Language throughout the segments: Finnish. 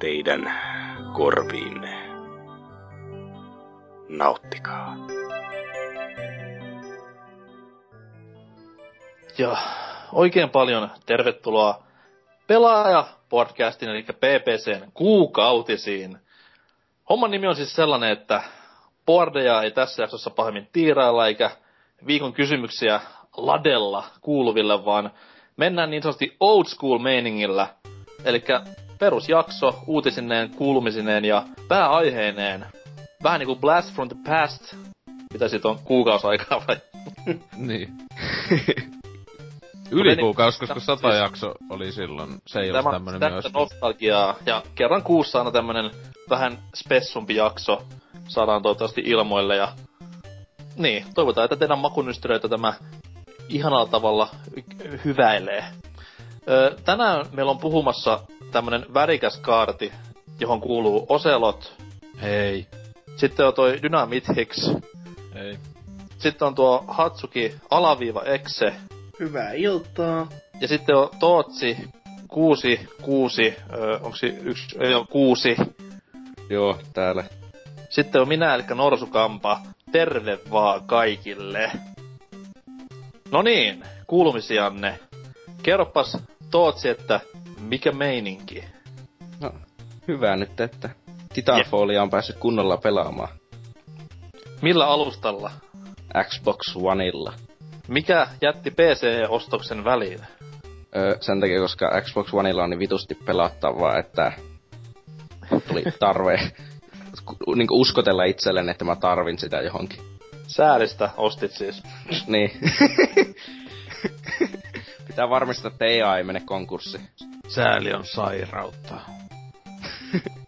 teidän korviinne. Nauttikaa. Ja oikein paljon tervetuloa Pelaaja-podcastin, eli PPCn kuukautisiin. Homman nimi on siis sellainen, että boardeja ei tässä jaksossa pahemmin tiirailla, eikä viikon kysymyksiä ladella kuuluville, vaan mennään niin sanotusti old school meiningillä. Eli perusjakso uutisineen, kuulumisineen ja pääaiheineen. Vähän niinku Blast from the Past. Mitä siitä on kuukausaikaa vai? niin. Yli kuukausi, koska sata jakso oli silloin. Se ei ole tämmönen myös. nostalgiaa. Ja kerran kuussa aina tämmönen vähän spessumpi jakso saadaan toivottavasti ilmoille. Ja niin, toivotaan, että teidän makunystyröitä tämä ihanalla tavalla hy- hyväilee. Tänään meillä on puhumassa tämmönen värikäs kaarti, johon kuuluu Ocelot. Hei. Sitten on toi Dynamit Hicks. Hei. Sitten on tuo Hatsuki alaviiva Exe. Hyvää iltaa. Ja sitten on Tootsi kuusi, kuusi, ö, onko se yksi, ei ole kuusi. Joo, täällä. Sitten on minä, eli Norsukampa. Terve vaan kaikille. No niin, kuulumisianne. Kerropas Tootsi, että mikä meininki? No, hyvä nyt, että Titanfallia on päässyt kunnolla pelaamaan. Millä alustalla? Xbox Oneilla. Mikä jätti PC-ostoksen väliin? Öö, sen takia, koska Xbox Oneilla on niin vitusti pelattavaa, että tuli tarve niinku uskotella itselleen, että mä tarvin sitä johonkin. Säälistä ostit siis. Niin. Pitää varmistaa, että EA ei mene konkurssiin. Sääli on sairautta.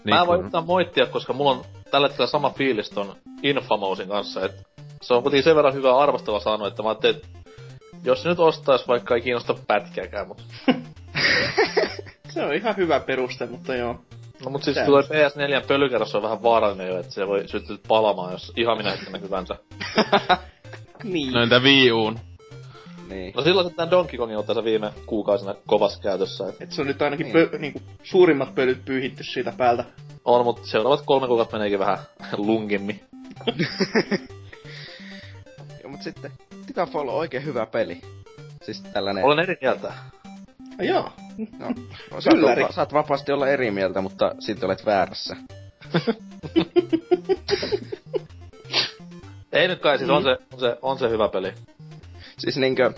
Mä en voi kun- yhtään moittia, koska mulla on tällä hetkellä sama fiilis ton Infamousin kanssa, että se on kuitenkin sen verran hyvä arvostella saanut, että mä ajattelin, että jos se nyt ostais, vaikka ei kiinnosta pätkääkään, mut... Se on ihan hyvä peruste, mutta joo. No mut siis kyllä PS4 pölykerros on vähän vaarallinen jo, että se voi syttyä palamaan, jos ihan minä hyvänsä. Niin. No entä Wii Uun? Niin. No silloin tää Donkey Kong on tässä viime kuukausina kovassa käytössä, et Et se on nyt ainakin Niin. pö, niinku, suurimmat pölyt pyyhitty siitä päältä. on, mut seuraavat kolme kuukautta meneekin vähän lungimmin. Ja, mut sitten Titanfall on oikein hyvä peli. Siis tällainen... Olen eri mieltä. Ah, joo. No, saat, Ylläri. olla, saat vapaasti olla eri mieltä, mutta silti olet väärässä. Ei nyt kai, siis on se, on se, on se hyvä peli. Siis niinkö...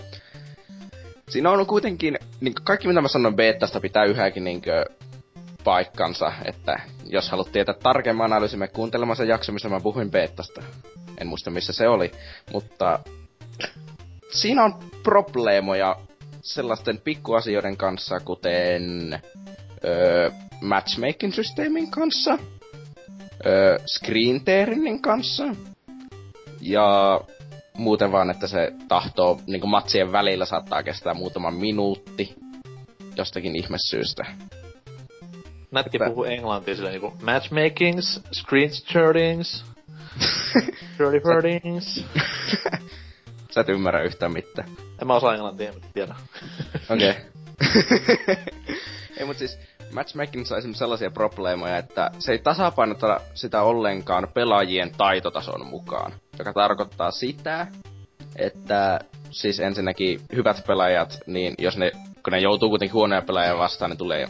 Siinä on kuitenkin, niinkö kaikki mitä mä sanon beettasta pitää yhäkin niinkö paikkansa, että jos haluat tietää tarkemman analyysin, me kuuntelemaan sen jakso, missä mä puhuin beettasta. En muista missä se oli, mutta siinä on probleemoja sellaisten pikkuasioiden kanssa, kuten öö, matchmaking-systeemin kanssa, öö, screen kanssa, ja muuten vaan, että se tahtoo niinku matsien välillä saattaa kestää muutama minuutti jostakin ihmesyystä. Nätti Että- puhuu englantia silleen niinku matchmakings, screen shardings, shirty hurdings. Sä et ymmärrä yhtään mitään. En mä osaa englantia, en tiedä. Okei. Okay. ei mut siis matchmaking sai esimerkiksi sellaisia probleemoja, että se ei tasapainota sitä ollenkaan pelaajien taitotason mukaan. Joka tarkoittaa sitä, että siis ensinnäkin hyvät pelaajat, niin jos ne, kun ne joutuu kuitenkin huonoja pelaajia vastaan, niin tulee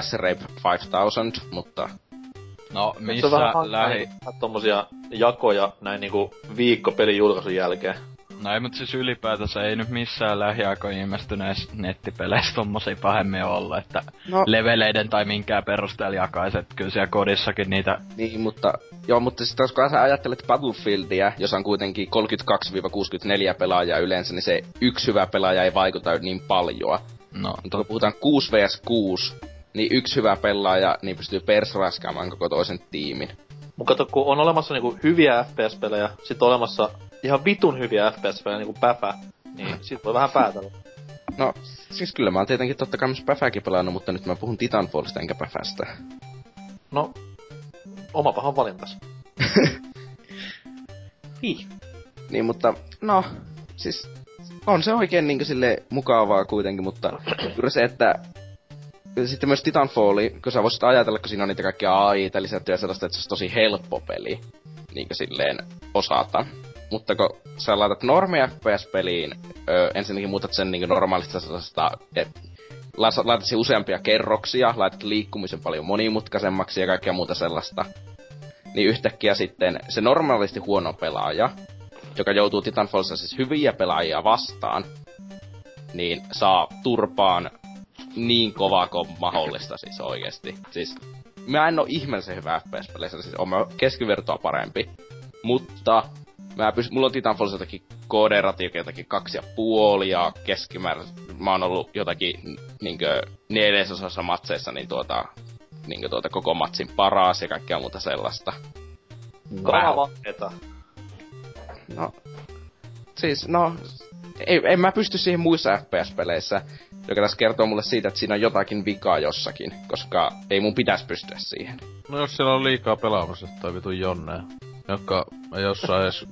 S-Rape 5000, mutta No, missä lähi... tommosia jakoja näin niinku viikko pelin julkaisun jälkeen. No ei, mut siis ylipäätänsä ei nyt missään lähiaikoina ilmestyneissä nettipeleissä tommosia pahemmin ollut, että No. leveleiden tai minkään perusteella jakaiset. Kyllä siellä kodissakin niitä... Niin, mutta... Joo, mutta sitten jos sä ajattelet Battlefieldia, jossa on kuitenkin 32-64 pelaajaa yleensä, niin se yksi hyvä pelaaja ei vaikuta niin paljon. No, Mutta kun puhutaan 6 vs 6, niin yksi hyvä pelaaja niin pystyy persraskaamaan koko toisen tiimin. Mut kato, kun on olemassa niinku hyviä FPS-pelejä, sit on olemassa ihan vitun hyviä FPS-pelejä, niinku Päfä, niin sit voi vähän päätellä. No, siis kyllä mä oon tietenkin totta kai myös Päfääkin pelannut, mutta nyt mä puhun Titanfallista enkä Päfästä. No, oma pahan valintas. Niin. Niin, mutta no, siis on se oikein niin sille mukavaa kuitenkin, mutta kyllä se, että sitten myös Titanfall, kun sä voisit ajatella, kun siinä on niitä kaikkia AI-tä lisättyä sellaista, että se olisi tosi helppo peli, niin silleen osata. Mutta kun sä laitat normi FPS-peliin, öö, ensinnäkin muutat sen niin normaalista sellaista, että laitat siihen useampia kerroksia, laitat liikkumisen paljon monimutkaisemmaksi ja kaikkea muuta sellaista. Niin yhtäkkiä sitten se normaalisti huono pelaaja, joka joutuu Titanfallissa siis hyviä pelaajia vastaan, niin saa turpaan niin kovaa kuin mahdollista siis oikeesti. Siis mä en oo ihmeellisen hyvä FPS-peleissä, siis on keskivertoa parempi. Mutta mä pyst- mulla on Titanfallissa jotakin kooderatio jotakin kaksi ja puoli ja keskimäärin mä oon ollut jotakin niinkö neljäsosassa matseissa niin tuota, niinkö tuota koko matsin paras ja kaikkea muuta sellaista. Kaavaketa. No, siis no, ei, en mä pysty siihen muissa FPS-peleissä, joka tässä kertoo mulle siitä, että siinä on jotakin vikaa jossakin, koska ei mun pitäisi pystyä siihen. No jos siellä on liikaa pelaamassa tai vitun jonneja, jotka ei osaa edes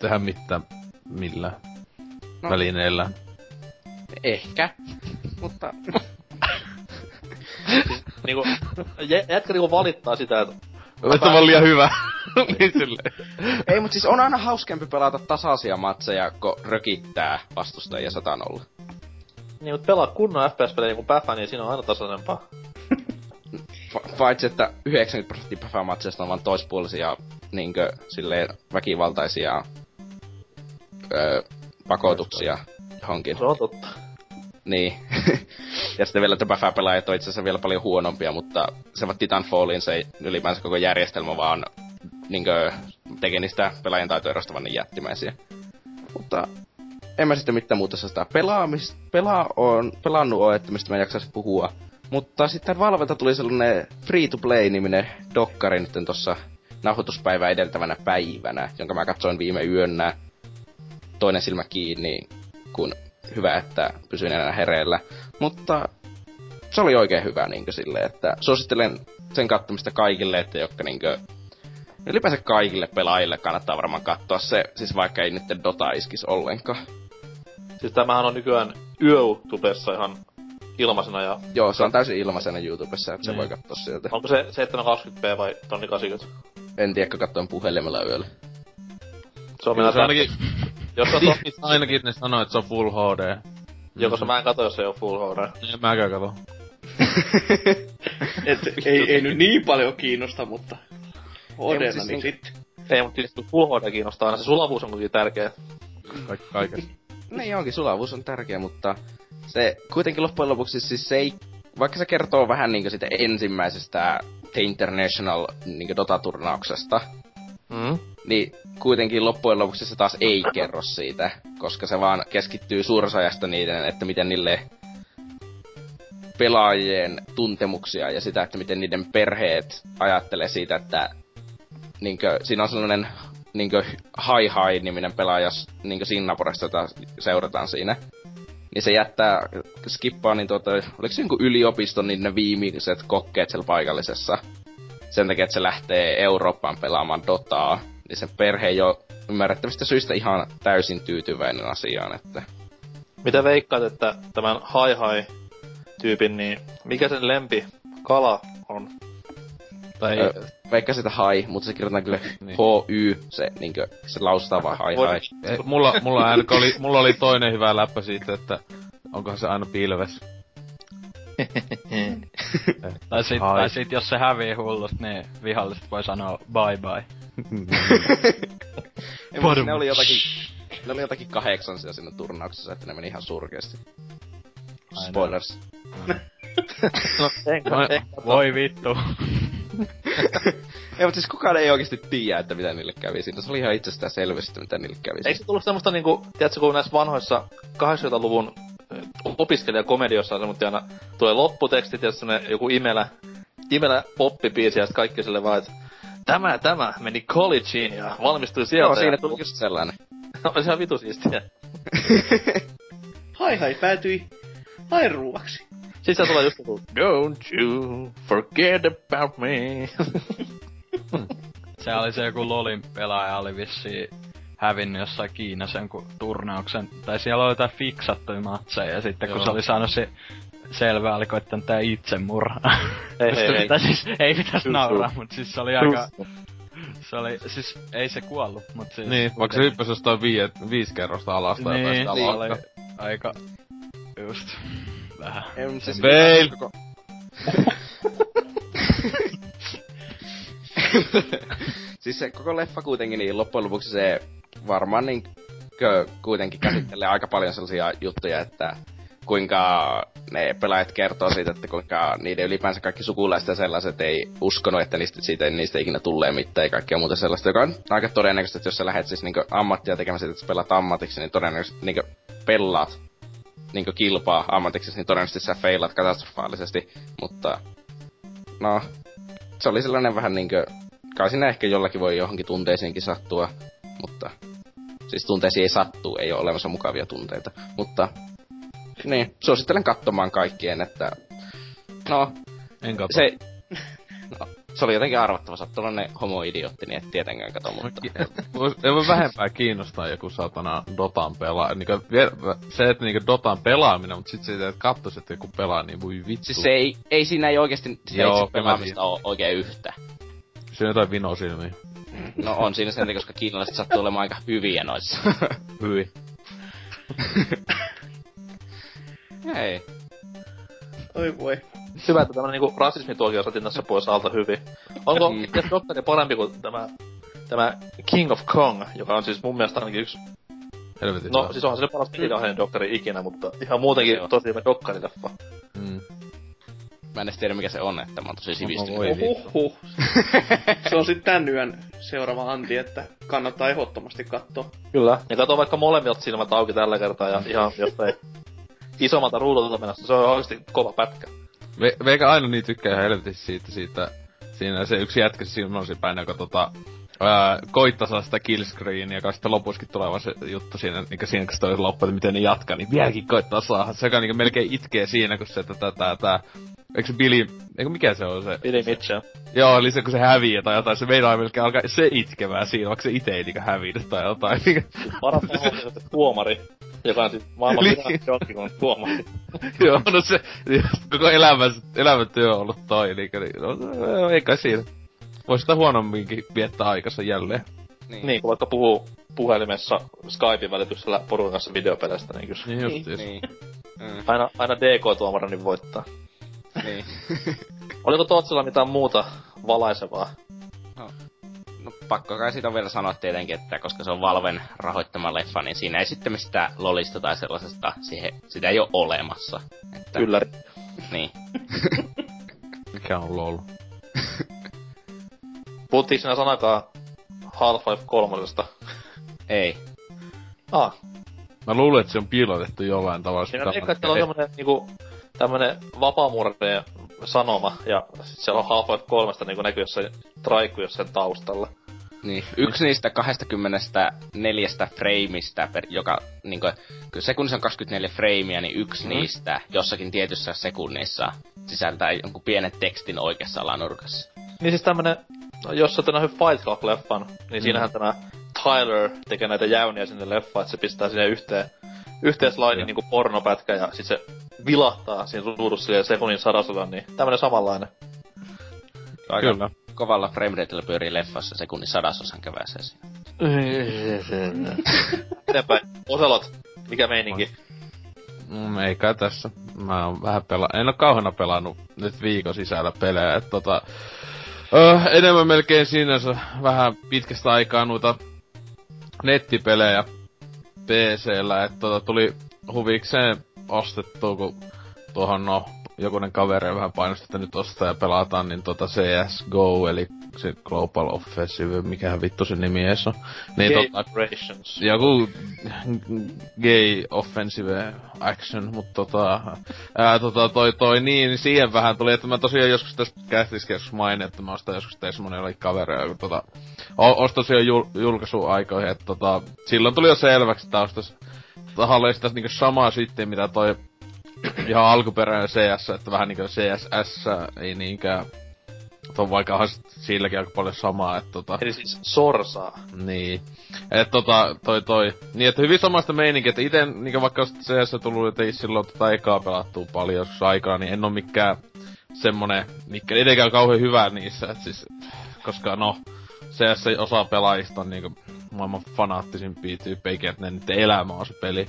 tehdä mitään millään No. välineellä. Ehkä, mutta niinku, jä- jätkä niinku valittaa sitä, että Että on liian hyvä. niin silleen. ei, mutta siis on aina hauskempi pelata tasaisia matseja, kun rökittää vastustajia satanolla. niin, mut pelaa kunnon FPS-pelejä niinku Päfä, niin siinä on aina tasaisempaa. Pa- paitsi, että 90 prosenttia päivämatseista on vaan toispuolisia niinkö silleen väkivaltaisia öö, pakotuksia johonkin. Se on totta. Niin. ja sitten vielä, että Baffa-pelaajat on itse asiassa vielä paljon huonompia, mutta se Titanfallin se ylipäänsä koko järjestelmä vaan niinkö teki niistä pelaajan taitoerosta vaan niin jättimäisiä. Mutta en mä sitten mitään muuta sitä pelaamista, pelaa on, pelannut on, että mistä mä jaksaisin puhua. Mutta sitten Valvelta tuli sellainen free-to-play-niminen dokkari nyt tossa nauhoituspäivää edeltävänä päivänä, jonka mä katsoin viime yönä toinen silmä kiinni, kun hyvä, että pysyin enää hereillä. Mutta se oli oikein hyvä niin silleen, että suosittelen sen kattomista kaikille, että jotka niinkö ylipäänsä kaikille pelaajille kannattaa varmaan katsoa se, siis vaikka ei nyt Dota iskis ollenkaan. Siis tämähän on nykyään YouTubessa ihan ilmaisena ja Joo, se on täysin ilmaisena YouTubessa, että se Niin. voi katsoa sieltä. onko se 720p vai tonni 80? En tiedä, kun katsoin puhelimella yöllä. Se on minä se ainakin, Jos on tonni, ainakin ne sanoo, että se on Full HD. joko se mä en kato, jos ei oo Full HD. En mäkään kato. Et, ei, ei nyt niin paljon kiinnosta, mutta Odena, siis niin sitten. Ei, mutta tietysti Full HD kiinnostaa aina. Se sulavuus on kuitenkin tärkeä. Kaikki kaikessa. Niin onkin, sulavuus on tärkeä, mutta se kuitenkin loppujen lopuksi siis se ei, vaikka se kertoo vähän niinku siitä ensimmäisestä The International niinku Dota-turnauksesta, Mm. niin kuitenkin loppujen lopuksi se taas ei kerro siitä, koska se vaan keskittyy suursajasta niiden, että miten niille pelaajien tuntemuksia ja sitä, että miten niiden perheet ajattelee siitä, että niinkö, siinä on sellainen niinkö Hai Hai niminen pelaaja niinkö Singaporesta, jota seurataan siinä. Niin se jättää, skippaa niin tuota, oliko se jonkun yliopiston niin ne viimeiset kokkeet siellä paikallisessa. Sen takia, että se lähtee Eurooppaan pelaamaan Dotaa. Niin sen perhe ole ymmärrettävistä syistä ihan täysin tyytyväinen asiaan, että... Mitä veikkaat, että tämän Hai Hai tyypin, niin mikä sen lempi kala on? Tai Ö, Vaikka sitä hai, mutta se kirjoitetaan kyllä Niin. H-Y, se, niinkö, se lausutaan vaan hai hai. ei, mulla, mulla, ainakin oli, mulla oli toinen hyvä läppä siitä, että onkohan se aina pilves. Tai sit, Ai. tai sit jos se hävii hullusti, niin viholliset voi sanoa bye bye. Ei, mutta ne oli jotakin, ne oli jotakin kahdeksan siellä siinä turnauksessa, että ne meni ihan surkeasti. Ai Spoilers. No, No, enkä, Voi vittu. Ei, mutta siis kukaan ei oikeasti tiedä, että mitä niille kävi siinä. Se oli ihan itsestään selvästi, mitä niille kävi Eikö siinä. se tullut semmoista niinku, tiedätkö, kun näissä vanhoissa 80-luvun opiskelijakomediossa se, mutta aina tulee lopputekstit ja semmonen joku imelä, imelä poppibiisi ja sit kaikki sille vaan, että tämä, tämä meni collegeen ja valmistui sieltä. Joo, siinä ja... tuli just sellainen. No, se on vitu siistiä. Hai hai päätyi hairuuaksi. Sitten siellä tulee just joku, don't you forget about me. Se oli se joku LOLin pelaaja oli vissi hävinnyt jossain Kiinassa jonkun turnauksen, tai siellä oli jotain fiksattuja matseja, ja sitten kun Joo. se oli saanut se selvää, oli koittanut tää itsemurha. Hei, hei, hei. Tai siis ei pitäis nauraa, mut siis se oli aika... Se oli, siis ei se kuollut, mut siis... Niin, vaikka se hyppäsi jostain viie, viisi kerrosta alasta Niin, jotain sitä oli luokkaa. aika... Just. Vähän. Mut siis Fail! koko- siis se koko leffa kuitenkin, niin loppujen lopuksi se varmaan niin kuitenkin käsittelee aika paljon sellaisia juttuja, että kuinka ne pelaajat kertoo siitä, että kuinka niiden ylipäänsä kaikki sukulaiset ja sellaiset ei uskonut, että niistä, siitä, niistä ikinä tulee mitään ja kaikkea muuta sellaista, joka on aika todennäköistä, että jos sä lähdet siis niinku ammattia tekemään siitä, että sä pelaat ammatiksi, niin todennäköisesti niinku pelaat niinku kilpaa ammatiksi, niin todennäköisesti sä feilat katastrofaalisesti, mutta no, se oli sellainen vähän niinkö, kai siinä ehkä jollakin voi johonkin tunteisiinkin sattua, mutta siis tunteisiin ei sattuu, ei ole olemassa mukavia tunteita, mutta niin, suosittelen katsomaan kaikkien, että no, En katso. se, no, se oli jotenkin arvattava, sä oot tollanen homo-idiootti, niin et tietenkään kato, mutta Ei voi vähempää kiinnostaa joku satana Dotan pelaa. Niinku, se, että niinku Dotan pelaaminen, mutta sit siitä, että kattois, että joku pelaa, niin voi vittu. siis se ei, ei siinä ei oikeesti sitä Joo, itse pelaamista ole oikein yhtä. Se on jotain vinosilmiä. No on siinä sen, koska kiinalaiset sattuu olemaan aika hyviä noissa. Hyi. ei. Oi voi. Hyvä, että tämmönen niinku rasismituokio saatiin tässä pois alta hyvin. Onko Mm. mm. Dokkari parempi kuin tämä, tämä King of Kong, joka on siis mun mielestä ainakin yksi... Helvetin No, hyvä. siis onhan se paras pelikäinen dokkari ikinä, mutta ihan muutenkin Joo. tosi hyvä dokkarileffa. Mm. Mä en edes tiedä mikä se on, että mä oon tosi sivistynyt. voi. Se on sitten tän yön seuraava anti, että kannattaa ehdottomasti katsoa. Kyllä. Ja kato vaikka molemmilta silmät auki tällä kertaa ja ihan jostain isommalta ruudulta menossa. Se on oikeesti kova pätkä. Ve- Veikä aina niin tykkää ihan helvetisti siitä, siitä, siinä se yksi jätkä silmäsi päin, joka tota, ää, koittaa saada sitä killscreenia, joka sitten lopuskin tuleva se juttu siinä, niin siinä kun se loppu, että miten ne jatkaa, niin vieläkin koittaa saada. Se joka niin melkein itkee siinä, kun se tätä, tää, eikö se Billy, eikö mikä se on se? Billy Mitchell. Joo, eli se kun se häviää tai jotain, se meinaa melkein alkaa se itkemään siinä, vaikka se ite ei niinku hävinnyt tai jotain. Paras on se tuomari, joka on siis maailman Niin. kun on tuomari. Joo, no se, koko elämän, elämäntyö on ollut toi, niinkö, niin, no, ei kai siinä. Voisi sitä huonomminkin viettää aikansa jälleen. Niin, kun vaikka puhuu puhelimessa Skypein välityksellä porukan kanssa videopeleistä, niin kyllä. Niin just, just. Niin. Mm, Aina, aina DK-tuomari niin voittaa. Niin. Oliko Tootsilla mitään muuta valaisevaa? No pakko kai siitä vielä sanoa tietenkin, että koska se on Valven rahoittama leffa, niin siinä ei sitten mistään lolista tai sellaisesta, siihen, sitä ei ole olemassa. Että, Kyllä. Niin. Mikä on lol? Puhuttiinko siinä sanakaan Half-Life kolmosesta? Ei. Ah, Mä luulen, että se on piilotettu jollain tavalla. siinä veikkaa, että siellä on semmonen niinku, tämmönen vapaamurteen sanoma, ja sit siellä on Half-Life kolmesta niinku näkyy jossain traikku jossain taustalla. Niin, yksi niistä 24 frameista, per, joka niinku, kun sekunnissa on 24 frameia, niin yksi mm. niistä jossakin tietyssä sekunnissa sisältää jonkun pienen tekstin oikeassa alanurkassa. Niin siis tämmönen, no, jos sä nähnyt Fight Club-leffan, niin siinähän tämä Tyler tekee näitä jäyniä sinne leffaan, että se pistää sinne yhteen, yhteen slaidin niinku pornopätkä ja sit se vilahtaa siinä ruudussa silleen sekunnin sadasodan, niin tämmönen samanlainen. Aika Kyllä. kovalla frameratella pyörii leffassa sekunnin sadasosan käväsee siinä. Eteenpäin. Oselot, mikä meininki? Mm, ei kai tässä. Mä oon vähän pela... En oo kauheena pelannut nyt viikon sisällä pelejä, et tota... Öö, enemmän melkein sinänsä vähän pitkästä aikaa noita nettipelejä PCllä, että tota, tuli huvikseen ostettua, kun tuohon no, jokunen kaveri vähän painosti, että nyt ostaa ja pelataan, niin tota CSGO, eli se Global Offensive, mikähän vittu se nimi edes on. Niin Gay tota, Operations. joku gay offensive action, mutta tota, ää, tota, toi, toi niin, niin siihen vähän tuli, että mä tosiaan joskus tässä kästis joskus mainin, että mä ostan joskus tein semmonen jollakin kavereja, kun tota, o- ostin tosiaan jul, julkaisuaikoihin, että tota, silloin tuli jo selväksi, että ostas tahalle sitä niinku samaa sitten, mitä toi ihan alkuperäinen CS, että vähän niinku CSS ei niinkään, on vaikka silläkin aika paljon samaa, että tota... Eli siis sorsaa. Niin. Et tota, toi toi. Niin, että hyvin samasta meininkiä, että ite, niinku vaikka CS tullut, että silloin tota ekaa pelattuu paljon joskus aikaa, niin en oo mikään semmonen, mikä etenkään kauhean hyvä niissä, et siis, koska no, CS osa pelaajista on niinku maailman fanaattisimpia tyyppejä, että ne nyt elämä on se peli.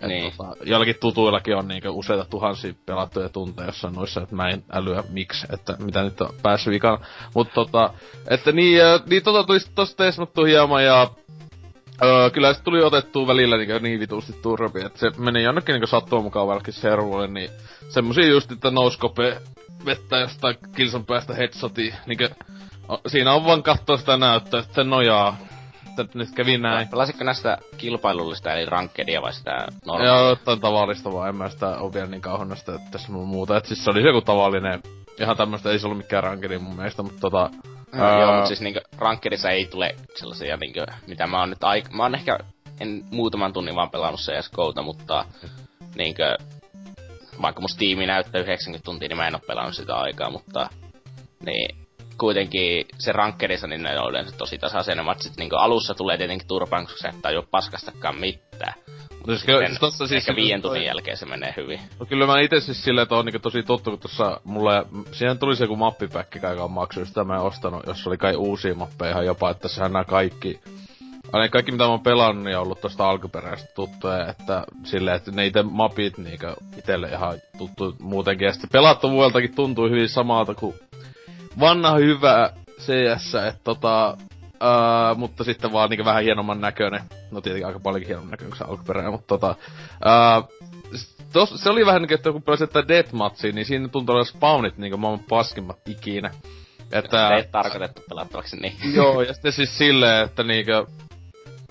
Et Niin. tota, joillakin tutuillakin on niinku useita tuhansia pelattuja tunteja jossain noissa, että mä en älyä miksi, että mitä nyt on päässyt vikana. Mutta tota, että niin, äh, niin tota tuli sit tosta teesmattu hieman ja Öö, kyllä se tuli otettua välillä niin, niin vitusti turpi, että se meni jonnekin niin sattuman mukaan välkin servulle, niin semmosia just, että nouskope vettä jostain kilsan päästä headshoti, niin siinä on vaan katsoa sitä näyttöä, että se nojaa. Että nyt kävi näin. Pelasitko näistä kilpailullista eli rankkedia vai sitä normaalia? Joo, jotain tavallista vaan, en mä sitä oo vielä niin kauan sitä tässä mun muuta. Et siis se oli joku tavallinen, ihan tämmöstä, ei se ollut mikään rankedi mun mielestä, mutta tota... Ää... Joo, mutta siis niinkö rankkedissa ei tule sellaisia niinkö, mitä mä oon nyt aik... Mä oon ehkä en muutaman tunnin vaan pelannut CSGOta, mutta niinkö, vaikka musta tiimi näyttää 90 tuntia, niin mä en oo pelannut sitä aikaa, mutta niin kuitenkin se rankkedissa, niin ne on yleensä tosi tasaisia ne matsit. Niin alussa tulee tietenkin turpaan, koska sä et tajua paskastakaan mitään. Mutta Siis sitten kyllä- siis tossa siis- ehkä viien tunnin jälkeen se menee hyvin. No kyllä mä itse siis silleen, että on niinku tosi tottu, kun tossa mulle, siihen tuli se joku mappipäkki kai joka maksoi, sitä mä en ostanut, jos oli kai uusia mappeja ihan jopa, että sehän nää kaikki, aina kaikki mitä mä oon pelannut, niin on ollut tosta alkuperäisestä tuttuja, että silleen, että ne ite mapit niinku itelle ihan tuttu muutenkin, ja sitten pelattavuudeltakin tuntuu hyvin samalta kuin vanha hyvä CS, että tota, Ää, mutta sitten vaan niinku vähän hienomman näköinen. No tietenkin aika paljonkin hienomman näköinen kuin se alkuperäinen, mutta tota... S- tos, se oli vähän niinku, että kun pelasit tätä Deathmatchia, niin siinä tuntuu olevan spawnit niinku maailman paskimmat ikinä. Että... Se ei tarkoitettu pelattavaksi niin. Joo, ja sitten siis silleen, että niinkö...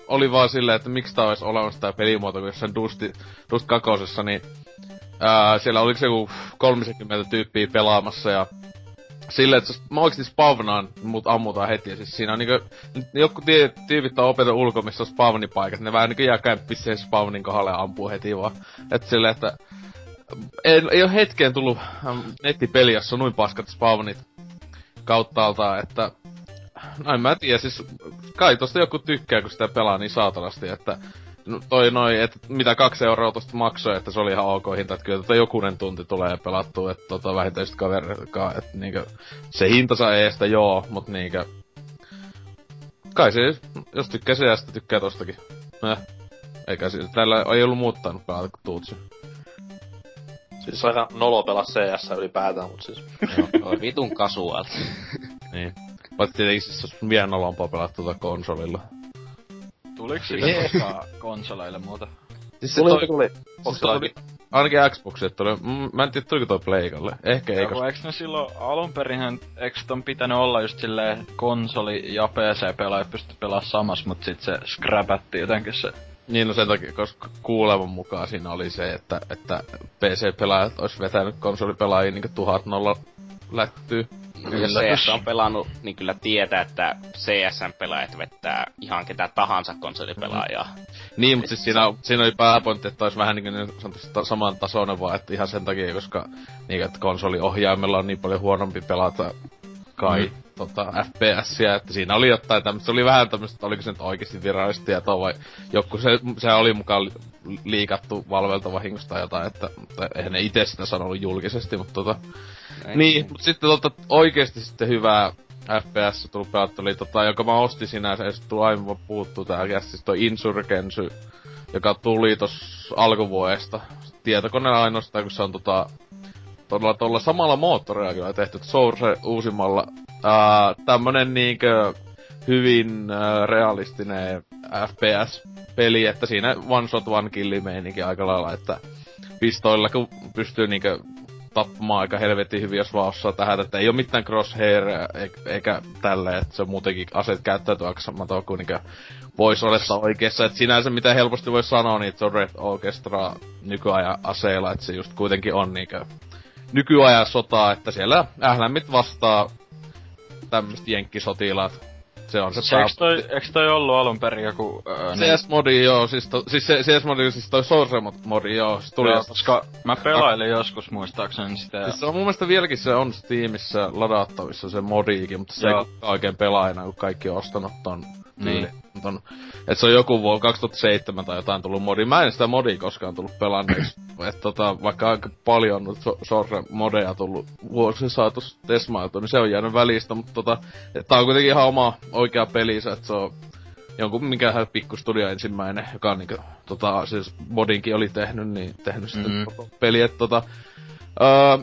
Oli vaan silleen, että miksi tää olisi olemassa tää pelimuoto, kun jossain Dusti, Dust kakosessa, niin... Ää, siellä oliko se joku 30 tyyppiä pelaamassa ja silleen, että mä oikeesti spavnaan, mut ammutaan heti. Ja siis siinä on niinku, joku tie, tyypit on opetettu ulko, missä on spavnipaikat, ne vähän niinku jää kämppis siihen spawnin kohdalle ja ampuu heti vaan. Et silleen, että ei, ei ole hetkeen tullut ähm, nettipeli, jossa on noin paskat spawnit kauttaaltaan, että no en mä tiedä, siis kai tosta joku tykkää, kun sitä pelaa niin saatanasti, että toi noin, että mitä kaksi euroa tosta maksoi, että se oli ihan ok hinta, että kyllä tota jokunen tunti tulee pelattua, että tota vähintään sit kaverikaan, että niinkö se hintansa eestä joo, mut niinkö kai se, jos tykkää se sitä tykkää tostakin. Eh. Eikä siis, täällä ei ollut muuttanut pelata kuin Tuutsi. Siis aika nolo pelaa CS ylipäätään, mut siis... Oi vitun kasuaal. Niin. Vaikka tietenkin siis olisi vielä nolompaa pelata tuota konsolilla. Tuliko sille koskaan konsoleille muuta? Siis Tuli, toi- tuli. siis se oli, ainakin Xboxille tuli, mm, mä en tiedä tuliko toi Pleikalle. Ehkä ei, koska... eikö ne silloin alun perinhän, eikö ton pitänyt olla just silleen konsoli ja PC-pelaajat pysty pelaamaan samas, mut sit se scrapatti jotenkin se. Niin no sen takia, koska kuuleman mukaan siinä oli se, että, että PC-pelaajat olisi vetänyt konsolipelaajia niinku tuhat nolla lättyy. Jos CS on pelannut, niin kyllä tietää, että CSN-pelaajat vettää ihan ketä tahansa konsolipelaajaa. Niin, mutta siis siinä, siinä oli pääpointti, että olisi vähän niinku niin ta- saman tasoinen vaan, että ihan sen takia, koska niin, että konsoliohjaimella on niin paljon huonompi pelata kai mm. tota, FPSiä, että siinä oli jotain tämmöistä, se oli vähän tämmöistä, että oliko se nyt oikeasti virallista tietoa vai joku, se, se oli mukaan li- liikattu Valvelta vahingosta tai jotain, että, että eihän ne itse sitä sanonut julkisesti, mutta tota, niin, mutta sitten tota, oikeesti sitten hyvää FPS tullut pelattu, eli tota, joka mä ostin sinänsä, ja sitten aivan puuttuu tää kästis toi Insurgency, joka tuli tossa alkuvuodesta. Tietokoneella ainoastaan, kun se on tota, todella tuolla samalla moottorilla kyllä tehty, Source uusimmalla. Ää, tämmönen niinkö hyvin ää, realistinen FPS-peli, että siinä one shot one kill meininki aika lailla, että pistoilla kun pystyy niinkö tappamaan aika helvetin hyvin, jos vaan osaa tähän, että ei ole mitään crosshair eikä tälleen, että se on muutenkin aseet käyttäytyy aika samatoa kuin niinkö voisi olla oikeassa. Että sinänsä mitä helposti voi sanoa, niin se on Red Orchestra nykyajan aseilla, että se just kuitenkin on niinkö nykyajan sotaa, että siellä ählämmit vastaa tämmöiset jenkkisotilaat se on se Eiks toi, eiks toi ollut alun perin joku... Öö, CS-modi, niin... joo, siis, to, siis se, CS-modi, siis toi Source-modi, joo, se tuli... Joo, koska mä pelailin joskus muistaakseni sitä. Siis se on mun mielestä vieläkin se on Steamissa ladattavissa se modiikin, mutta se joo. ei oikein pelaa enää, kun kaikki on ostanut ton niin. On, et se on joku vuonna 2007 tai jotain tullut modi. Mä en sitä modia koskaan tullut pelanneeksi. et tota, vaikka aika paljon nyt so- Sorre-modeja tullut vuosien saatossa tesmailtu, niin se on jäänyt välistä, mutta tota, tää on kuitenkin ihan oma oikea pelinsä, että se on jonkun mikä pikkustudio ensimmäinen, joka niinku, tota, siis modinkin oli tehnyt, niin tehnyt sitten mm-hmm. peli, että tota, öö,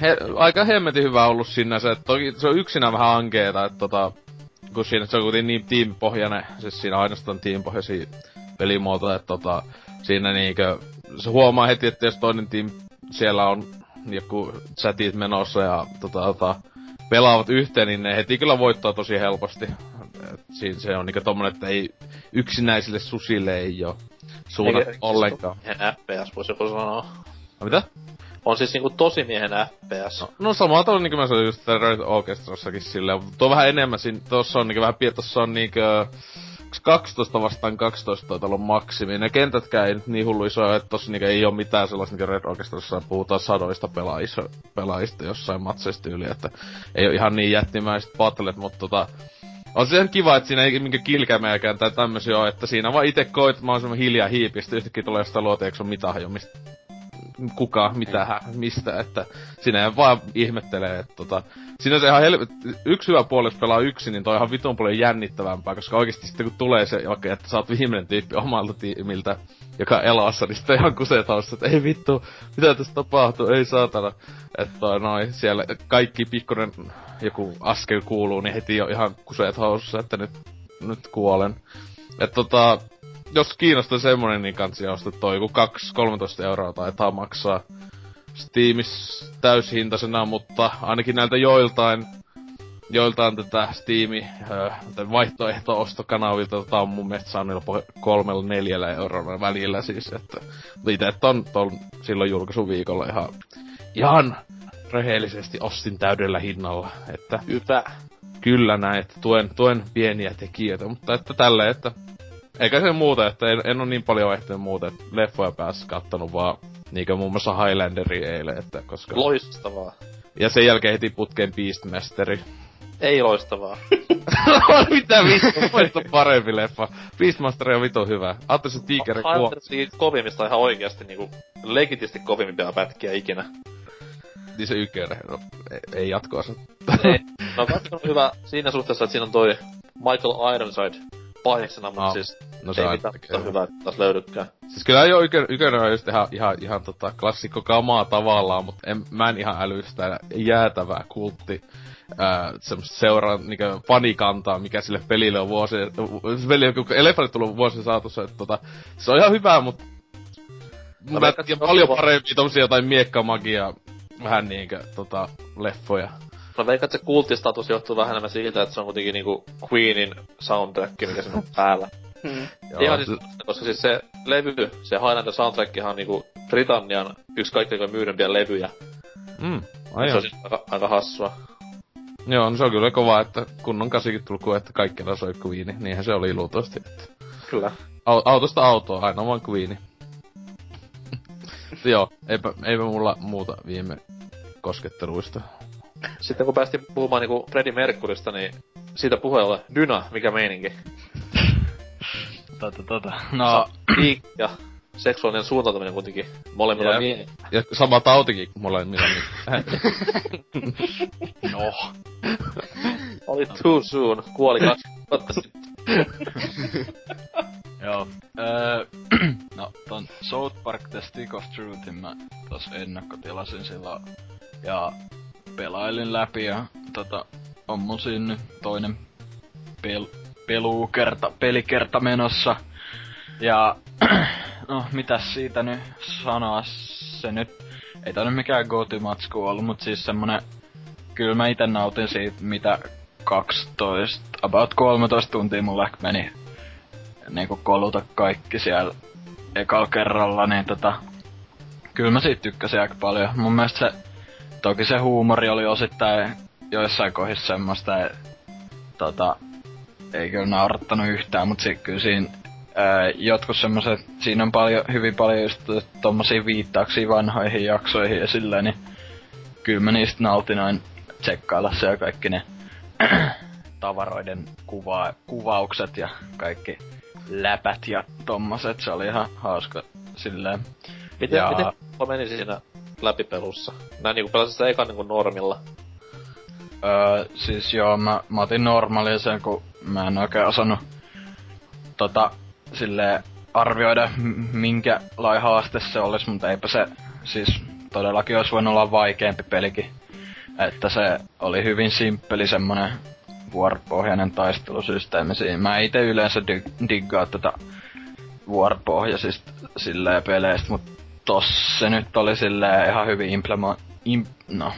he, aika hemmetin hyvä ollut sinne se, että toki se on yksinä vähän ankeeta, että tota, kun siinä se on kuitenkin niin tiimipohjainen, siis siinä ainoastaan tiimipohjaisia pelimuotoja, että tota, siinä niinkö, se huomaa heti, että jos toinen tiimi siellä on joku chatit menossa ja tota, tota, pelaavat yhteen, niin ne heti kyllä voittaa tosi helposti. Et siinä se on niinku tommonen, että ei yksinäisille susille ei oo suunnat ollenkaan. FPS voisi joku sanoa. No mitä? On siis niinku tosimiehen FPS. No, no sama tavalla niinku mä sanoin just Red Orchestrassakin silleen, tuo vähän enemmän, siinä, tossa on niinku vähän, tossa on niinku 12 vastaan 12 taitaa olla maksimi. Ne kentätkään ei nyt niin hullu isoja, että tossa niinku ei oo mitään sellaista niinku Red Orchestrassa puhutaan sadoista pelaajista, pelaajista jossain matseista yli, että ei oo ihan niin jättimäiset battlet, mutta tota, on se ihan kiva, että siinä ei minkä kilkämeäkään tai tämmösiä ole, että siinä vaan itse koit, mä oon hiljaa hiipistä, yhtäkkiä tulee sitä luoteeksi on mitään jo, mistä kuka, mitä, hä, mistä, että sinä vaan ihmettelee, että tota, siinä se ihan helvet, yksi hyvä puoli, pelaa yksin, niin toi on ihan vitun paljon jännittävämpää, koska oikeasti sitten kun tulee se, okay, että sä oot viimeinen tyyppi omalta tiimiltä, joka elossa, niin sitten ihan kusee tausta, että ei vittu, mitä tässä tapahtuu, ei saatana. Että noin, siellä kaikki pikkuinen joku askel kuuluu, niin heti jo ihan kuseet hausussa, että nyt, nyt kuolen. Että tota, jos kiinnostaa semmonen, niin kansi ostaa toi joku 2-13 euroa taitaa maksaa Steamis täyshintaisena, mutta ainakin näiltä joiltain joiltain tätä Steami öö, vaihtoehto-ostokanavilta tota on mun mielestä saanut jopa kolmella neljällä eurolla välillä siis, että itse ton, ton silloin julkaisuviikolla ihan, ihan rehellisesti ostin täydellä hinnalla, että Hyvä. Kyllä näin, että tuen, tuen pieniä tekijöitä, mutta että tälle, että eikä se muuta, että en, en ole niin paljon ehtinyt muuta, että leffoja päässä kattonut vaan niinkö muun muassa Highlanderi eilen, että koska... Loistavaa. Ja sen jälkeen heti putkeen Beastmasteri. Ei loistavaa. Mitä vittu, muista parempi leffa. Beastmaster on vitu hyvä. Aatte se tiikeri kuo... kovimmista ihan oikeasti niinku legitisti kovimpia pätkiä ikinä. Niin se ykkönen, no ei, ei jatkoa se. ei. No on hyvä siinä suhteessa, että siinä on toi Michael Ironside pahiksena, mutta no, siis no, se ei mitään hyvää taas löydykään. Siis kyllä jo ykö, ykkönen on just ihan, ihan, ihan tota klassikko kamaa tavallaan, mutta en, mä en ihan äly sitä jäätävää kultti semmoista seuraa niinkö fanikantaa, mikä sille pelille on vuosi, se peli on Elefantit tullut vuosien saatossa, että tota, se on ihan hyvää, mutta mä no, paljon paremmin tommosia jotain miekkamagia, vähän niinkö tota, leffoja. Mä veikkaan, että se kulttistatus johtuu vähän enemmän siitä, että se on kuitenkin niinku Queenin soundtrack, mikä siinä on päällä. Hmm. Ihan siis, koska siis se levy, se Highlander soundtrackihan on niinku Britannian yksi kaikkein myydempiä levyjä. Mm, Se on siis aika, aika hassua. Joo, no se on kyllä kova, että kunnon kasikin tulkuu, että kaikki soi Queeni. Niinhän se oli luultavasti. Että... Kyllä. Au- autosta autoa, aina vaan Queeni. Joo, eipä, eipä mulla muuta viime kosketteluista. Sitten kun päästiin puhumaan niinku Freddie Mercurysta, niin siitä puheella Dyna, mikä meininki? tota, tota. No... Ja seksuaalinen suuntautuminen kuitenkin molemmilla mie- Ja sama tautikin molemmilla. no. Oli too soon. Kuoli kaksi vuotta sitten. Joo. Öö, no, ton South Park The Stick of Truthin mä tos ennakkotilasin silloin. Ja pelailin läpi ja tota, on mun siinä toinen pel, pelukerta, pelikerta menossa. Ja no, mitäs siitä nyt sanoa? Se nyt ei tää nyt mikään goty-matsku ollut, mut siis semmonen, kyllä mä ite nautin siitä, mitä 12, about 13 tuntia mulla meni niinku koluta kaikki siellä ekalla kerralla, niin tota, kyllä mä siitä tykkäsin aika paljon. Mun mielestä se, toki se huumori oli osittain joissain kohdissa semmoista, et, tota, ei kyllä naurattanut yhtään, mutta sit kyllä siinä ää, jotkut semmoset, siinä on paljon, hyvin paljon just tommosia viittauksia vanhoihin jaksoihin ja silleen, niin kyllä mä niistä nautin noin tsekkailla se ja kaikki ne tavaroiden kuva, kuvaukset ja kaikki läpät ja tommoset, se oli ihan hauska silleen. Miten, Ja- miten meni siinä läpipelussa? Mä niinku pelasin sitä ekan niinku normilla. Öö, siis joo, mä, mä otin normaalia sen, kun mä en oikein osannut tota, sille arvioida, m- minkä lai haaste se olisi, mutta eipä se siis todellakin olisi voinut olla vaikeampi pelikin. Että se oli hyvin simppeli semmonen vuoropohjainen taistelusysteemi siinä. Mä ite yleensä dig- diggaa tätä vuoropohjaisista silleen peleistä, mut tossa se nyt oli silleen ihan hyvin implement... Im, no.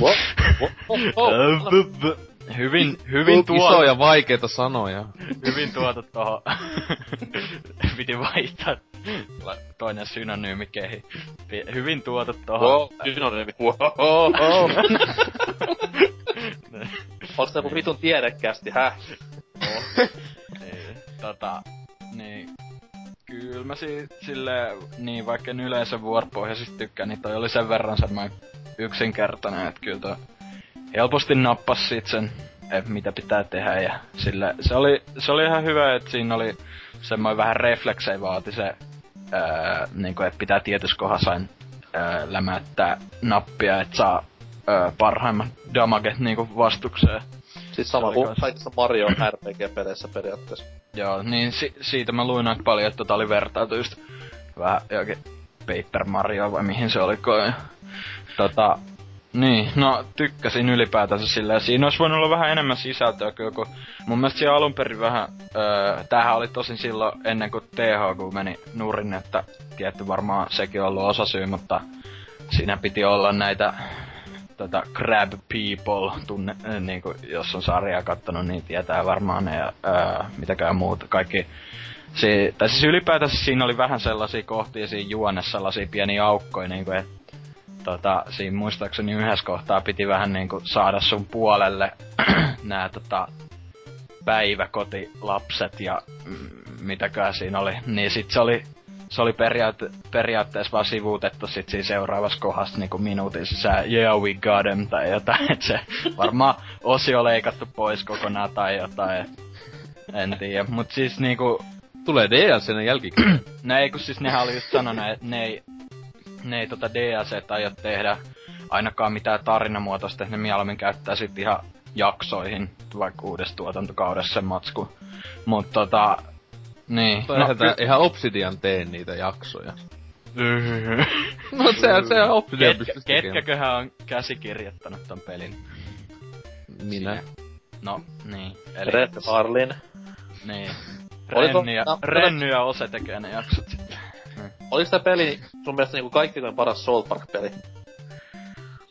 What? What? Oh, oh, oh. hyvin, hyvin tuotu, Isoja vaikeita sanoja. hyvin tuotu tohon. Piti vaihtaa toinen synonyymi kehi. Hyvin tuotu tohon. Wow, synonyymi. Wow. Onks tää joku vitun tiedekästi, häh? Niin, tota, niin, kyllä mä si- sille, niin vaikka en yleensä vuoropohjaisesti tykkään, niin toi oli sen verran semmoinen yksinkertainen, että kyllä toi helposti nappas sit sen, että mitä pitää tehdä ja sille, se oli, se oli ihan hyvä, että siinä oli semmoinen vähän refleksei vaati se, niin kuin, että pitää tietyssä kohdassa aina ää, lämättää nappia, että saa ää, parhaimman damaget niinku vastukseen. Siis sama kuin kaikissa Mario RPG-peleissä periaatteessa. Joo, niin si- siitä mä luin aika paljon, että tota oli vertailtu just vähän jokin Paper Mario vai mihin se olikaan. Ja, tota, niin, no tykkäsin ylipäätänsä sillä. Siinä olisi voinut olla vähän enemmän sisältöä kyllä, kun mun mielestä siellä alun perin vähän, öö, tämähän oli tosin silloin ennen kuin TH kun meni nurin, että tietty varmaan sekin on ollut osasyy, mutta siinä piti olla näitä tota Crab People, tunne, äh, niinku, jos on sarjaa kattonut, niin tietää varmaan ne ja ää, mitäkään muuta. Kaikki, si, tai siis ylipäätänsä siinä oli vähän sellaisia kohtia siinä juonessa, sellaisia pieniä aukkoja, niinku, että tota, siinä muistaakseni yhdessä kohtaa piti vähän niinku saada sun puolelle nämä tota, päiväkotilapset ja mitäkään siinä oli. Niin sit se oli, se oli periaate, periaatteessa vaan sivuutettu sit siinä seuraavassa kohdassa niinku minuutin sisään, yeah we got him, tai jotain, et se varmaan osio leikattu pois kokonaan tai jotain, et en tiedä, mut siis niinku, Tulee DLCn jälkikäteen. ne ei kun siis nehän oli just sanonut, että ne ei, ne ei tota DLC aio tehdä ainakaan mitään tarinamuotoista, että ne mieluummin käyttää sit ihan jaksoihin, vaikka uudessa tuotantokaudessa sen matsku. Mut tota, niin. No, ihan, ky- ihan Obsidian teen niitä jaksoja. no se, se on Obsidian Ketkä, ketkäköhän on käsikirjoittanut ton pelin? Minä. No, niin. Eli, Red Harlin. niin. Renny ja, no, Renny ja Ose tekee ne jaksot sitten. Oliko peli sun mielestä niinku kaikkein paras South Park-peli?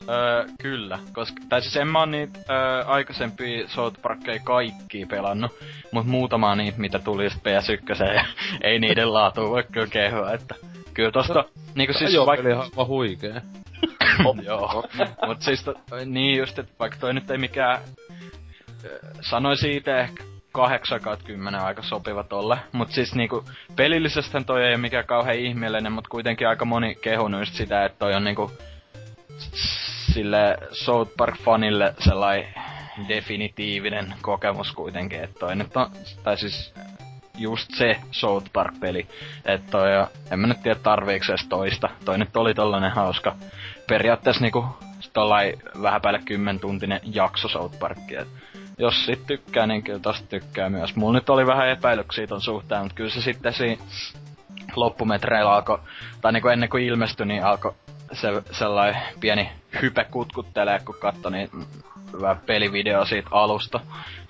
Öö, kyllä, koska, tai siis en mä oo niitä öö, aikaisempia South Parkkeja kaikki pelannut, mut muutama niitä, mitä tuli just PS1 ja ei niiden laatu voi kyllä kehua, että kyllä tosta, niinku siis Joo, vaikka, peli on huikee. joo, mut siis to, niin just, että vaikka toi nyt ei mikään, sanoi siitä ehkä 8 10 aika sopiva tolle, mut siis niinku pelillisesti toi ei ole mikään kauhean ihmeellinen, mut kuitenkin aika moni kehunut just sitä, että toi on niinku sille South Park-fanille sellainen definitiivinen kokemus kuitenkin, että toi nyt on, tai siis just se South Park-peli, että toi, en mä nyt tiedä tarviiks edes toista, toi nyt oli tollanen hauska, periaatteessa niinku tollai vähän päälle kymmentuntinen jakso South Parkia, jos sit tykkää, niin kyllä tosta tykkää myös. Mulla nyt oli vähän epäilyksiä ton suhteen, mutta kyllä se sitten siinä loppumetreillä alkoi, tai niinku ennen kuin ilmestyi, niin alkoi se sellainen pieni hype kutkuttelee, kun katsoi niin hyvä pelivideo siitä alusta.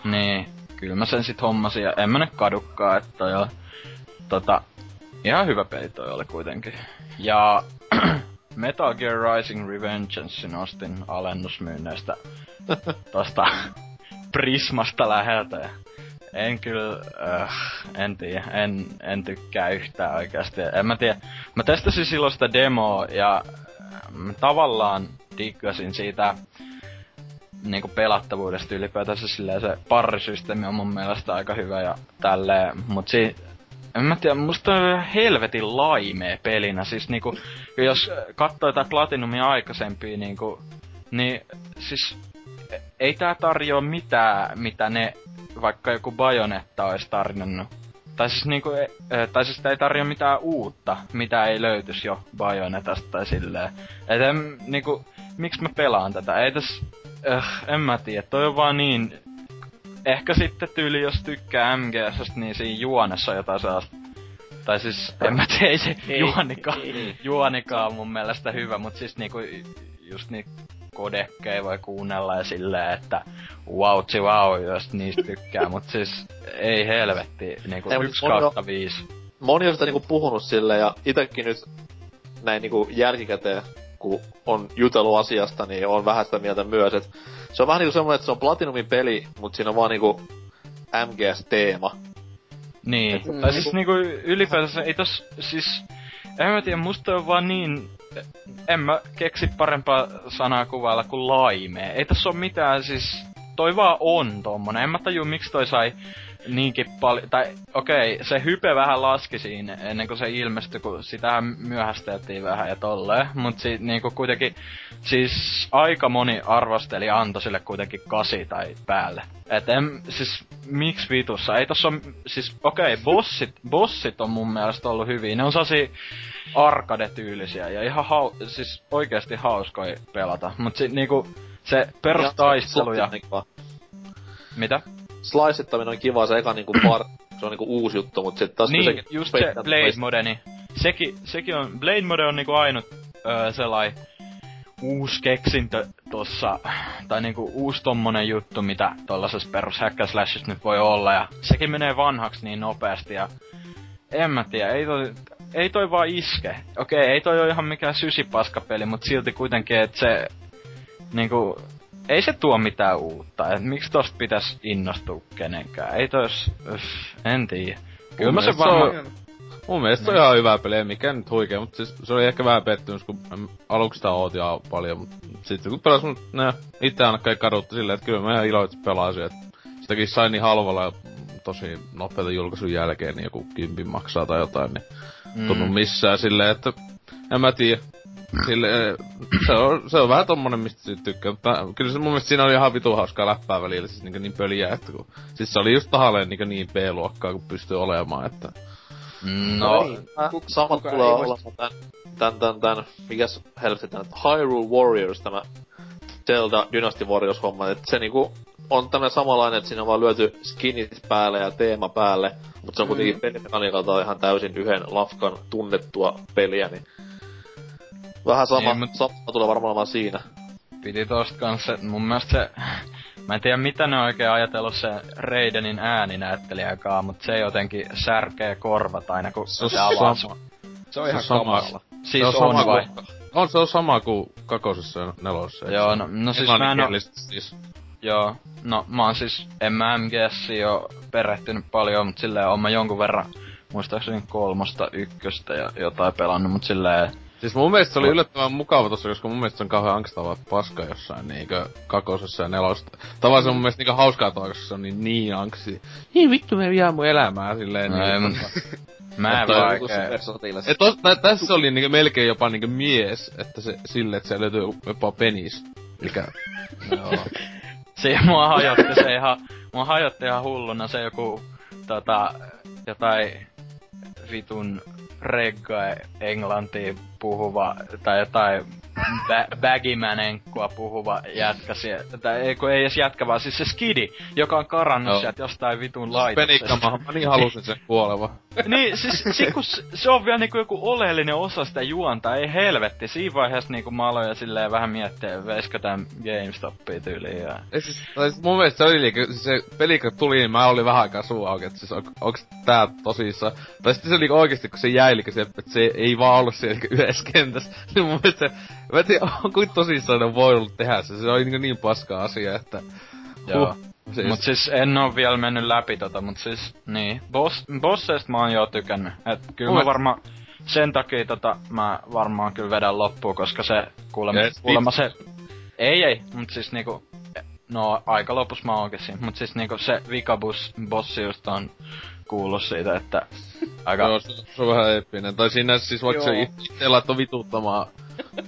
Niin kyllä mä sen sit hommasin ja en mä nyt kadukkaa, että on, tota, ihan hyvä peli toi oli kuitenkin. Ja Metal Gear Rising Revengeancein ostin alennusmyynneistä tosta Prismasta läheltä. ja En kyllä, äh, en tiedä, en, en tykkää yhtään oikeasti. En mä tiedä, mä testasin silloin sitä demoa ja tavallaan diggasin siitä niinku pelattavuudesta ylipäätänsä silleen se parrisysteemi on mun mielestä aika hyvä ja tälleen, mut si- en mä tiedä, musta on helvetin laimee pelinä, siis niinku, jos katsoo jotain Platinumin aikaisempia niinku, niin siis e- ei tää tarjoa mitään, mitä ne, vaikka joku Bajonetta olisi tarjonnut. Tai siis niinku, e- e- tai siis ei tarjoa mitään uutta, mitä ei löytys jo Bajonetasta tai silleen. Et en, niinku, miksi mä pelaan tätä? Ei täs, äh, en mä tiedä, toi on vaan niin... Ehkä sitten tyyli, jos tykkää MGSstä, niin siinä juonessa on jotain sellaista tai siis, en mä tiedä, ei se Ei, juonikaan, ei. juonikaan on mun mielestä hyvä, mut siis niinku, just niin kodekkeja voi kuunnella ja silleen, että wautsi wow, jos niistä tykkää, mut siis ei helvetti, niinku Ei, yksi kautta viisi. Moni on sitä niinku puhunut silleen, ja itekin nyt näin niinku jälkikäteen, kun on jutellut asiasta, niin on vähän sitä mieltä myös, että se on vähän niinku semmoinen, että se on Platinumin peli, mutta siinä on vaan niinku MGS-teema. Niin, Et- tai siis niinku ylipäätänsä ei tos, siis, en mä tiedä, musta on vaan niin, en mä keksi parempaa sanaa kuvailla kuin laimee. Ei tässä ole mitään, siis, toi vaan on tommonen. En mä tajua, miksi toi sai niinkin paljon, tai okei, okay, se hype vähän laski siinä ennen kuin se ilmestyi, kun sitähän myöhästeltiin vähän ja tolleen, mut si, niinku kuitenkin, siis aika moni arvosteli antoi sille kuitenkin kasi tai päälle. Et en, siis miksi vitussa, ei tossa on, siis okei, okay, bossit, bossit on mun mielestä ollut hyviä, ne on sellaisia arcade-tyylisiä ja ihan hau, siis oikeasti hauskoja pelata, mut si, niinku, se perustaistelu ja, mitä? Sliceittaminen on kiva, se eka niinku par, se on niinku uusi juttu, mut sit taas Niin, sekin just se Blade Mode, niin sekin, sekin on, Blade Mode on niinku ainut öö, sellai uusi keksintö tossa, tai niinku uusi tommonen juttu, mitä tollasessa perus nyt voi olla, ja sekin menee vanhaksi niin nopeasti, ja en mä tiedä, ei toi, ei toi vaan iske. Okei, ei toi ole ihan mikään sysipaskapeli, mut silti kuitenkin, että se niinku, ei se tuo mitään uutta, et miksi tosta pitäis innostua kenenkään, ei tois, öff, en tiedä. Kyllä mä se varmaan... on- Mun mielestä on ihan hyvä peli, ei mikään nyt huikea, mutta siis se oli ehkä vähän pettymys, kun aluksi sitä ootin paljon, mutta sitten kun pelasin, ne itse ainakaan kadutti silleen, että kyllä mä ihan iloitsin pelasin, että sitäkin sain niin halvalla ja tosi nopeita julkaisun jälkeen, niin joku kympin maksaa tai jotain, niin mm. tunnu missään silleen, että en mä tiedä. Sille, se, on, se on vähän tommonen, mistä tykkää, mutta kyllä se mun mielestä siinä oli ihan vitu hauskaa läppää välillä, siis niin, niin pöliä, että kun, siis se oli just tahalleen niin, niin B-luokkaa, kun pystyy olemaan, että No, Kuk- samat kuka tulee olemaan tän, tän, tän, tän, mikäs helvetti tän, Hyrule Warriors, tämä Zelda Dynasty Warriors homma, että se niinku on tämmönen samanlainen, että siinä on vaan lyöty skinit päälle ja teema päälle, mutta se on kuitenkin pelimekaniikalta ihan täysin yhden lafkan tunnettua peliä, niin vähän sama, Niin, niin, mut- sama tulee varmaan olemaan siinä. piti tosta kanssa, että mun mielestä se... Mä en tiedä mitä ne on oikein ajatellut se Raidenin ääninäyttelijäkaan, mutta se jotenkin särkee korvat aina kun Se on se avaa. sama. Se on ihan Se on sama. kamala. Siis Se on on, sama vai? On, se on sama kuin kakosessa ja nelosessa. Joo, no, no siis mä en oo, siis. joo, no mä oon siis, en mä MGS jo perehtynyt paljon, mut silleen oon mä jonkun verran, muistaakseni kolmosta, ykköstä ja jotain pelannut, mut silleen, Siis mun mielestä se oli yllättävän mukava tossa, koska mun mielestä se on kauhean angstavaa paska jossain niinkö kakosessa ja nelosta. Tavallaan se on mun mielestä niinkö hauskaa toi, koska se on niin, niin angsti. Niin vittu me jää mun elämää silleen. No niin, mut- tota- mä en vaan oikein. Et tos, tä, tässä oli niinkö melkein jopa niinkö mies, että se sille, että se löytyy jopa penis. Mikä, Joo. Se mua hajotti se ihan, mua hajotti ihan hulluna se joku, tota, jotain vitun regga englantia puhuva, tai jotain bä- baggymanenkua puhuva jätkä sieltä, tai ei kun ei edes jätkä, vaan siis se skidi, joka on karannut Joo. sieltä jostain vitun Siis laitoksesta. penikkamahan, mä niin halusin sen kuoleva. Niin, siis si, kun se, on vielä niinku joku oleellinen osa sitä juonta, ei helvetti. Siinä vaiheessa niinku mä aloin silleen vähän miettiä, veisikö tän GameStopia tyyliin. Ja... Ei siis, siis mun mielestä se oli liikaa, siis se peli kun tuli, niin mä olin vähän aikaa suu auki, että siis on, onks tää tosissaan. Tai sitten se oli oikeesti, kun se jäi, se, että se ei vaan ollut siellä yhdessä kentässä. Niin mun mielestä se, mä en tiedä, on kuin tosissaan ne on voinut tehdä se. Se oli niin, niin paska asia, että... Joo. Siis... Mut siis en oo vielä mennyt läpi tota, mut siis niin. Boss, bosseista mä oon jo tykännyt. Et kyllä mä Olet. varmaan sen takia tota mä varmaan kyllä vedän loppuun, koska se kuulemma, Yes, kuulemma se... Ei ei, mut siis niinku... No aika lopussa mä oonkin siinä, mut siis niinku se vikabus bossi just on kuullut siitä, että aika... Joo, se, se on vähän eeppinen. Tai siinä siis vaikka se itse laittoi vituttamaan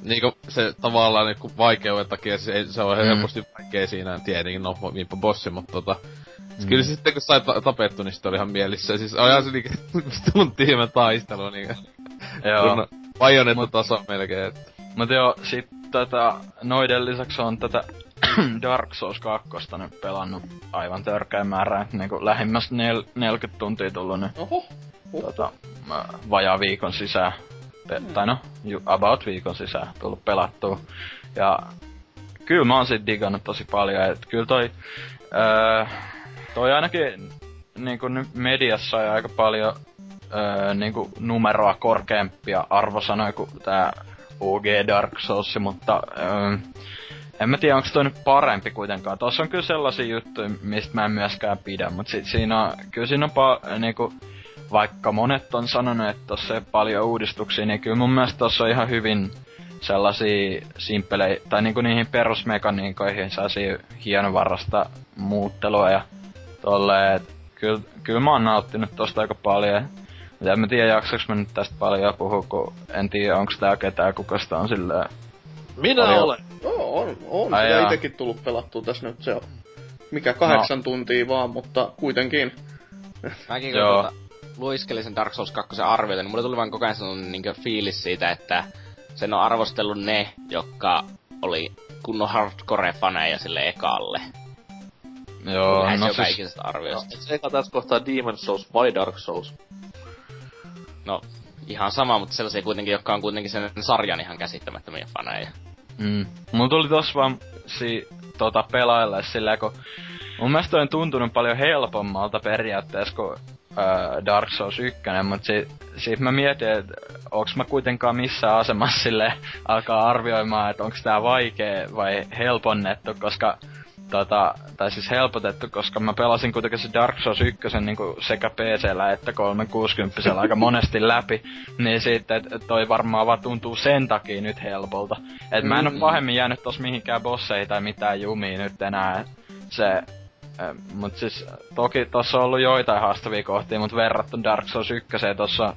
niinku se tavallaan niinku vaikeuden takia se, ei- se on Mm. helposti vaikea siinä tietenkin, no viipä bossi, mutta tota... Mm. Mm. Kyllä se sitten kun sai ta- tapettu, niin sitten oli ihan mielissä. Ja Siis ajan se niinku tunti ihme taistelu niinku. Joo. Kun Bajonetta taso melkein, että... Mut joo, sit tota, noiden lisäksi on tätä Dark Souls 2 nyt pelannut aivan törkeän määrän, et niinku lähimmäs nel- 40 tuntia tullut nyt Oho. tota, mä- vajaa viikon sisään. Pe- tai no, about viikon sisään tullut pelattua. Ja kyllä mä oon sit digannut tosi paljon, et kyllä toi, öö, toi ainakin niinku nyt mediassa on aika paljon öö, niinku numeroa korkeampia arvosanoja kuin tää OG Dark Souls, mutta öö, en mä tiedä, onko toi nyt parempi kuitenkaan. Tossa on kyllä sellaisia juttuja, mistä mä en myöskään pidä, mutta sit siinä on, kyllä siinä on pa- niinku, vaikka monet on sanonut, että tossa ei paljon uudistuksia, niin kyllä mun mielestä tossa on ihan hyvin sellaisia simppelejä, tai niinku niihin perusmekaniikoihin sellaisia hienovarasta muuttelua ja tolleen, kyllä, kyllä mä oon nauttinut tosta aika paljon. Ja en mä tiedä, jaksaks mä nyt tästä paljon puhua, kun en tiedä, onks tää ketään, kuka sitä on silleen... Minä Paljon. olen. Joo, on, on Ai sitä itekin tullut pelattua tässä nyt. Se on mikä kahdeksan no. tuntia vaan, mutta kuitenkin. Mäkin kun Joo. tuota, luiskelin sen Dark Souls 2 arvioita, niin mulle tuli vaan koko ajan sellainen niin fiilis siitä, että sen on arvostellut ne, jotka oli kunnon hardcore-faneja sille ekalle. Joo, Lähes no siis... arviosta. Sekä tässä kohtaa Demon Souls vai Dark Souls? No, ihan sama, mutta sellaisia kuitenkin, jotka on kuitenkin sen sarjan ihan käsittämättömiä faneja. Mm. Mulla tuli tossa vaan si, tota, pelailla silleen, kun mun mielestä on tuntunut paljon helpommalta periaatteessa kuin ää, Dark Souls 1, mutta si, siitä mä mietin, että onks mä kuitenkaan missään asemassa sille alkaa arvioimaan, että onks tää vaikea vai helponnettu, koska tota, tai siis helpotettu, koska mä pelasin kuitenkin se Dark Souls 1 niin sekä PCllä että 360 aika monesti läpi, niin et, et toi varmaan vaan tuntuu sen takia nyt helpolta. Et mä en oo Mm. pahemmin jäänyt tos mihinkään bosseihin tai mitään jumia nyt enää. Se, äh, mut siis toki tossa on ollut joitain haastavia kohtia, mut verrattuna Dark Souls 1 tossa,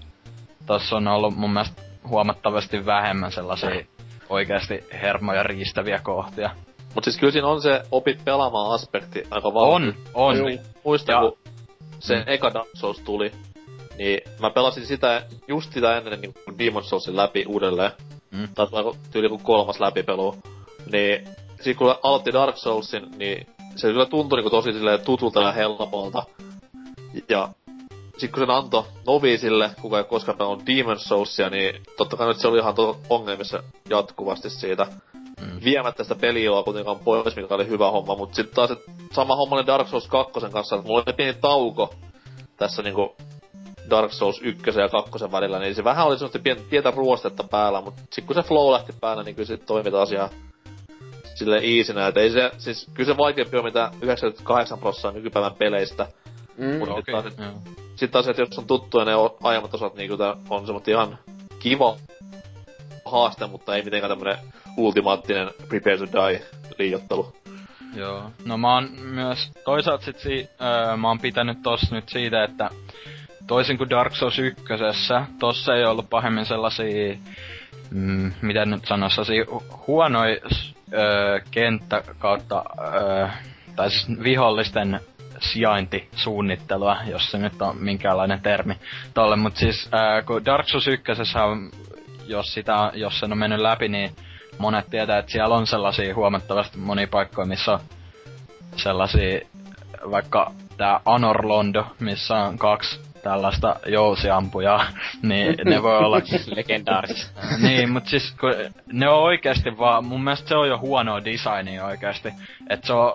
tossa on ollut mun mielestä huomattavasti vähemmän sellaisia oikeasti hermoja riistäviä kohtia. Mut siis kyllä siinä on se opit pelaamaan aspekti aika On, vahvasti. on. Joo. Muistan, Ja- kun se Mm. eka Dark Souls tuli, niin mä pelasin sitä, just sitä ennen niin kuin Demon Soulsin läpi uudelleen. Mm. Olla tyyli kuin kolmas läpipelu. Niin, sit kun aloitti Dark Soulsin, niin se kyllä tuntui niin kuin tosi silleen tutulta ja helpolta. Ja sit kun sen antoi noviisille, kuka ei koskaan pelannut Demon Soulsia, niin totta kai nyt se oli ihan to- ongelmissa jatkuvasti siitä Mm. viemättä sitä peliä kuitenkaan pois, mikä oli hyvä homma, mutta sitten taas et sama homma oli Dark Souls 2 kanssa, että mulla oli pieni tauko tässä niinku Dark Souls 1 ja 2 välillä, niin se vähän oli semmoista pientä, pientä ruostetta päällä, mutta sitten kun se flow lähti päällä, niin kyllä se toimi taas ihan silleen easynä, että ei se, siis kyllä se vaikeampi on mitä 98 prosenttia nykypäivän peleistä, Mm. Mut- Okei, taas- joo. sitten taas, että jos on tuttuja ne aiemmat osat, niin kyllä on semmoinen ihan kiva haaste, mutta ei mitenkään tämmönen ultimaattinen prepare to die liiottelu. Joo. No mä oon myös toisaalta sit si- öö, mä oon pitänyt tossa nyt siitä, että toisin kuin Dark Souls 1, tossa ei ollut pahemmin sellaisia, mm, miten nyt sanoisi, huonoja öö, kenttä kautta, öö, tai siis vihollisten sijaintisuunnittelua, jos se nyt on minkäänlainen termi tolle, mut siis öö, kun Dark Souls 1 on, jos, sitä, jos sen on mennyt läpi, niin monet tietää, että siellä on sellaisia huomattavasti monia paikkoja, missä on sellaisia, vaikka tää Anorlondo, missä on kaksi tällaista jousiampujaa, niin ne voi olla... Legendaarista. niin, mut siis kun ne on oikeasti vaan, mun mielestä se on jo huonoa designia oikeasti. Et se on,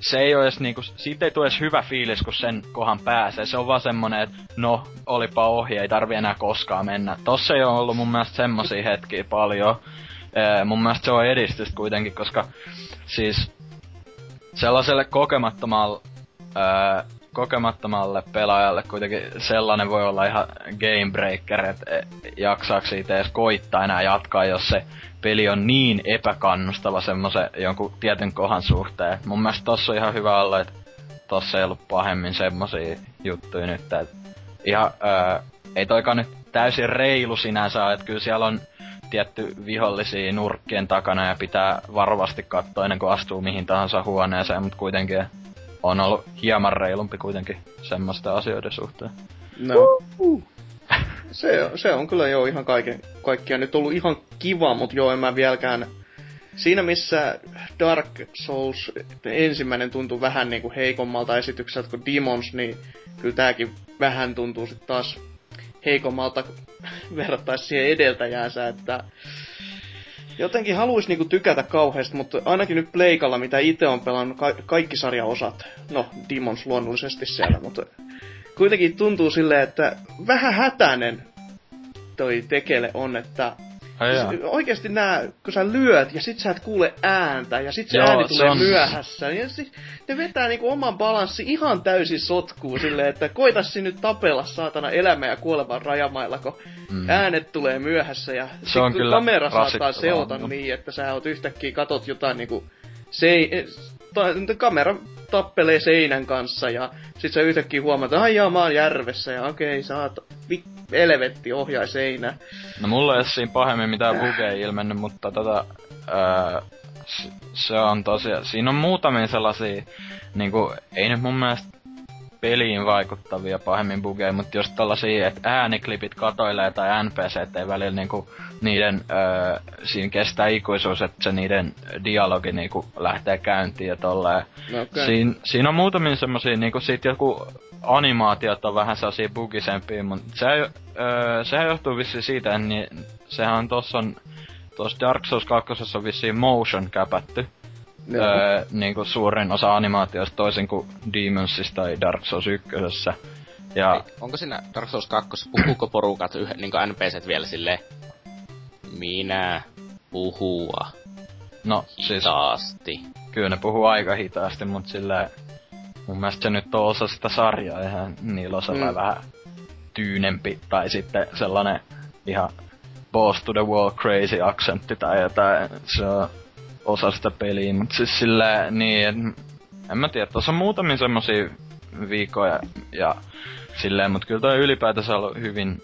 se ei ole edes niinku, siitä ei tule edes hyvä fiilis, kun sen kohan pääsee. Se on vaan semmonen, että no, olipa ohi, ei tarvi enää koskaan mennä. Tossa ei ole ollut mun mielestä semmosia hetkiä paljon. Ee, mun mielestä se on edistystä kuitenkin, koska siis sellaiselle kokemattomalle, kokemattomalle pelaajalle kuitenkin sellainen voi olla ihan game breaker, että jaksaako siitä edes koittaa enää jatkaa, jos se peli on niin epäkannustava semmoisen jonkun tietyn kohan suhteen. Mun mielestä tossa on ihan hyvä olla, että tossa ei ollut pahemmin semmosia juttuja nyt, että ihan, ää, ei toikaan nyt täysin reilu sinänsä, että kyllä siellä on tietty vihollisia nurkkien takana ja pitää varovasti katsoa ennen kuin astuu mihin tahansa huoneeseen, mutta kuitenkin on ollut hieman reilumpi kuitenkin semmoista asioiden suhteen. No. Se, se on kyllä jo ihan kaiken, kaikkiaan nyt ollut ihan kiva, mutta joo, en mä vieläkään... Siinä missä Dark Souls ensimmäinen tuntuu vähän niinku heikommalta esitykseltä kuin Demons, niin kyllä tääkin vähän tuntuu sitten taas heikommalta verrattaisi siihen edeltäjäänsä, että jotenkin haluaisi niinku tykätä kauheasti, mutta ainakin nyt Pleikalla, mitä itse on pelannut ka- kaikki sarjaosat, no Demons luonnollisesti siellä, mutta kuitenkin tuntuu silleen, että vähän hätäinen toi tekele on, että Ai siis oikeasti nää, kun sä lyöt ja sit sä et kuule ääntä ja sit se Joo, ääni se tulee on- myöhässä. Ja sit ne vetää niinku oman balanssi ihan täysin sotkuun silleen, että koitas nyt tapella saatana elämä ja kuolevan rajamailla, kun Mm. äänet tulee myöhässä ja Se sit on kyllä kamera saattaa seota no. niin, että sä oot yhtäkkiä katot jotain niinku se, ta, kamera tappelee seinän kanssa ja sit sä yhtäkkiä huomaat, että ai jaa, mä oon järvessä ja okei, sä oot vi- helvetti ohjaa seinää. No mulla ei ole siinä pahemmin mitään bugeja ilmennyt, mutta tota, s- se on tosiaan, siinä on muutamia sellaisia, niinku, ei nyt mun mielestä peliin vaikuttavia pahemmin bugeja, mutta jos tällaisia, että ääniklipit katoilee tai NPC ei välillä niinku, niiden, öö, siinä kestää ikuisuus, että se niiden dialogi niinku lähtee käyntiin ja tolleen. No, okay. Siin, siinä on muutamia semmosia, niinku sit joku animaatiot on vähän sellaisia bugisempia, mutta se, öö, sehän johtuu vissiin siitä, että niin, sehän on tossa on, tossa Dark Souls 2 on vissiin motion käpätty. Öö, niinku suurin osa animaatioista toisin kuin Demonsissa tai Dark Souls 1. Ja Ei, onko siinä Dark Souls 2, puhuuko porukat yhden, niinku NPCt vielä silleen, minä puhua no siis hitaasti. kyllä ne puhuu aika hitaasti, mutta sillä mun mielestä se nyt on osa sitä sarjaa ihan niillä on sellainen Mm. vähän tyynempi tai sitten sellainen ihan boss to the wall crazy aksentti tai jotain. Se on osa sitä peliä, mutta siis sillä niin, et, en mä tiedä, tuossa on muutamia semmosia viikkoja ja silleen, mutta kyllä toi ylipäätänsä ollut hyvin,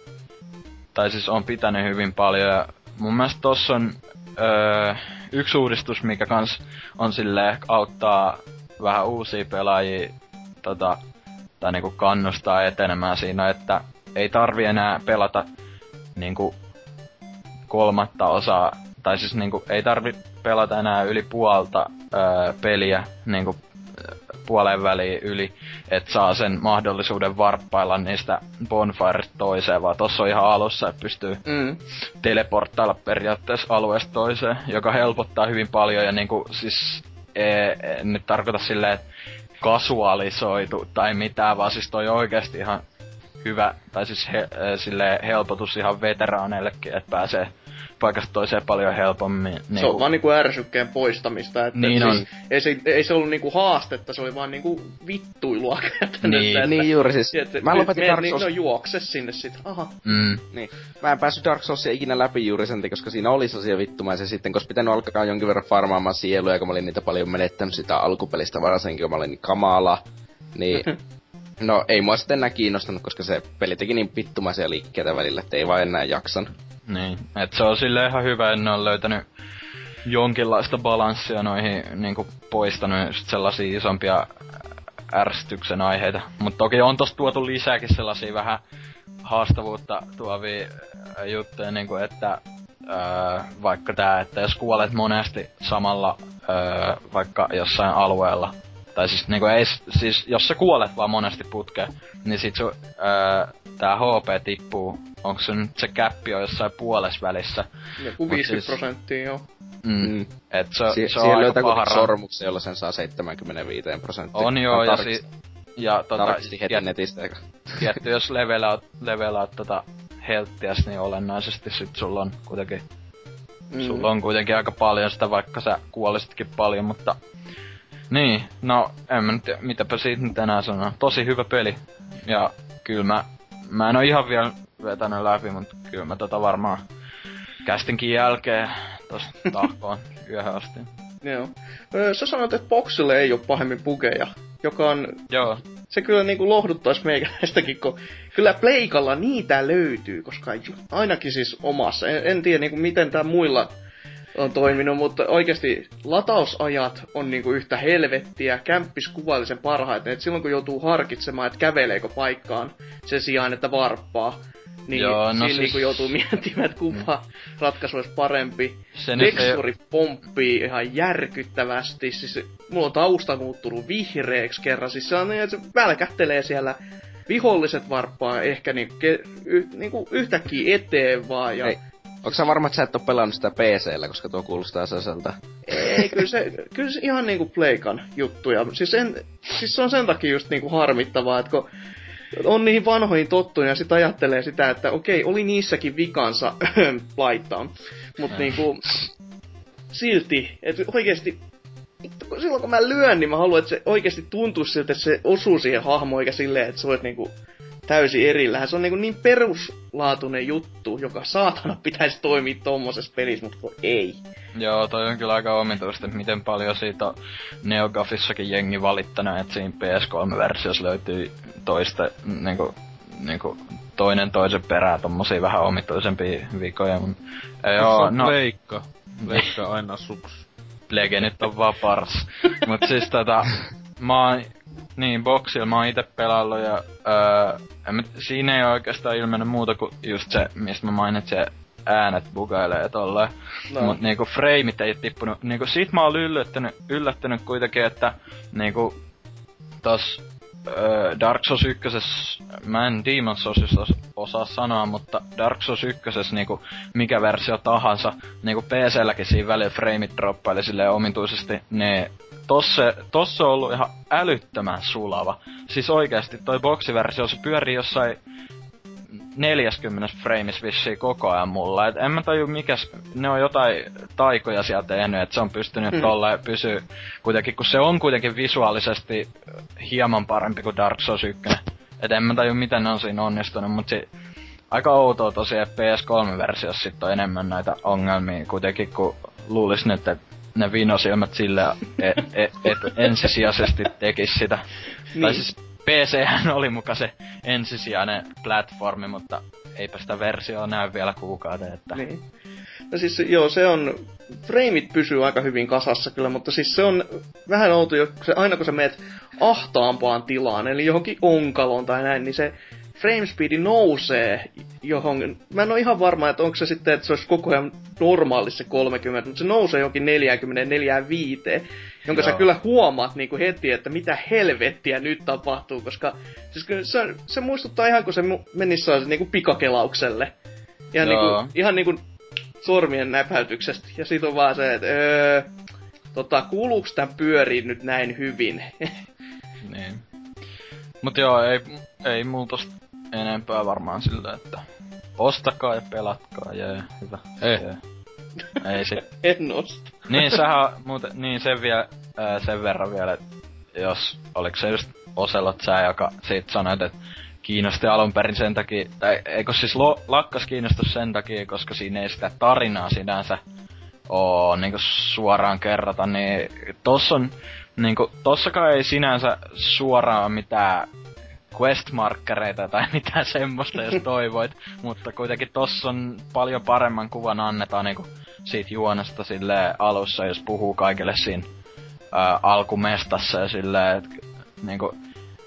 tai siis on pitänyt hyvin paljon ja mun mielestä tossa on öö, yksi uudistus, mikä kans on silleen auttaa vähän uusia pelaajia tota, tai niinku kannustaa etenemään siinä, että ei tarvi enää pelata niinku kolmatta osaa, tai siis niinku ei tarvi pelata enää yli puolta öö, peliä niinku ö, puolen väliin yli, että saa sen mahdollisuuden varppailla niistä bonfiresta toiseen, vaan tossa on ihan alussa, että pystyy Mm. teleporttailla periaatteessa alueesta toiseen, joka helpottaa hyvin paljon ja niinku siis e, en nyt tarkoita silleen, että kasualisoitu tai mitään, vaan siis toi oikeesti ihan hyvä, tai siis he, silleen helpotus ihan veteraaneillekin, että pääsee paikasta toiseen paljon helpommin. Se Niinku, on vaan niinku ärsykkeen poistamista, että Niin siis on. Ei, se, ei se ollut niinku haastetta, se oli vaan niinku vittuilua käytännössä. Niin. että, Niin juuri siis. että Mä lopetin Dark niin, Souls no juokse sinne sit. Aha. mm, Niin. Mä en päässyt Dark Soulsia ikinä läpi juuri sen koska siinä oli sellaisia vittumaisia sitten, koska pitänyt alkaa jonkin verran farmaamaan sieluja, kun mä olin niitä paljon menettänyt sitä alkupelistä varsinkin, kun mä olin niin kamala. Niin, no ei mua sitten enää kiinnostanut, koska se peli teki niin vittumaisia liikkeitä välillä, että ei vaan enää jaksanut. Niin, et se on sille ihan hyvä, että ne on löytänyt jonkinlaista balanssia noihin, niinku poistanut just sellaisia isompia ärsytyksen aiheita. Mutta toki on tossa tuotu lisääkin sellaisia vähän haastavuutta tuovia juttuja, niinku että öö, vaikka tää, että jos kuolet monesti samalla öö, vaikka jossain alueella, tai siis niinku ei, siis jos sä kuolet vaan monesti putkeen, niin sit sun, öö, tää HP tippuu, onko se nyt se käppi on jossain puolessa välissä. Joku Mut 50 siis- prosenttia, joo. Mm. Mm. Et se, Si- se on aika löytää paha sormuksen, jolla sen saa 75 prosenttia. On joo, ja, Tarkist- si- ja tota, heti tiet- netistä. eikä- tietty jos levelaat, levelaat tota helttiäs, niin olennaisesti sit sulla on kuitenkin, mm. sulla on kuitenkin aika paljon sitä, vaikka sä kuolisitkin paljon, mutta niin, no en mä nyt, tiedä, mitäpä siitä nyt enää sanoa. Tosi hyvä peli. Ja kyllä mä, mä en oo ihan vielä vetänyt läpi, mutta kyllä mä tota varmaan kästinkin jälkeen tosta tahkoon yöhön asti. Joo. Öö, Sä sanoit, että boxille ei ole pahemmin bugeja, joka on Joo, se kyllä niinku lohduttaisi meikäläistäkin, kun kyllä Pleikalla niitä löytyy, koska ainakin siis omassa, en, en tiedä niinku miten tämä muilla on toiminut, mutta oikeasti latausajat on niinku yhtä helvettiä, kämppis kuvaili sen parhaiten, että silloin kun joutuu harkitsemaan, että käveleekö paikkaan sen sijaan, että varppaa, niin Joo, no siinä siis- niinku joutuu miettimään, että kumpa ratkaisu olisi parempi. se nyt ei, pomppii ihan järkyttävästi. Siis mulla on tausta muuttunut vihreäksi kerran. Siis se on niin, että se välkähtelee siellä viholliset varppaa ehkä niinku, ke, y, niinku yhtäkkiä eteen vaan. Ja, Ei. Onko sä varma, että sä et oo pelannut sitä PCllä, koska tuo kuulostaa sellaiselta? ei, kyllä se, kyllä se ihan niinku pleikan juttuja. Siis, en, siis se on sen takia just niinku harmittavaa, että kun on niihin vanhoihin tottunut ja sit ajattelee sitä, että okei, oli niissäkin vikansa laittaa. Mut Äh. niinku, silti, että kun silloin kun mä lyön, niin mä haluan, että se oikeasti tuntuisi siltä, että se osuu siihen hahmoon, eikä silleen, että se olisi niinku täysin erillään. Se on niinku niin peruslaatuinen juttu, joka saatana pitäisi toimia tommosessa pelissä, mutta ei. Joo, toi on kyllä aika omituista, että miten paljon siitä on NeoGAFissakin jengi valittanut, että siinä PS3-versiossa löytyy toista, niinku, niinku toinen toisen perään tommosia vähän omituisempia vikoja, mut joo, no, Leikka. Leikka aina suks. legenit on vaan pars. Mut siis tota, mä oon, niin, boksilla mä oon ite pelaillut ja öö, mä, siinä ei oikeastaan ilmennyt muuta kuin just se, mistä mä mainitsin, äänet bugailee tolleen. No. Mut niinku frameit ei tippunut. Niinku sit mä oon yllättynyt, yllättynyt kuitenkin, että niinku tos öö, Dark Souls 1, mä en Demon Soulsista os- osaa sanoa, mutta Dark Souls 1, niinku mikä versio tahansa, niinku PC-lläkin siinä välillä frameit droppaili silleen omituisesti, niin tossa, tossa on ollut ihan älyttömän sulava. Siis oikeasti toi boksiversio, se pyörii jossain 40 frames vissiin koko ajan mulla. Et en mä taju mikäs, ne on jotain taikoja sieltä tehnyt, että se on pystynyt Mm. tolleen pysyä kuitenkin, kun se on kuitenkin visuaalisesti hieman parempi kuin Dark Souls 1. Et en mä taju miten ne on siinä onnistunut, mut si- aika outoa tosiaan, että PS3-versiossa sit on enemmän näitä ongelmia kuitenkin, kun luulis nyt, että ne vinosilmät sille et, et, et ensisijaisesti tekis sitä. Niin. Tai siis PC oli muka se ensisijainen platformi, mutta eipä sitä versiota näy vielä kuukauden, että... Niin. No siis joo, se on, frameit pysyy aika hyvin kasassa kyllä, mutta siis se on vähän outo, jo- kun se, aina kun sä meet ahtaampaan tilaan, eli johonkin onkaloon tai näin, niin se frame speedi nousee johon, mä en ole ihan varma, että onko se sitten, että se olisi koko ajan normaali se 30, mutta se nousee johonkin 45, jonka sä Joo. kyllä huomaat niin kuin heti, että mitä helvettiä nyt tapahtuu, koska siis kyllä se, se muistuttaa ihan kun se menisi niin kuin pikakelaukselle. Ihan, niin kuin, ihan niin kuin sormien näpäytyksestä. Ja sit on vaan se, että öö, tota, kuuluuks tän pyörii nyt näin hyvin? Niin. Mut joo, ei, ei mulla tosta enempää varmaan sillä, että ostakaa ja pelatkaa, jee, hyvä. Eh. Jee. Ei sit. en osta. Niin sähän muuten, niin sen vielä, ää, sen verran vielä, että jos, oliko se just Oselot sä, joka siitä sanoit, että kiinnosti alun perin sen takia, tai eikö siis lo, lakkas kiinnostus sen takia, koska siinä ei sitä tarinaa sinänsä oo niinku suoraan kerrata, niin tossa on, niinku, tossakaan ei sinänsä suoraan mitään questmarkkereita tai mitään semmoista, jos toivoit, mutta kuitenkin tossa on paljon paremman kuvan annetaan niinku siitä juonesta sille alussa, jos puhuu kaikille siinä ää, alkumestassa ja silleen, että niinku,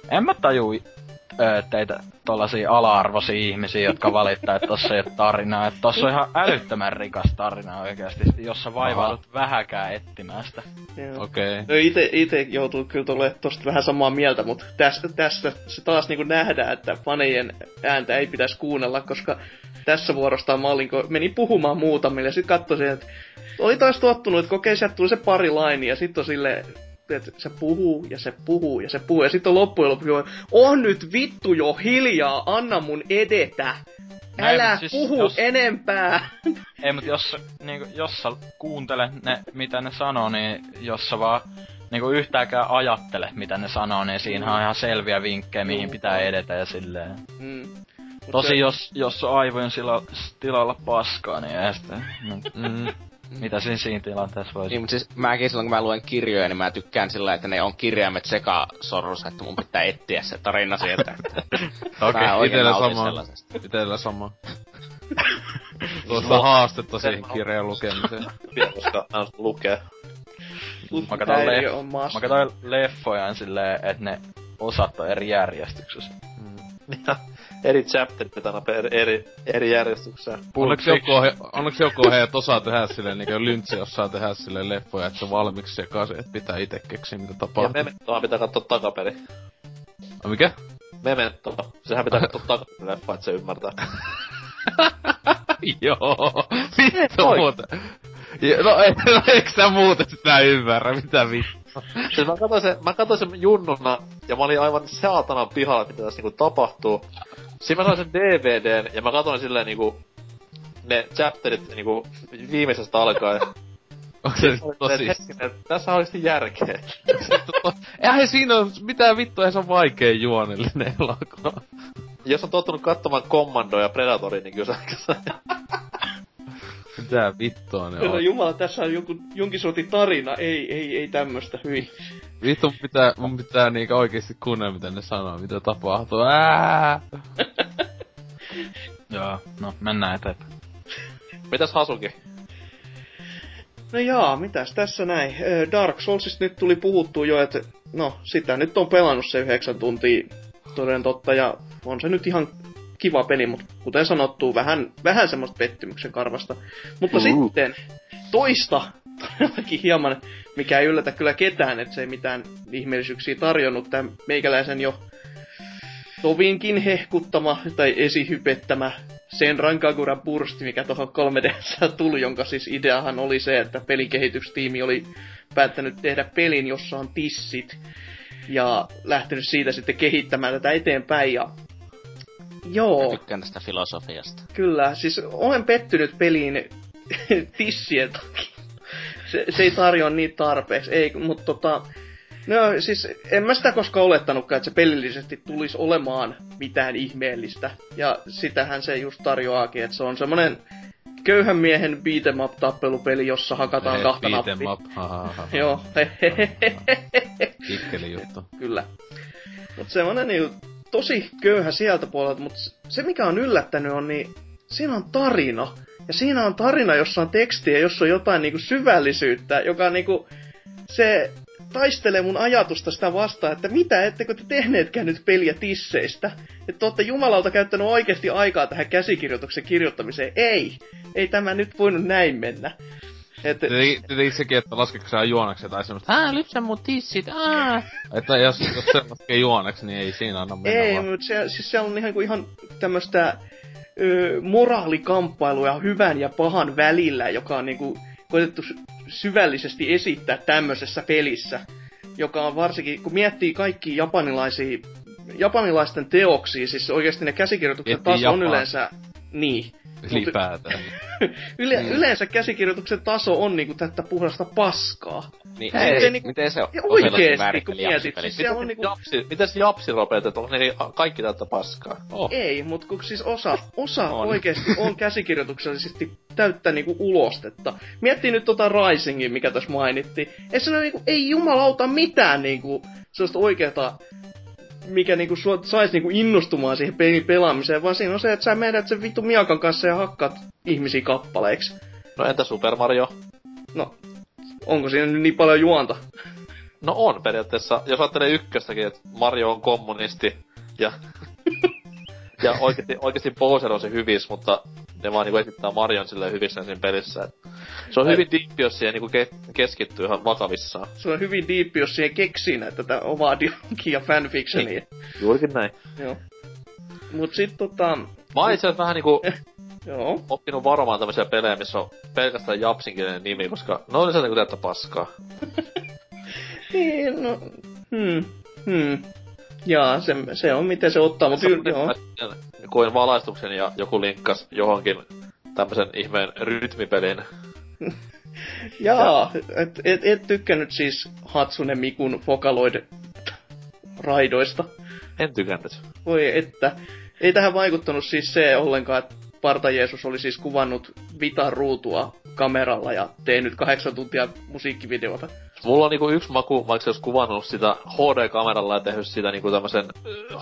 en mä taju teitä tollasia ala-arvoisia ihmisiä, jotka valittaa, että tossa ei ole tarinaa. Että tossa on ihan älyttömän rikas tarina oikeasti, jossa vaivaudut vähäkään etsimään sitä. Okei. No ite, ite joutuu kyllä olemaan tosta vähän samaa mieltä, mutta tässä, tässä se taas niinku nähdään, että fanejen ääntä ei pitäisi kuunnella, koska tässä vuorostaan mä olin, kun menin puhumaan muutamille ja sit katsoin, että oli taas tottunut, että kokei sieltä tuli se pari laini ja sitten on silleen, että se puhuu ja se puhuu ja se puhuu ja sitten on loppujen lopuksi, on nyt vittu jo hiljaa, anna mun edetä. Älä mut siis puhu jos- enempää. Ei, mut jos, niinku, jos sä kuuntelet ne, mitä ne sanoo, niin jos sä vaan niinku yhtääkään ajattele, mitä ne sanoo, niin siinä on ihan selviä vinkkejä, mihin pitää edetä ja silleen. Mm. Tosi se- jos, jos aivojen sila, tilalla paskaa, niin ei sitä. Mm. Mitä siinä siinä tilanteessa voisi? Niin, mutta siis mäkin silloin kun mä luen kirjoja, niin mä tykkään sillä, että ne on kirjaimet sekasorrussa, että mun pitää etsiä se tarina sieltä. Okei, oikein itellä sama. Itellä sama. Tuosta haastetta siihen kirjan lukemiseen. koska mä lukee. Mä katson, häiriö leff- mä katsoin leffoja silleen, että ne osat on eri järjestyksessä. Ja eri chapterit aina per eri, eri järjestyksessä. Onneksi joku, on, he- onneksi joku heidät osaa tehdä silleen, niin kuin Lyntsi osaa tehdä silleen leffoja, että se on valmiiksi sekaisin, että pitää itse keksiä mitä Ja tapahtuu. Mementoa pitää katsoa takaperi. A, mikä? Memento. Sehän pitää katsoa takaperi leffa, että se ymmärtää. Joo, vittu. Ja, no, ei, no eikö sä muuten sitä ymmärrä, mitä vittu? Siis mä katsoin sen, mä katsoin sen junnuna, ja mä olin aivan saatanan pihalla, että mitä tässä niinku tapahtuu. Siinä mä sain sen DVDn, ja mä katsoin silleen niinku ne chapterit niinku viimeisestä alkaen. Onko se tosi? hetkinen, Tässä on oikeesti järkeä. Eihän siinä ole mitään vittua, se on vaikea juonellinen elokuva. Jos on tottunut katsomaan Commando ja Predatoria, niin kyllä se Mitä vittua ne Herra on? Jumala, tässä on joku, jonkin sortin tarina. Ei, ei, ei tämmöstä. Hyi. Vittu mun pitää, mun pitää niinkö oikeesti kuunnella mitä ne sanoo, mitä tapahtuu. Ää! Joo, no mennään eteenpäin. Mitäs Hasuki? No jaa, mitäs tässä näin. Dark Soulsista nyt tuli puhuttu jo, että no sitä nyt on pelannut se yhdeksän tuntia toden totta ja on se nyt ihan kiva peli, mutta kuten sanottu, vähän, vähän semmoista pettymyksen karvasta. Mutta Mm. sitten toista, todellakin hieman, mikä ei yllätä kyllä ketään, että se ei mitään ihmeellisyyksiä tarjonnut, tämä meikäläisen jo tovinkin hehkuttama tai esihypettämä sen Rankagura Burst, mikä tuohon 3DS tuli, jonka siis ideahan oli se, että pelikehitystiimi oli päättänyt tehdä pelin, jossa on tissit, ja lähtenyt siitä sitten kehittämään tätä eteenpäin, ja joo, Mä tykkään tästä filosofiasta. kyllä, siis olen pettynyt peliin tissien takia. Se, se ei tarjoa niitä tarpeeksi, ei, mutta tota, No siis en mä sitä koskaan olettanutkaan, että se pelillisesti tulisi olemaan mitään ihmeellistä. Ja sitähän se just tarjoaakin, että se on semmonen köyhän miehen beat'em up tappelupeli, jossa hakataan Ei, kahta nappia. up, ha, ha, ha, ha. Joo, Kikkeli juttu. kyllä. Mut semmonen niin tosi köyhä sieltä puolelta, mutta se mikä on yllättänyt on, niin siinä on tarina. Ja siinä on tarina, jossa on tekstiä, jossa on jotain niinku syvällisyyttä, joka niinku, se taistelee mun ajatusta sitä vastaan, että mitä, ettekö te tehneetkään nyt peliä tisseistä? Että olette jumalauta käyttänyt oikeasti aikaa tähän käsikirjoituksen kirjoittamiseen. Ei, ei tämä nyt voinut näin mennä. Että, Tietenkin sekin, että laskeeko sä juoneksi tai semmoista, ää, lypsä mun tissit, aa. Että jos, jos se laskee juoneksi, niin ei siinä anna mennä Ei, vaan. mutta se, siis se on ihan, kuin ihan tämmöistä ö, moraalikamppailua hyvän ja pahan välillä, joka on niinku koetettu sy- syvällisesti esittää tämmöisessä pelissä. Joka on varsinkin, kun miettii kaikki japanilaisia, japanilaisten teoksia, siis oikeasti ne käsikirjoitukset taas on yleensä... Niin. Ylipäätään. Yle, Mm. Yleensä käsikirjoituksen taso on niinku tätä puhdasta paskaa. Niin, ei, sitten niinku- miten se on? Oikeesti, kun mietit, siis siellä on niinku... Japsi, mitäs japsi ropeet, että onko ne kaikki täyttä paskaa? Oh. Ei, mutta kun siis osa, osa On. oikeasti on käsikirjoituksellisesti täyttä niinku ulostetta. Miettii nyt tota Risingin, mikä tässä mainittiin. Ei se niinku, ei jumalauta mitään niinku sellaista oikeeta mikä niinku sua sais niinku innostumaan siihen pelin pelaamiseen, vaan siinä on se, että sä menet sen vittu miakan kanssa ja hakkaat ihmisiä kappaleiksi. No entä Super Mario? No, onko siinä nyt niin paljon juonta? No on periaatteessa, jos ajattelee ykköstäkin, että Mario on kommunisti, Ja, ja oikeesti, oikeesti Bowser on se hyvis, mutta ne vaan niinku esittää Marion silleen hyvissä siinä pelissä. Et se on hyvin diippi, jos siihen niinku ke- keskittyy ihan vakavissaan. Se on hyvin diippi, jos siihen keksii näitä tätä omaa dialogia fanfictionia. Juurikin näin. Joo. Mut sit tota... Mä oon itse vähän niinku Joo. oppinut varomaan tämmöisiä pelejä, missä on pelkästään japsinkielinen nimi, koska ne on yleensä niinku täyttä paskaa. Niin, no... Hmm. Hmm. Jaa, se, se on miten se ottaa, mutta joo. Koin valaistuksen ja joku linkkas johonkin tämmösen ihmeen rytmipelin. Jaa, et, et, et tykkännyt siis Hatsune Mikun Vocaloid raidoista. En tykännyt. Voi että. Ei tähän vaikuttanut siis se ollenkaan, että Parta Jeesus oli siis kuvannut Vitan ruutua kameralla ja tehnyt kahdeksan tuntia musiikkivideota. Mulla on niinku yksi maku, vaikka olisi kuvannut sitä HD-kameralla ja tehnyt sitä niinku tämmösen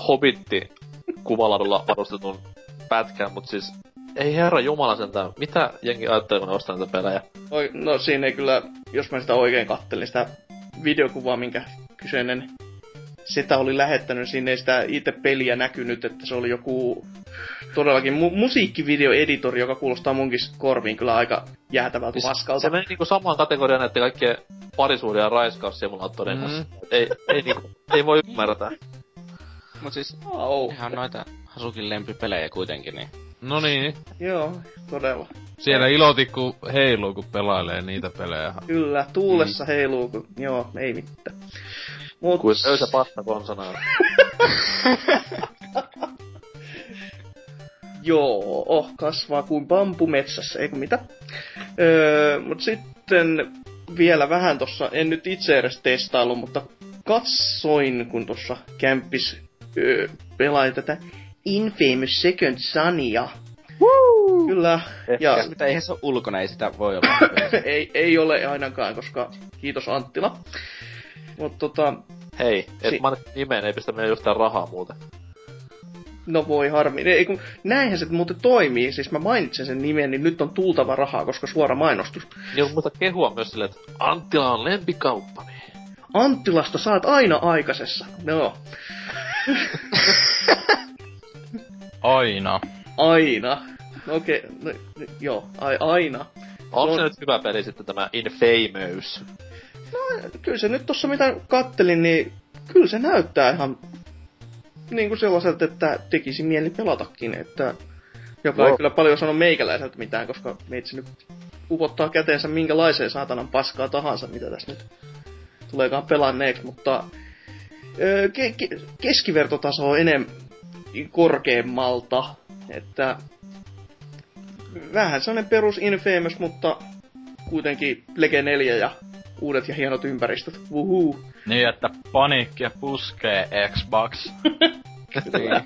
hobitti kuvaladulla varustetun pätkän, mut siis ei herra jumala sentään, mitä jengi ajattelee, kun ne ostaa näitä pelejä? Oi, no siinä ei kyllä, jos mä sitä oikein kattelin, sitä videokuvaa, minkä kyseinen sitä oli lähettänyt, siinä ei sitä itse peliä näkynyt, että se oli joku todellakin mu- musiikkivideoeditori, joka kuulostaa munkin korviin kyllä aika jäätävältä Siis paskalta. Se meni niinku samaan kategoriaan näiden kaikkien parisuuden ja raiskaussimulaattorien Mm. kanssa. Ei, ei, niinku, ei voi ymmärtää. Mut siis, Au. ihan noita Hasukin lempipelejä kuitenkin, niin... No niin, Joo, todella. siellä ilotikku heiluu, kun pelailee niitä pelejä. Kyllä, tuulessa heiluu, kun... Joo, ei mitään. Mut... Kuin öysä pasta konsana. Joo, oh, kasvaa kuin bambu metsässä, eikö mitä? Öö, mut sitten vielä vähän tossa, en nyt itse edes testailu, mutta katsoin, kun tuossa kämppis öö, pelai tätä Infamous Second Sonia. Kyllä, ja Ja mitä eihän se ole ulkona, ei sitä voi olla. ei, ei ole ainakaan, koska kiitos Anttila. Mutta tota, Hei, et Si- mä nimeen, ei pistä meidän yhtään rahaa muuten. no voi harmi. Ei, kun, näinhän se muuten toimii, siis mä mainitsen sen nimen, niin nyt on tultava rahaa, koska suora mainostus. Niin on muista kehua myös silleen, että Anttila on lempikauppani. Anttilasta saat aina aikaisessa. No, Aina. aina. No Okei, okay, no, no, joo, ai, aina. Onko No- se nyt hyvä peli sitten tämä Infamous? Kyllä se nyt tossa mitä kattelin, niin kyllä se näyttää ihan niin kuin sellaiselta, että tekisi mieli pelatakin, että joka ei Joo. kyllä paljon sano meikäläiseltä mitään, koska meitsi nyt upottaa käteensä minkälaiseen saatanan paskaa tahansa, mitä tässä nyt tuleekaan pelanneeksi, mutta öö, ke- ke- keskivertotaso on enemmän korkeammalta, että vähän sellainen perus Infamous, mutta kuitenkin Lege 4 ja uudet ja hienot ympäristöt. Wuhuu. Niin, että paniikkia puskee Xbox. niin.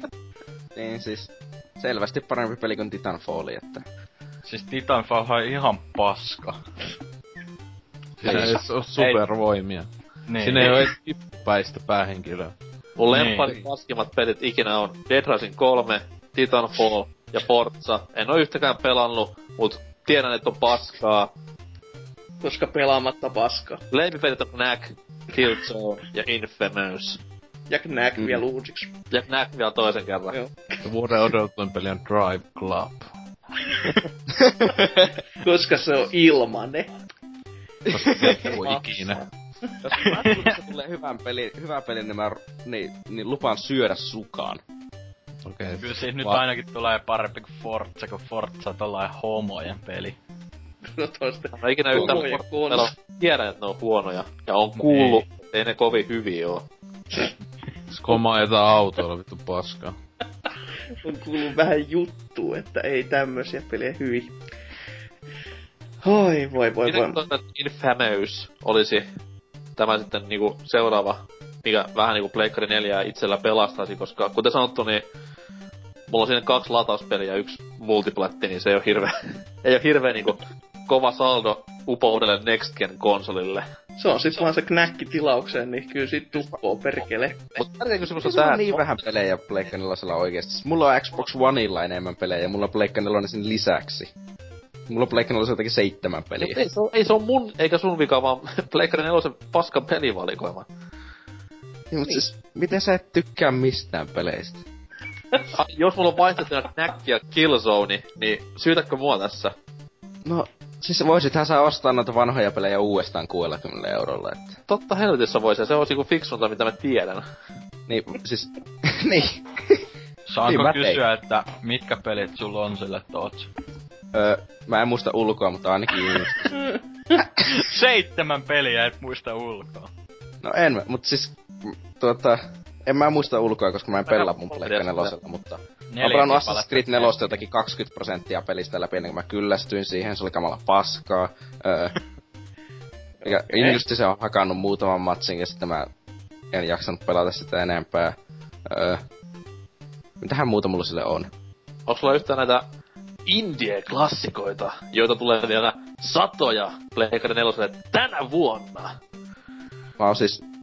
niin siis, selvästi parempi peli kuin Titanfall, että... Siis Titanfall on ihan paska. Siinä ei ole supervoimia. Niin. Siinä ei ole edes kippäistä päähenkilöä. Mun Niin. lempparit paskimmat pelit ikinä on Dead Rising 3, Titanfall ja Forza. En oo yhtäkään pelannut, mut tiedän, että on paskaa. Koska pelaamatta paska. Lempipelit on Knack, Killzone ja Infamous. Ja Knack Mm. vielä uusiksi. Ja Knack vielä toisen kerran. Joo. Vuoden odotetuin peli on Drive Club. Koska se on ilmanen. Koska se ei voi ikinä. Jos tulee hyvän peli, hyvä peli, niin, mä, niin, niin lupaan syödä sukaan. Okei. Okay. Kyllä siis nyt Va- ainakin tulee parempi kuin Forza, kun Forza on tollain homojen peli. No toista. Mä ikinä yhtään pelannut. Tiedän, että ne on huonoja. Ja on kuullut, että ei ne kovin hyviä oo. Skoma jotain autoilla vittu paskaa. On kuullut vähän juttu, että ei tämmösiä pelejä hyvin. Oi, voi, voi, voi. Miten tuota Infamous olisi tämä sitten niinku seuraava, mikä vähän niinku Pleikkari 4 itsellä pelastaisi, koska kuten sanottu, niin mulla on siinä kaksi latauspeliä ja yksi multiplatti, niin se ei ole hirveä, ei ole hirveä niinku kova saldo upoudelle Next Gen konsolille. Se on sit vaan se knäkki tilaukseen, niin kyllä sit tuppoo perkele. Mutta tärkeä kysymys on Se on tää, niin vähän pelejä Pleikka 4 oikeesti. Siis Mulla on Xbox Oneilla enemmän pelejä ja mulla on Pleikka 4 sen lisäksi. Mulla on Pleikka 4 jotakin seitsemän peliä. Mut ei, se on, ei se on mun eikä sun vika, vaan Pleikkari 4 paskan pelivalikoima. Niin, mutta siis, miten sä et tykkää mistään peleistä? Jos mulla on vaihtoehtona Knack ja Killzone, niin syytäkö mua tässä? No, siis voisithan sä ostaa noita vanhoja pelejä uudestaan 60 eurolla, että... Totta helvetissä voisi, se olisi niinku fiksunta, mitä mä tiedän. Niin, siis... niin. Saanko Niin, kysyä, että mitkä pelit sulla on sille Tots? Öö, mä en muista ulkoa, mutta ainakin. Seitsemän peliä et muista ulkoa. No en mä, mutta siis... Tuota... En mä muista ulkoa, koska mä en pelaa mun Pleikka nelosella, mutta... Mä pelannut. Assassin's Creed 4 jotakin 20 prosenttia pelistä läpi ennen kuin mä kyllästyin siihen, se oli kamala paskaa. Öö, ja Injustice on hakannut muutaman matsin ja sitten mä en jaksanut pelata sitä enempää. Öö, mitähän muuta mulla sille on? Onko sulla yhtään näitä indie-klassikoita, joita tulee vielä satoja Pleikari 4 tänä vuonna? Mä oon siis...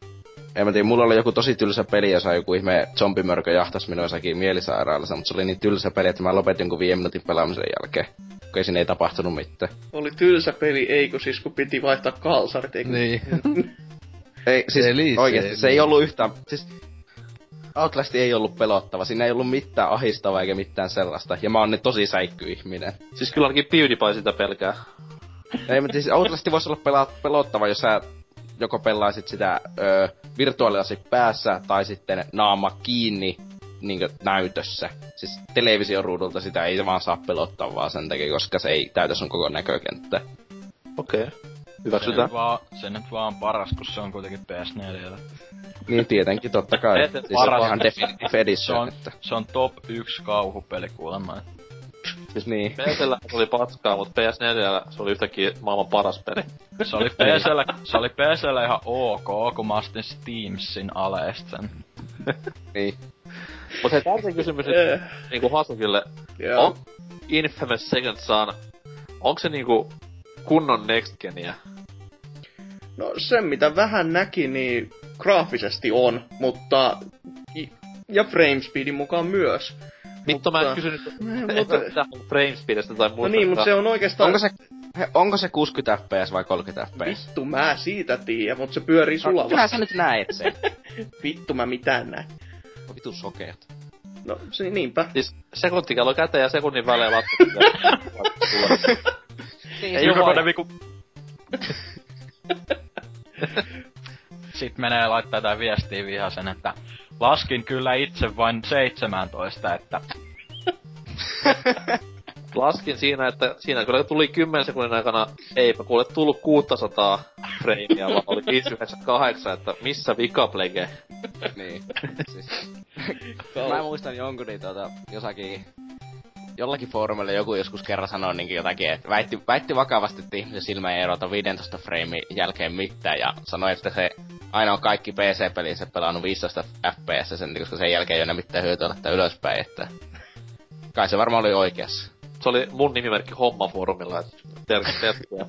En mä tiedä, mulla oli joku tosi tylsä peli, jossa joku ihme zombimörkö jahtas minua jossakin mielisairaalassa, mutta se oli niin tylsä peli, että mä lopetin jonkun viiden minuutin pelaamisen jälkeen. Kun ei siinä ei tapahtunut mitään. Oli tylsä peli, eikö siis kun piti vaihtaa kalsarit, eikö? Niin. Ei, siis Eli oikeesti, se- se, ei ollut yhtään, siis Outlast ei ollut pelottava, siinä ei ollut mitään ahistavaa eikä mitään sellaista, ja mä oon nyt tosi säikkyihminen. Siis kyllä ainakin PewDiePie sitä pelkää. ei, mutta siis Outlast voisi olla pela- pelottava, jos sä joko pelaisit sitä ö, virtuaalilasit päässä, tai sitten naama kiinni niin näytössä. Siis televisioruudulta sitä ei vaan saa pelottavaa sen takia, koska se ei täytä sun koko näkökenttä. Okei. Okay. Se Hyväksytään. nyt, vaan, se nyt vaan paras, kun se on kuitenkin PS4. Niin tietenkin, totta kai. Siis paras- se on ihan definitive Se edition, on, että... se on top 1 kauhupeli kuulemma. Siis niin. Se oli paskaa, mutta PS4 se oli yhtäkkiä maailman paras peli. Se oli PSllä, se oli PSllä ihan ok, kun mä ostin Steamsin aleesta sen. Niin. Mutta hei, tärkeä kysymys nyt Eh, niinku Hasukille. Joo. On Infamous Second Son, onko se niinku kunnon next geniä? No sen mitä vähän näki, niin graafisesti on, mutta... Ja framespeedin mukaan myös. Vittu mä en Mutta- kysynyt mutta- mitään framespeedistä tai muuta. No niin, mutta se on oikeastaan... Onko se, he, onko se 60 fps vai 30 fps? Vittu, mä siitä tiedän, mutta se pyörii sulla No, kyllä sä nyt näet sen. Vittu, mä mitään näin. No vitu sokeet. No, se, niinpä. Siis sekuntikello käteen ja sekunnin välein lasku. Ei oo Jokainen Sitten menee laittaa jotain viestiä vihasen, että laskin kyllä itse vain 17, että Laskin siinä, että siinä kyllä tuli 10 sekunnin aikana, eipä kuule tullut 600 freimiä, vaan oli 598, että missä vika plege? Niin. siis, mä muistan jonkun niin tuota, jossakin jollakin foorumilla joku joskus kerran sanoi niin jotakin, että väitti, väitti vakavasti, että ihmisen silmä ei erota 15 frame jälkeen mitään, ja sanoi, että se aina on kaikki PC-pelissä pelannut 15 FPS, sen, koska sen jälkeen ei ole mitään hyötyä laittaa ylöspäin, että kai se varmaan oli oikeassa. Se oli mun nimimerkki hommafoorumilla, että tervetuloa.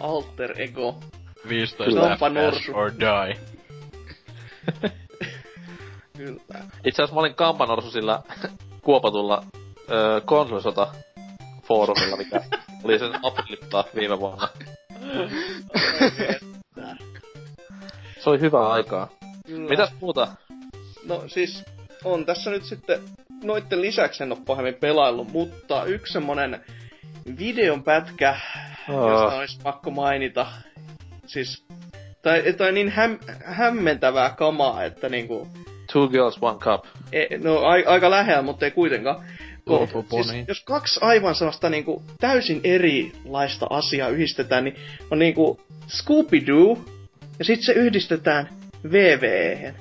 Alter ego. 15 Sampa FPS or die. Kyllä. Itse asiassa mä olin kampanorsu sillä kuopatulla öö, konsolisota foorumilla, mikä oli sen apriliptaa viime vuonna. Se oli hyvää aikaa. Kyllä. Mitäs muuta? No siis, on tässä nyt sitten, noitten lisäksi en oo pahemmin pelaillut, mutta yksi semmonen videon pätkä, Oh. josta olisi pakko mainita. Siis, tai, tai niin häm, hämmentävää kamaa, että niinku, Two girls, one cup. E, no a, aika lähellä, mutta ei kuitenkaan. Kun, Lopuponi. siis, jos kaksi aivan sellaista niinku täysin erilaista asiaa yhdistetään, niin on niinku Scooby-Doo, ja sitten se yhdistetään VVEhen.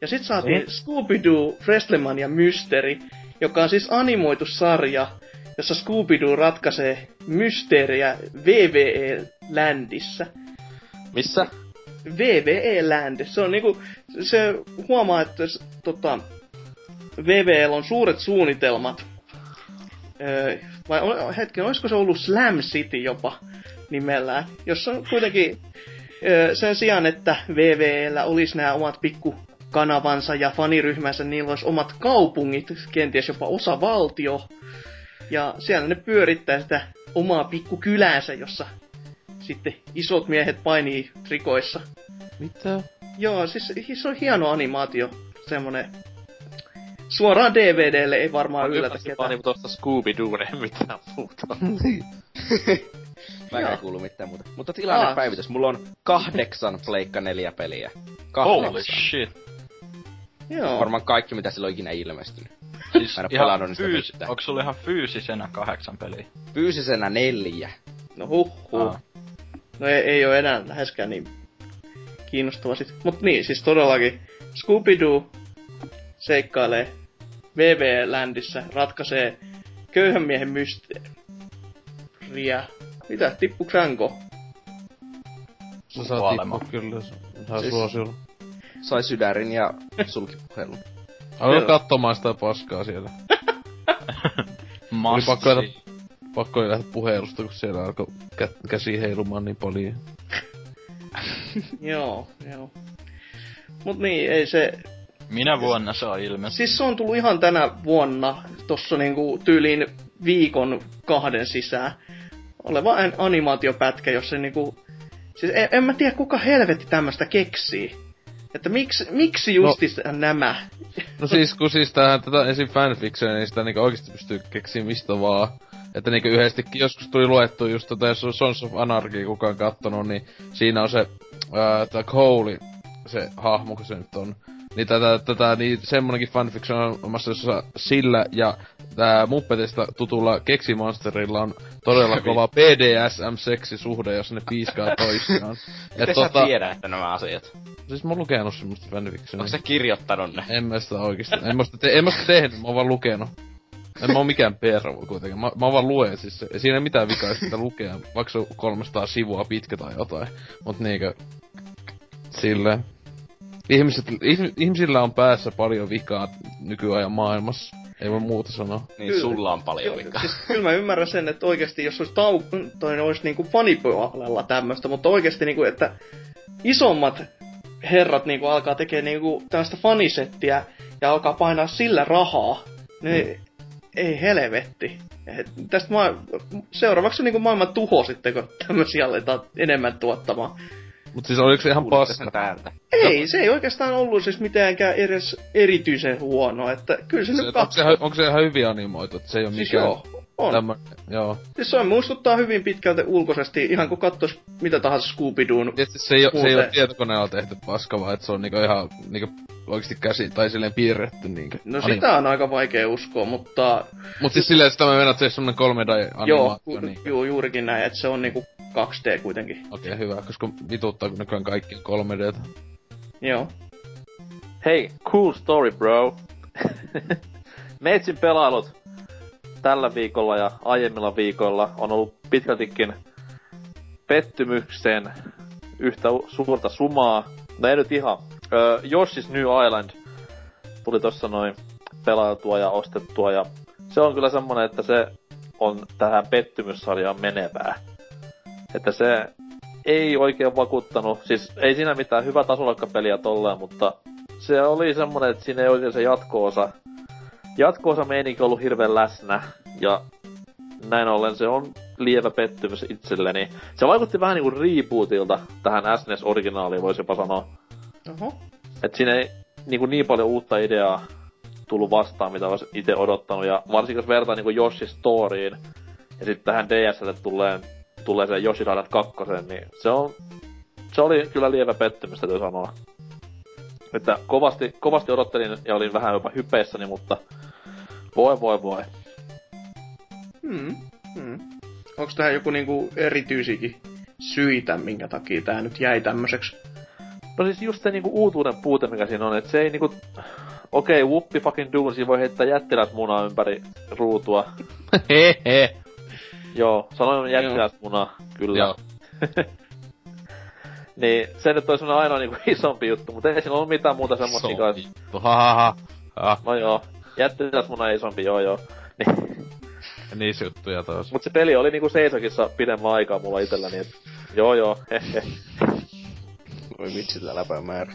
Ja sitten saatiin Niin. Scooby-Doo Wrestlemania Mystery, joka on siis animoitu sarja, jossa Scooby-Doo ratkaisee mysteeriä VVE-ländissä. Missä? VVE-land. Se on niinku, se huomaa, että tota, VVL on suuret suunnitelmat. Öö, vai hetken, olisiko se ollut Slam City jopa nimellään, jossa on kuitenkin öö, sen sijaan, että VVL olisi nämä omat pikku kanavansa ja faniryhmänsä, niillä olisi omat kaupungit, kenties jopa osa valtio. Ja siellä ne pyörittää sitä omaa pikku kyläänsä, jossa sitten isot miehet painii trikoissa. Mitä? Joo, siis se on hieno animaatio. Semmonen... Suoraan DVDlle ei varmaan yllätä ketään. niinku tosta Scooby-Doo, ei mitään muuta. Mä Joo. en kuulu mitään muuta. Mutta tilanne päivitys. Mulla on kahdeksan Pleikka neljä peliä. Holy Kahdeksan. shit. Joo. Varmaan kaikki, mitä silloin ikinä ilmestynyt. Siis Mä en ihan niistä fyys... Onks sulla ihan fyysisenä kahdeksan peliä? Fyysisenä neljä. No huh, huh. Aa. No ei, ei ole enää läheskään niin kiinnostava sit. Mut niin, siis todellakin Scooby-Doo seikkailee VV-ländissä, ratkaisee köyhän miehen mysteeriä. Mitä, tippuks Ranko? Sä saat Kuolema. tippua kyllä, saa Siis- suosiolla. Sai sydärin ja sulki puhelun. Aloin katsomaan sitä paskaa siellä. Must pakko see. Pakko ei lähteä puhelusta, kun siellä alkoi kä- käsi heilumaan niin paljon. joo, joo. Mut niin, ei se... Minä vuonna se on ilmestynyt. Siis se on tullut ihan tänä vuonna, tossa niinku tyyliin viikon kahden sisään, oleva an- animaatiopätkä, jossa niinku... Siis en, en mä tiedä, kuka helvetti tämmöstä keksii. Että miksi, miksi justis no. nämä? No siis, kun siis tähän tätä esim. fanfictionia, niin sitä niinku oikeesti pystyy keksiä mistä vaan. Että niinku yhdestikin joskus tuli luettu just tota, jos on Sons of Anarchy kukaan kattonut, niin siinä on se, ää, tää Cole, se hahmo, kun se nyt on. Niin tätä, tätä, niin semmonenkin fanfiction on omassa jossa sillä ja tää Muppetista tutulla Keksimonsterilla on todella kova BDSM-seksisuhde, jos ne piiskaa toisiaan. Miten sä tiedät, että nämä asiat? Siis mä oon lukenut semmoista fanfictionia. Onko sä kirjoittanut ne? En mä sitä oikeesti. En mä sitä, te- en mä sitä tehnyt, mä oon vaan lukenut. En mä oo mikään pervo kuitenkin. Mä, mä oon vaan luen siis. Ei siinä ei mitään vikaa jos sitä lukea, vaikka se on 300 sivua pitkä tai jotain. Mut niinkö... Silleen. Ihmiset, ihm, ihmisillä on päässä paljon vikaa nykyajan maailmassa. Ei voi muuta sanoa. Niin Kyllä. sulla on paljon Joo, vikaa. Siis, kyllä mä ymmärrän sen, että oikeasti jos olisi tau... toi olisi niinku fanipuolella tämmöstä, mutta oikeasti niinku, että isommat herrat niinku alkaa tekemään niinku tällaista fanisettiä ja alkaa painaa sillä rahaa, niin mm. ei helvetti. Et tästä ma- seuraavaksi on niinku maailman tuho sitten, kun tämmöisiä aletaan enemmän tuottamaan. Mut siis oliko se ihan paska? täältä. Ei, se ei oikeastaan ollut siis mitenkään edes erityisen huono, että kyllä se, Se, nyt onko, se, ihan- onko se ihan hyvin animoitu, että se ei oo Siis mikään... joo, on. Tämmö, joo. Siis se muistuttaa hyvin pitkälti ulkoisesti, ihan kun katsois mitä tahansa Scooby-Doon. Tietysti se ei, se ei Muuten. tietokoneella tehty paska, vaan että se on niinku ihan niinku oikeesti käsi tai silleen piirretty niinkö. No sitä on aika vaikea uskoa, mutta Mut siis silleen, että sitä mä mennään, että se on semmonen 3D-animaatio. joo, niin. ku, juu, juurikin näin, että se on niinku 2D kuitenkin. Okei, okay, hyvä, koska vituttaa, kun nykyään kaikki on 3D. Joo. Hei, cool story bro. Meitsin pelailut tällä viikolla ja aiemmilla viikoilla on ollut pitkältikin pettymyksen yhtä suurta sumaa. No ei nyt ihan. Öö, Yoshi's New Island tuli tossa noin pelailtua ja ostettua ja se on kyllä semmonen, että se on tähän pettymyssarjaan menevää. Että se ei oikein vakuuttanut, siis ei siinä mitään hyvä tasoloikkapeliä tolleen, mutta se oli semmonen, että siinä ei oikein se jatko-osa, jatko-osa meininki ollut hirveän läsnä, ja näin ollen se on lievä pettymys itselleni. Se vaikutti vähän niinku rebootilta tähän SNES-originaaliin, voisi jopa sanoa. Oho. Et siinä ei niinku niin paljon uutta ideaa tullut vastaan, mitä olisi itse odottanut, ja varsinkin jos vertaa niinku Yoshi Storyin, ja sitten tähän DSlle tulee, tulee se Yoshi Island 2, niin se on, se oli kyllä lievä pettymys, täytyy sanoa. Että kovasti, kovasti odottelin ja olin vähän jopa hypeissäni, mutta voi voi voi. Hmm. Hmm. Onko tähän joku niinku erityisikin syitä, minkä takia tää nyt jäi tämmöiseksi? No siis just se niinku uutuuden puute, mikä siinä on, että se ei niinku... Okei, okay, whoopi fucking do, siinä voi heittää jättiläismunaa ympäri ruutua. Hehe. Joo, sanoin jättiläismuna, kyllä. Joo. niin se nyt olisi semmonen ainoa niinku isompi juttu, mutta ei siinä ollut mitään muuta semmoista So kanssa. vittu, hahaha. Ah, No joo, jättiläismuna isompi, joo joo. Niin, niissä juttuja taas. mut se peli oli niinku seisokissa pidemmän aikaa mulla itselläni, et joo joo, hehe, Voi vitsi, tää läpämäärä.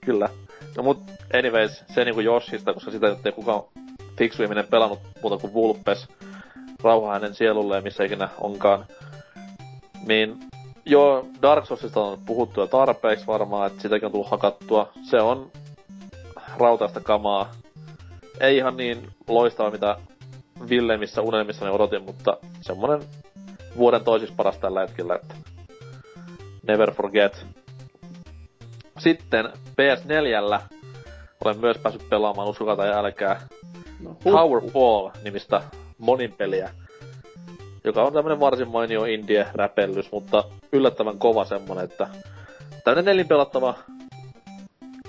kyllä. No mut anyways, se niinku Yoshista, koska sitä nyt ei kukaan fiksu ihminen pelannut muuta kuin Vulpes. Rauha hänen sielulleen, missä ikinä onkaan. Niin joo, Dark Soulsista on puhuttu jo tarpeeksi varmaan, että sitäkin on tullut hakattua. Se on rautaista kamaa. Ei ihan niin loistava, mitä Villemmissä unelmissa odotin, mutta semmonen vuoden toisiksi paras tällä hetkellä, että never forget. Sitten PS4 olen myös päässyt pelaamaan, uskokaa tai älkää, No, Powerfall-nimistä monin peliä, joka on tämmönen varsin mainio indie-räpellys, mutta yllättävän kova semmonen, että tämmönen nelinpelattava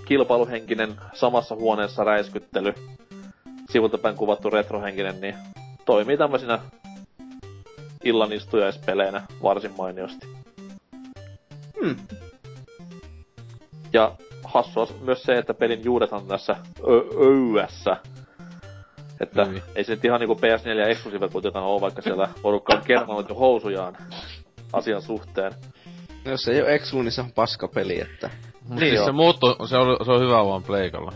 kilpailuhenkinen samassa huoneessa räiskyttely, sivultapäin kuvattu retrohenkinen, niin toimii tämmöisinä illanistujaispeleinä varsin mainiosti. Hmm. Ja hassua myös se, että pelin juurethan tässä ö- öyässä. Että Hyi. ei se nyt ihan niinku PS4 eksklusiivet kuitenkaan ole, vaikka siellä porukka on kertonut jo housujaan asian suhteen. No, jos ei oo Exlu, niin se on paskapeli, että... Mut Niin siis se muuttu, se on, se on hyvä vaan pleikalla.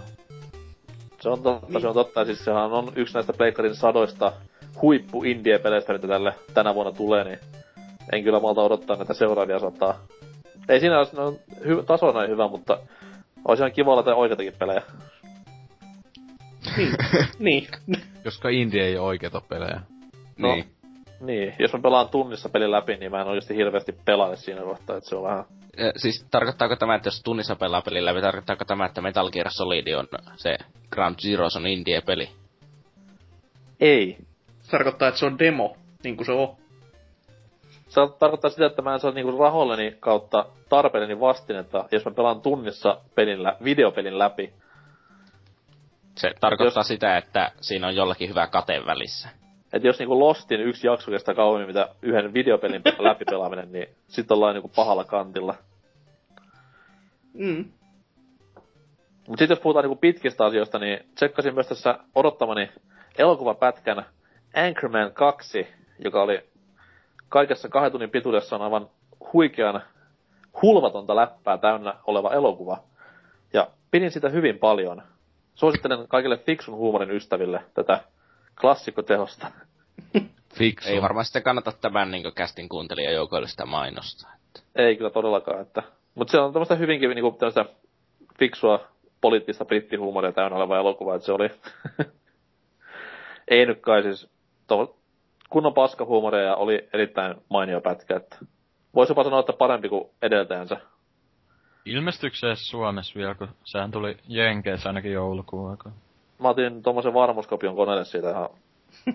Se on totta, se on totta. Ja siis sehän on yksi näistä Pleikkarin sadoista huippu indie-peleistä, mitä tälle tänä vuonna tulee, niin en kyllä malta odottaa näitä seuraavia sataa. Ei siinä olisi, no, hy- taso on näin hyvä, mutta olisi ihan kiva olla oikeitakin pelejä. Niin. niin. Koska indie ei oo oikeita pelejä. No. Niin. Niin, jos mä pelaan tunnissa pelin läpi, niin mä en oikeasti hirveästi pelaa siinä kohtaa, että se on vähän... Ja, siis tarkoittaako tämä, että jos tunnissa pelaa pelin läpi, tarkoittaako tämä, että Metal Gear Solid on se Ground Zero on indie-peli? Ei. Se tarkoittaa, että se on demo, niin kuin se on. Se tarkoittaa sitä, että mä en saa niinku rahoilleni kautta tarpeelleni vastinetta, jos mä pelaan tunnissa pelin lä- videopelin läpi. Se tarkoittaa sitä, että siinä on jollakin hyvä kate välissä. että jos niinku Lostin yksi jakso kestää kauemmin mitä yhden videopelin läpipelaaminen, niin sit ollaan niinku pahalla kantilla. Mm. Mut sit jos puhutaan niinku pitkistä asioista, niin tsekkasin myös tässä odottamani elokuvapätkän Anchorman 2, joka oli kaikessa kahden tunnin pituudessaan aivan huikean hulvatonta läppää täynnä oleva elokuva. Ja pidin sitä hyvin paljon. Suosittelen kaikille fiksun huumorin ystäville tätä klassikkotehosta. Fiksu. Ei varmaan sitten kannata tämän niin kästin kuuntelijajoukoille sitä mainostaa. Ei kyllä todellakaan, että... Mutta se on tämmöistä hyvinkin niinku tämmöistä fiksua poliittista brittihuumoria täynnä oleva elokuva, että se oli... Ei nyt kai siis... To... Kunnon paskahuumoria ja oli erittäin mainio pätkä, että... Voisi jopa sanoa, että parempi kuin edeltäjänsä. Ilmestyykö se edes Suomessa vielä, kun sehän tuli Jenkeissä ainakin joulukuun aikaan. Mä otin tuommoisen varmuuskopion koneelle siitä ihan...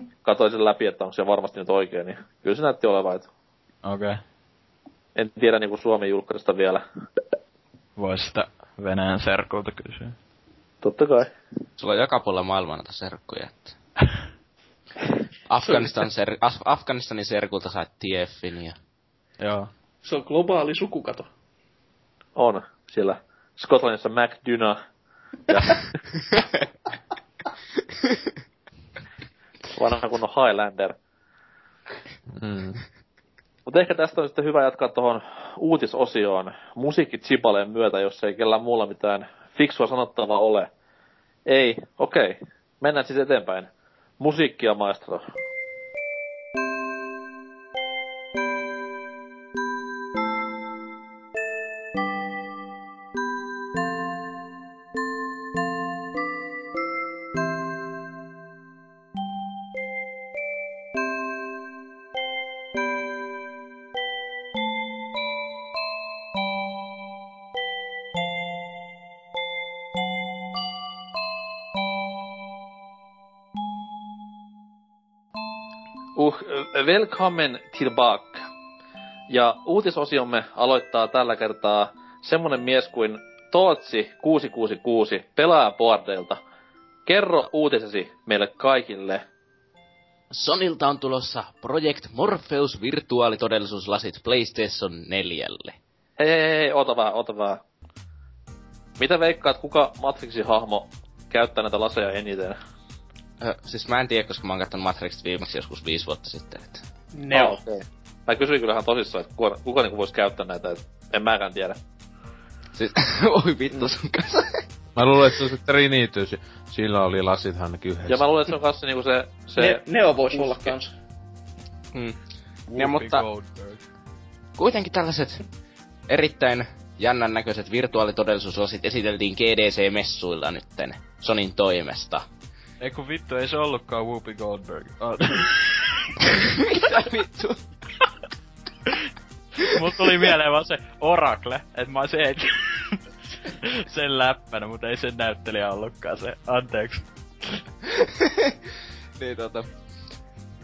Katoin sen läpi, että onko se varmasti nyt oikein, niin kyllä se näytti olevan, että... Okei. Okay. En tiedä niinku Suomen julkkaista vielä. Voisi sitä Venäjän serkulta kysyä. Totta kai. Sulla on joka puolella maailmaa näitä serkkuja. Että... Afganistan ser... Af- Afganistanin serkulta sait TFin ja... Joo. Se on globaali sukukato. On. Siellä Skotlannissa McDuna. Ja vanha kunnon Highlander. Mm. Mutta ehkä tästä on sitten hyvä jatkaa tuohon uutisosioon musiikkitsipaleen myötä, jos ei kellään muulla mitään fiksua sanottavaa ole. Ei, okei. Okay. Mennään siis eteenpäin. Musiikkia, maestro. Welcome tillbaka. Ja uutisosiomme aloittaa tällä kertaa semmonen mies kuin Tootsi 666 pelaajapuardeilta. Kerro uutisesi meille kaikille. Sonilta on tulossa Project Morpheus virtuaalitodellisuuslasit PlayStation 4. Hei, hei, hei, ota vähän, ota vähän. Mitä veikkaat, kuka Matrixin hahmo käyttää näitä laseja eniten? Ö, siis mä en tiedä, koska mä oon kattonut Matrix viimeksi joskus viisi vuotta sitten. Että... Neo. Ah, okei. Mä kysyin kyllähän tosissaan, että kuka, kuka niinku voisi käyttää näitä, et en mäkään tiedä. Siis, oi vittu sun kanssa. Mä luulen, että se on se Trinity. si- Sillä oli lasit ainakin yhdessä. Ja mä luulen, että se on kanssa niinku se... se Ne, Neo vois olla kans. Mm. Ja, mutta Goldberg. kuitenkin tällaiset erittäin jännän näköiset virtuaalitodellisuuslasit esiteltiin GDC-messuilla nytten Sonin toimesta. Ei kun vittu, ei se ollutkaan Whoopi Goldberg. Ah, Mitä vittu? Mut tuli mieleen vaan se Oracle, et mä se sen läppänä, mutta ei sen näyttelijä ollutkaan se. Anteeksi. niin tota...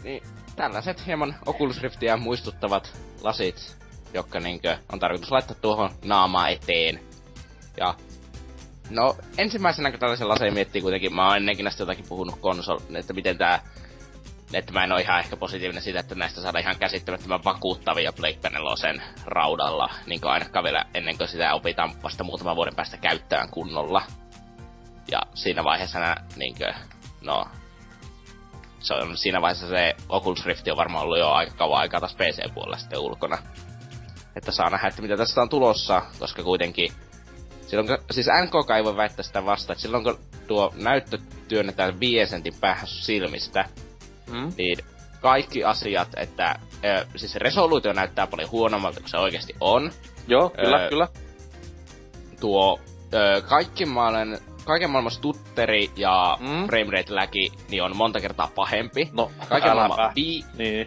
Niin, tällaiset hieman Oculus Riftiä muistuttavat lasit, jotka niinkö on tarkoitus laittaa tuohon naamaa eteen. Ja No, ensimmäisenä kun tällaisen laseen miettii kuitenkin, mä oon ennenkin näistä jotakin puhunut konsol, että miten tää että mä en oo ihan ehkä positiivinen siitä, että näistä saadaan ihan käsittämättömän vakuuttavia Blake 4 raudalla, niin kuin ainakaan vielä ennen kuin sitä opitaan vasta muutaman vuoden päästä käyttämään kunnolla. Ja siinä vaiheessa nää, niin kuin, no, se on, siinä vaiheessa se Oculus Rift on varmaan ollut jo aika kauan aikaa taas PC-puolella sitten ulkona. Että saa nähdä, että mitä tästä on tulossa, koska kuitenkin silloin siis NK ei voi väittää sitä vasta, että silloin kun tuo näyttö työnnetään 5 sentin päähän silmistä, mm. niin kaikki asiat, että ö, siis resoluutio näyttää paljon huonommalta kuin se oikeasti on. Joo, kyllä, ö, kyllä. Tuo ö, kaikki maailman, kaiken maailman stutteri ja mm. framerate läki niin on monta kertaa pahempi. No, kaiken maailman, vi- niin.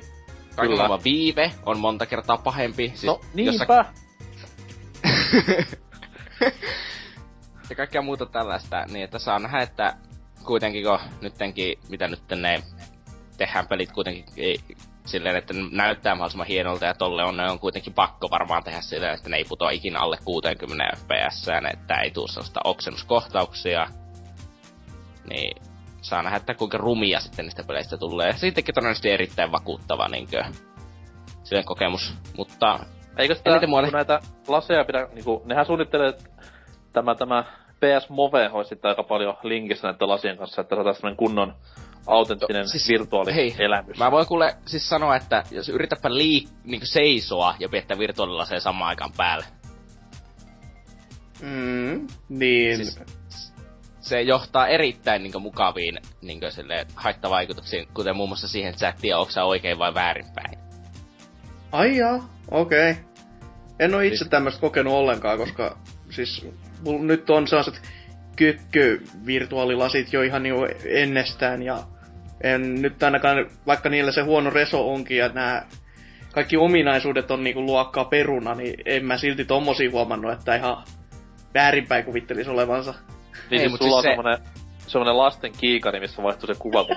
kaiken maailman viive on monta kertaa pahempi. Siis no, niinpä. ja kaikkea muuta tällaista, niin että saa nähdä, että kuitenkin kun nyttenkin, mitä nyt ne tehdään pelit kuitenkin ei, silleen, että ne näyttää mahdollisimman hienolta ja tolle on, ne on kuitenkin pakko varmaan tehdä silleen, että ne ei putoa ikinä alle 60 fps, että ei tule sellaista oksennuskohtauksia. Niin saa nähdä, että kuinka rumia sitten niistä peleistä tulee. Sittenkin todennäköisesti erittäin vakuuttava niinkö, silleen kokemus, mutta Eikö sitä, kun mulle... näitä laseja pidä, niinku, nehän suunnittelee, että tämä, tämä PS Move olisi sitten aika paljon linkissä näiden lasien kanssa, että saataisiin kunnon autenttinen no, siis, virtuaalielämys. Mä voin kuule siis sanoa, että jos yritäpä liik- niinku seisoa ja piettää virtuaalilaseen samaan aikaan päälle. Mm, niin. Siis, se johtaa erittäin niin mukaviin niin sille, haittavaikutuksiin, kuten muun muassa siihen, että sä et tiedä, onko sä oikein vai väärinpäin. Ai jaa, okei. Okay. En oo itse siis... tämmöistä kokenut ollenkaan, koska siis mulla nyt on sellaiset kökkö virtuaalilasit jo ihan niinku ennestään ja en nyt ainakaan, vaikka niillä se huono reso onkin ja nämä kaikki ominaisuudet on niinku luokkaa peruna, niin en mä silti tommosia huomannut, että ihan väärinpäin kuvittelisi olevansa. Niin, Ei, siis sulla siis on se... semmonen, semmonen lasten kiikari, missä vaihtuu se kuva.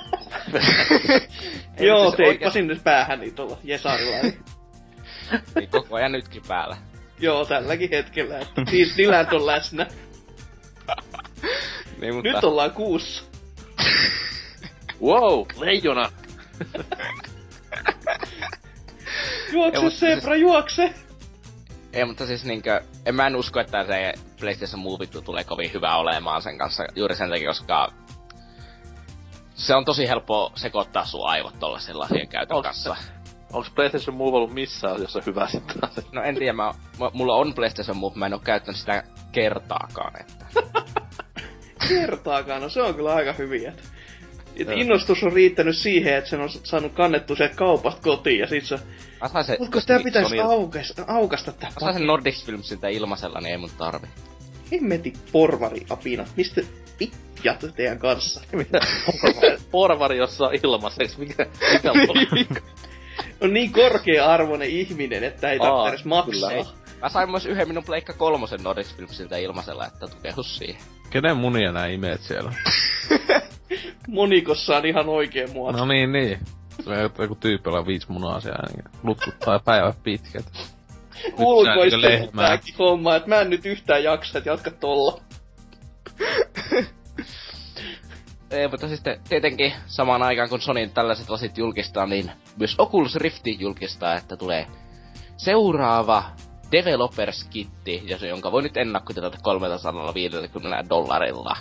Joo, siis teippasin nyt päähän niin tuolla Jesarilla. niin koko ajan nytkin päällä. Joo, tälläkin hetkellä, että siis Dylan on läsnä. niin, mutta... Nyt ollaan kuussa. wow, leijona! juokse, Sebra, siis... juokse! Ei, mutta siis niinkö, en mä en usko, että se PlayStation Move tulee kovin hyvä olemaan sen kanssa juuri sen takia, koska se on tosi helppo sekoittaa sun aivot tollasen lasien käytön kanssa. Onko PlayStation Move ollut missään asiassa hyvä sitten? No en tiedä, mä, mulla on PlayStation Move, mä en oo käyttänyt sitä kertaakaan, että... kertaakaan, no se on kyllä aika hyviä. Et innostus on riittänyt siihen, että sen on saanut kannettu se kaupasta kotiin ja sit se... se Mutta sitä pitäisi aukasta, aukasta tää Mä sen Nordic Filmsiltä ilmaisella, niin ei mun tarvi. Hemmeti porvari apina. Mistä pitjat teidän kanssa? Mitä? porvari jossa ilmaiseksi? Mikä, mikä on niin korkea-arvoinen ihminen, että ei tarvitse edes maksaa. Kyllä. Mä sain myös yhden minun Pleikka kolmosen Nordic Filmsiltä ilmaisella, että tukehus siihen. Kenen munia nää imeet siellä? Monikossa on ihan oikein muoto. No niin, niin. Se on joku tyyppi, on viisi munaa siellä, niin lutkuttaa päivät pitkät. Ulkoista tääkin homma, että mä en nyt yhtään jaksa, että jatka tolla. Ei, mutta siis tietenkin samaan aikaan kun Sony tällaiset lasit julkistaa, niin myös Oculus Rift julkistaa, että tulee seuraava Developers Kitti, jonka voi nyt ennakkotilata 350 dollarilla.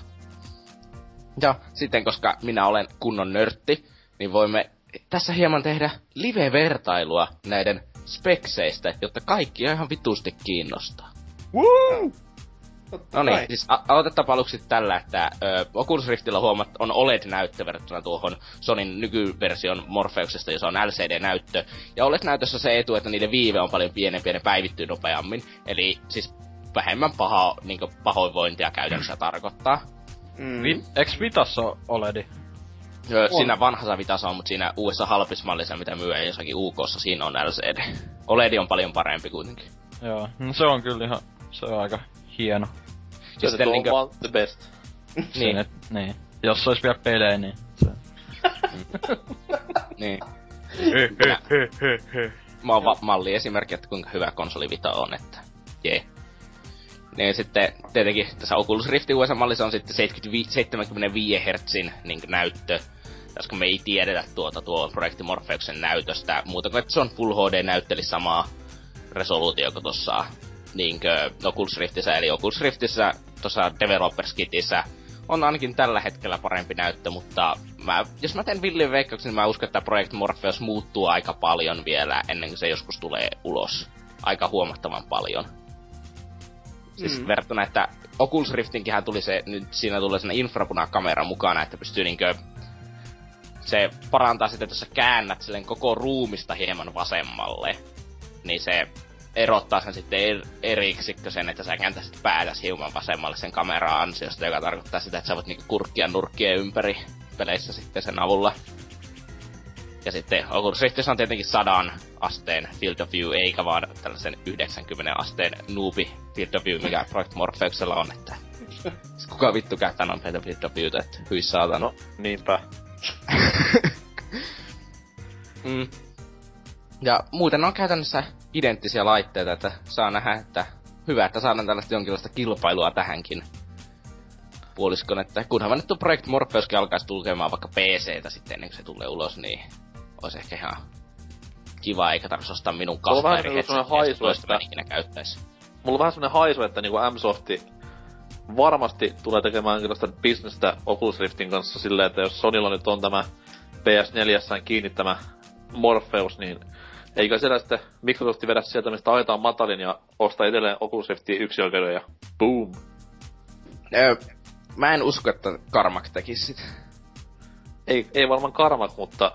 Ja sitten, koska minä olen kunnon nörtti, niin voimme tässä hieman tehdä live-vertailua näiden spekseistä, jotta kaikki ihan vitusti kiinnostaa. Woo! No niin, siis a- aloitetaan aluksi tällä, että ö, Oculus Riftillä huomat on OLED-näyttö verrattuna tuohon Sonin nykyversion Morpheuksesta, jossa on LCD-näyttö. Ja OLED-näytössä se etu, että niiden viive on paljon pienempi ja ne päivittyy nopeammin. Eli siis vähemmän paha, niin pahoinvointia käytännössä tarkoittaa. Mm. Vi- Eks Vitassa ole OLEDi? Ö, Siinä vanhassa vitassa on, mutta siinä uudessa halpismallissa, mitä myy jossakin UKssa, siinä on LCD. OLED on paljon parempi kuitenkin. Joo, no se on kyllä ihan, se on aika hieno. Se, sitten on niinkö- the best. Niin, Sen, et, niin. Jos olisi vielä pelejä, niin se... niin. Mä oon va- malli esimerkki, että kuinka hyvä konsoli Vita on, että jee. Niin sitten tietenkin tässä Oculus Riftin uudessa mallissa on sitten 75, 75 Hz niin näyttö. Kun me ei tiedetä tuota tuo projekti Morpheuksen näytöstä, muuta kuin että se on Full HD-näyttö, eli samaa resoluutio kuin tuossa niinkö Oculus Riftissä, eli Oculus Riftissä tuossa Developers Kitissä on ainakin tällä hetkellä parempi näyttö, mutta mä, jos mä teen villin veikkauksen, niin mä uskon, että Project Morpheus muuttuu aika paljon vielä ennen kuin se joskus tulee ulos. Aika huomattavan paljon. Siis Mm. verrattuna, että Oculus Riftinkinhän tuli se, nyt siinä tulee sellainen infrapunakamera mukana, että pystyy niinkö se parantaa sitten, että jos sä käännät silleen koko ruumista hieman vasemmalle, niin se erottaa sen sitten er, eriksikö sen, että sä kääntäisit päätäsi hieman vasemmalle sen kameran ansiosta, joka tarkoittaa sitä, että sä voit niinku kurkkia nurkkien ympäri peleissä sitten sen avulla. Ja sitten Oculus Riftissä on tietenkin sadan asteen field of view, eikä vaan tällaisen 90 asteen noobi field of view, mikä Project Morpheuksella on, että kuka vittu käyttää noin field of viewtä, että hyi saatana. No, niinpä. Mm. Ja muuten on käytännössä identtisiä laitteita, että saa nähdä, että hyvä, että saadaan tällaista jonkinlaista kilpailua tähänkin puoliskon, että kunhan nyt tuo Project Morpheuskin alkaisi tulkemaan vaikka PCtä sitten ennen kuin se tulee ulos, niin olisi ehkä ihan kiva, eikä tarvitsisi ostaa minun Mulla kahta eri semmonen headsetia, haisu, mä ikinä käyttäisi. Mulla on vähän semmonen haisu, että niinku M-Softi varmasti tulee tekemään jonkinlaista bisnestä Oculus Riftin kanssa silleen, että jos Sonylla nyt on tämä PS4 kiinni tämä Morpheus, niin eikö siellä sitten Microsoft vedä sieltä, mistä ajetaan matalin ja ostaa edelleen Oculus Riftiin yksi oikeuden ja boom. Öö, mä en usko, että Karmak tekisi sitä. Ei, ei varmaan Karmak, mutta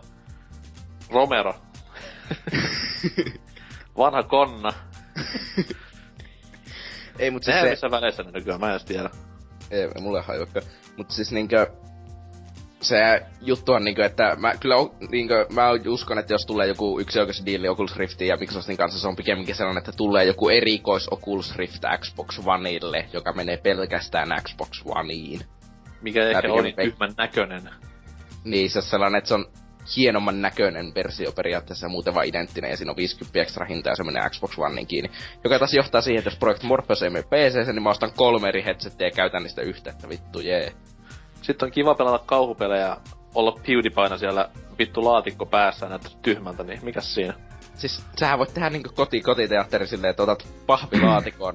Romero. Vanha konna. Ei, mut siis se... missä väleissä ne nykyään, mä en edes tiedä. Ei, mulle hajuakka. Mut siis niinkö... Se juttu on niinkö, että mä kyllä niinkö, mä uskon, että jos tulee joku yksi oikeus diili Oculus Riftin ja Microsoftin kanssa, se on pikemminkin sellainen, että tulee joku erikois Oculus Rift Xbox Oneille, joka menee pelkästään Xbox Oneiin. Mikä ehkä jompei. tyhmän näköinen. Niin, se on sellainen, että se on hienomman näköinen versio periaatteessa muuten vaan identtinen ja siinä on 50 ekstra hinta ja se menee Xbox Oneen kiinni. Joka taas johtaa siihen, että jos Project Morpheus ei mene PC, niin mä ostan kolme eri headsettiä ja käytän niistä yhtä, että vittu jee. Sitten on kiva pelata kauhupelejä, olla PewDiePiena siellä vittu laatikko päässä näyttää tyhmältä, niin mikäs siinä? Siis sähän voit tehdä niinku koti, kotiteatteri silleen, että otat pahvilaatikon,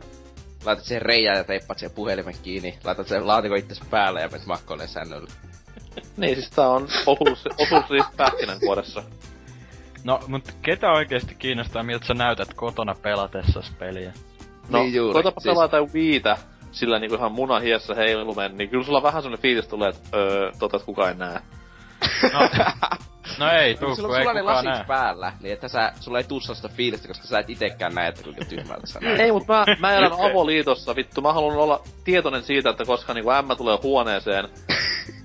laitat siihen reijään ja teippaat siihen puhelimen kiinni, laitat sen laatikon itse päälle ja menet makkoille säännöllä. Niin, siis tää on Oculus, Oculus Rift pähkinänkuoressa. No, mut ketä oikeesti kiinnostaa, miltä sä näytät kotona pelatessas peliä? No, Niin juuri, koitapa siis- pelaa tai viitä sillä niinku ihan munahiessä heilumen, niin kyllä sulla vähän semmonen fiilis tulee, että öö, tota, että kukaan ei näe. No, no ei tuu, on ei sulla ne lasit näe. päällä, niin että sä, sulla ei tuu sellaista fiilistä, koska sä et itekään näe, että kuinka tyhmältä sä näet. Ei, mut mä, mä elän avoliitossa, vittu. Mä haluan olla tietoinen siitä, että koska niinku ämmä tulee huoneeseen,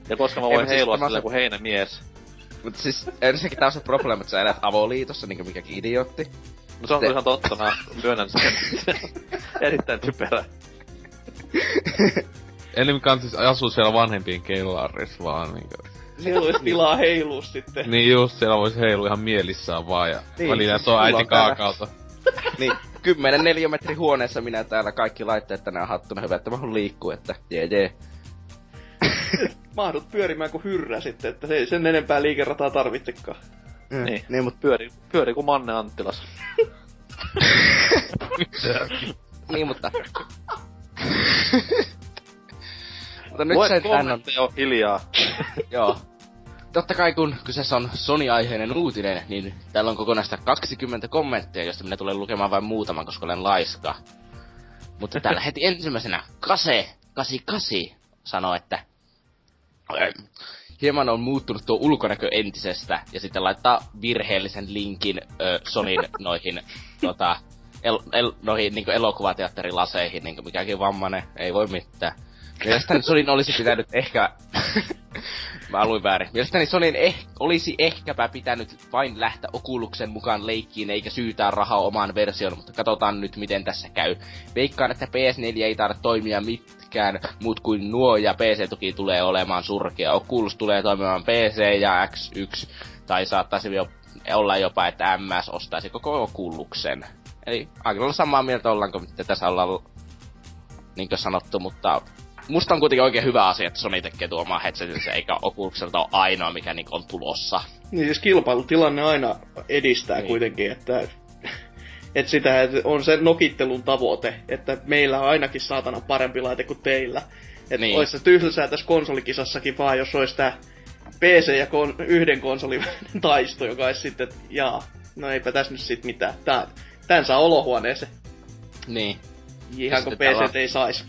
ja koska mä voin siis heilua on se- kuin heinämies. Mut siis ensinnäkin tää on se probleema, että sä elät avoliitossa, niinku mikäkin idiootti. No se on ihan totta, mä myönnän sen. Erittäin typerä. Eli kansis asuu siellä vanhempien kellarissa vaan niinku. Siellä olisi tilaa heilua sitten. Niin just, siellä voisi heilu ihan mielissään vaan ja Niin, välillä siis se on äiti on kaakaalta. Niin, 10 neliömetri huoneessa minä täällä kaikki laitteet tänään hattuna. Hyvä, että mä liikkua, että jee jee. Mahdut pyörimään kuin hyrrä sitten, että se ei sen enempää liikerataa tarvitsekaan. Niin. Niin, mut, Pyöri, pyöri kuin Manne Anttilas. niin, mutta... mutta nyt sen tän on... on hiljaa. Joo. Totta kai kun kyseessä on Sony-aiheinen uutinen, niin täällä on kokonaista 20 kommenttia, josta minä tulen lukemaan vain muutaman, koska olen laiska. Mutta täällä heti ensimmäisenä Kase 88 sanoo, että hieman on muuttunut tuo ulkonäkö entisestä, ja sitten laittaa virheellisen linkin ö, Sonin noihin, tota, el, el, noihin niin elokuvateatterilaseihin, niin mikäkin vammainen, ei voi mitään. Mielestäni Sonin olisi pitänyt ehkä... Mä luin väärin. Mielestäni Sonin eh, olisi ehkäpä pitänyt vain lähteä Okuluksen mukaan leikkiin eikä syytää rahaa omaan versioon, mutta katsotaan nyt miten tässä käy. Veikkaan, että PS4 ei tarvitse toimia mitkään muut kuin nuo ja PC-tuki tulee olemaan surkea. Oculus tulee toimimaan PC ja X1 tai saattaisi jo olla jopa, että MS ostaisi koko Oculusen. Eli aika lailla samaa mieltä ollaanko, mitä tässä ollaan niin sanottu, mutta musta on kuitenkin oikein hyvä asia, että Sony tekee tuo omaa headsetinsä, eikä Oculuselta ole ainoa, mikä niin on tulossa. Niin siis kilpailutilanne aina edistää niin. kuitenkin, että, että sitä että on se nokittelun tavoite, että meillä on ainakin saatana parempi laite kuin teillä. Että niin. olisi se tyhjysää tässä konsolikisassakin vaan, jos olisi tämä PC ja kon, yhden konsolin taisto, joka olisi sitten, jaa, no eipä tässä nyt sit mitään. Tää, tän saa olohuoneeseen. Niin. Ihan kun PC on... ei saisi.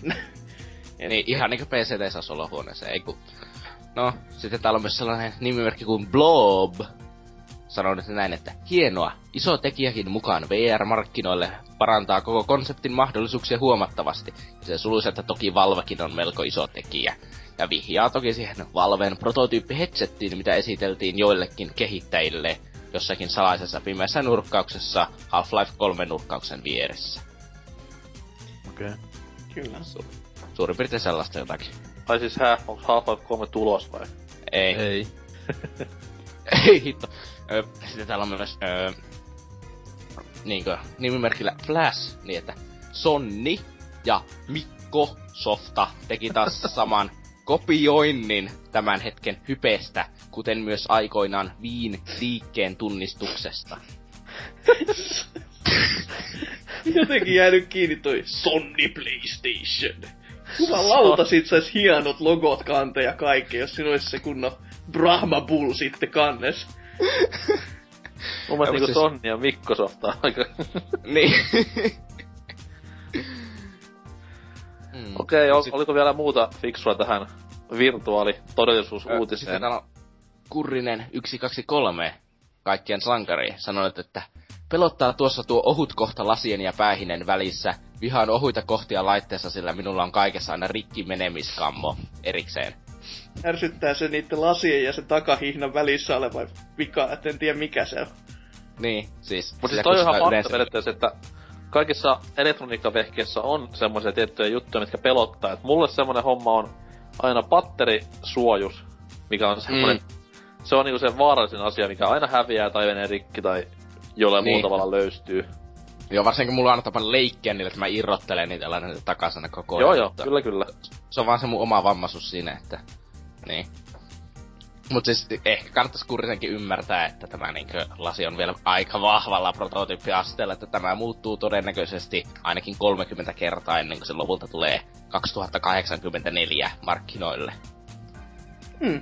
niin, ihan niinku PC ei saisi olohuoneeseen, ei kun... No, sitten täällä on myös sellainen nimimerkki kuin Blob. Sanon nyt näin, että hienoa, iso tekijäkin mukaan VR-markkinoille parantaa koko konseptin mahdollisuuksia huomattavasti. Ja se suluisi, että toki Valvekin on melko iso tekijä. Ja vihjaa toki siihen Valven prototyyppi headsettiin, mitä esiteltiin joillekin kehittäjille jossakin salaisessa pimeässä nurkkauksessa Half-Life 3 nurkkauksen vieressä. Okei. Okay. Kyllä. Su- suurin piirtein sellaista jotakin. Ai siis hää, onko Half-Life 3 tulos vai? Ei. Ei. Ei hitto. Sitten täällä on myös ö, niinkö, nimimerkillä Flash, niin että Sonni ja Mikko Softa teki taas saman kopioinnin tämän hetken hypestä, kuten myös aikoinaan Viin liikkeen tunnistuksesta. Jotenkin jäänyt kiinni toi Sony PlayStation. Jumalauta, sit sais hienot logot kanteja kaikki, jos siinä olisi se kunnon Brahma Bull sitten kannes. Mun mielestä niinku Sonni ja Microsoft on aika... niin. mm. Okei, okay, Sit... oliko vielä muuta fiksua tähän virtuaalitodellisuusuutiseen? Sitten täällä on Kurrinen 123 kaikkien sankari sanonut, että pelottaa tuossa tuo ohut kohta lasien ja päähinen välissä. Vihaan ohuita kohtia laitteessa, sillä minulla on kaikessa aina rikki menemiskammo erikseen. Ärsyttää se niiden lasien ja se takahihnan välissä oleva vika, että en tiedä mikä se on. Niin, siis... Mutta siis toi on ihan fakta periaatteessa, että kaikissa elektroniikkavehkeissä on semmoisia tiettyjä juttuja, mitkä pelottaa. Et mulle semmonen homma on aina patterisuojus, mikä on semmonen... Mm. Se on niinku se vaarallisin asia, mikä aina häviää tai menee rikki tai jollain niin. muulla tavalla löystyy. Joo, varsinkin mulla on aina tapana leikkiä niille, että mä irrottelen niitä aina takaisin koko ajan. Joo, joo, kyllä, kyllä. Se on vaan se mun oma vammaisuus siinä, että... Niin. Mut siis ehkä kannattaisi kurisenkin ymmärtää, että tämä niinkö lasi on vielä aika vahvalla prototyyppiasteella, että tämä muuttuu todennäköisesti ainakin 30 kertaa ennen kuin se lopulta tulee 2084 markkinoille. Hmm.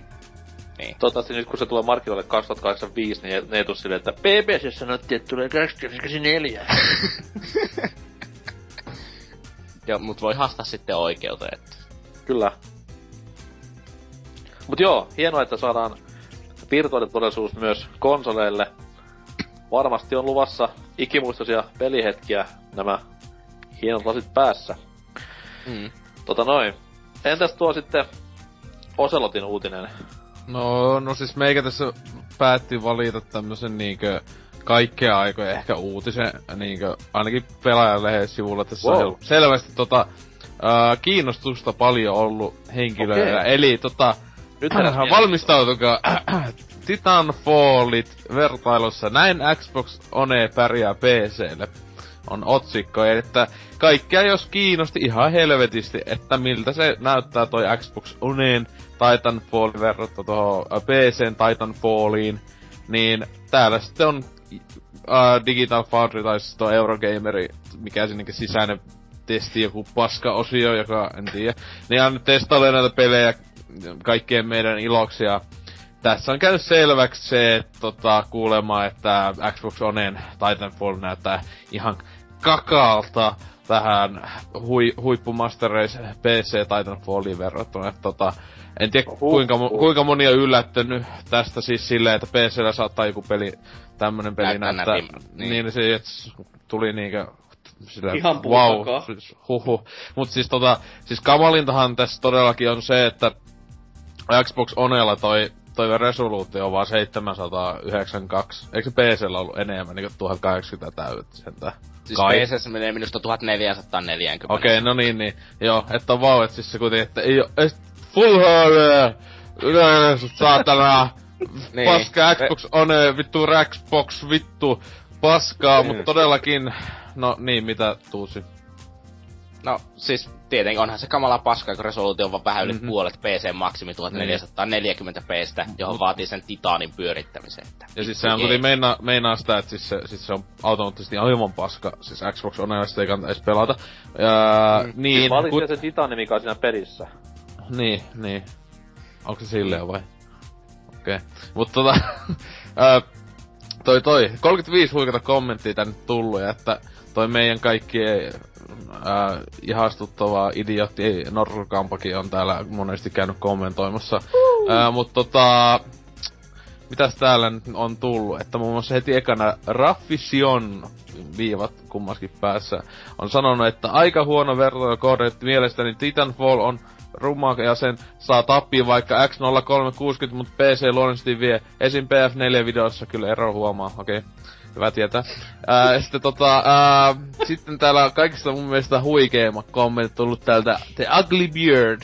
Niin. Toivottavasti nyt kun se tulee markkinoille 2085, niin ne ei tule silleen, että BBC sanottiin, että tulee 2084. Joo, mut voi haastaa sitten oikeuteen, että... Kyllä. Mut joo, hienoa, että saadaan virtuaalitodellisuus myös konsoleille. Varmasti on luvassa ikimuistoisia pelihetkiä nämä hienot lasit päässä. Mm. Tota noin. Entäs tuo sitten Oselotin uutinen? No, no siis meikä tässä päätti valita tämmösen niinkö kaikkea aikoja ehkä uutisen niinkö ainakin pelaajalehden sivulla tässä wow. on selvästi tota uh, kiinnostusta paljon ollut henkilöillä. Okay. Eli tota nyt äh, valmistautukaa. Titanfallit vertailussa. Näin Xbox One pärjää PClle on otsikko, että kaikkea jos kiinnosti ihan helvetisti, että miltä se näyttää toi Xbox Oneen Titanfall verrattuna tuohon äh, PCn Titanfalliin, niin täällä sitten on uh, Digital Foundry tai tuo Eurogameri, mikä sinnekin sisäinen testi, joku paska-osio, joka en tiedä. Niin on testailee näitä pelejä kaikkien meidän iloksia. Tässä on käynyt selväksi se, että tota, kuulemma, että Xbox Oneen Titanfall näyttää ihan kakaalta. tähän hui, huippumaster race PC Titanfalliin verrattuna. Että tota, en tiedä kuinka, kuinka moni on yllättynyt tästä siis silleen, että PCllä saattaa joku peli, tämmönen peli Näyttää Niin. niin. se tuli niinkö sillä, Ihan wow, siis, huhu. Mut siis tota, siis kamalintahan tässä todellakin on se, että Xbox Onella toi, toi resoluutio on vaan 792. Eikö se PCllä ollut enemmän, niinku 1080 täyttä sentään? Siis Kai. PCssä menee minusta 1440. Okei, okay, no niin, niin. Joo, että on vau, et siis se kuitenkin, että ei oo, et full HD, yleensä saatana, Niin. paska Xbox One, vittu Xbox, vittu, paskaa, mut todellakin, no niin, mitä tuusi? No siis tietenkin onhan se kamala paska, kun resoluutio on vaan vähän yli Mhm. mm-hmm. puolet PC maksimi 1440 pstä, johon vaatii sen titaanin pyörittämisen. Että Ja siis sehän kuitenkin meinaa, meinaa sitä, että siis se, siis se on automaattisesti aivan paska, siis Xbox One sitä ei kannata edes pelata. Ja, mm. niin, Mä olin kut- se titani, mikä on siinä pelissä. Niin, niin. Onko se silleen vai? Okei. Okay. Mut tota... toi toi, 35 huikata kommenttia tänne tullut, ja että toi meidän kaikkien ää, ihastuttava idiotti Norrukampakin on täällä monesti käynyt kommentoimassa. Ää, mut tota... Mitäs täällä nyt on tullut? Että muun muassa heti ekana Raffision viivat kummaskin päässä on sanonut, että aika huono vertailukohde, että mielestäni Titanfall on ruma ja sen saa tappiin vaikka X0360, mutta PC luonnollisesti vie. Esim. PF4-videossa kyllä ero huomaa, okei. Okay. Hyvä tietää. Ää, sitten tota, ää, sitten täällä on kaikista mun mielestä huikeimmat kommentit tullut täältä The Ugly Beard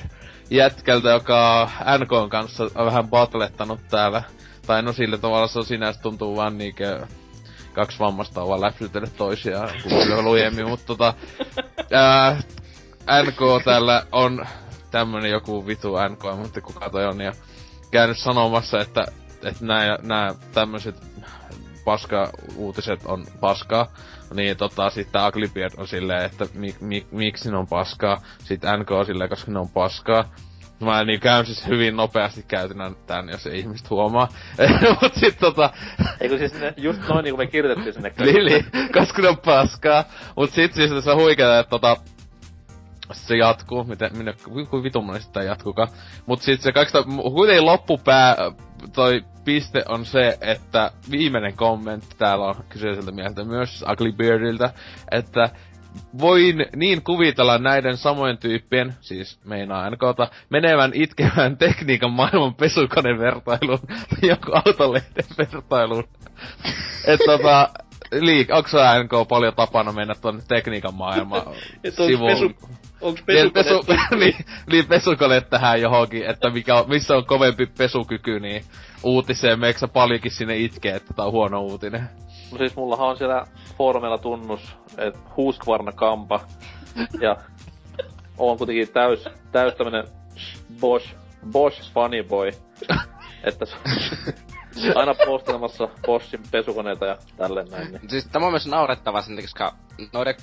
jätkältä, joka on NKn kanssa vähän battlettanut täällä. Tai no sillä tavalla se on sinänsä tuntuu vaan niinkö kaksi vammasta on vaan läpsytellyt toisiaan kuulee lujemmin, mutta tota, ää, NK täällä on tämmönen joku vitu NK, mutta kuka toi on, ja käynyt sanomassa, että, että nää tämmöiset paska-uutiset on paskaa. Niin tota, sitten Ugly Beard on silleen, että mi, mi, miksi ne on paskaa. Sitten NK on silleen, koska ne on paskaa. Mä niin käyn siis hyvin nopeasti käytynä tän, jos ei ihmiset huomaa. Mut sit tota, Eikö siis ne, just noin niinku me kirjoitettiin sinne. Lili, koska ne on paskaa. Mut sit siis tässä huikeeta, että tota, se jatkuu, miten, minne, ku, ku vitun monesti tää jatkuukaan. Mut sit se kaikista, kuitenkin loppupää, toi piste on se, että viimeinen kommentti täällä on kyseiseltä mieheltä myös Ugly Beardiltä, että voin niin kuvitella näiden samojen tyyppien, siis meinaa NKta, menevän itkevän tekniikan maailman pesukonevertailuun tai joku autolehden vertailuun. että tota, liik, onko NK paljon tapana mennä tuonne tekniikan Et onks pesu, onks niin, pesukone... pesu, niin, niin pesukone tähän johonkin, että mikä on, missä on kovempi pesukyky, niin uutiseen meeksä paljonkin sinne itkee, että tää on huono uutinen. No siis mullahan on siellä foorumilla tunnus, että Husqvarna Kampa. Ja on kuitenkin täys, täys tämmönen Bosch, Bosch funny boy. Että aina postelemassa Boschin pesukoneita ja tälleen näin. Niin. Siis tämä on myös naurettavaa sen, koska noiden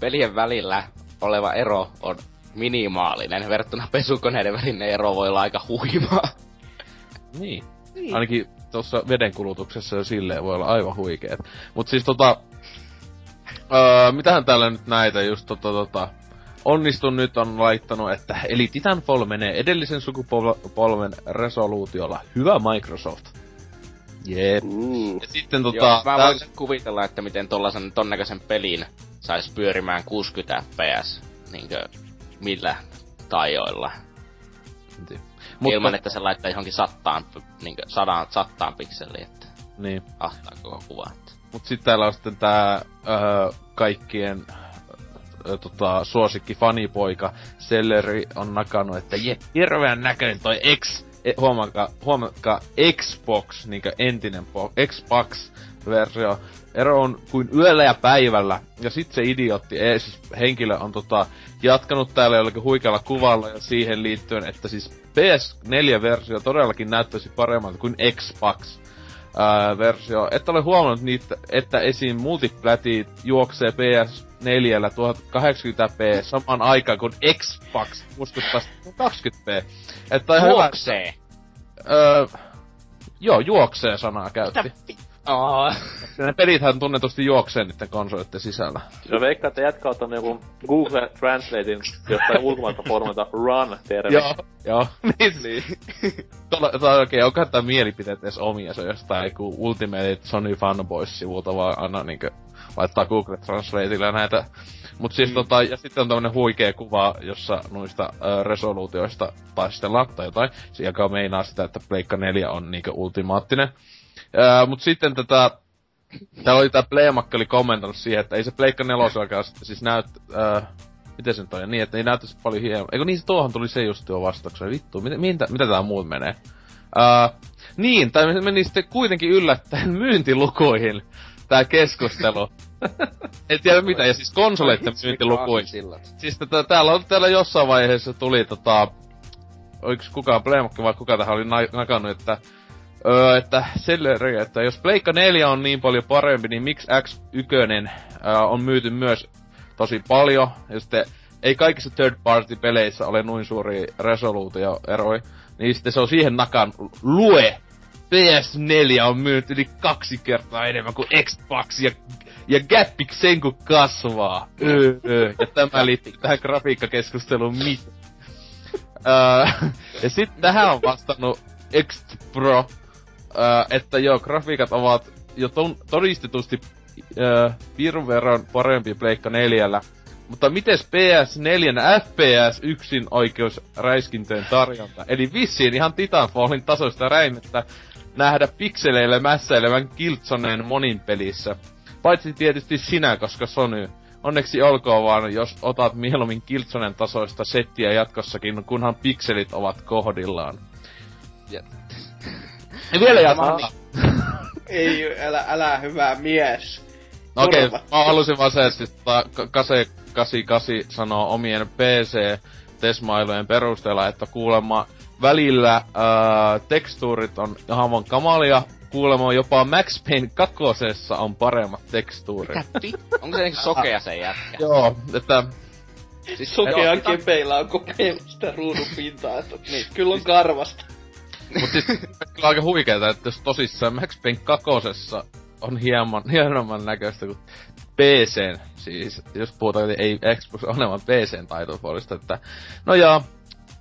pelien välillä oleva ero on minimaalinen. Verrattuna pesukoneiden välinen ero voi olla aika huimaa. Niin. niin. Ainakin tuossa vedenkulutuksessa jo silleen voi olla aivan huikeet. Mut siis tota... Öö, mitähän täällä nyt näitä just tota tota... Onnistun nyt on laittanut, että eli Titanfall menee edellisen sukupolven resoluutiolla. Hyvä Microsoft. Jep. Mm. Ja sitten tota... Joo, mä tää- voisin kuvitella, että miten tollasen ton näköisen pelin sais pyörimään 60 fps, niinkö millä taajoilla. Mutta, Mutta... Ilman, että se laittaa johonkin sattaan, niinkö sadaan, sattaan pikseliin, että Niin. ahtaa koko kuva. Että. Mut sitten täällä on sitten tää öö, kaikkien öö, tota, suosikki fanipoika Selleri on nakannut, että je, hirveän näköinen toi X, e, huomakaa, huomakaa Xbox, niinkö entinen Xbox-versio. Ero on kuin yöllä ja päivällä. Ja sit se idiotti, e, siis henkilö on tota, jatkanut täällä jollakin huikealla kuvalla ja siihen liittyen, että siis PS4-versio todellakin näyttäisi paremmalta kuin Xbox ää, versio. Et ole huomannut niitä, että esim. multiplatit juoksee PS4 1080p samaan aikaan kuin Xbox muistuttaa 20p. Että on ihan hyvä. Juoksee! Öö, joo, juoksee sanaa käytti. Mitä Aa. ne pelithän tunnetusti juoksee niiden konsolitten sisällä. Se veikkaa, että jätkä on joku Google Translatein jostain ulkomailta foorumilta run termi. Joo, joo. niin, niin. Tai oikein, onkohan tää mielipiteet edes omia, se on jostain joku Ultimate Sony Fanboys-sivulta vaan aina niinkö laittaa Google Translateille näitä. Mut siis mm. tota, ja sitten on tämmönen huikea kuva, jossa noista äh, resoluutioista taistellaan tai jotain, joka meinaa sitä, että Pleikka 4 on niinkö ultimaattinen. Mut sitten tätä Täällä oli tää Playmakki oli kommentoinut siihen, että ei se Pleikka 4 sitten siis näyt... Äh, miten se nyt on? Niin, että ei näyttäisi paljon hieman. Eikö niin, se tuohon tuli se just jo vastauksena. Vittu, mitä, mitä, mitä tää muut menee? Äh, niin, tai meni sitten kuitenkin yllättäen myyntilukuihin tää keskustelu. en tiedä mitä, ja siis konsoleitten myyntilukuihin. Siis tätä, täällä on täällä jossain vaiheessa tuli tota... Oiks kukaan Playmakki vai kuka tähän oli nakannut, että Öö, että selleri, että jos Pleikka 4 on niin paljon parempi, niin miksi X1 öö, on myyty myös tosi paljon. Ja sitten ei kaikissa third party peleissä ole noin suuri resoluutioeroja. Niin sitten se on siihen nakan lue. PS4 on myyty yli kaksi kertaa enemmän kuin Xbox ja, ja gappi sen kun kasvaa. Öö, öö. Ja tämä liittyy tähän grafiikkakeskusteluun mit. öö, ja sitten tähän on vastannut X Pro, äh, että joo, grafiikat ovat jo ton, todistetusti äh, pirun verran parempi Pleikka neljällä. Mutta mites PS4 FPS yksin oikeus räiskintöjen tarjonta? Eli vissiin ihan Titanfallin tasoista räimettä nähdä pikseleille mässäilevän Kiltsoneen monin pelissä. Paitsi tietysti sinä, koska Sony. Onneksi olkoon vaan, jos otat mieluummin Kiltsonen tasoista settiä jatkossakin, kunhan pikselit ovat kohdillaan. Ja ja vielä jatkaa. Ei, älä, älä hyvä mies. No okei, okay, mä halusin vaan se, että Kase 88 sanoo omien PC-tesmailujen perusteella, että kuulemma välillä ää, tekstuurit on ihan kamalia, kuulemma jopa Max Payne kakosessa on paremmat tekstuurit. Onko se niinku sokea se jätkä? Joo, että... Siis Sokean kepeillä on kokeillut sitä ruudun pintaa, että niin, kyllä on karvasta. Mut siis kyllä aika huikeeta, että jos tosissaan Max Payne kakosessa on hieman, hienomman näköistä kuin PC, siis jos puhutaan, ei Xbox olevan PC Titanfallista, että no joo,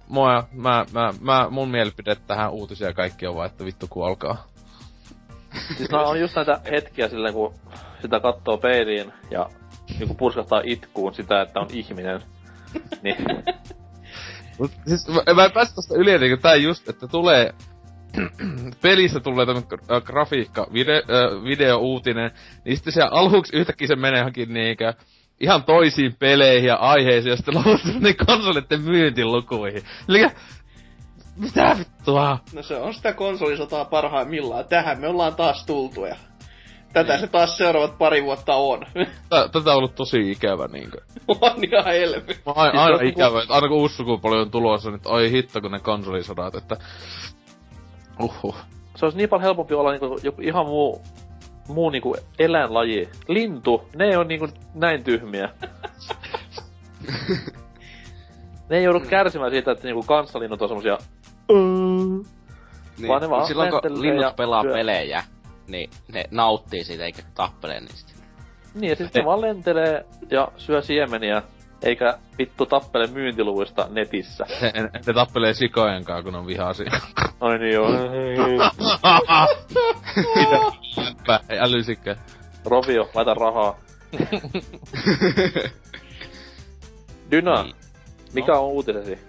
mua, mä, mä, mä, mun mielipide tähän uutisia kaikki on vaan, että vittu kuolkaa. Siis no, on just näitä hetkiä silleen, kun sitä kattoo peiliin ja niinku purskahtaa itkuun sitä, että on ihminen. niin Mut siis mä, mä en päästä tosta yli, niin tää just, että tulee pelissä tulee tämmönen grafiikka, video, äh, video-uutinen, niin sitten se aluksi yhtäkkiä se menee johonkin niinkö ihan toisiin peleihin ja aiheisiin, ja sitten lopussa niin konsolitten myyntilukuihin. Eli mitä vittua? No se on sitä konsolisotaa parhaimmillaan. Tähän me ollaan taas tultu ja Tätä se taas seuraavat pari vuotta on. Tätä on ollut tosi ikävä niinkö. on ihan helvi. Aina, aina ikävä, että aina kun uusi sukupolvi on tulossa, niin oi hitto kun ne konsolisodat, että... Uhuh. Se olisi niin paljon helpompi olla niinku joku ihan muu, muu niinku eläinlaji. Lintu, ne on niinku näin tyhmiä. ne ei joudu kärsimään siitä, että niinku kanssalinnut on semmosia... Niin, vaan ne vaan silloin kun linnut pelaa syö. pelejä, niin ne nauttii siitä eikä tappele niistä. Niin, ja sitten se vaan lentelee ja syö siemeniä, eikä vittu tappele myyntiluvuista netissä. Ne, ne tappelee sikojen kanssa, kun on vihaisia. Ai niin joo. Mitä? Ei älysikö. Rovio, laita rahaa. Dyna, niin. mikä no. on uutisesi?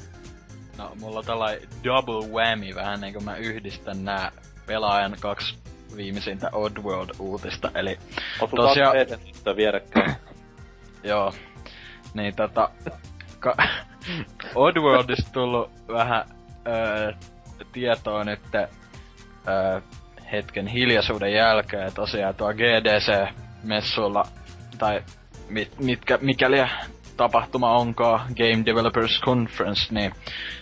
No, mulla on tällainen double whammy vähän niin kuin mä yhdistän nää pelaajan kaksi viimeisintä Oddworld-uutista, eli... Onko tosiaan... vierekkäin? Joo. Niin tota... Ka- Oddworldista tullut vähän öö, tietoa nyt öö, hetken hiljaisuuden jälkeen tosiaan tuo GDC-messuilla, tai mit, mitkä, mikäli tapahtuma onkaan, Game Developers Conference, niin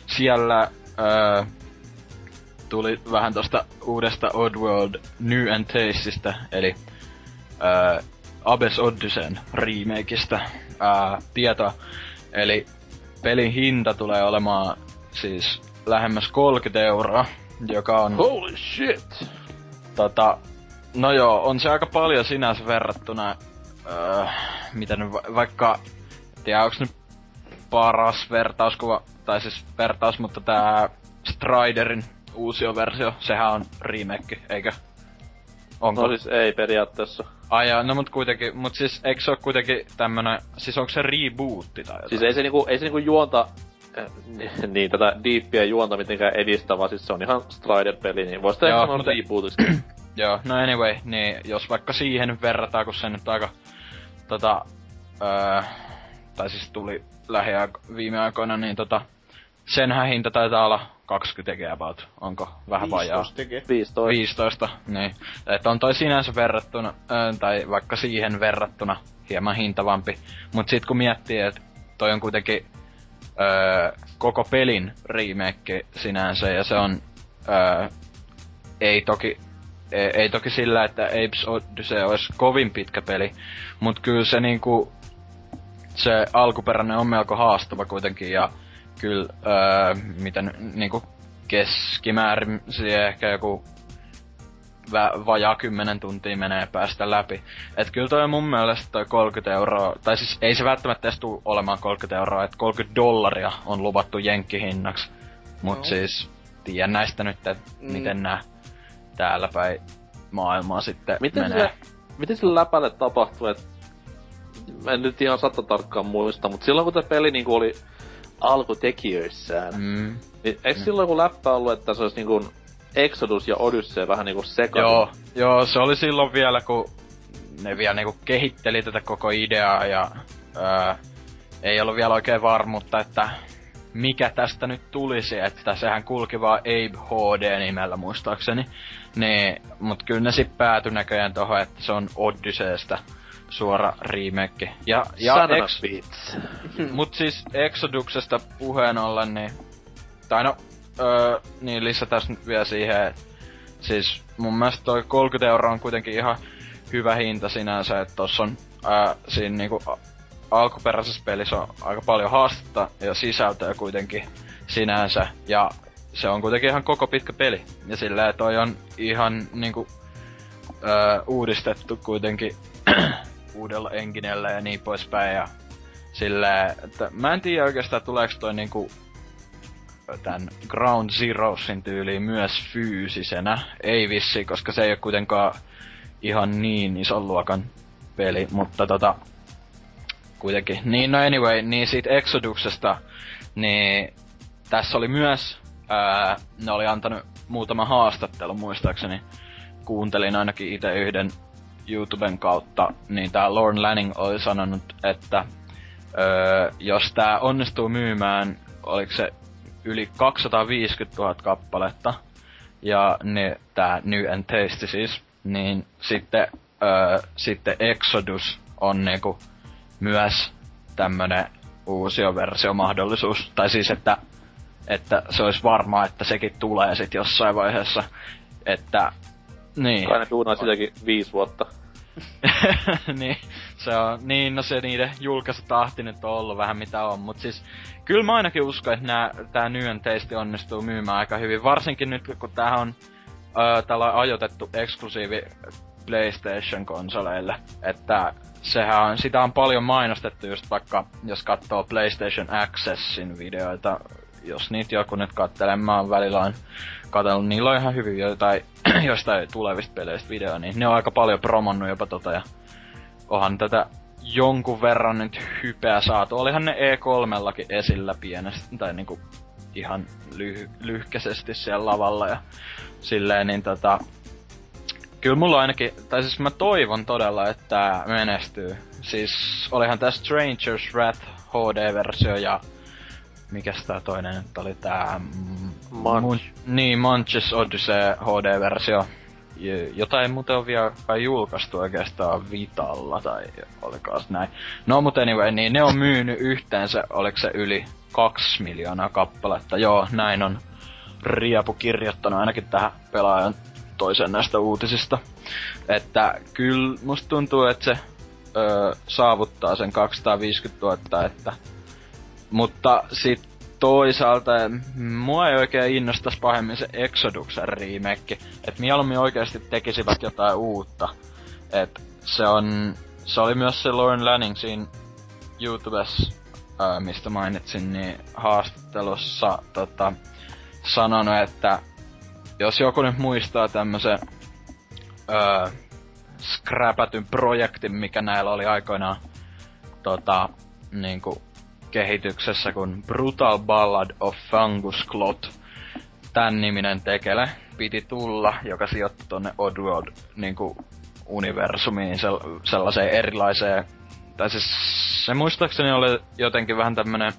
siellä öö, tuli vähän tosta uudesta Oddworld New and Tasteista, eli ää, Abes Odysseen remakeista ää, tietoa. Eli pelin hinta tulee olemaan siis lähemmäs 30 euroa, joka on... Holy shit! Tota, No joo, on se aika paljon sinänsä verrattuna, öö, miten va- vaikka, tiedä onks nyt paras vertauskuva, tai siis vertaus, mutta tää Striderin uusio versio, sehän on remake, eikö? Onko? No siis ei periaatteessa. Ai jaa, no mut kuitenkin, mut siis eikö se oo kuitenkin tämmönen, siis onko se rebootti tai jotain? Siis ei se niinku, ei se niinku juonta, äh, niin, tätä diippiä juonta mitenkään edistä, vaan siis se on ihan Strider-peli, niin voisi ehkä sanoa rebootiksi. Joo, no anyway, niin jos vaikka siihen verrataan, kun se nyt aika tota, öö, tai siis tuli lähiaiko- viime aikoina, niin tota, senhän hinta taitaa olla 20 tekee about. Onko vähän vajaa? 15 tekee. 15. 15, niin. Että on toi sinänsä verrattuna, tai vaikka siihen verrattuna hieman hintavampi. Mut sit kun miettii, että toi on kuitenkin öö, koko pelin remake sinänsä, ja se on öö, ei toki ei, ei toki sillä, että Apes Odyssey olisi kovin pitkä peli, mut kyllä se niinku, se alkuperäinen on melko haastava kuitenkin, ja kyllä, öö, miten niinku keskimäärin siihen ehkä joku vä- vajaa 10 tuntia menee päästä läpi. Et kyllä toi mun mielestä toi 30 euroa, tai siis ei se välttämättä edes tuu olemaan 30 euroa, että 30 dollaria on luvattu jenkkihinnaksi. Mut Joo. siis, tiedän näistä nyt, että Mm. miten nää täällä päin maailmaa sitten Miten menee. se, miten sille läpälle tapahtui, että mä en nyt ihan satta tarkkaan muista, mutta silloin kun tämä peli niinku oli alkutekijöissään, Mm. niin eikö silloin kun läppä ollut, että se olisi niinku Exodus ja Odyssey vähän niinku sekaisin? Joo, joo, se oli silloin vielä, kun ne vielä niinku kehitteli tätä koko ideaa ja ää, ei ollut vielä oikein varmuutta, että mikä tästä nyt tulisi, että sehän kulki vaan Abe HD-nimellä muistaakseni. Niin, mut kyllä ne sit päätyi näköjään tohon, että se on Odysseystä suora remake. Ja, ja Son Ex-. Mut siis Exoduksesta puheen ollen, niin... Tai no, öö, niin lisätäs nyt vielä siihen, et, siis mun mielestä toi 30 euroa on kuitenkin ihan hyvä hinta sinänsä, että tossa on ää, siinä niinku alkuperäisessä pelissä on aika paljon haastetta ja sisältöä kuitenkin sinänsä, ja se on kuitenkin ihan koko pitkä peli. Ja sillä toi on ihan niinku öö, uudistettu kuitenkin uudella enginellä ja niin poispäin, ja sillä, että mä en tiedä oikeastaan tuleeko toi niinku tän Ground Zeroesin tyyliin myös fyysisenä. Ei vissi, koska se ei ole kuitenkaan ihan niin ison luokan peli, mutta tota, kuitenkin. Niin no anyway, niin siitä Exoduksesta, niin tässä oli myös, ää, ne oli antanut muutama haastattelu muistaakseni. Kuuntelin ainakin itse yhden YouTuben kautta, niin tää Lorne Lanning oli sanonut, että öö, jos tää onnistuu myymään, oliko se yli 250 000 kappaletta, ja ne, tää New and Tasty siis, niin sitten, öö, sitten Exodus on niinku myös tämmönen uusioversiomahdollisuus. Tai siis, että, että se olisi varmaa, että sekin tulee sit jossain vaiheessa. Että, niin. Kai ne duunaa sitäkin viisi vuotta. niin, se on, niin, no se niiden julkaisutahti nyt on ollut vähän mitä on, mut siis kyllä mä ainakin uskon, että nää, tää New Taste onnistuu myymään aika hyvin, varsinkin nyt kun tää on öö, tällä ajoitettu eksklusiivi PlayStation-konsoleille, että sehän on, sitä on paljon mainostettu just vaikka, jos katsoo PlayStation Accessin videoita, jos niitä joku nyt kattelee, mä oon välillä on katsellut, niillä on ihan hyvin jotain, jostain tulevista peleistä video, niin ne on aika paljon promonnut jopa tota, ja onhan tätä jonkun verran nyt hypeä saatu. Olihan ne E3-llakin esillä pienesti, tai niinku ihan lyh- lyhkäisesti siellä lavalla ja silleen, niin tota, kyllä mulla ainakin, tai siis mä toivon todella, että menestyy. Siis olihan tää Stranger's Wrath HD-versio ja mikäs tää toinen nyt oli tää... mm, Munch. Mun, niin, Munches Odyssey HD-versio. J- Jota ei muuten ole vielä kai julkaistu oikeastaan Vitalla tai olikoas näin. No mut anyway, niin ne on myynyt yhteensä, oliko se yli kaksi miljoonaa kappaletta. Joo, näin on Riapu kirjoittanut ainakin tähän pelaajan toisen näistä uutisista. Että kyllä musta tuntuu, että se ö, saavuttaa sen 250 000, että mutta sit toisaalta mua ei oikein innostais pahemmin se Exoduksen remake. Et mieluummin oikeasti tekisivät jotain uutta. Et se on... Se oli myös se Lauren Lanning siinä YouTubessa, ää, mistä mainitsin, niin haastattelussa tota, sanonut, että jos joku nyt muistaa tämmösen öö, scrapätyn projektin, mikä näillä oli aikoinaan tota, niinku, kehityksessä kuin Brutal Ballad of Fungus Clot. Tän niminen tekele piti tulla, joka sijoittui tonne Oddworld niinku, universumiin sel- sellaiseen erilaiseen... Tai siis se muistaakseni oli jotenkin vähän tämmönen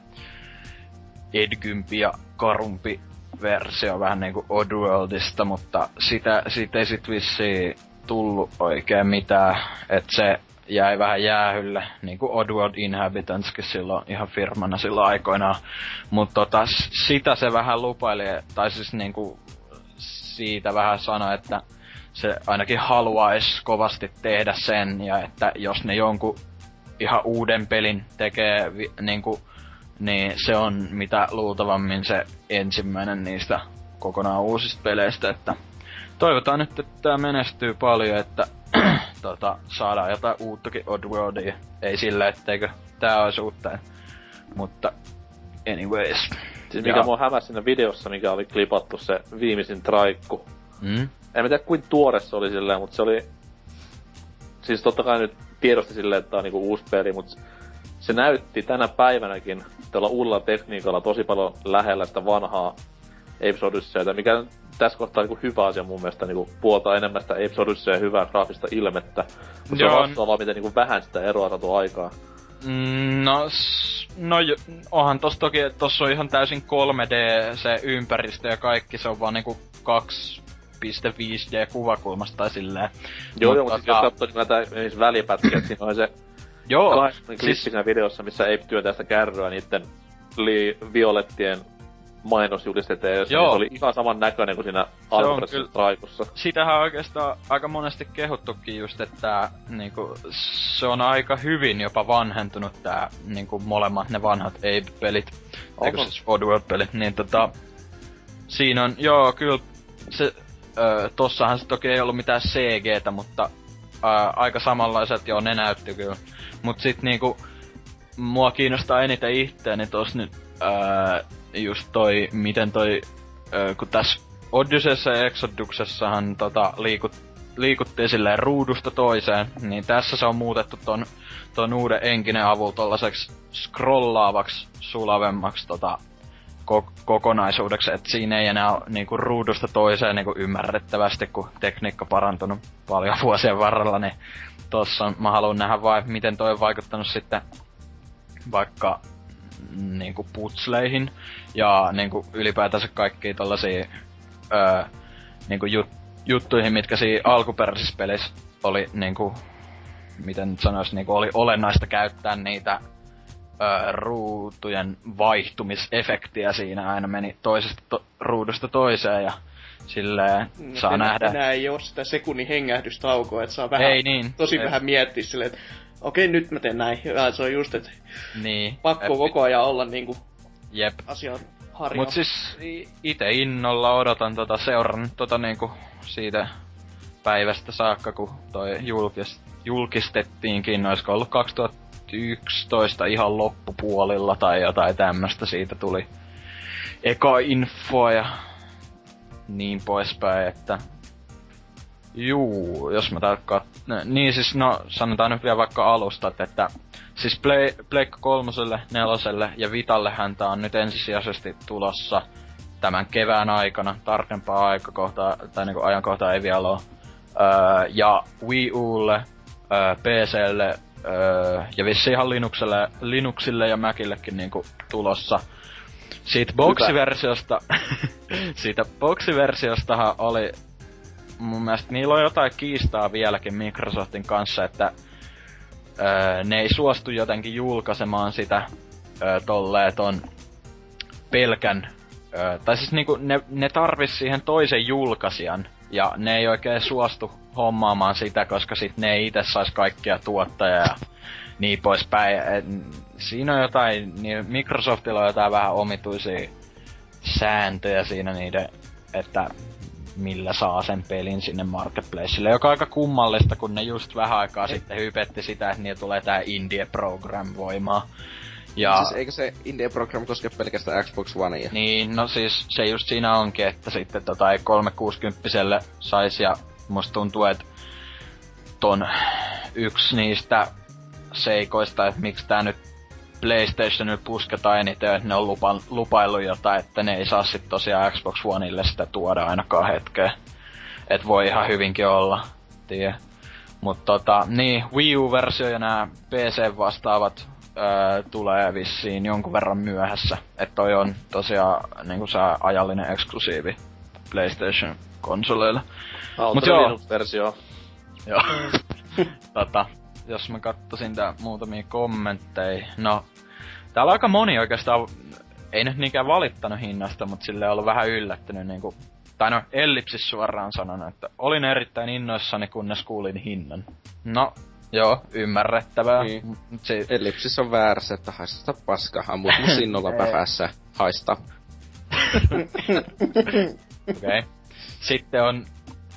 edgympi ja karumpi versio vähän niinku Oddworldista, mutta sitä, siitä ei sit vissiin tullut oikein mitään, että se jäi vähän jäähylle, niin kuin Oddworld Inhabitantskin silloin ihan firmana silloin aikoinaan. Mutta tota, sitä se vähän lupaili, tai siis niinku siitä vähän sanoi, että se ainakin haluaisi kovasti tehdä sen, ja että jos ne jonkun ihan uuden pelin tekee niinku, niin se on mitä luultavammin se ensimmäinen niistä kokonaan uusista peleistä, että toivotaan nyt, että tämä menestyy paljon, että tota, saadaan jotain uuttakin Oddworldia. Ei sillä, etteikö tää olisi uutta. Mutta anyways. Siis mikä ja. mua hämäsi siinä videossa, mikä oli klipattu se viimeisin traikku. Mm? En tiedä kuin tuore se oli silleen, mutta se oli... Siis totta kai nyt tiedosti silleen, että tää on niinku uusi peli, mutta se näytti tänä päivänäkin tällä uudella tekniikalla tosi paljon lähellä sitä vanhaa Apes Odysseytä, mikä tässä kohtaa niinku hyvä asia mun mielestä niinku puolta enemmän sitä Apes Odyssey hyvää graafista ilmettä. Mutta se on vastaavaa, miten niinku vähän sitä eroa saatu aikaa. Mm, no, no onhan tossa toki, tossa on ihan täysin 3D se ympäristö ja kaikki, se on vaan niinku 2.5D kuvakulmasta tai silleen. Joo, joo, mutta tota... jos katsoo näitä esimerkiksi välipätkiä, siinä on se Joo, siis... siinä videossa, missä Ape työtää sitä kärryä niitten li- violettien mainosjulisteteen, jossa Joo. se oli ihan saman näköinen kuin siinä alkuperäisessä traikussa. Sitähän on oikeastaan aika monesti kehuttukin just, että niinku, se on aika hyvin jopa vanhentunut tää niinku, molemmat ne vanhat Ape-pelit. Eikö siis Oddworld-pelit, niin tota... Siinä on, joo, kyllä se... Ö, tossahan se toki ei ollut mitään CGtä, mutta ö, aika samanlaiset joo, ne näytti kyllä. Mut sit niinku, mua kiinnostaa eniten itteeni tos nyt ö, just toi, miten toi, ö, kun tässä Odysseyssa ja Exoduksessahan tota, liikut, liikuttiin silleen ruudusta toiseen, niin tässä se on muutettu ton, ton uuden enkinen avulla tollaseksi scrollaavaksi, sulavemmaksi tota, ko- kokonaisuudeksi, että siinä ei enää niinku ruudusta toiseen niinku ymmärrettävästi, kun tekniikka parantunut paljon vuosien varrella, niin tossa mä haluan nähdä vai miten toi on vaikuttanut sitten vaikka niinku putsleihin ja niinku ylipäätänsä kaikkiin tollasia öö, niinku jut, juttuihin, mitkä siinä alkuperäisessä pelissä oli niinku, miten nyt sanois, niinku oli olennaista käyttää niitä öö, ruutujen vaihtumisefektiä siinä aina meni toisesta to, ruudusta toiseen ja silleen no, saa enää, nähdä. Enää ei oo sitä sekunnin hengähdystaukoa, että saa vähän, ei niin, tosi ei. vähän miettiä silleen, että okei nyt mä teen näin. Ja se on just, että niin. pakko Ep... koko ajan olla niinku Jep. asian harjo. Mut siis itse innolla odotan tota seuran tota niinku siitä päivästä saakka, kun toi julkis, julkistettiinkin, olisiko ollut 2011 ihan loppupuolilla tai jotain tämmöstä siitä tuli eka infoa ja niin poispäin, että Juu, jos mä täältä kat- Niin siis no, sanotaan nyt vielä vaikka alusta, että siis Play, Pleikka kolmoselle, neloselle ja Vitalle häntä on nyt ensisijaisesti tulossa tämän kevään aikana, tarkempaa aikakohtaa, tai niinku ajankohtaa ei vielä ole. Öö, ja Wii Ulle, öö, PClle öö, ja vissi ihan Linuxelle, Linuxille ja Macillekin niinku tulossa. Siitä boksiversiosta, siitä boksiversiostahan oli mun mielestä niillä on jotain kiistaa vieläkin Microsoftin kanssa, että öö, ne ei suostu jotenkin julkaisemaan sitä öö, tolleen ton pelkän, öö, tai siis niinku ne, ne tarvis siihen toisen julkaisijan, ja ne ei oikein suostu hommaamaan sitä, koska sit ne ei itse sais kaikkia tuottajia ja niin poispäin. Et, siinä on jotain, niin Microsoftilla on jotain vähän omituisia sääntöjä siinä niiden, että millä saa sen pelin sinne marketplacelle, joka on aika kummallista, kun ne just vähän aikaa sitten hypetti sitä, että niitä tulee tää Indie Program voimaan. Ja... Siis eikö se Indie Program koske pelkästään Xbox Onea? Niin, no siis se just siinä onkin, että sitten tota ei 360 saisi ja musta tuntuu, että ton yksi niistä seikoista, että miksi tää nyt PlayStationille pusketaan eniten, että ne on lupa, lupaillut jotain, että ne ei saa sit tosiaan Xbox Oneille sitä tuoda ainakaan hetkeä. Et voi ihan hyvinkin olla, tie. Mut tota, niin, Wii U-versio ja nämä PC-vastaavat öö, tulee vissiin jonkun verran myöhässä. Että toi on tosiaan niinku se ajallinen eksklusiivi PlayStation-konsoleille. Mut joo. versio Joo. tota, jos mä kattosin tää muutamia kommentteja. No, täällä on aika moni oikeastaan, ei nyt niinkään valittanut hinnasta, mutta sille ollut vähän yllättynyt niinku, tai no Ellipsis suoraan sanonut, että olin erittäin innoissani kunnes kuulin hinnan. No, Joo, ymmärrettävää. Niin. Se... Ellipsis on väärässä, että haista paska. Ammut mun sinnolla päässä. Haista. Okei. Okay. Sitten on,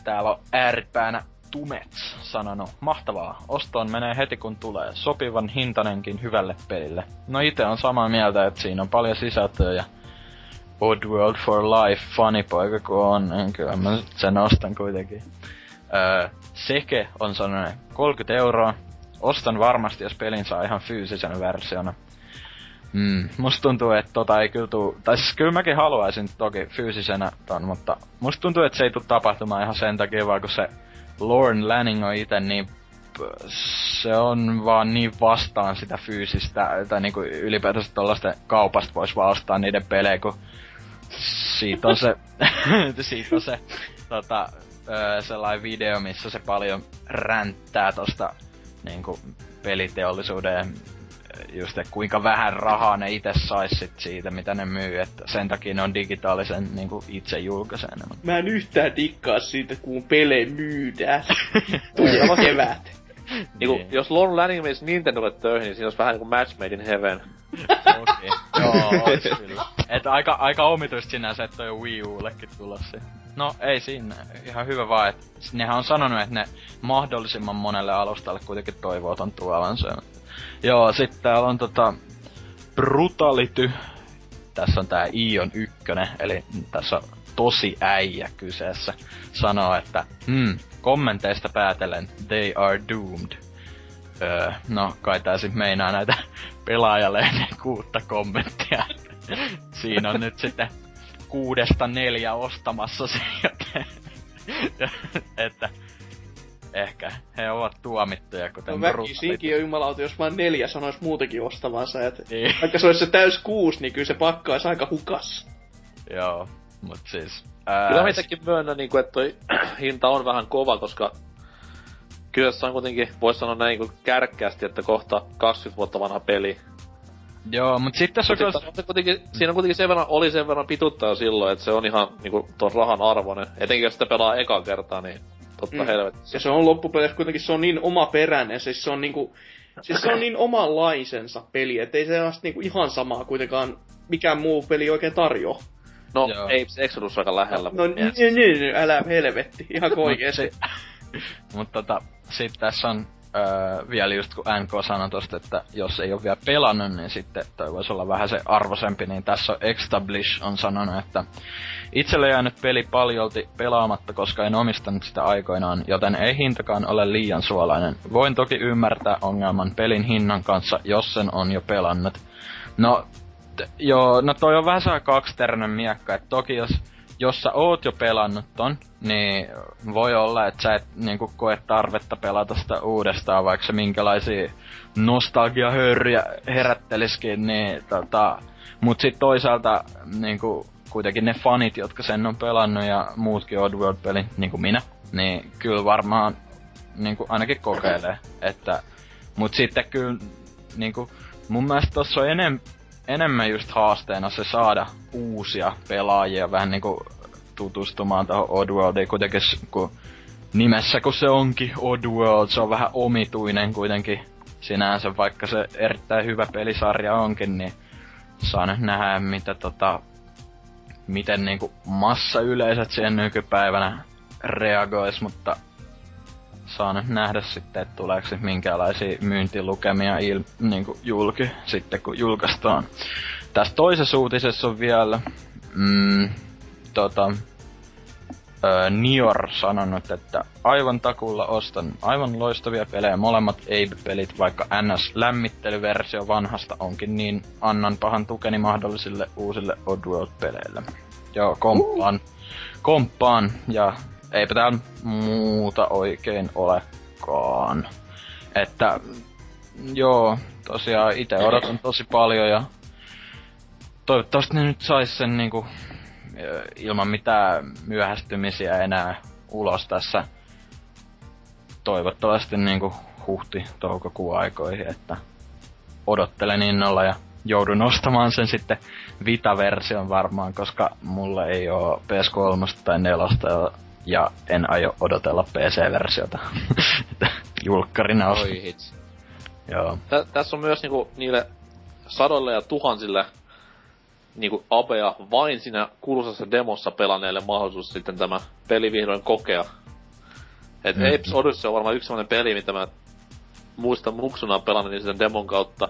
täällä on ääripäänä Tumets sanonut, mahtavaa, ostoon menee heti kun tulee, sopivan hintanenkin hyvälle pelille. No itse on samaa mieltä, että siinä on paljon sisältöä ja Oddworld for Life funny poika kun on, niin kyllä mä sen ostan kuitenkin. Öö, Seke on sanonut 30 euroa. Ostan varmasti, jos pelin saa ihan fyysisen versiona. Mm, musta tuntuu, että tota ei kyllä tuu, tai siis kyllä mäkin haluaisin toki fyysisenä ton, mutta musta tuntuu, että se ei tule tapahtumaan ihan sen takia, vaan kun se Lorne Lanning on itse niin se on vaan niin vastaan sitä fyysistä, tai niinku ylipäätänsä tollasten kaupasta vois vaan ostaa niiden pelejä, kun siitä on se, siitä on se tota, sellainen video, missä se paljon ränttää tosta niinku peliteollisuuden just, että kuinka vähän rahaa ne itse sais siitä, mitä ne myy, että sen takia ne on digitaalisen niin kuin itse julkaisen. Mä en yhtään dikkaa siitä, kun pele myydään. Tulee kevät. Niinku, niin. jos Lon Lanning menisi Nintendolle töihin, niin siinä olisi vähän niinku match made in heaven. Okei. Okay. Joo, kyllä. Et aika, aika omituista sinänsä, että toi Wii Ullekin tulossa. No ei siinä, ihan hyvä vaan, että nehän on sanonut, että ne mahdollisimman monelle alustalle kuitenkin toivoo ton tuovansa. Joo, sitten täällä on tota Brutality. Tässä on tää Ion ykkönen, eli tässä on tosi äijä kyseessä. Sanoo, että hmm, kommenteista päätellen, they are doomed. Öö, no, kai tää sit meinaa näitä pelaajalehden kuutta kommenttia. Siinä on nyt sitten kuudesta neljä ostamassa se, joten... että ehkä he ovat tuomittuja, kuten no väkisinkin jo jumalauta, jos vaan neljä sanois muutenkin ostavansa, että niin. vaikka se olisi se täys kuusi, niin kyllä se pakkaisi aika hukas. Joo, mut siis... Ää... Kyllä mä itsekin myönnän, niin kuin, että toi hinta on vähän kova, koska kyllä se on kuitenkin, voisi sanoa näin niin kärkkäästi, että kohta 20 vuotta vanha peli. Joo, mut sitten tässä on... Sit, kuitenkin, siinä on kuitenkin sen verran, oli sen verran pituttaa silloin, että se on ihan niinku ton rahan arvoinen. Etenkin jos sitä pelaa eka kertaa, niin Totta mm. helvetissä. Ja se on loppupeleissä kuitenkin se on niin oma peräinen, siis se on niinku, siis se on niin omanlaisensa peli, ettei se ole niinku ihan samaa kuitenkaan mikään muu peli oikein tarjoa. No, Joo. ei se Exodus aika lähellä. No niin, niin, niin, älä helvetti, ihan oikeesti. Mutta tota, sit tässä on öö, vielä just kun NK sanoi tosta, että jos ei ole vielä pelannut, niin sitten toi voisi olla vähän se arvosempi, niin tässä on Extablish on sanonut, että itselle jäänyt peli paljolti pelaamatta, koska en omistanut sitä aikoinaan, joten ei hintakaan ole liian suolainen. Voin toki ymmärtää ongelman pelin hinnan kanssa, jos sen on jo pelannut. No, t- joo, no toi on vähän saa kaksiterinen miekka, että toki jos jos sä oot jo pelannut ton, niin voi olla, että sä et niinku koe tarvetta pelata sitä uudestaan, vaikka se minkälaisia nostalgiahörjä herättelisikin, niin tota, mut sit toisaalta niinku kuitenkin ne fanit, jotka sen on pelannut ja muutkin Oddworld-peli, niinku minä, niin kyllä varmaan niinku ainakin kokeilee, että mut sitten kyllä niinku mun mielestä tossa on enem, enemmän just haasteena se saada uusia pelaajia vähän niinku tutustumaan tuohon Oddworldiin kuitenkin, kun nimessä kun se onkin Oddworld, se on vähän omituinen kuitenkin sinänsä vaikka se erittäin hyvä pelisarja onkin, niin saa nyt nähdä, mitä tota, miten niinku massa yleiset siihen nykypäivänä reagois, mutta saa nyt nähdä sitten, että tuleeko minkälaisia myyntilukemia il, niinku julki sitten kun julkaistaan. Tässä toisessa uutisessa on vielä mm, tota, ö, Nior sanonut, että aivan takulla ostan aivan loistavia pelejä, molemmat Abe-pelit, vaikka NS-lämmittelyversio vanhasta onkin, niin annan pahan tukeni mahdollisille uusille Oddworld-peleille. Joo, komppaan. Uh. Komppaan, ja eipä täällä muuta oikein olekaan. Että, joo, tosiaan itse odotan tosi paljon ja toivottavasti ne nyt sais sen niinku ilman mitään myöhästymisiä enää ulos tässä toivottavasti niinku huhti-toukokuun aikoihin, että odottelen innolla ja joudun ostamaan sen sitten Vita-version varmaan, koska mulla ei oo PS3 tai 4 ja en aio odotella PC-versiota. Julkkarina ostin. Oi hits. Joo. Tä, tässä on myös niinku niille sadoille ja tuhansille niinku apea vain siinä kuuluisessa demossa pelanneille mahdollisuus sitten tämä peli vihdoin kokea. Et mm-hmm. Apes Odyssey on varmaan yksi sellainen peli, mitä mä muistan muksuna pelannut niin sen demon kautta.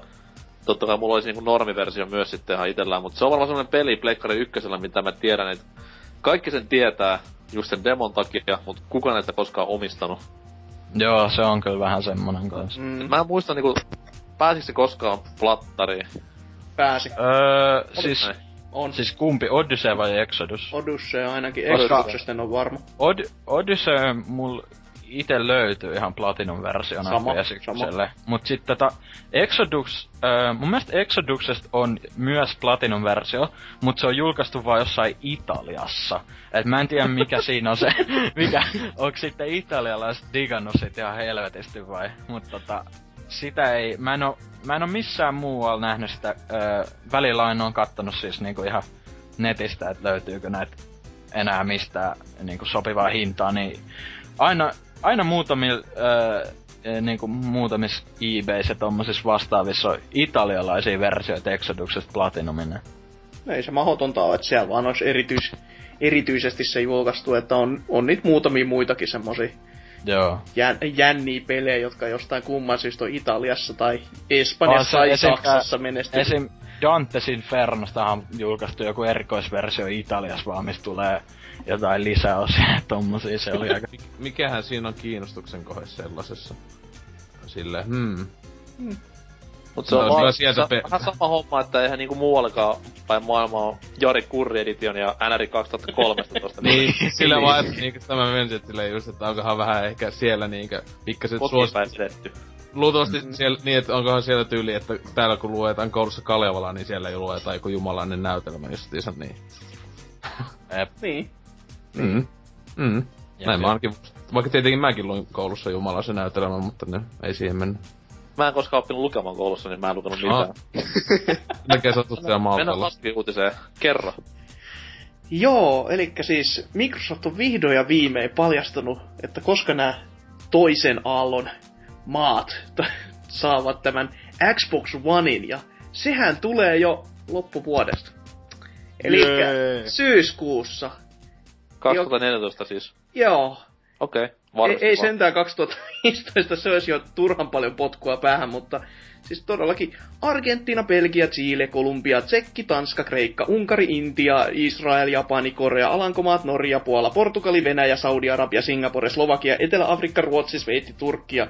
Totta kai mulla olisi niinku normiversio myös sitten ihan itellään, mutta se on varmaan sellainen peli Pleikkari ykkösellä, mitä mä tiedän, että kaikki sen tietää just sen demon takia, mutta kukaan näitä koskaan omistanut. Joo, se on kyllä vähän semmonen kanssa. Mm. Mä en muista niinku, pääsikö se koskaan plattariin? Pääsi. Öö, siis, näin? On. siis kumpi, Odyssey vai Exodus? Odyssey ainakin. Exoduksesta en ole varma. Od, Odyssey mul ite löytyy ihan Platinum-versiona Sama, PSXlle. Mut sit tota, Exodus, äh, mun mielestä Exoduksesta on myös Platinum-versio, mut se on julkaistu vaan jossain Italiassa. Et mä en tiedä mikä siinä on se, mikä, onko sitten italialaiset digannut sit ihan helvetisti vai, mut tota, sitä ei, mä en oo, mä en oo missään muualla nähnyt sitä, äh, välillä aina on kattonut siis niinku ihan netistä, että löytyykö näitä enää mistään niinku sopivaa hintaa, niin aina, aina muutamilla, äh, niinku muutamissa eBayssä ja tommosissa vastaavissa on italialaisia versioita Exoduksesta Platinuminen. No ei se mahdotonta ole, että siellä vaan olisi erityis, erityisesti se julkaistu, että on, on niitä muutamia muitakin semmosia Joo. jän, jänniä pelejä, jotka jostain kumman syystä on Italiassa tai Espanjassa tai esim. Saksassa menestynyt. Esim. Dante's Infernosta on julkaistu joku erikoisversio Italiassa vaan, mistä tulee jotain lisäosia ja tommosia, se oli aika... Mikähän siinä on kiinnostuksen kohe sellaisessa? Sille, hmm. Mut se No, on se on vaan, sieltä pe- vähän sama homma, että eihän niinku muuallakaan päin maailmaa on Jari Kurri Edition ja NR 2013. Niin, sillä vaan, että niinku tämä menisin, että silleen just, että onkohan vähän ehkä siellä niinkö pikkaset Kotiin suos... päin pidetty. Luultavasti mm-hmm. siellä, niin, että onkohan siellä tyyli, että täällä kun luetaan koulussa Kalevala, niin siellä ei luetaan joku jumalainen näytelmä justiinsa niin. Niin. Mm. Mm. Ja Näin se- mä ainakin, vaikka tietenkin mäkin luin koulussa jumalaisen näytelmän, mutta ne, ei siihen mennyt. Mä en koskaan oppinut lukemaan koulussa, niin mä en lukenut Ah, mitään. Näkee satut siellä Mennään Maltalla. laskiuutiseen. Kerro. Joo, eli siis Microsoft on vihdoin ja viimein paljastanut, että koska nämä toisen aallon maat t- saavat tämän Xbox Onein, ja sehän tulee jo loppuvuodesta. Eli syyskuussa. 2014 siis. Joo, Okei, ei, varmasti ei vaan. sentään 2015, se olisi jo turhan paljon potkua päähän, mutta siis todellakin Argentiina, Belgia, Chile, Kolumbia, Tsekki, Tanska, Kreikka, Unkari, Intia, Israel, Japani, Korea, Alankomaat, Norja, Puola, Portugali, Venäjä, Saudi-Arabia, Singapore, Slovakia, Etelä-Afrikka, Ruotsi, Sveitsi, Turkki ja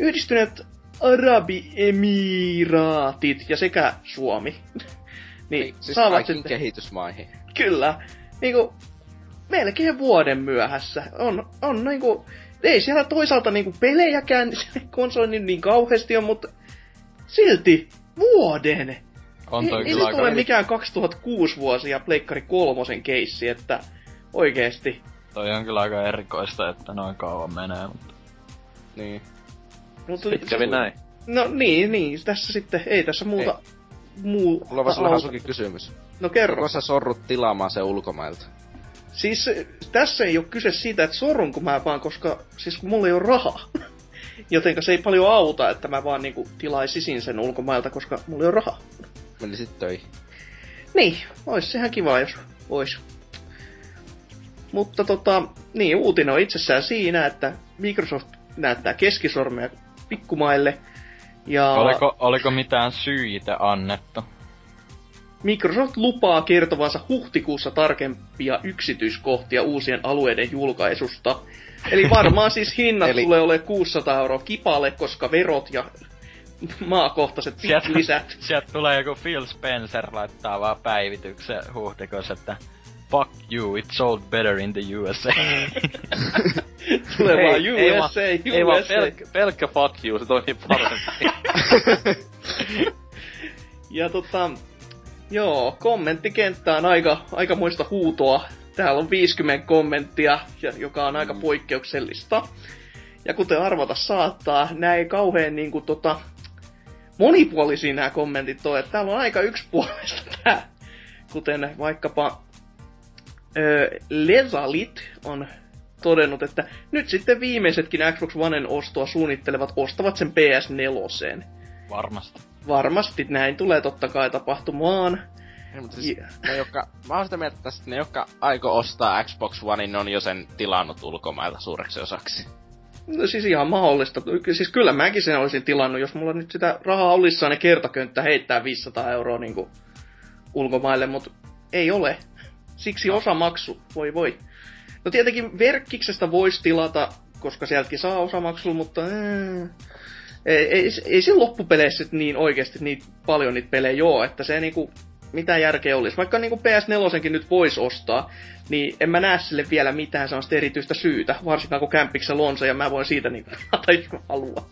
Yhdistyneet Arabiemiraatit ja sekä Suomi. niin, Siis saavat sitten... kehitysmaihin. Kyllä. Niinku, melkein vuoden myöhässä. On, on niinku, ei siellä toisaalta niinku pelejäkään konsolin niin kauheasti on, mutta silti vuoden. On toi ei, ei kyllä nyt aika... ole mikään 2006 vuosi ja Pleikkari kolmosen keissi, että oikeesti. Toi on kyllä aika erikoista, että noin kauan menee, mutta... Niin. Mutta, Nyt kävi näin. No niin, niin, tässä sitten, ei tässä muuta, muu... Mulla on hasukin kysymys. No kerro. Onko sä sorrut tilaamaan se ulkomailta? Siis tässä ei ole kyse siitä, että sorrunko mä vaan, koska siis kun mulla ei ole rahaa. Jotenka se ei paljon auta, että mä vaan niinku tilaisisin sen ulkomailta, koska mulla ei ole rahaa. Menisit töihin. Niin, ois sehän kiva, jos ois. Mutta tota, niin, uutinen on itsessään siinä, että Microsoft näyttää keskisormea pikkumaille. Ja Oliko, oliko mitään syitä annettu? Microsoft lupaa kertovansa huhtikuussa tarkempia yksityiskohtia uusien alueiden julkaisusta. Eli varmaan siis hinnat Eli- tulee olemaan 600 euroa kipalle, koska verot ja maakohtaiset Sieltä- lisät Sieltä tulee joku Phil Spencer laittaa vaan päivityksen huhtikuussa, että Fuck you, it sold better in the USA. tulee Ei, vaan ei vaan- USA, Ei vaan USA. pelkkä, pelkkä fuck you, se toimii paremmin. Ja tota, joo, kommenttikenttä on aika, aika muista huutoa. Täällä on 50 kommenttia, joka on aika poikkeuksellista. Ja kuten arvata saattaa, näin kauhean niinku tota, monipuolisia nämä kommentit on, että täällä on aika yksipuolista tää. Kuten vaikkapa ö, Lesalit on todennut, että nyt sitten viimeisetkin Xbox Oneen ostoa suunnittelevat ostavat sen PS4. Varmasti. Varmasti näin tulee totta kai tapahtumaan. Ei, mutta siis, Ja- ne, jotka, mä oon sitä mieltä, että ne, jotka aiko ostaa Xbox One, niin ne on jo sen tilannut ulkomailta suureksi osaksi. No siis ihan mahdollista. Siis kyllä mäkin sen olisin tilannut, jos mulla nyt sitä rahaa olisi ne kertakönttä heittää 500 euroa niin ulkomaille, mutta ei ole. Siksi osa maksu. Voi voi. No tietenkin verkkiksestä voisi tilata, koska sieltäkin saa osamaksua, mutta... Äh, ei, ei, ei siinä loppupeleissä niin oikeasti niin paljon niitä pelejä joo, että se niinku, mitä järkeä olisi. Vaikka niinku PS4 nyt voisi ostaa, niin en mä näe sille vielä mitään sellaista erityistä syytä, varsinkaan kun kämpiksellä on se, ja mä voin siitä niinku pelata, jos mä haluan.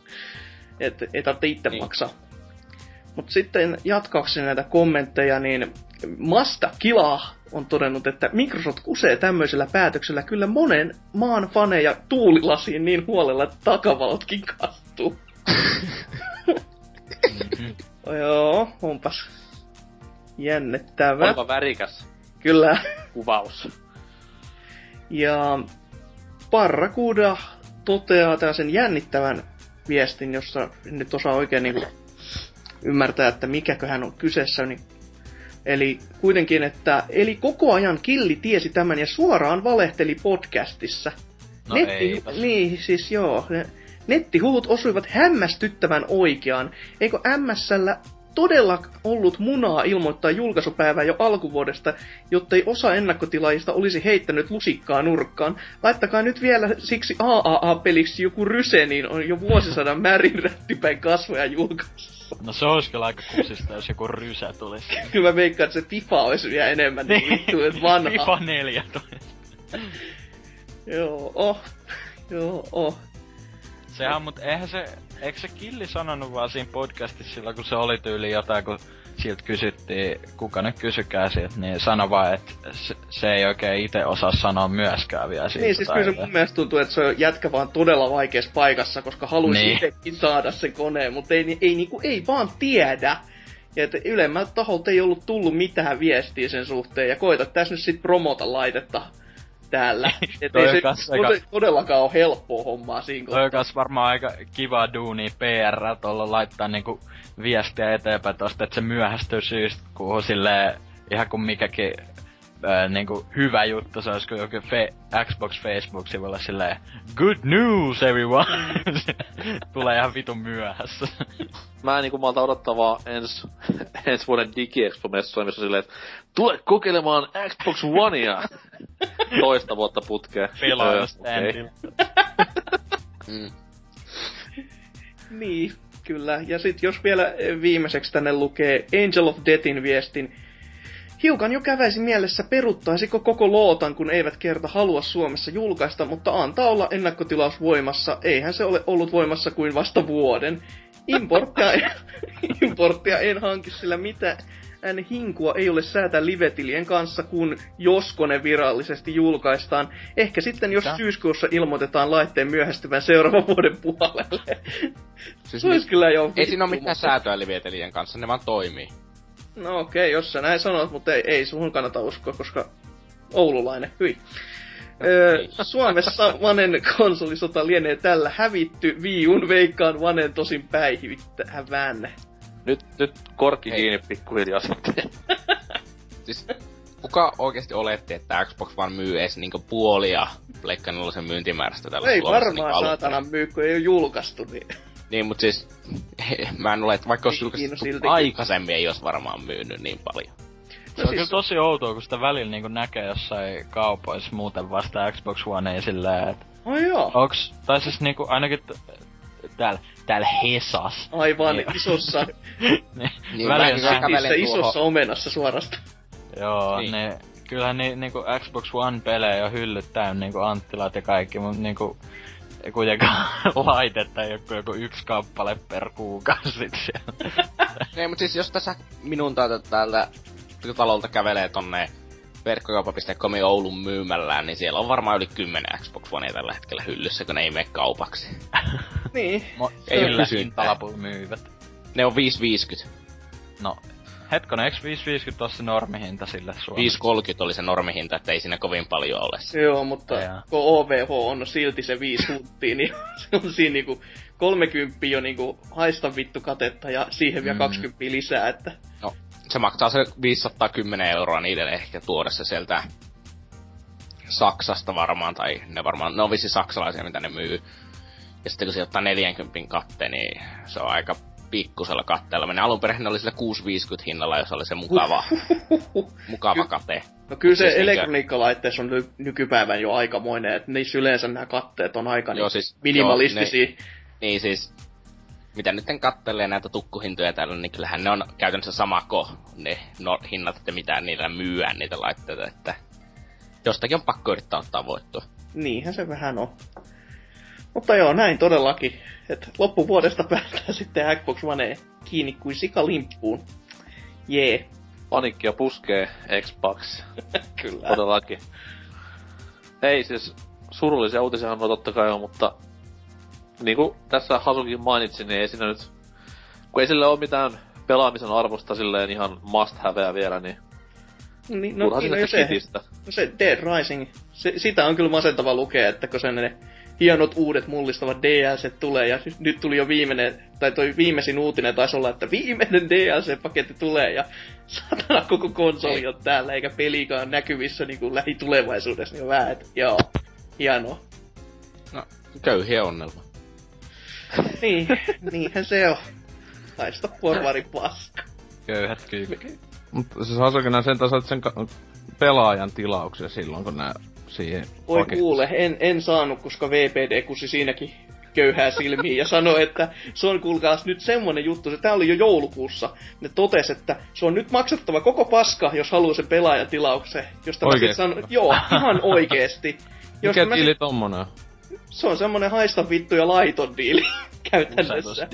Et ei tarvitse itse niin. maksaa. Mutta sitten jatkaakseni näitä kommentteja, niin Masta Kila on todennut, että Microsoft kusee tämmöisellä päätöksellä kyllä monen maan faneja tuulilasiin niin huolella, että takavalotkin kastuu. Joo, onpas jännittävä. Olipa värikäs Kyllä. kuvaus. Ja Barracuda toteaa tällaisen jännittävän viestin, jossa nyt osaa oikein niin ymmärtää, että mikäköhän on kyseessä. Niin Eli kuitenkin, että eli koko ajan Killi tiesi tämän ja suoraan valehteli podcastissa. No eipäs. Niin, siis joo. ne- Nettihuvut osuivat hämmästyttävän oikeaan. Eikö MSllä todella ollut munaa ilmoittaa julkaisupäivää jo alkuvuodesta, jottei osa ennakkotilaajista olisi heittänyt lusikkaa nurkkaan. Laittakaa nyt vielä siksi AAA-peliksi joku ryse, niin on jo vuosisadan määrin rättipäin kasvoja julkaisussa. No se olisi kyllä aika kusista, jos joku rysä tulisi. Kyllä mä veikkaan, että se FIFA olisi vielä enemmän niin vittu, että vanha. FIFA 4 tulisi. Joo, oh. Joo, oh. Sehän, mut eihän se, eikö se Killi sanonut vaan siinä podcastissa silloin, kun se oli tyyli jotain, kun siltä kysyttiin, kuka nyt kysykää sieltä, niin sano vaan, että se, se ei oikein itse osaa sanoa myöskään vielä siitä. Niin, siis kyllä se mun mielestä tuntuu, että se on jätkä vaan todella vaikeassa paikassa, koska haluaisi Niin. niin. itsekin saada sen koneen, mutta ei, ei, niinku, ei vaan tiedä. Ja että ylemmältä taholta ei ollut tullut mitään viestiä sen suhteen, ja koita tässä nyt sit promota laitetta täällä. Et ei on se tode- aika- todellakaan ole helppoa hommaa siinä Toi on varmaan aika kiva duuni PR tuolla laittaa niinku viestiä eteenpäin tosta, että se myöhästyy syystä, kun silleen ihan kuin mikäkin ää, niinku hyvä juttu, se olisi kun joku fe- Xbox Facebook-sivulla silleen Good news everyone! Tulee ihan vitun myöhässä. Mä en niinku malta odottaa vaan ens, ensi vuoden DigiExpo-messuja, missä on silleen, että tule kokeilemaan Xbox Onea! Toista vuotta putkeen. Pelaaja Öö, standilla. Mm. Niin, kyllä. Ja sitten jos vielä viimeiseksi tänne lukee Angel of Deathin viestin, Hiukan jo käväisi mielessä peruttaisiko koko lootan, kun eivät kerta halua Suomessa julkaista, mutta antaa olla ennakkotilaus voimassa. Eihän se ole ollut voimassa kuin vasta vuoden. Importtia, importtia en hanki, sillä mitä ään hinkua ei ole säätää livetilien kanssa, kun josko ne virallisesti julkaistaan. Ehkä sitten, jos Mitä? syyskuussa ilmoitetaan laitteen myöhästyvän seuraavan vuoden puolelle. Siis Se olisi kyllä jo ei siinä ole mitään säätöä livietelijän kanssa, ne vaan toimii. No okei, okay, jos sä näin sanot, mutta ei, ei sun kannata uskoa, koska oululainen, hyi. Öö, Suomessa Vanen konsolisota lienee tällä hävitty. Wii Un veikkaan Vanen tosin päihittävän. Nyt, nyt korkki Ei. kiinni pikkuhiljaa sitten. Siis, kuka oikeesti oletti, että Xbox One myy edes niinku puolia Pleikka 4 myyntimäärästä tällä Ei Suomessa varmaan niinku alun saatana myy, kun ei ole julkaistu. Niin. Niin, mut siis, mä en ole, että vaikka olisi kiinno julkaistu siltikin. aikaisemmin, ei olisi varmaan myynyt niin paljon. Se on kyllä tosi outoa, kun sitä välillä niinku näkee jossain kaupoissa muuten vasta Xbox One ei silleen, et Ai joo. onks, tai siis niinku ainakin t- täällä, täällä Hesas. Aivan Niin. isossa, niin, Niin, välillä isossa omenassa suorasta. Joo, Niin. niin. Kyllähän ni, niinku Xbox One-pelejä on hyllyt täynnä niinku Anttilat ja kaikki, mut niinku kuitenkaan laitetta ei oo kuin joku yksi kappale per kuukausi sit siellä. Ei, mut siis jos tässä minun täältä täältä talolta kävelee tonne verkkokauppa.comin Oulun myymällään, niin siellä on varmaan yli 10 Xbox Onea tällä hetkellä hyllyssä, kun ne ei mene kaupaksi. Niin. Mo- Ei kyllä hintalapulla myyvät. Ne on 5,50. No, hetkonen, eiks 550 ole se normihinta sille Suomessa? 5,30 oli se normihinta, että ei siinä kovin paljon ole. Joo, mutta Jaa. kun OVH on silti se viisi hunttia, niin se on siinä niinku 30 jo niinku haista vittu katetta ja siihen vielä Mm. 20 lisää, että Se maksaa se 510 euroa niiden ehkä tuoda se sieltä Saksasta varmaan, tai ne varmaan, ne on vissi saksalaisia, mitä ne myy. Ja sitten kun se ottaa 40 katte, niin se on aika pikkusella katteella. Menee alun perin ne oli sillä 6,50 hinnalla, jos oli se mukava, mukava Ky- kate. No kyllä se Siis elektroniikkalaitteessa on ny- nykypäivän jo aikamoinen, että niissä yleensä nämä katteet on aika Joo, niin siis- minimalistisia. Niin siis, mitä nyt kattelee näitä tukkuhintoja täällä, niin kyllähän ne on käytännössä sama ko, ne no, hinnat, että mitä niillä myyään niitä laitteita, että jostakin on pakko yrittää ottaa voittoa. Niinhän se vähän on. Mutta joo, näin todellakin. Et loppuvuodesta päästään sitten Xbox One kiinni kuin sikalimppuun. Jee, Panikkia puskee Xbox. kyllä. Todellakin. Ei siis, surullisia uutisia on totta kai on, mutta niin kuin tässä Hasukin mainitsi, niin ei siinä nyt, kun ei sille ole mitään pelaamisen arvosta silleen ihan must haveä vielä, niin Niin, no, no, niin, no, sinne se, kitistä. no se Dead Rising, se, sitä on kyllä masentava lukea, että kun sen ne hienot uudet mullistavat DLC tulee, ja nyt tuli jo viimeinen, tai toi viimeisin uutinen taisi olla, että viimeinen DLC-paketti tulee, ja satana koko konsoli on täällä, eikä pelikaan näkyvissä niin kuin lähitulevaisuudessa, niin vähän, että joo, hienoa. Köyhiä onnelma. Niin, niinhän se on. Taista porvari paska. Köyhät kyykky. Mutta se Hasukina sen että sen ka- pelaajan tilauksen silloin, kun nää siihen Voi paketti- kuule, en, en saanut, koska VPD kusi siinäkin köyhää silmiin ja sanoi, että se on kuulkaas nyt semmonen juttu, se tää oli jo joulukuussa. Ne totesi, että se on nyt maksettava koko paska, jos haluaa sen pelaajatilauksen. Josta mä sit Oikeesti? sanon, joo, ihan oikeesti. Mikä mä diili sit, tommonen on? se on semmonen haista vittu ja laiton diili käytännössä.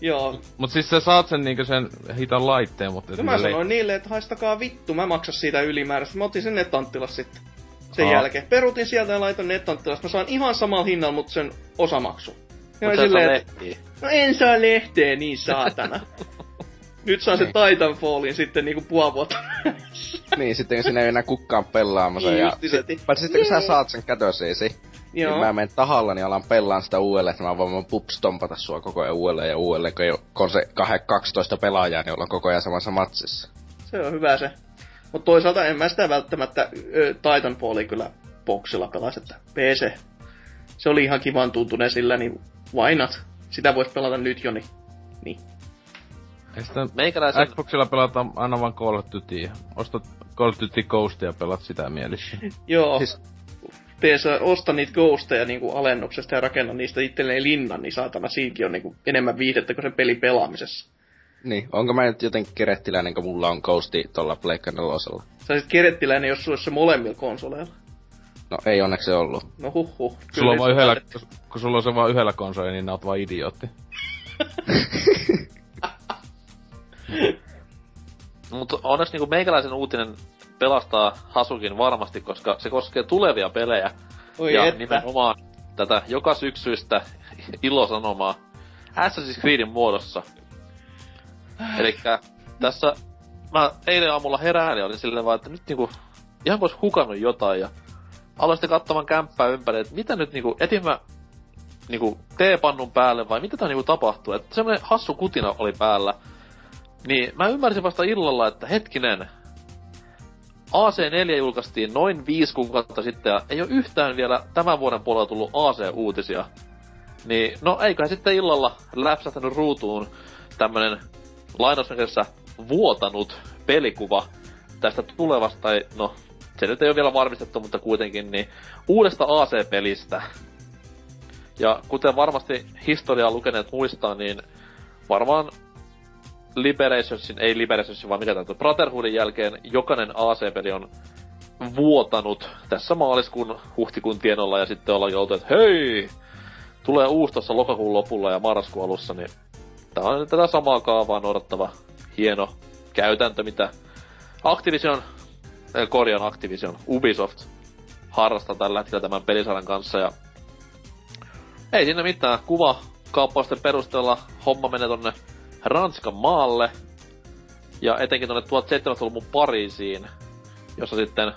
Joo. Mut siis sä saat sen niinkö sen hiton laitteen, mutta... No mä sanoin niille, että haistakaa vittu, mä maksan siitä ylimääräistä. Mä otin sen netanttilas sitten. Sen Aa. jälkeen. Perutin sieltä ja laitoin netanttilasta. Mä saan ihan samalla hinnalla, mutta sen osamaksu. Ja Mut et silleen, lehtiä. no en saa lehteä, niin saatana. Nyt saan sen Titanfallin sitten niinku puoli vuotta. niin, sitten siinä ei enää kukaan pelaamassa. Niin ja sit, paitsi sitten kun sä saat sen kätösiisi, niin Joo. mä menen tahalla, niin alan pelaan sitä uudelleen, että mä voin vaan pupstompata sua koko ajan uudelleen ja uudelleen, kun, on se kah- 12 pelaajaa, niin ollaan koko ajan samassa matsissa. Se on hyvä se. Mutta toisaalta en mä sitä välttämättä ö, Titanfallia kyllä boksilla pelasi, että PC. Se oli ihan kivan tuntuneen sillä, niin why not? Sitä voisi pelata nyt jo, niin. niin. Sitä Meikäläisen, Xboxilla pelataan aina vaan Call of Duty. Ostat Call of Duty Ghostia ja pelat sitä mielissä. Joo. Siis- Tee sä, osta niitä ghosteja niinku alennuksesta ja rakenna niistä itselleen linnan, niin saatana siinkin on niinku enemmän viihdettä kuin sen pelin pelaamisessa. Niin, onko mä nyt jotenkin kerettiläinen, kun mulla on Ghosti tolla Pleikka nelosella? Sä olisit kerettiläinen, jos sulla olisi se molemmilla konsoleilla. No ei onneksi ollut. No huh huh. Sulla on vaan yhdellä, kun sulla on se vaan yhdellä konsolilla, niin oot vaan idiootti. mutta onneksi niinku meikäläisen uutinen pelastaa Hasukin varmasti, koska se koskee tulevia pelejä. Oi ja että. nimenomaan tätä joka syksyistä ilosanomaa Assassin's Creedin muodossa. Elikkä tässä mä eilen aamulla herään ja olin silleen vaan, että nyt niinku ihan kuin hukannut jotain ja aloin sitten katsomaan kämppää ympäri, että mitä nyt niinku, etin mä niinku teepannun päälle vai mitä tää niinku tapahtuu. Että semmonen hassu kutina oli päällä. Niin mä ymmärsin vasta illalla, että hetkinen, AC4 julkaistiin noin viisi kuukautta sitten ja ei ole yhtään vielä tämän vuoden puolella tullut AC-uutisia. Niin, no eiköhän sitten illalla läpsähtänyt ruutuun tämmönen lainausmerkissä vuotanut pelikuva tästä tulevasta, tai no, se nyt ei ole vielä varmistettu, mutta kuitenkin, niin uudesta AC-pelistä. Ja kuten varmasti historiaa lukeneet muistaa, niin varmaan Liberationsin, ei Liberationsin, vaan mikä tämä Brotherhoodin jälkeen jokainen AC-peli on vuotanut tässä maaliskuun huhtikuun tienolla ja sitten ollaan joutu, että hei, tulee uusi tuossa lokakuun lopulla ja marraskuun alussa, niin tää on tätä samaa kaavaa noudattava hieno käytäntö, mitä Activision, äh, korjaan Activision, Ubisoft harrastaa tällä hetkellä tämän pelisarjan kanssa ja ei siinä mitään. Kuva kaappausten perusteella homma menee tonne Ranskan maalle ja etenkin tonne 1700-luvun Pariisiin, jossa sitten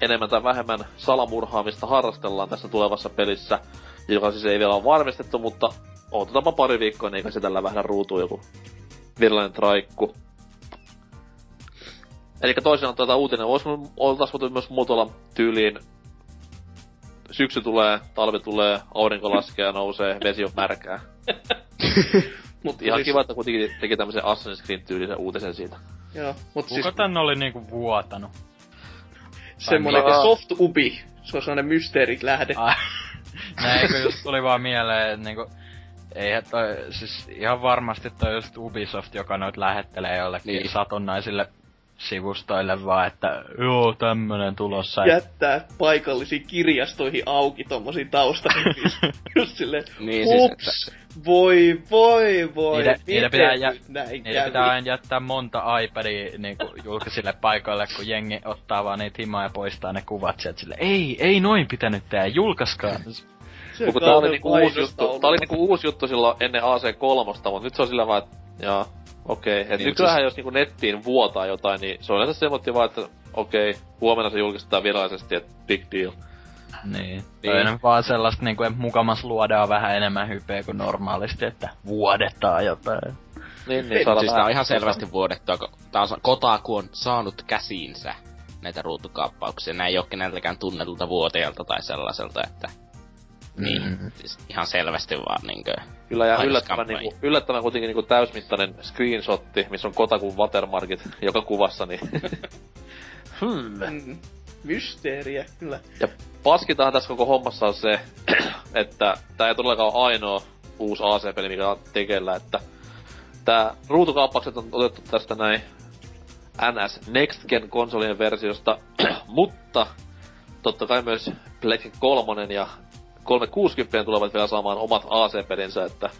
enemmän tai vähemmän salamurhaamista harrastellaan tässä tulevassa pelissä, joka siis ei vielä ole varmistettu, mutta odotetaanpa pari viikkoa, niin se tällä vähän ruutuu joku virallinen traikku. Eli toisinaan tuota uutinen olisi oltais voitu myös muotoilla tyyliin syksy tulee, talvi tulee, aurinko laskee ja nousee, vesi on märkää. Mut ihan Siis- kiva, että kuitenkin teki tämmösen Assassin's Creed tyylisen uutisen siitä. Joo, mut Kuka siis tän oli niinku vuotanut? semmonen Ai, soft ubi. Se on sellainen mysteerit lähde. Ai, näinkö just tuli vaan mieleen, että niinku, eihän toi, siis ihan varmasti toi just Ubisoft, joka noit lähettelee jollekin Niin. niin. satunnaisille sivustoille vaan, että joo, tämmönen tulossa. Jättää paikallisiin kirjastoihin auki tommosiin taustahyvissä. Just silleen, Niin siis, ups, voi, voi, voi. Niiden- miten niiden pitää jä- näin Niitä kävi? pitää aina jättää monta iPadia niinku julkisille paikoille, kun jengi ottaa vaan niitä himaa ja poistaa ne kuvat sieltä sille. Ei, ei noin pitänyt tehdä, julkaiskaa. Kun tää oli kauhean niinku uusi juttu, tää oli niinku uusi juttu silloin ennen AC3, mutta nyt se on sillä vaan, että jaa, okei. Okay. Et Niin, nykyään siis- jos niinku nettiin vuotaa jotain, niin se on yleensä semmoinen vaan, että okei, okay, huomenna se julkistetaan virallisesti, että big deal. Niin. Niin. Niin. vaan sellaista niinku, että mukamas luodaan vähän enemmän hypeä kuin normaalisti, että vuodetaan jotain. Niin, niin Ei, saadaan siis tää on ihan selvästi vuodettua, kun tää on Kotaku on saanut käsiinsä näitä ruutukaappauksia. Nää ei oo keneltäkään tunnetulta vuoteelta tai sellaiselta, että... Niin, Mm. siis ihan selvästi vaan niinkö... Kyllä ja yllättävän, niinku, yllättävän kuitenkin niinku täysmittainen screenshotti, missä on Kotakun watermarkit joka kuvassa, niin... hmm. Mm, mysteeriä, kyllä. Ja paskitahan tässä koko hommassa on se, että tää ei todellakaan ole ainoa uusi AC-peli, mikä on tekeillä, että tää ruutukaappaukset on otettu tästä näin NS Next Gen konsolien versiosta, mutta totta kai myös Black 3 ja 360 tulevat vielä saamaan omat AC-pelinsä, että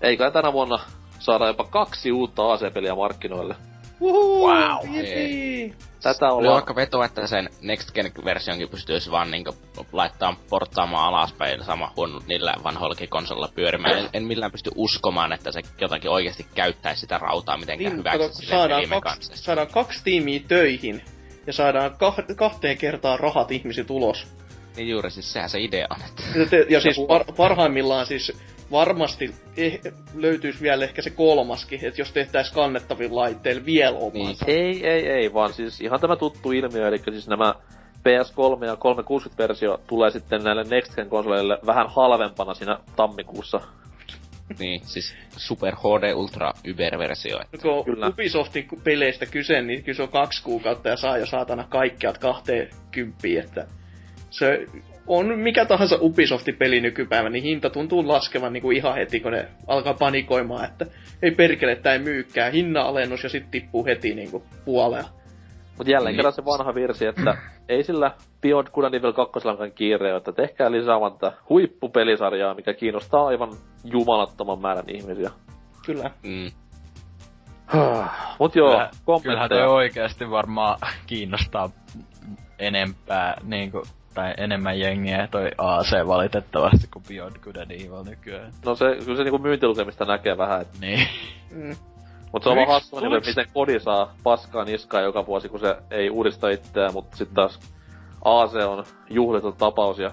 eikä tänä vuonna saada jopa kaksi uutta AC-peliä markkinoille. Wow, jipii. Tätä Oli ollaan... vaikka veto, että sen Next Gen-versionkin pystyisi vaan niinku laittaa porttaamaan alaspäin sama huono niillä vanhoillakin konsolilla pyörimään. En, en millään pysty uskomaan, että se jotakin oikeasti käyttäisi sitä rautaa mitenkään Niin, hyväksi saadaan, kaksi, saadaan kaksi tiimiä töihin ja saadaan kah- kahteen kertaan rahat ihmiset ulos. Niin juuri, siis sehän se idea on, että... Ja, te, ja siis par, parhaimmillaan siis varmasti eh, löytyisi vielä ehkä se kolmaskin, että jos tehtäisiin kannettavilla laitteilla vielä omansa. Ei, ei, ei, vaan siis ihan tämä tuttu ilmiö, eli siis nämä PS3 ja 360-versio tulee sitten näille Next Gen konsoleille vähän halvempana siinä tammikuussa. Niin, siis Super HD Ultra Uber-versio. että- Kun Kyllä. Ubisoftin peleistä kyse, niin kyllä se on kaksi kuukautta ja saa jo saatana kaikkiat kahteen kymppiin, että se on mikä tahansa Ubisoftin peli nykypäivä, niin hinta tuntuu laskevan niin kuin ihan heti, kun ne alkaa panikoimaan, että ei perkele, tää ei myykään, hinnan alennus ja sitten tippuu heti niin kuin puolella. Mutta jälleen Niin. kerran se vanha virsi, että ei sillä Beyond Good and Evil 2 kiire, että tehkää lisää vaan tätä huippupelisarjaa, mikä kiinnostaa aivan jumalattoman määrän ihmisiä. Kyllä. Mm. Mut joo, Kyllä- Kyllähän toi oikeasti varmaan kiinnostaa enempää, niinku, tai enemmän jengiä toi AC valitettavasti kuin Beyond Good and Evil nykyään. No se, kyllä se niinku myyntilukemista näkee vähän, et, Niin. Mm. mut se on vaan hassua, että miten kodi saa paskaa niskaa joka vuosi, kun se ei uudista itseään, mutta sitten taas AC on juhlittu tapaus ja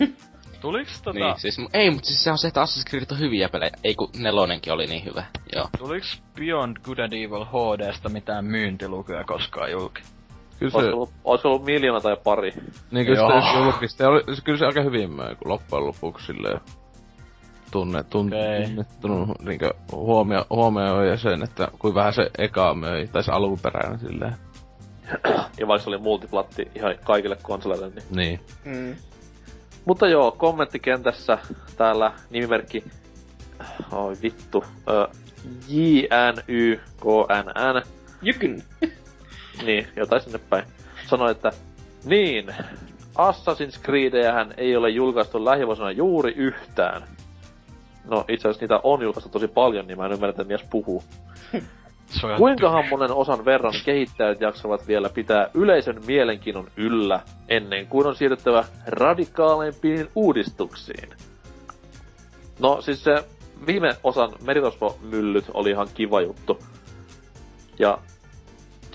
Tuliks tota, Niin, siis, ei, mutta siis se on se, että Assassin's Creed on hyviä pelejä. Ei kun nelonenkin oli niin hyvä. Joo. tuliks Beyond Good and Evil HDstä mitään myyntilukuja koskaan julki? Kyllä se, olisiko ollut, olisiko ollut miljoona tai pari. niin kyllä Joo. sitä julkista, ja oli, kyllä se aika hyvin möi, kun loppujen lopuksi silleen tunne, tun, Okei. tunnettunut niinkö huomio, huomioi ja sen, että kuin vähän se eka möi, tai se alkuperäinen silleen. Ja vaikka se oli multiplatti ihan kaikille konsoleille, niin Niin. Mm. Mutta joo, kommenttikentässä täällä nimimerkki... Oi vittu. Ö, JNYKNN. Jykyn. Niin, jotain sinne päin. Sanoi, että niin, Assassin's Creedejähän ei ole julkaistu lähivuosina juuri yhtään. No itse asiassa niitä on julkaistu tosi paljon, niin mä en ymmärrä, että mies puhuu. Kuinkahan monen osan verran kehittäjät jaksavat vielä pitää yleisön mielenkiinnon yllä ennen kuin on siirryttävä radikaaleimpiin uudistuksiin? No siis se viime osan meritosvo-myllyt oli ihan kiva juttu. Ja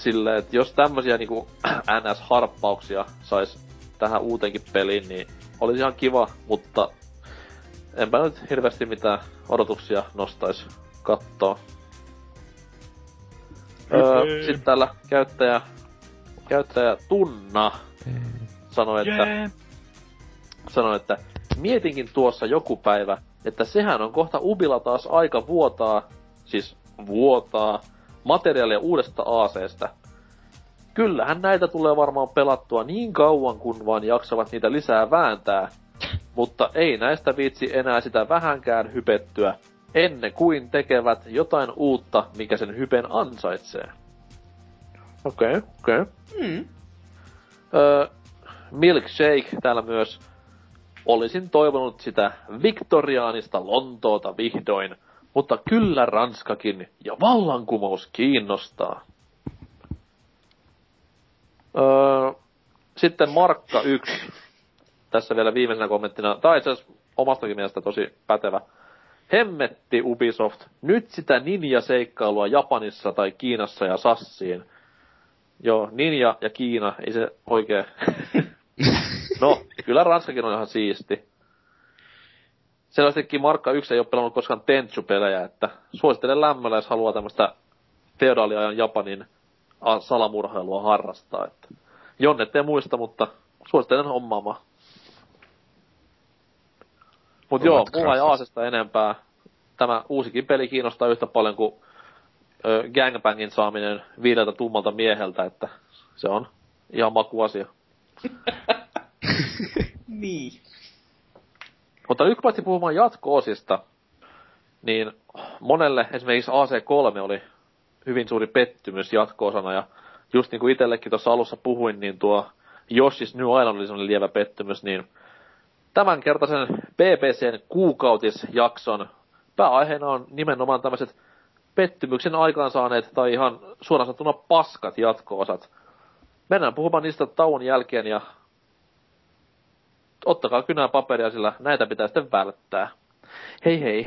silleen, että jos tämmösiä niinku NS-harppauksia sais tähän uuteenkin peliin, niin olisi ihan kiva, mutta enpä nyt hirveästi mitään odotuksia nostais kattoo. Öö, sitten täällä käyttäjä, käyttäjä Tunna sanoi, että, Jee. sanoi, että mietinkin tuossa joku päivä, että sehän on kohta Ubilla taas aika vuotaa, siis vuotaa, materiaalia uudesta ACstä. Kyllähän näitä tulee varmaan pelattua niin kauan, kun vaan jaksavat niitä lisää vääntää. Mutta ei näistä viitsi enää sitä vähänkään hypettyä, ennen kuin tekevät jotain uutta, mikä sen hypen ansaitsee. Okei, okay, okei. Okay. Mm. Öö, Milkshake täällä myös. Olisin toivonut sitä viktoriaanista Lontoota vihdoin, mutta kyllä Ranskakin ja vallankumous kiinnostaa. Öö, sitten Markka 1. Tässä vielä viimeisenä kommenttina. Tai itse asiassa omastakin mielestä tosi pätevä. Hemmetti Ubisoft. Nyt sitä ninja-seikkailua Japanissa tai Kiinassa ja Sassiin. Joo, Ninja ja Kiina, ei se oikein. no, kyllä Ranskakin on ihan siisti. Selvästikin Markka 1 ei ole pelannut koskaan Tenchu-pelejä, että suosittelen lämmöllä, jos haluaa tämmöistä feodaaliajan Japanin salamurhailua harrastaa. Että Jonne ette muista, mutta suosittelen hommaamaan. Mut joo, mulla ei. Aasesta enempää. Tämä uusikin peli kiinnostaa yhtä paljon kuin ö, gangbangin saaminen viideltä tummalta mieheltä, että se on ihan makuasia. Niin. Mutta nyt kun päästiin puhumaan jatko-osista, niin monelle esimerkiksi AC3 oli hyvin suuri pettymys jatko-osana, ja just niin kuin itsellekin tuossa alussa puhuin, niin tuo Yoshi's New Island oli semmoinen lievä pettymys, niin tämänkertaisen BBCn kuukautisjakson pääaiheena on nimenomaan tämmöiset pettymyksen aikaansaaneet tai ihan suoraan sanottuna paskat jatko-osat. Mennään puhumaan niistä tauon jälkeen ja ottakaa kynää paperia, sillä näitä pitää sitten välttää. Hei hei.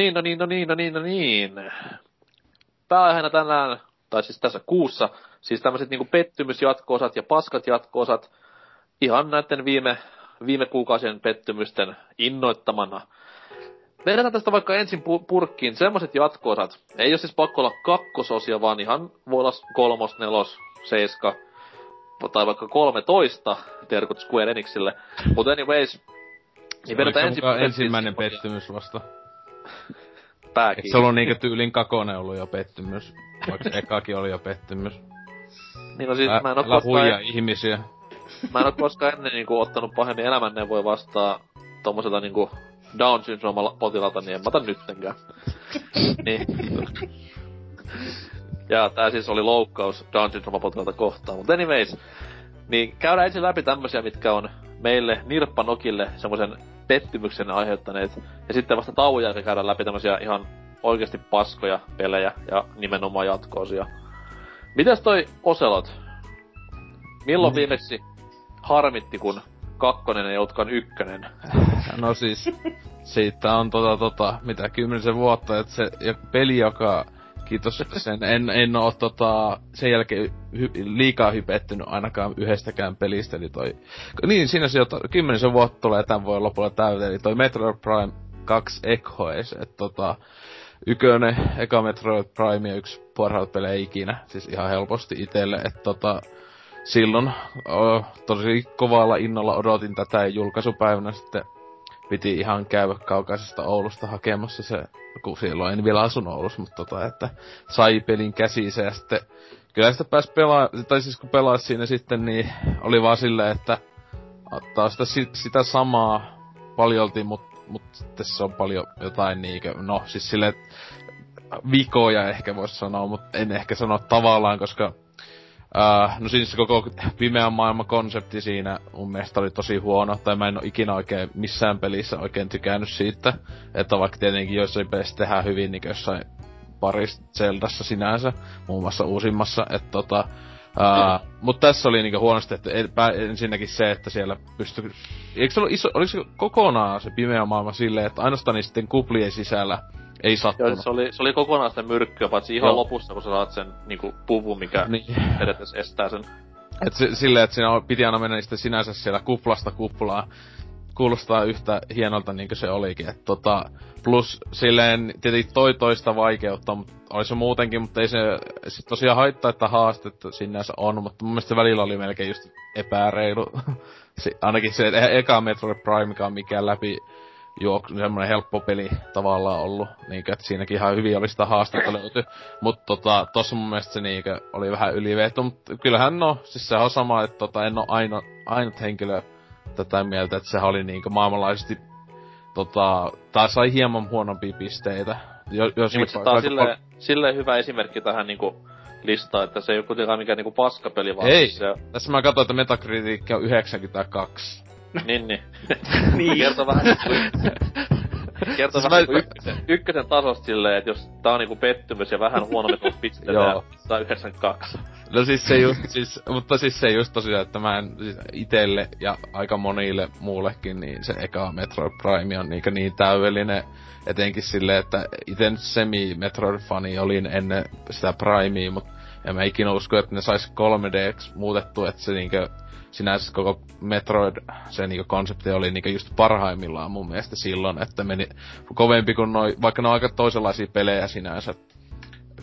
Niin, no niin, no niin, no niin, no niin. Pääaiheena tänään, tai siis tässä kuussa, Siis tämmöiset niinku pettymysjatko-osat ja paskat jatko-osat ihan näiden viime, viime kuukausien pettymysten innoittamana. Vedetään tästä vaikka ensin pu- purkkiin semmoset jatko-osat. Ei ole siis pakko olla kakkososia, vaan ihan voi olla kolmos, nelos, seiska, tai vaikka 13 terkut Square Enixille. Mutta anyways, niin vedetään ensin ensimmäinen pettymys vasta? Pääkin. Et se ollut niinkö tyylin kakone ollut jo pettymys? Vaikka ekakin oli jo pettymys. Niin no siis Älä, mä en oo koskaan, ihmisiä. mä en oo koskaan ennen niinku ottanut pahemmin elämänneuvoja vastaan tommoselta niinku Down syndroomalla potilalta, niin en mä ota nyttenkään. niin. Ja tää siis oli loukkaus Down syndrooma potilalta kohtaan. Mutta anyways, niin käydään ensin läpi tämmösiä, mitkä on meille nirppanokille semmoisen pettymyksen aiheuttaneet. Ja sitten vasta tauon jälkeen käydään läpi tämmösiä ihan oikeasti paskoja pelejä ja nimenomaan jatkoosia. Mitäs toi Oselot? Milloin viimeksi harmitti, kun kakkonen ei ollutkaan ykkönen? No siis, siitä on tota tota, mitä kymmenisen vuotta, että se ja peli, joka kiitos sen, en, en oo tota, sen jälkeen hy, liikaa hypettynyt ainakaan yhdestäkään pelistä, eli toi, niin siinä se jo kymmenisen vuotta tulee tämän vuoden lopulla täyteen, eli toi Metroid Prime 2 Echoes, että tota, ykönen, eka Metroid Prime ja yksi parhaat pelejä ikinä, siis ihan helposti itelle, että tota, silloin oh, tosi kovalla innolla odotin tätä julkaisupäivänä sitten piti ihan käydä kaukaisesta Oulusta hakemassa se, kun silloin en vielä asunut Oulussa, mutta tota, että sai pelin käsiinsä ja sitten kyllä sitä pääsi pelaa, tai siis kun pelasi siinä sitten, niin oli vaan silleen, että ottaa sitä, sitä samaa paljolti, mutta mut sitten se on paljon jotain niinkö, no siis silleen, vikoja ehkä voisi sanoa, mutta en ehkä sano tavallaan, koska Uh, no siis koko pimeän maailman konsepti siinä mun mielestä oli tosi huono, tai mä en oo ikinä oikein missään pelissä oikein tykännyt siitä, että vaikka tietenkin joissain pelissä tehdään hyvin, niin jossain parissa Zeldassa sinänsä, muun muassa uusimmassa, että tota, Uh, mutta tässä oli niinku huonosti, että ensinnäkin se, että siellä pystyi... Eikö se ollut iso, oliko se kokonaan se pimeä maailma silleen, että ainoastaan niisten kuplien sisällä ei sattunut. Joo, se oli, se oli kokonaan sitä myrkkyä, paitsi ihan Joo. lopussa, kun sä saat sen niinku puvun, mikä niin. edetes estää sen. Et se, silleen, että siinä piti aina mennä niistä sinänsä siellä kuplasta kuplaan. Kuulostaa yhtä hienolta niin kuin se olikin. Et tota, plus silleen tietenkin toi toista vaikeutta, mutta oli se muutenkin, mutta ei se sit tosiaan haittaa, että haastetta sinänsä on, mutta mun mielestä välillä oli melkein just epäreilu. se, ainakin se e- eka Metroid Prime, mikä on mikään läpi juok, semmonen helppo peli tavallaan ollut. Niinkö, että siinäkin ihan hyvin oli sitä haastetta löyty. Mut tota, tossa mun mielestä se niinkö oli vähän yliveetty, mut kyllähän no, siis se on sama, että tota, en oo aino, ainut henkilö tätä mieltä, että sehän oli niinkö maailmanlaajuisesti tota, tai sai hieman huonompia pisteitä. Jo, jos niin, mutta tää on silleen, silleen hyvä esimerkki tähän niinku listaan, että se ei ole kuitenkaan mikään niinku paskapeli, vaan Ei, siis se... tässä mä katsoin, että Metacritic on 92. niin, niin. niin. Kertoo vähän Kertoo siis vähän mä... ykkösen, ykkösen tasosta silleen, että jos tää on niinku pettymys ja vähän huonommin tuossa tää on 92. No siis se just, siis, mutta siis se just tosiaan, että mä en siis itelle ja aika monille muullekin, niin se eka Metroid Prime on niin, niin täydellinen. Etenkin silleen, että ite nyt semi-Metroid-fani olin ennen sitä Primea, mutta en mä ikinä usko, että ne sais 3 d muutettu, että se niinkö sinänsä koko Metroid, se niinku konsepti oli niinku just parhaimmillaan mun mielestä silloin, että meni kovempi kuin noi, vaikka ne on aika toisenlaisia pelejä sinänsä,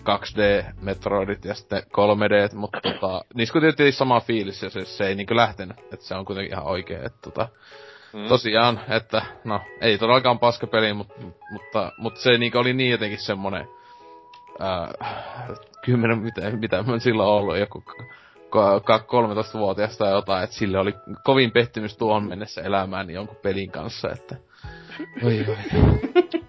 2D Metroidit ja sitten 3D, mutta tota, niissä kuitenkin sama fiilis ja se, se ei niinku lähtenyt, että se on kuitenkin ihan oikein, että tota, mm. tosiaan, että no, ei todellakaan paska peli, mutta, mutta, mutta se niinku oli niin jotenkin semmonen, ää, kymmenen, mitä, mitä mä silloin ollut, joku 13-vuotiaasta tai jotain, että sille oli kovin pettymys tuohon mennessä elämään jonkun pelin kanssa, että... Oi, oi.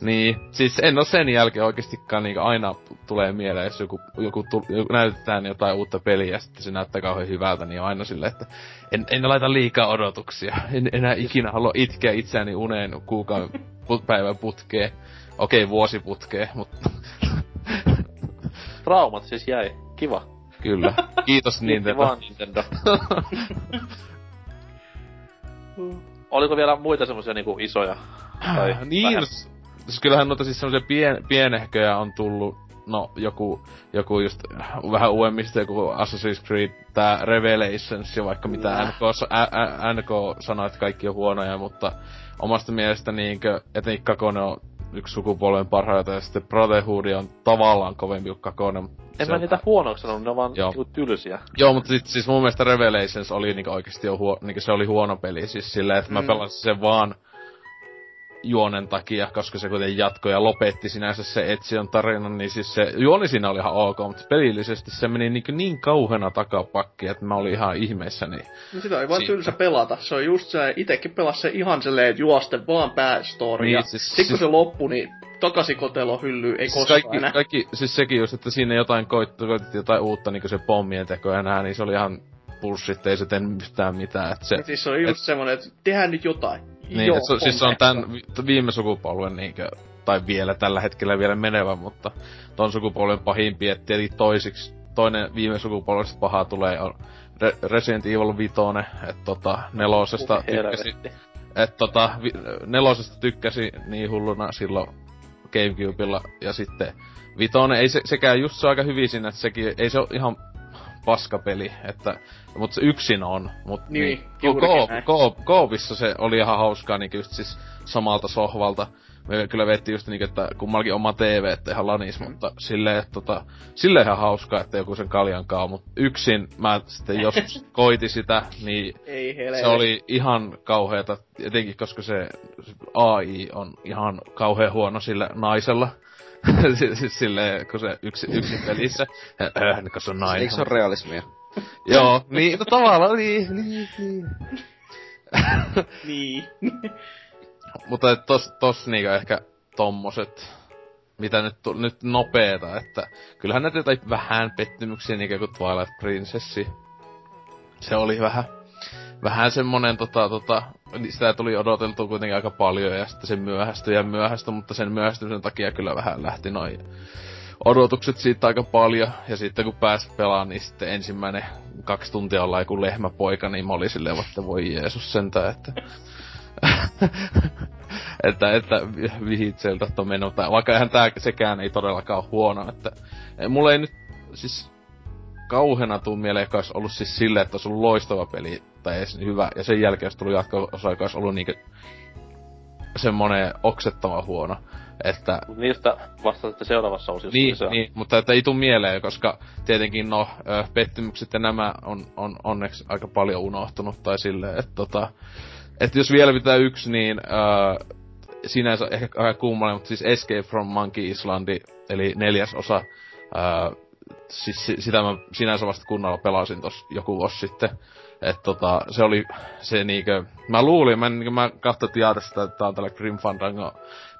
niin, siis en oo sen jälkeen oikeastikaan niin aina tulee mieleen, jos joku, joku, tu, joku näytetään jotain uutta peliä ja sitten se näyttää kauhean hyvältä, niin on aina silleen, että en, en laita liikaa odotuksia. En enää ikinä halua itkeä itseäni uneen kuukauden put, päivän putkeen. Okei, okay, vuosiputkeen, mutta... Traumat siis jäi. Kiva. Kyllä. Kiitos Nintendo. vaan Nintendo. Oliko vielä muita semmosia niinku isoja? Tai niin, no, siis kyllähän noita siis semmosia pien, pienehköjä on tullut no joku, joku just vähän uudemmista, joku Assassin's Creed, tää Revelations ja vaikka mitä Nää. NK, ä, ä, NK sanoi, että kaikki on huonoja, mutta omasta mielestä niinkö, etenkin Kakone on yksi sukupolven parhaita ja sitten Brotherhood on tavallaan kovempi kuin Kakone. En mä niitä huonoiksi sanonut, ne on vaan Joo. niinku tylsiä. Joo, mutta sit, siis mun mielestä Revelations oli niinku oikeesti jo huo, niinku se oli huono peli. Siis silleen, että mä Mm. pelasin sen vaan juonen takia, koska se kuitenkin jatkoi ja lopetti sinänsä se Etsion tarinan, niin siis se juoni siinä oli ihan ok, mutta pelillisesti se meni niin, niin kauheena takapakki, että mä olin ihan ihmeissäni. No sitä oli vaan tylsä pelata. Se on just se, itekin pelasi se ihan silleen, että juoste vaan päästory. Niin, ja siis- sit kun siis- se loppui, niin takaisin kotelo hyllyy, ei Siis koskaan kaikki, enää. kaikki, siis sekin just, että siinä jotain koit, koitettiin jotain uutta, niin se pommien teko ja nää, niin se oli ihan bullshit, ei se tee yhtään mitään. Että se, Niin siis se on just et- semmonen, että tehdään nyt jotain. Niin, Joo, se, siis se on vi- viime sukupolven niinkö, tai vielä tällä hetkellä vielä menevä, mutta ton sukupolven pahimpi, et tietenkin toisiksi, toinen viime sukupolvesta paha tulee on Re- Resident Evil 5, että tota, nelosesta helvetti. et tota, vi- nelosesta tykkäsin niin hulluna silloin Gamecubella, ja sitten Vitoinen, ei se, sekään just se aika hyvin siinä, että sekin, ei se ole ihan paskapeli, että, mutta se yksin on, mut Niin, ko- juurikin ko- ko- koopissa se oli ihan hauskaa niinku just siis samalta sohvalta. Me kyllä vettiin just niinku, että kummallakin oma TV, että ihan lanis, Mm. mutta silleen, että tota, silleen ihan hauskaa, että joku sen kaljan kaa, mut yksin mä sitten joskus koitin sitä, niin Ei helvetti. se oli ihan kauheeta, etenkin koska se AI on ihan kauhean huono sillä naisella. siis siis silleen, kun se yksi, yksin pelissä, äh, kun se on nainen. Eikö se ole realismia? Joo, niin, no tavallaan, niin, niin, niin. Niin. Mutta et tos, tos niinku ehkä tommoset, mitä nyt, tu- nyt nopeeta, että kyllähän näitä jotain vähän pettymyksiä niinku kuin Twilight Princessi. Se oli vähän, vähän semmonen tota, tota, niin sitä tuli odoteltua kuitenkin aika paljon ja sitten se myöhästyi ja myöhästyi, mutta sen myöhästymisen takia kyllä vähän lähti noin odotukset siitä aika paljon. Ja sitten kun pääsi pelaamaan, niin sitten ensimmäinen kaksi tuntia ollaan joku lehmäpoika, niin mä olin silleen, että voi Jeesus sentään, että... että, että vihitseltä on mennyt, vaikka eihän tää, sekään ei todellakaan huono, että mulla ei nyt siis kauheena tuu mieleen, joka olisi ollut siis silleen, että olisi ollut loistava peli, tai edes hyvä, ja sen jälkeen olisi tullut jatko-osa, joka olisi ollut niinkö semmonen oksettava huono, että Mut niistä vasta sitten seuraavassa osiossa. niin, se niin, mutta että ei tuu mieleen, koska tietenkin no, pettymykset ja nämä on, on onneksi aika paljon unohtunut tai silleen, että tota, että jos vielä pitää yksi, niin ö, sinänsä ehkä aika kummallinen, mutta siis Escape from Monkey Islandi, eli neljäs osa, ö, siis si- sitä mä sinänsä vasta kunnolla pelasin tossa joku vuosi sitten. Et tota, se oli se niinkö, mä luulin, mä, niinkö, mä katsoin tiedästä, että tää on tällä Grim Fandango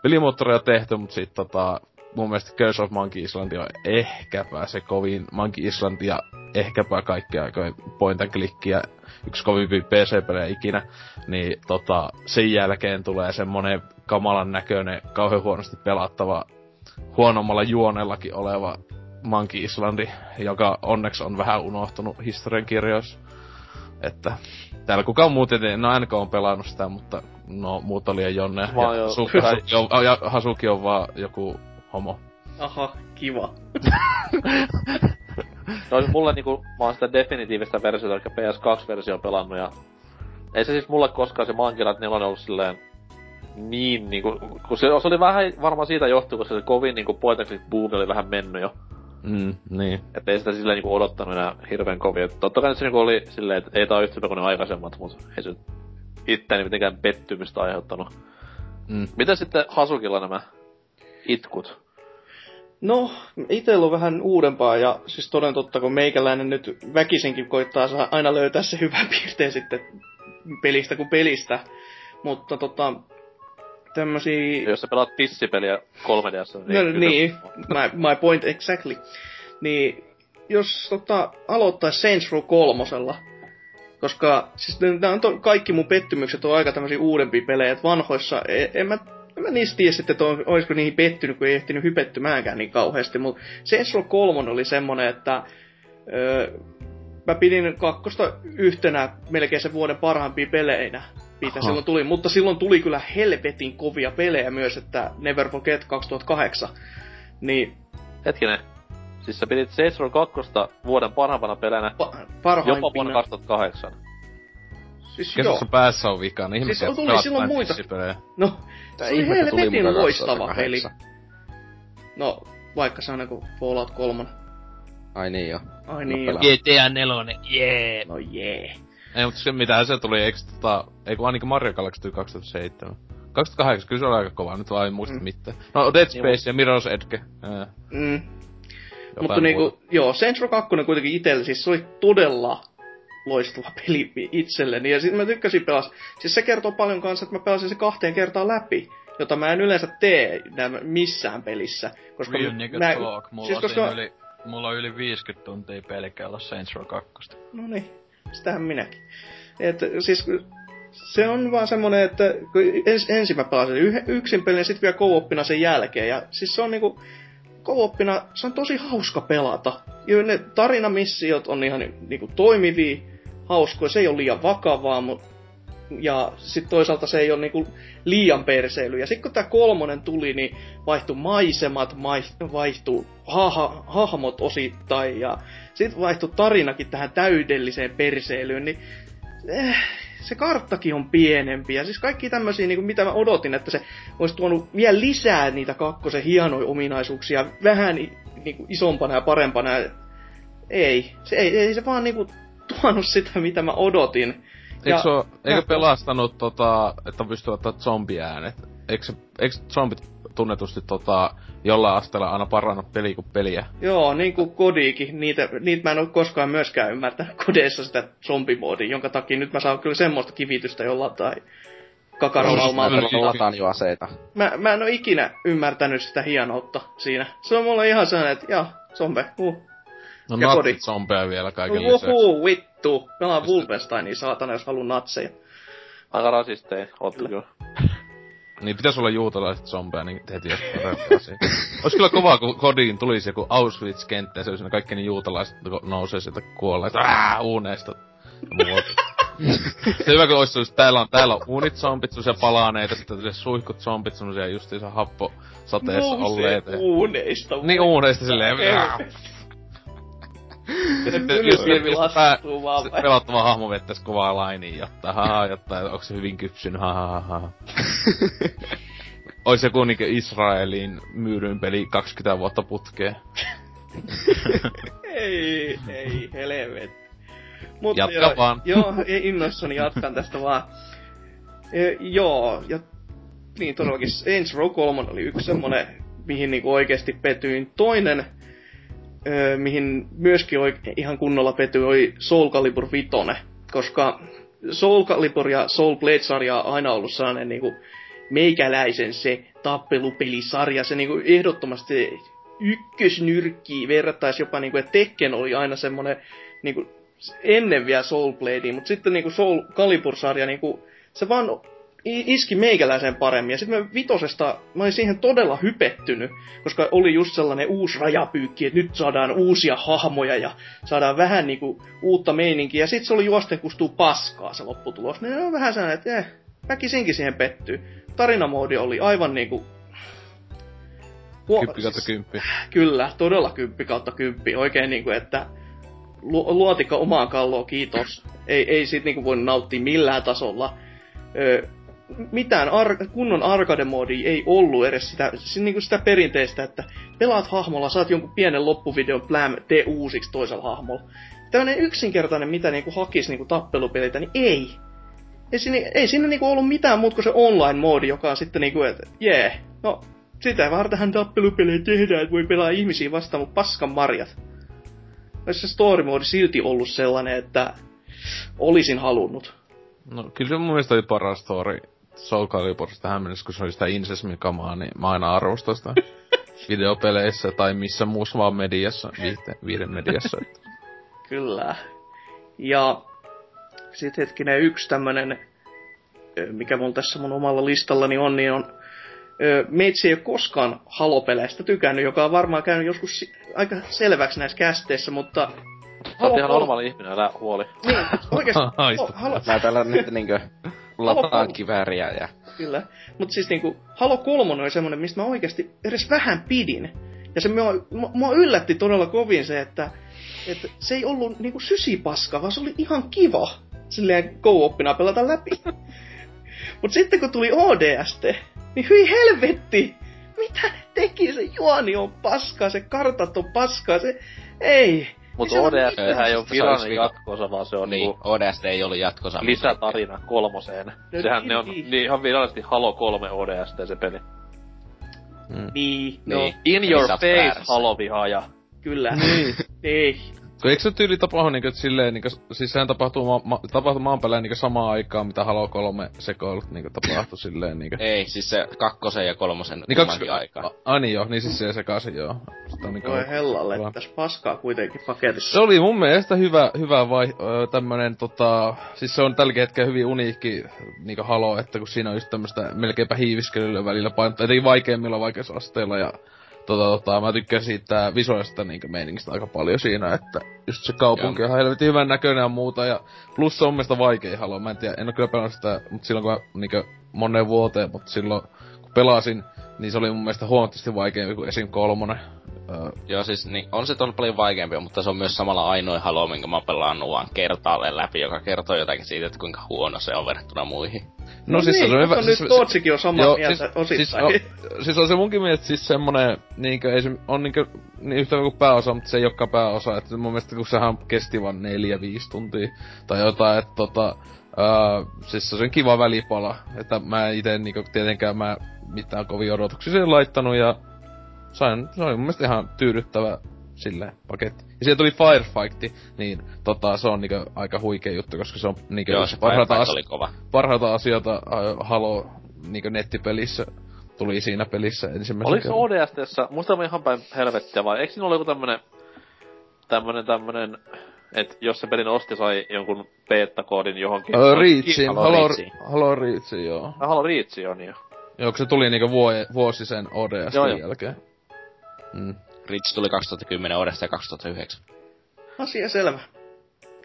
pelimoottoria tehty, mutta sit tota, mun mielestä Curse of Monkey Island on ehkäpä se kovin Monkey Island ja ehkäpä kaikkea aikojen point and clickia yksi kovimpi PC-pelejä ikinä, niin tota, sen jälkeen tulee semmonen kamalan näköinen, kauhean huonosti pelattava, huonommalla juonellakin oleva Monkey Islandi, joka onneksi on vähän unohtunut historiankirjoissa. Että täällä kukaan muu tietenkin, no NK on pelannut sitä, mutta no muut oli ja Jonne. Ja jo- Hasuki, Hasuki, on, ja Hasuki on vaan joku homo. Aha, kiva. No mulle niinku, mä oon sitä definitiivistä versiota, eli PS2-versio pelannut ja... Ei se siis mulle koskaan se Mankilat 4 ollut silleen niin niinku, kun se, se oli vähän varmaan siitä johtuu, koska se kovin niinku point and click boom oli vähän mennyt jo. Mm, niin. Että ei sitä silleen niinku odottanut enää hirveän kovin. Et totta kai se niinku oli silleen, että ei tää ole yhtä hyvä kuin ne aikaisemmat, mut ei se itteeni mitenkään pettymystä aiheuttanut. Mm. Mitä sitten Hasukilla nämä itkut? No, itellä on vähän uudempaa ja siis toden totta, kun meikäläinen nyt väkisinkin koittaa saa aina löytää se hyvä piirteen sitten pelistä kuin pelistä. Mutta tota, tämmösiä... Jos sä pelaat tissipeliä 3DS, No, kyllä- niin, my, my point exactly. Niin, jos tota, aloittais Saints Row kolmosella, koska siis nämä on to, kaikki mun pettymykset on aika tämmöisiä uudempia pelejä, että vanhoissa, en, en mä en mä niistä tiedä sitten, että on, olisiko niihin pettynyt, kun ei ehtinyt hypettymäänkään niin kauheasti, mutta Saints Row 3 oli semmonen, että öö, mä pidin kakkosta yhtenä melkein sen vuoden parhaimpia peleinä, mitä Aha. silloin tuli, mutta silloin tuli kyllä helvetin kovia pelejä myös, että Never Forget 2008, niin Hetkinen. Siis sä pidit Saints Row 2 vuoden parhaimpana pelänä Pa- jopa vuonna parhaimpina. 2008. Siis joo. Kesässä päässä on vikana. Niin ihmisiä Siis tuli pelaa silloin muita. pissipelejä. No, Tää se oli helvetin loistava peli. 2008. No, vaikka se on niinku Fallout 3. Ai niin joo. Ai niin joo. GTA 4, jee! No jee. Ei, mutta se mitä se tuli, eikö tota, ei kun ainakin Mario Galaxy tuli 2007. 2008, kyllä se oli aika kova, nyt vaan en muista Mm. mitään. No Dead Space ja Mirror's Edge. Ää, Mm. jotain Mutta niinku, muuta. joo, Saints Row 2 kuitenkin itselle, siis se oli todella loistava peli itselleni. Ja sitten mä tykkäsin pelas. Siis se kertoo paljon kanssa, että mä pelasin se kahteen kertaan läpi, jota mä en yleensä tee missään pelissä. Koska Real nigga mä, talk. Mulla, siis koska- koska... yli, mulla on yli 50 tuntia pelkällä Saints Row 2. No niin, sitähän minäkin. Et, siis se on vaan semmonen, että ens, ensin mä pelasin yh, yksin pelin ja sit vielä co sen jälkeen. Ja siis se on niinku, co se on tosi hauska pelata. Ja ne tarinamissiot on ihan niinku toimivia, hauskoja, se ei ole liian vakavaa, mut ja sitten toisaalta se ei ole niinku liian perseily. Ja sitten kun tämä kolmonen tuli, niin vaihtui maisemat, mai- vaihtui hahmot osittain ja sitten vaihtui tarinakin tähän täydelliseen perseilyyn, niin eh, se karttakin on pienempi. Ja siis kaikki tämmöisiä, niin mitä mä odotin, että se olisi tuonut vielä lisää niitä kakkosen hienoja ominaisuuksia, vähän niin kuin isompana ja parempana. Ei, se ei, ei se vaan niin kuin tuonut sitä, mitä mä odotin. Eikö, se oo, eikö ja- pelastanut tota, että pystyy ottaa zombiäänet? Eikö, eikö zombit tunnetusti tota, jollain asteella aina parannut peli kuin peliä? Joo, niin kuin kodiikin. Niitä, niitä mä en ole koskaan myöskään ymmärtänyt kodeissa sitä zombimoodia, jonka takia nyt mä saan kyllä semmoista kivitystä jollain tai kakarolaumaa. Lataan jo aseita. Mä, mä en ole ikinä ymmärtänyt sitä hienoutta siinä. Se on mulle ihan sellainen, että jaa, zombe, uh. No Ja kodi. natsit zombeja vielä kaiken lisäksi. Uhu, vittu. Pelaan Wolfensteinia, saatana, jos haluan natseja. Aika rasisteja, ootte kyllä. Niin pitäis olla juutalaiset zombeja, niin heti jos. Ois kyllä kovaa, kun kodiin tulisi joku Auschwitz-kenttä, ja se olisi kaikki ne juutalaiset nousee sieltä kuolleet, ää, uuneista. Se hyvä, kun olisi just, täällä on, täällä on uunit zombit, semmosia palaneita, sitten tulee suihkut zombit, semmosia justiinsa happo sateessa olleita. ja- uuneista. Niin uuneista silleen. Ja sitten jos, pää, lastuu vaan se vai? pelattava hahmo vettäis kovaa lainiin jotta, haha, jotta onko se hyvin kypsynyt, haha, haha. Ois joku niinkö Israelin myydyin peli 20 vuotta putkeen. Ei, ei, helvet. Mutta Jatka joo, vaan. Joo, ei innoissani jatkan tästä vaan. E, joo, ja niin todellakin Saints Row 3 oli yksi semmonen, mihin niinku oikeesti petyin. Toinen, ö, mihin myöskin oike- ihan kunnolla petyin, oli Soul Calibur 5, koska Soul Calibur ja Soul Blade-sarja on aina ollut sellainen niinku meikäläisen se tappelupelisarja, se niinku ehdottomasti ykkösnyrkki verrattaisi jopa niinku, että Tekken oli aina semmonen niinku ennen vielä Soul Bladea, mutta sitten niinku Soul Calibur-sarja niinku, se vaan iski meikäläisen paremmin. Ja sitten mä vitosesta, mä olin siihen todella hypettynyt, koska oli just sellainen uusi rajapyykki, että nyt saadaan uusia hahmoja ja saadaan vähän niinku uutta meininkiä. Ja sitten se oli juosten kustuu paskaa se lopputulos. Niin on vähän sellainen, että eh, väkisinkin siihen pettyy. Tarinamoodi oli aivan niinku... Huo- Kymppi kautta kymppi. Kyllä, todella kymppi kautta kymppi. Oikein niinku, että lu- luotikka omaan kalloon, kiitos. Ei, ei siitä niinku voi nauttia millään tasolla. Ö, mitään ar- kunnon arcade-moodia ei ollut edes sitä, si- niinku sitä perinteistä, että pelaat hahmolla, saat jonkun pienen loppuvideon, pläm, tee uusiksi toisella hahmolla. Tällainen yksinkertainen, mitä niinku hakis niinku tappelupelitä, niin ei. Ei siinä, ei siinä niinku ollut mitään muuta kuin se online-moodi, joka on sitten niinku, että jee, yeah, no sitä vartenhan tappelupelejä tehdään, että voi pelaa ihmisiä vastaan, mutta paskan marjat. Olisi se story mode silti ollut sellainen, että olisin halunnut. No kyllä se mun mielestä oli paras story Soul Caliburista tähän mennessä, kun se oli sitä incesmikamaa, niin mä aina arvostan sitä videopeleissä tai missä muussa vaan mediassa, viihde, viihden mediassa. Että. Kyllä. Ja sitten hetkinen yksi tämmönen, mikä mulla tässä mun omalla listallani on, niin on Meitsi ei ole koskaan halopeleistä tykännyt, joka on varmaan käynyt joskus aika selväksi näissä kästeissä, mutta... Sä oot ihan normaali ihminen, älä huoli. Niin, oikeesti. Haista. Halo, Mä täällä nyt niinkö lataan Halo. kivääriä ja... Kyllä. Mutta siis niinku, Halo 3 oli semmonen, mistä mä oikeasti edes vähän pidin. Ja se mua, mua- yllätti todella kovin se, että, että se ei ollut niinku sysipaska, vaan se oli ihan kiva silleen co-oppina pelata läpi. Mut sitten kun tuli ODST, niin hyi helvetti! Mitä ne teki? Se juoni on paskaa, se kartat on paskaa, se... Ei! Mutta ODS mitään. ei ole Se virallinen jatkosa, vaan se on Niin, niinku ODST ei ollut jatkosa. lisätarina kolmoseen. No Sehän ne on niin. niin ihan virallisesti Halo 3 ODST se peli. Niin, no, Niin. In your face, väärässä. Halo-vihaaja. kyllä. Ei. Kun eikö se tyyli tapahdu niinku, että silleen, niinku, siis sehän tapahtuu, ma- ma- tapahtuu maan päällä niinku samaan aikaan, mitä Halo 3 sekoilut niinku tapahtui silleen niinku. Ei, siis se kakkosen ja kolmosen Niin kaksi kummankin aikaa. A, niin joo, niin siis se sekaisin joo. Sitä on niinku Voi hellalle, Hyvä. tässä paskaa kuitenkin paketissa. Se oli mun mielestä hyvä, hyvä vai, öö, tämmönen tota, siis se on tällä hetkellä hyvin uniikki niinku Halo, että kun siinä on just tämmöstä melkeinpä hiiviskelyllä välillä painottaa, etenkin vaikeimmilla vaikeusasteilla ja tota, tota, mä tykkään siitä visuaalista niinku meiningistä aika paljon siinä, että just se kaupunki on helvetin hyvän näköinen ja muuta ja plus se on mielestä vaikein Halo, mä en tiedä, en oo kyllä pelannut sitä, mutta silloin kun mä niinku moneen vuoteen, mutta silloin kun pelasin, niin se oli mun mielestä huomattavasti vaikeampi kuin esim. kolmonen. Öö, Joo, siis niin, on se on paljon vaikeampia, mutta se on myös samalla ainoa Halo, minkä mä pelannut vaan kertaalleen läpi, joka kertoo jotakin siitä, että kuinka huono se on verrattuna muihin. No, siis niin, se on hyvä. nyt siis, Tootsikin on samaa Joo, mieltä siis, osittain. siis, on, siis on se munkin mielestä siis semmonen, niinkö, ei se, on niinkö, niin yhtä kuin pääosa, mutta se ei olekaan pääosa, että mun mielestä kun sehän kesti vaan neljä, viisi tuntia, tai jotain, että tota, Uh, siis se on kiva välipala, että mä ite niinku tietenkään mä mitään kovin odotuksia siihen laittanut ja sain, se oli mun mielestä ihan tyydyttävä silleen paketti. Ja siellä tuli Firefight, niin tota, se on niinku aika huikea juttu, koska se on niinku Joo, se parhaita, as- oli kova. parhaita asioita äh, Halo niinku nettipelissä tuli siinä pelissä ensimmäisen Oliko se ODSTssä, muista mä ihan päin helvettiä vai eikö siinä ollut joku tämmönen, tämmönen, tämmönen, että jos se pelin osti sai jonkun beta-koodin johonkin. Öö, Reachin, Halo Halo. Halo Reachin, joo. Ah, Halo Reach on jo. Joo, kun se tuli niinku vuo, vuosi sen ODS Joo, joo. jälkeen. Mm. Reach tuli 2010 odesta ja 2009. Asia selvä.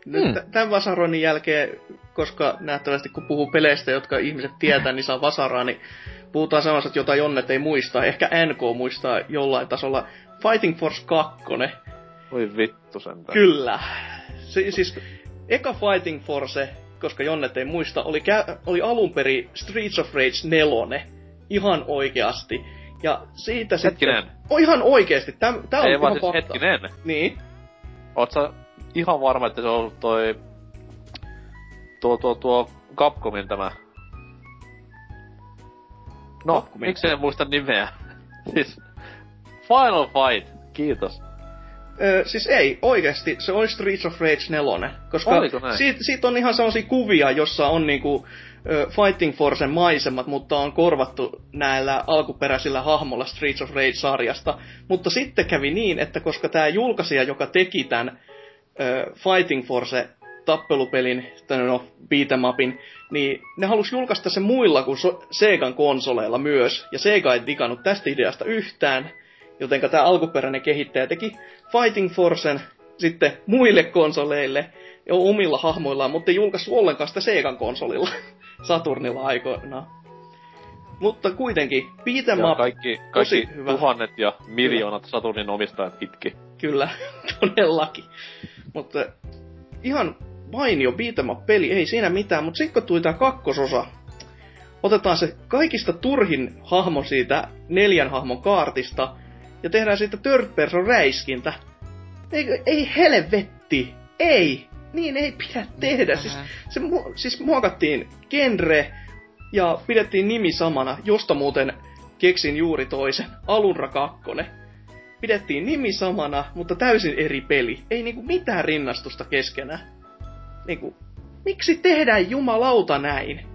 Nyt Hmm. tämän vasaroinnin jälkeen, koska nähtävästi kun puhuu peleistä, jotka ihmiset tietää, niin saa vasaraa, niin puhutaan sellaiset, jota Jonnet ei muista. Ehkä NK muistaa jollain tasolla. Fighting Force 2. Voi vittu sentään. Kyllä. Se, siis eka Fighting Force, koska Jonnet ei muista, oli, kä- oli alun perin Streets of Rage 4. Ihan oikeasti. Ja siitä Hetkinen. sitten... Oh, ihan oikeesti. Tää, tää on Ei vaan siis fakta. hetkinen. Niin. Oot sä ihan varma, että se on ollut toi... Tuo, tuo, tuo Capcomin tämä... No, Capcomin. miksi en muista nimeä? siis... Final Fight, kiitos. Öö, siis ei, oikeasti, se oli Streets of Rage 4. Koska siitä, siitä on ihan sellaisia kuvia, jossa on niinku Fighting Forcen maisemat, mutta on korvattu näillä alkuperäisillä hahmolla Streets of Rage-sarjasta. Mutta sitten kävi niin, että koska tämä julkaisija, joka teki tämän Fighting Force tappelupelin, tai no beat'em upin, niin ne halusi julkaista sen muilla kuin so- Segan konsoleilla myös. Ja Sega ei digannut tästä ideasta yhtään, jotenka tämä alkuperäinen kehittäjä teki Fighting Forcen sitten muille konsoleille jo omilla hahmoillaan, mutta ei julkaissut ollenkaan sitä Segan konsolilla Saturnilla aikoinaan. Mutta kuitenkin, beat'em up, kaikki, kaikki hyvä. tuhannet ja miljoonat Saturnin omistajat itki. Kyllä, todellakin. Mutta ihan mainio beat'em up peli, ei siinä mitään, mutta sitten kun tuli tää kakkososa, otetaan se kaikista turhin hahmo siitä neljän hahmon kaartista, ja tehdään siitä third person räiskintä. Ei, ei helvetti, ei, niin ei pidä tehdä. Siis, se, mu- siis muokattiin genre ja pidettiin nimi samana, josta muuten keksin juuri toisen, Alunra 2 pidettiin nimi samana, mutta täysin eri peli. Ei niinku mitään rinnastusta keskenään. Niinku, miksi tehdään jumalauta näin?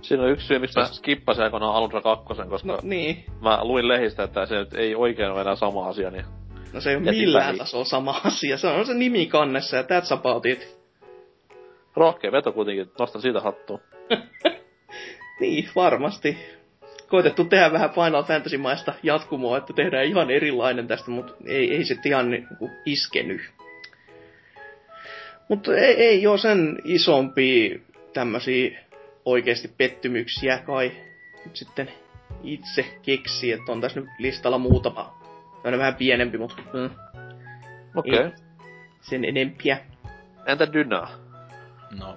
Siinä on yksi syy, miksi mä skippasin aikoinaan Alundra 2, koska No niin, mä luin lehistä, että se nyt ei oikein ole enää sama asia, niin no se ei ole millään väliin. tasolla sama asia. Se on se nimi kannessa ja that's about it. rohkea veto kuitenkin, nostan siitä hattua. Niin, varmasti. Koitettu tehdä vähän Final Fantasy-maista jatkumoa, että tehdään ihan erilainen tästä, mutta ei, ei se ihan niinku iskenyt. Mutta ei, ei ole sen isompi tämmöisiä oikeasti pettymyksiä kai nyt sitten itse keksi, että on tässä nyt listalla muutama Tai on vähän pienempi, mutta mm, Okei. Ei. sen enempiä. Entä Dyna? No,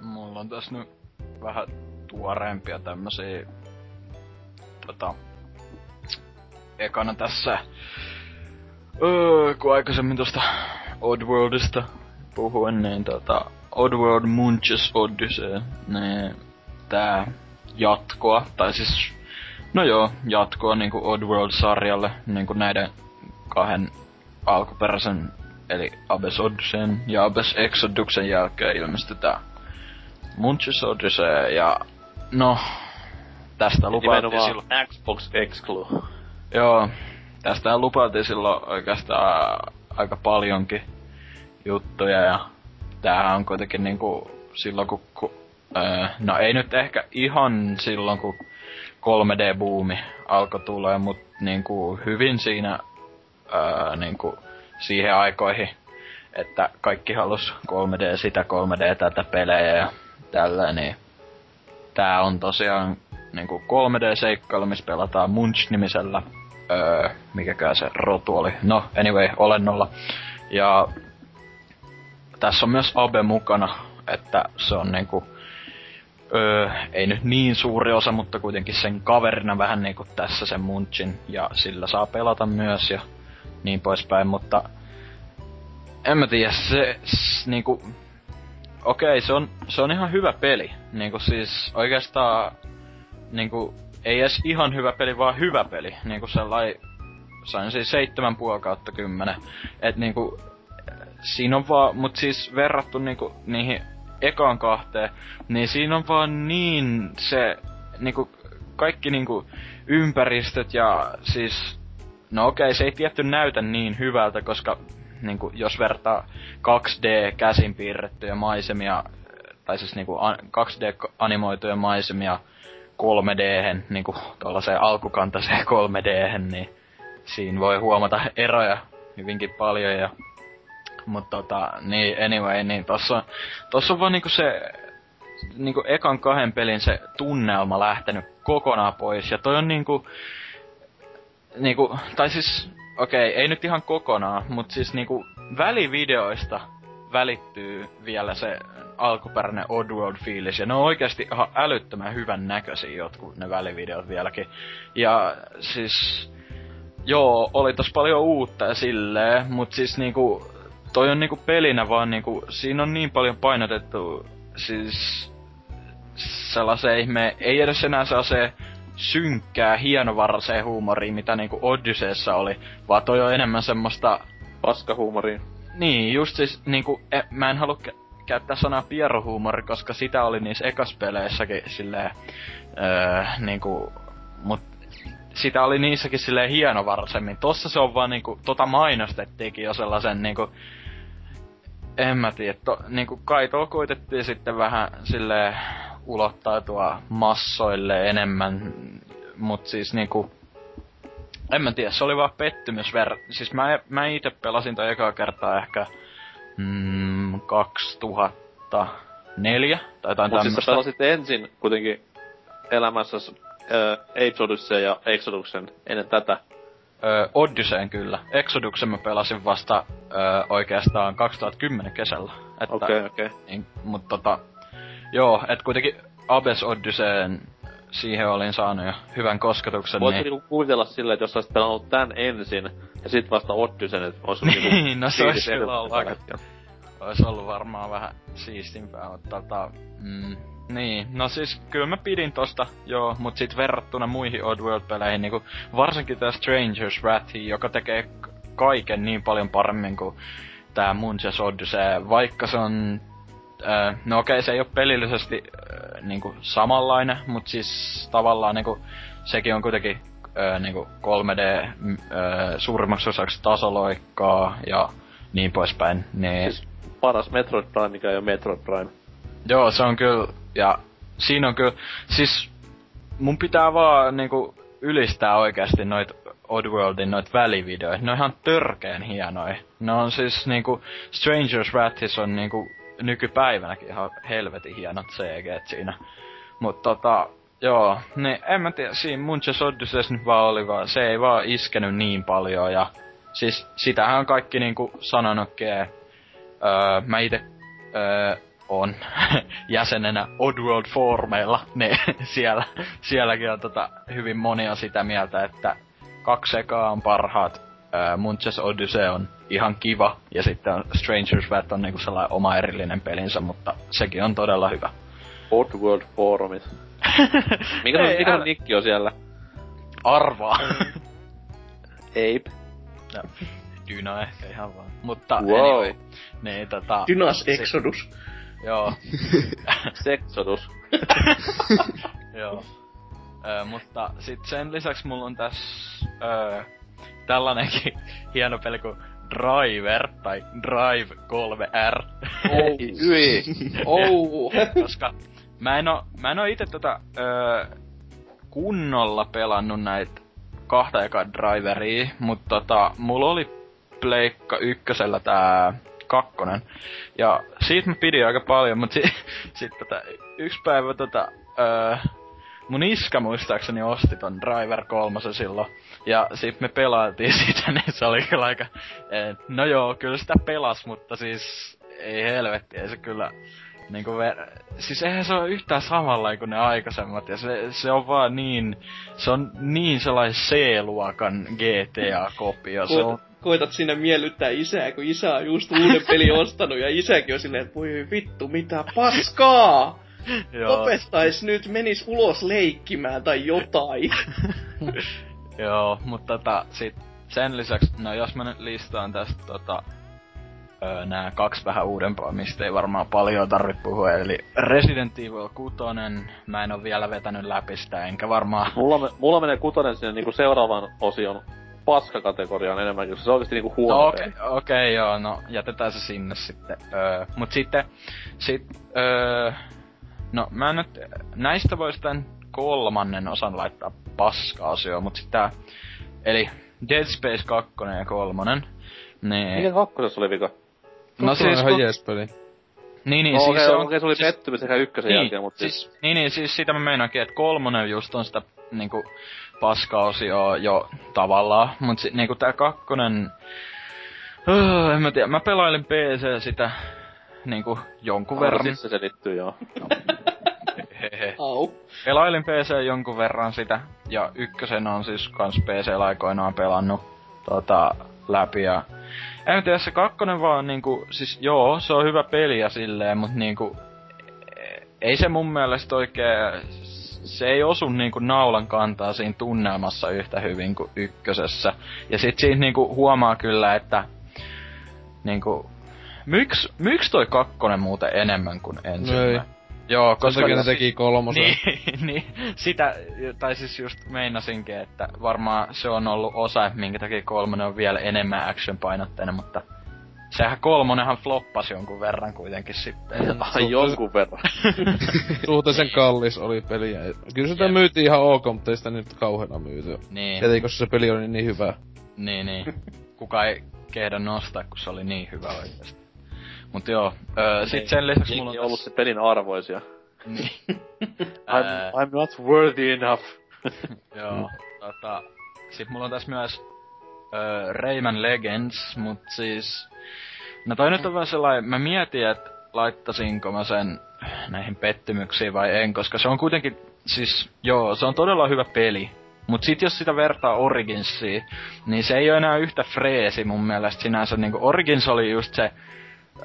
mulla on tässä nyt vähän tuoreempia tämmösiä, tota, ekana tässä, öö, kun aikaisemmin tosta Oddworldista puhuin, niin tota, Oddworld Munches Odyssey, niin tää jatkoa, tai siis, no joo, jatkoa niinku Oddworld-sarjalle, niinku näiden kahden alkuperäisen, eli Abyss Odysseyn ja Abyss Exoduksen jälkeen ilmestyi tää Munches Odyssey, ja no, tästä lupailtiin silloin, Xbox Exclu. joo, tästä lupailtiin silloin oikeastaan aika paljonkin juttuja, ja tämähän on kuitenkin niinku silloin kun, kun öö, no ei nyt ehkä ihan silloin kun 3D-buumi alkoi tulee, mutta niinku hyvin siinä öö, niinku siihen aikoihin, että kaikki halus 3D sitä, 3D tätä pelejä ja tällä, niin tää on tosiaan niinku 3D-seikkailu, missä pelataan Munch-nimisellä, öö, mikäkään se rotu oli, no anyway, olennolla. Ja tässä on myös Abe mukana, että se on niinku, öö, ei nyt niin suuri osa, mutta kuitenkin sen kaverina vähän niinku tässä sen Munchin, ja sillä saa pelata myös ja niin poispäin, mutta en mä tiedä, se s, niinku, okei, se on, se on ihan hyvä peli, niinku siis oikeastaan, niinku, ei edes ihan hyvä peli, vaan hyvä peli, niinku sellainen, sain siis 7,5 kautta 10, et niinku, siinä on vaan, mut siis verrattu niinku niihin ekaan kahteen, niin siinä on vaan niin se, niinku, kaikki niinku ympäristöt ja siis, no okei, se ei tietty näytä niin hyvältä, koska niinku, jos vertaa 2D käsin piirrettyjä maisemia, tai siis niinku a- 2D-animoituja maisemia 3D-hen, niinku tuollaiseen alkukantaiseen 3D-hen, niin siinä voi huomata eroja hyvinkin paljon ja mutta tota, niin anyway, niin tossa, tossa on vaan niinku se, niinku ekan kahden pelin se tunnelma lähtenyt kokonaan pois, ja toi on niinku, niinku, tai siis, okei, okay, ei nyt ihan kokonaan, mutta siis niinku välivideoista välittyy vielä se alkuperäinen Oddworld-fiilis, ja ne on oikeasti ihan älyttömän hyvän näköisiä jotkut ne välivideot vieläkin. Ja siis, joo, oli tos paljon uutta ja silleen, mut siis niinku, toi on niinku pelinä vaan niinku, siinä on niin paljon painotettu, siis sellaiseen ihme, ei edes enää sellaiseen synkkää, hienovaraiseen huumoriin, mitä niinku Odysseessa oli, vaan toi on enemmän semmoista, Paskahuumoriin. niin, just siis niinku, e, mä en halua kä- käyttää sanaa pierohuumori, koska sitä oli niissä ekaspeleissäkin silleen, öö, niinku, mut sitä oli niissäkin silleen hienovaraisemmin. Tossa se on vaan niinku, tota mainostettiinkin jo sellaisen niinku, en mä tiedä, to, niinku kai tuolla koitettiin sitten vähän silleen ulottautua massoille enemmän, mut siis niinku, en mä tiedä, se oli vaan pettymys ver... Siis mä, mä itse pelasin toi ekaa kertaa ehkä mm, 2004 tai jotain Mut siis sä tämmöstä. pelasit ensin kuitenkin elämässä äh, ja Exoduksen ennen tätä. Öö, Odysseyn kyllä. Exoduksen mä pelasin vasta öö, oikeastaan 2010 kesällä. Että, Okei, okay, okei. Okay. niin, mut tota, joo, et kuitenkin Abes Odysseyn siihen olin saanut jo hyvän kosketuksen. Voit niin... niinku kuvitella silleen, että jos olisit pelannut tän ensin, ja sit vasta Odysseyn, että olisi ollut niinku Niin, no se olisi kyllä ollut aika- ollut varmaan vähän siistimpää, mutta tota, mm, niin, no siis kyllä mä pidin tosta, joo, mut sit verrattuna muihin Oddworld-peleihin, niinku varsinkin tää Stranger's Wrath, joka tekee kaiken niin paljon paremmin kuin tää Munches Odyssey, vaikka se on, äh, no okei, se ei ole pelillisesti äh, niinku samanlainen, mut siis tavallaan niinku, sekin on kuitenkin äh, niinku 3D mm, äh, suurimmaksi osaksi tasoloikkaa ja niin poispäin, niin... Siis paras Metroid Prime, mikä ei ole Metroid Prime. Joo, se on kyllä, ja siinä on kyllä, siis mun pitää vaan niinku ylistää oikeasti noit Oddworldin noit välivideoita. Ne on ihan törkeen hienoja. Ne on siis niinku, Stranger's Wrathis on niinku nykypäivänäkin ihan helvetin hienot CG siinä. Mut tota, Joo, niin en mä tiedä, siinä Munches Odysseys nyt vaan oli vaan, se ei vaan iskenyt niin paljon ja siis sitähän on kaikki niinku sanonutkin, öö, mä ite öö, on jäsenenä Oddworld Formeilla, niin siellä, sielläkin on tota, hyvin monia sitä mieltä, että kaksi ekaa on parhaat, öö, Munches Odyssey on ihan kiva, ja sitten on Stranger's Wrath on niinku sellainen oma erillinen pelinsä, mutta sekin on todella hyvä. Oddworld Forumit. Mikä Ei, se, mikä älä- se nikki on siellä? Arvaa. Ape. Dyna ehkä ihan vaan. Mutta Wow. anyway, niin tota... Dynas Exodus. Joo, Sexodus. joo. Ö, mutta sit sen lisäksi mulla on tässä ö, tällainenkin hieno peli kuin Driver, tai Drive 3R. Oh. Oh. koska mä en oo, mä en oo ite tota ö, kunnolla pelannut näitä kahta eka driveria, mutta tota, mulla oli Pleikka ykkösellä tää kakkonen. Ja siitä mä pidin aika paljon, mutta si- sit tota, yksi päivä tota, ö, mun iskä muistaakseni osti ton Driver 3 silloin. Ja sit me pelailtiin sitä, niin se oli kyllä aika... eh, No joo, kyllä sitä pelas, mutta siis ei helvetti, ei se kyllä niinku ver- siis eihän se ole yhtään samalla kuin ne aikaisemmat, ja se, se on vaan niin, se on niin sellainen C-luokan GTA-kopio, se on, Koitat sinne miellyttää isää, kun isä on just uuden peli ostanut ja isäkin on silleen, että voi vittu, mitä paskaa! Lopettais nyt, menis ulos leikkimään tai jotain. joo, mutta tota, sit sen lisäksi, no jos mä nyt listaan tästä tota, öö, nää kaksi vähän uudempaa, mistä ei varmaan paljon tarvitse puhua, eli Resident Evil 6, mä en oo vielä vetänyt läpi sitä, enkä varmaan Mulla, me, mulla menee kutonen sinne niinku seuraavan osion paskakategoriaan enemmänkin, koska se on oikeesti niinku huono No okei, okay, okay, joo, no jätetään se sinne sitten. Öö, mut sitten, sit, öö, no mä nyt, näistä vois tän kolmannen osan laittaa paska-osioon, mut sit tää, eli Dead Space 2 ja 3, niin, Mikä kakkosessa oli vika? no siis, ihan kun, jees peli. niin, niin, No, siis okei, se on, okei, se oli siis, pettymys sekä ykkösen niin, jälkeen, mutta siis... siis, niin, niin, siis sitä mä meinaankin, että kolmonen just on sitä niinku paskaosioa jo tavallaan, mut si, niinku tää kakkonen, öö, en mä tiedä, mä pelailin PC sitä niinku jonkun verran. Siis se selittyy, joo. Hehe. Au. Pelailin PC jonkun verran sitä, ja ykkösen on siis kans PC-aikoinaan pelannut tota, läpi, ja en tiedä, se kakkonen vaan niinku, siis joo, se on hyvä peli ja silleen, mut niinku, e- ei se mun mielestä oikein, se ei osu niinku naulan kantaa siinä tunnelmassa yhtä hyvin kuin ykkösessä. Ja sit siinä niinku huomaa kyllä, että niinku, myyks, myyks toi kakkonen muuten enemmän kuin ensimmäinen? ei. Joo, Koska takia ne teki kolmosen. Niin, niin, sitä, tai siis just meinasinkin, että varmaan se on ollut osa, minkä takia kolmonen on vielä enemmän action-painotteinen, mutta sehän kolmonenhan floppasi jonkun verran kuitenkin sitten. Ai jonkun verran. Suhteellisen kallis oli peli. Kyllä sitä Jep. myytiin ihan ok, mutta ei sitä nyt kauheena myyty. niin, Tietenkin, koska se peli oli niin hyvä. niin, niin. Kuka ei kehdo nostaa, kun se oli niin hyvä oikeesti. Mut joo, öö, sit sen lisäksi mulla on ollut se pelin arvoisia. Niin. I'm, I'm not worthy enough. Joo, tota, sit mulla on tässä myös öö, Rayman Legends, mut siis... No toi nyt on vaan sellainen, mä mietin, että laittasinko mä sen näihin pettymyksiin vai en, koska se on kuitenkin, siis joo, se on todella hyvä peli. Mut sit jos sitä vertaa Originsiin, niin se ei ole enää yhtä freesi mun mielestä sinänsä. Niinku Origins oli just se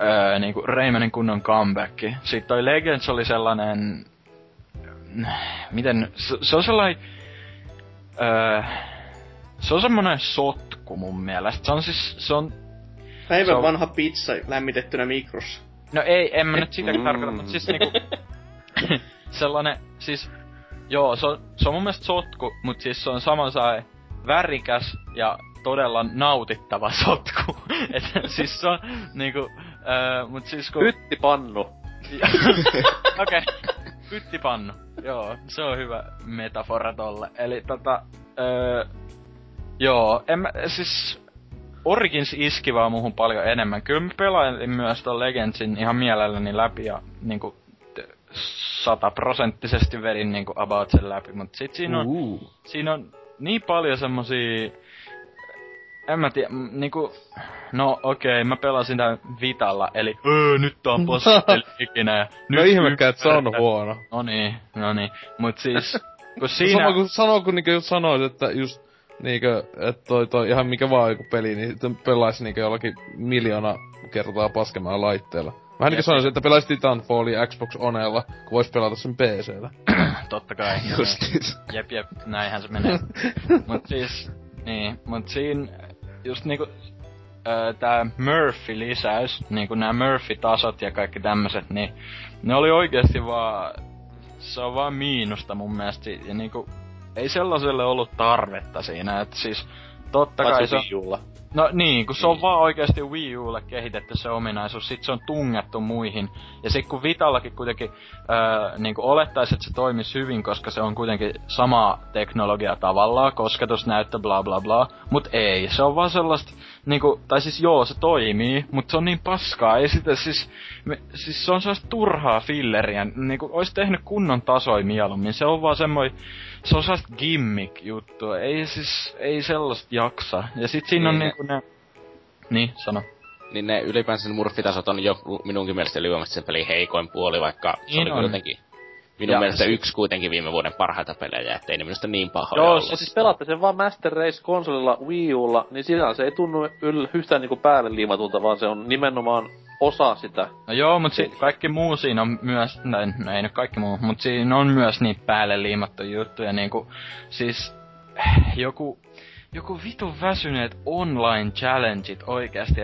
öö, niinku Raymanin kunnon comeback. Sitten toi Legends oli sellainen... Miten... Se, se on sellainen... Öö, se on semmonen sotku mun mielestä. Se on siis... Se on... Päivän Se on- vanha pizza lämmitettynä mikrossa. No ei, en mä nyt sitäkin Mm. tarkoita, mutta siis niinku... sellainen... Siis... Joo, se on, se on mun mielestä sotku, mut siis se on saman sai värikäs ja todella nautittava sotku. Et siis se on niinku... Öö, mut siis kun... Pyttipannu. Okei. Okay. Pyttipannu. Joo, se on hyvä metafora tolle. Eli tota... Öö, joo, en mä, siis... Origins iski vaan muuhun paljon enemmän. Kyllä mä pelailin myös ton Legendsin ihan mielelläni läpi ja niinku... sataprosenttisesti vedin niinku about sen läpi, mut sit siinä on, Uh. siinä on niin paljon semmosia, en mä tiedä, niinku, no okei, okay, mä pelasin tän Vitalla, eli öö, nyt tää on paskapeli ikinä, ja nyt No ihmekään, että se on huono. No niin, no niin, mut siis, kun Siinä... Sama kuin sanoo, kun niinku just sanois, että just niinkö, että toi, toi ihan mikä vaan joku peli, niin pelaisi niinkö jollakin miljoona kertaa paskemmalla laitteella. Vähän niinku sanoisin, että pelaisi Titanfallia Xbox Onella, kun vois pelata sen PCllä. Totta kai. Justiin. Jep, jep, näinhän se menee. mut siis, niin, mut siinä just niinku öö, tää Murphy-lisäys, niinku nämä Murphy-tasot ja kaikki tämmöset, niin ne oli oikeesti vaan, se on vaan miinusta mun mielestä. Ja niinku, ei sellaiselle ollut tarvetta siinä, että siis totta kai se on. No niin, kun se on vaan oikeasti Wii Ulle kehitetty se ominaisuus, sit se on tungettu muihin. Ja sit kun Vitallakin kuitenkin öö, niin olettaisi, että se toimisi hyvin, koska se on kuitenkin sama teknologia tavallaan, kosketusnäyttö, bla bla bla. Mut ei, se on vaan sellaista, niinku, tai siis joo, se toimii, mutta se on niin paskaa. Ei sitä siis, me, siis se on sellaista turhaa filleriä, niinku, ois tehnyt kunnon tasoi mieluummin. Se on vaan semmoinen, se on sellaista gimmick-juttua. Ei siis, ei sellaista jaksa. Ja sit siinä on Niin. niinku ne... Niin, sano. Niin ne ylipäänsä ne murfitasot on jo minunkin mielestä ylivoimaisesti sen pelin heikoin puoli, vaikka se Niin oli on. kuitenkin minun Ja mielestä se- yksi kuitenkin viime vuoden parhaita pelejä, ettei ne minusta niin pahoja Joo, ollut. ja siis pelaatte sen vaan Master Race konsolilla Wii Ulla, niin siinä se ei tunnu yl, yhtään niinku päälle liimatulta, vaan se on nimenomaan osa sitä. No joo, mut si- kaikki muu siinä on myös, näin, no ei nyt kaikki muu, mut siinä on myös niin päälle liimattu juttu ja niinku, siis joku, joku vitun väsyneet online challengeit oikeasti.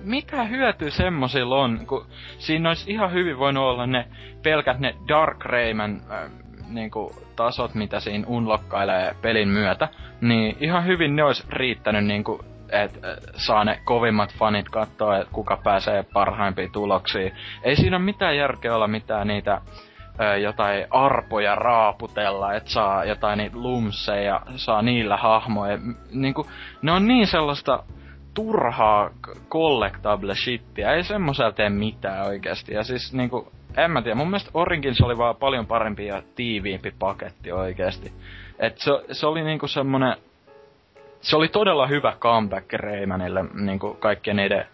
Mitä hyötyä semmosilla on, kun siinä olisi ihan hyvin voinut olla ne pelkät ne Dark Rayman äh, niinku, tasot, mitä siinä unlokkailee pelin myötä, niin ihan hyvin ne olisi riittänyt niinku, että saa ne kovimmat fanit katsoa, että kuka pääsee parhaimpiin tuloksiin. Ei siinä ole mitään järkeä olla mitään niitä ö, jotain arpoja raaputella, että saa jotain niitä lumseja, saa niillä hahmoja. Niinku, ne on niin sellaista turhaa collectable shittiä, ei semmosella tee mitään oikeasti. Ja siis niinku, en mä tiedä, mun mielestä Origins oli vaan paljon parempi ja tiiviimpi paketti oikeasti. Et se, se oli niinku semmonen, se oli todella hyvä comeback Raymanille niinku kaikkien niiden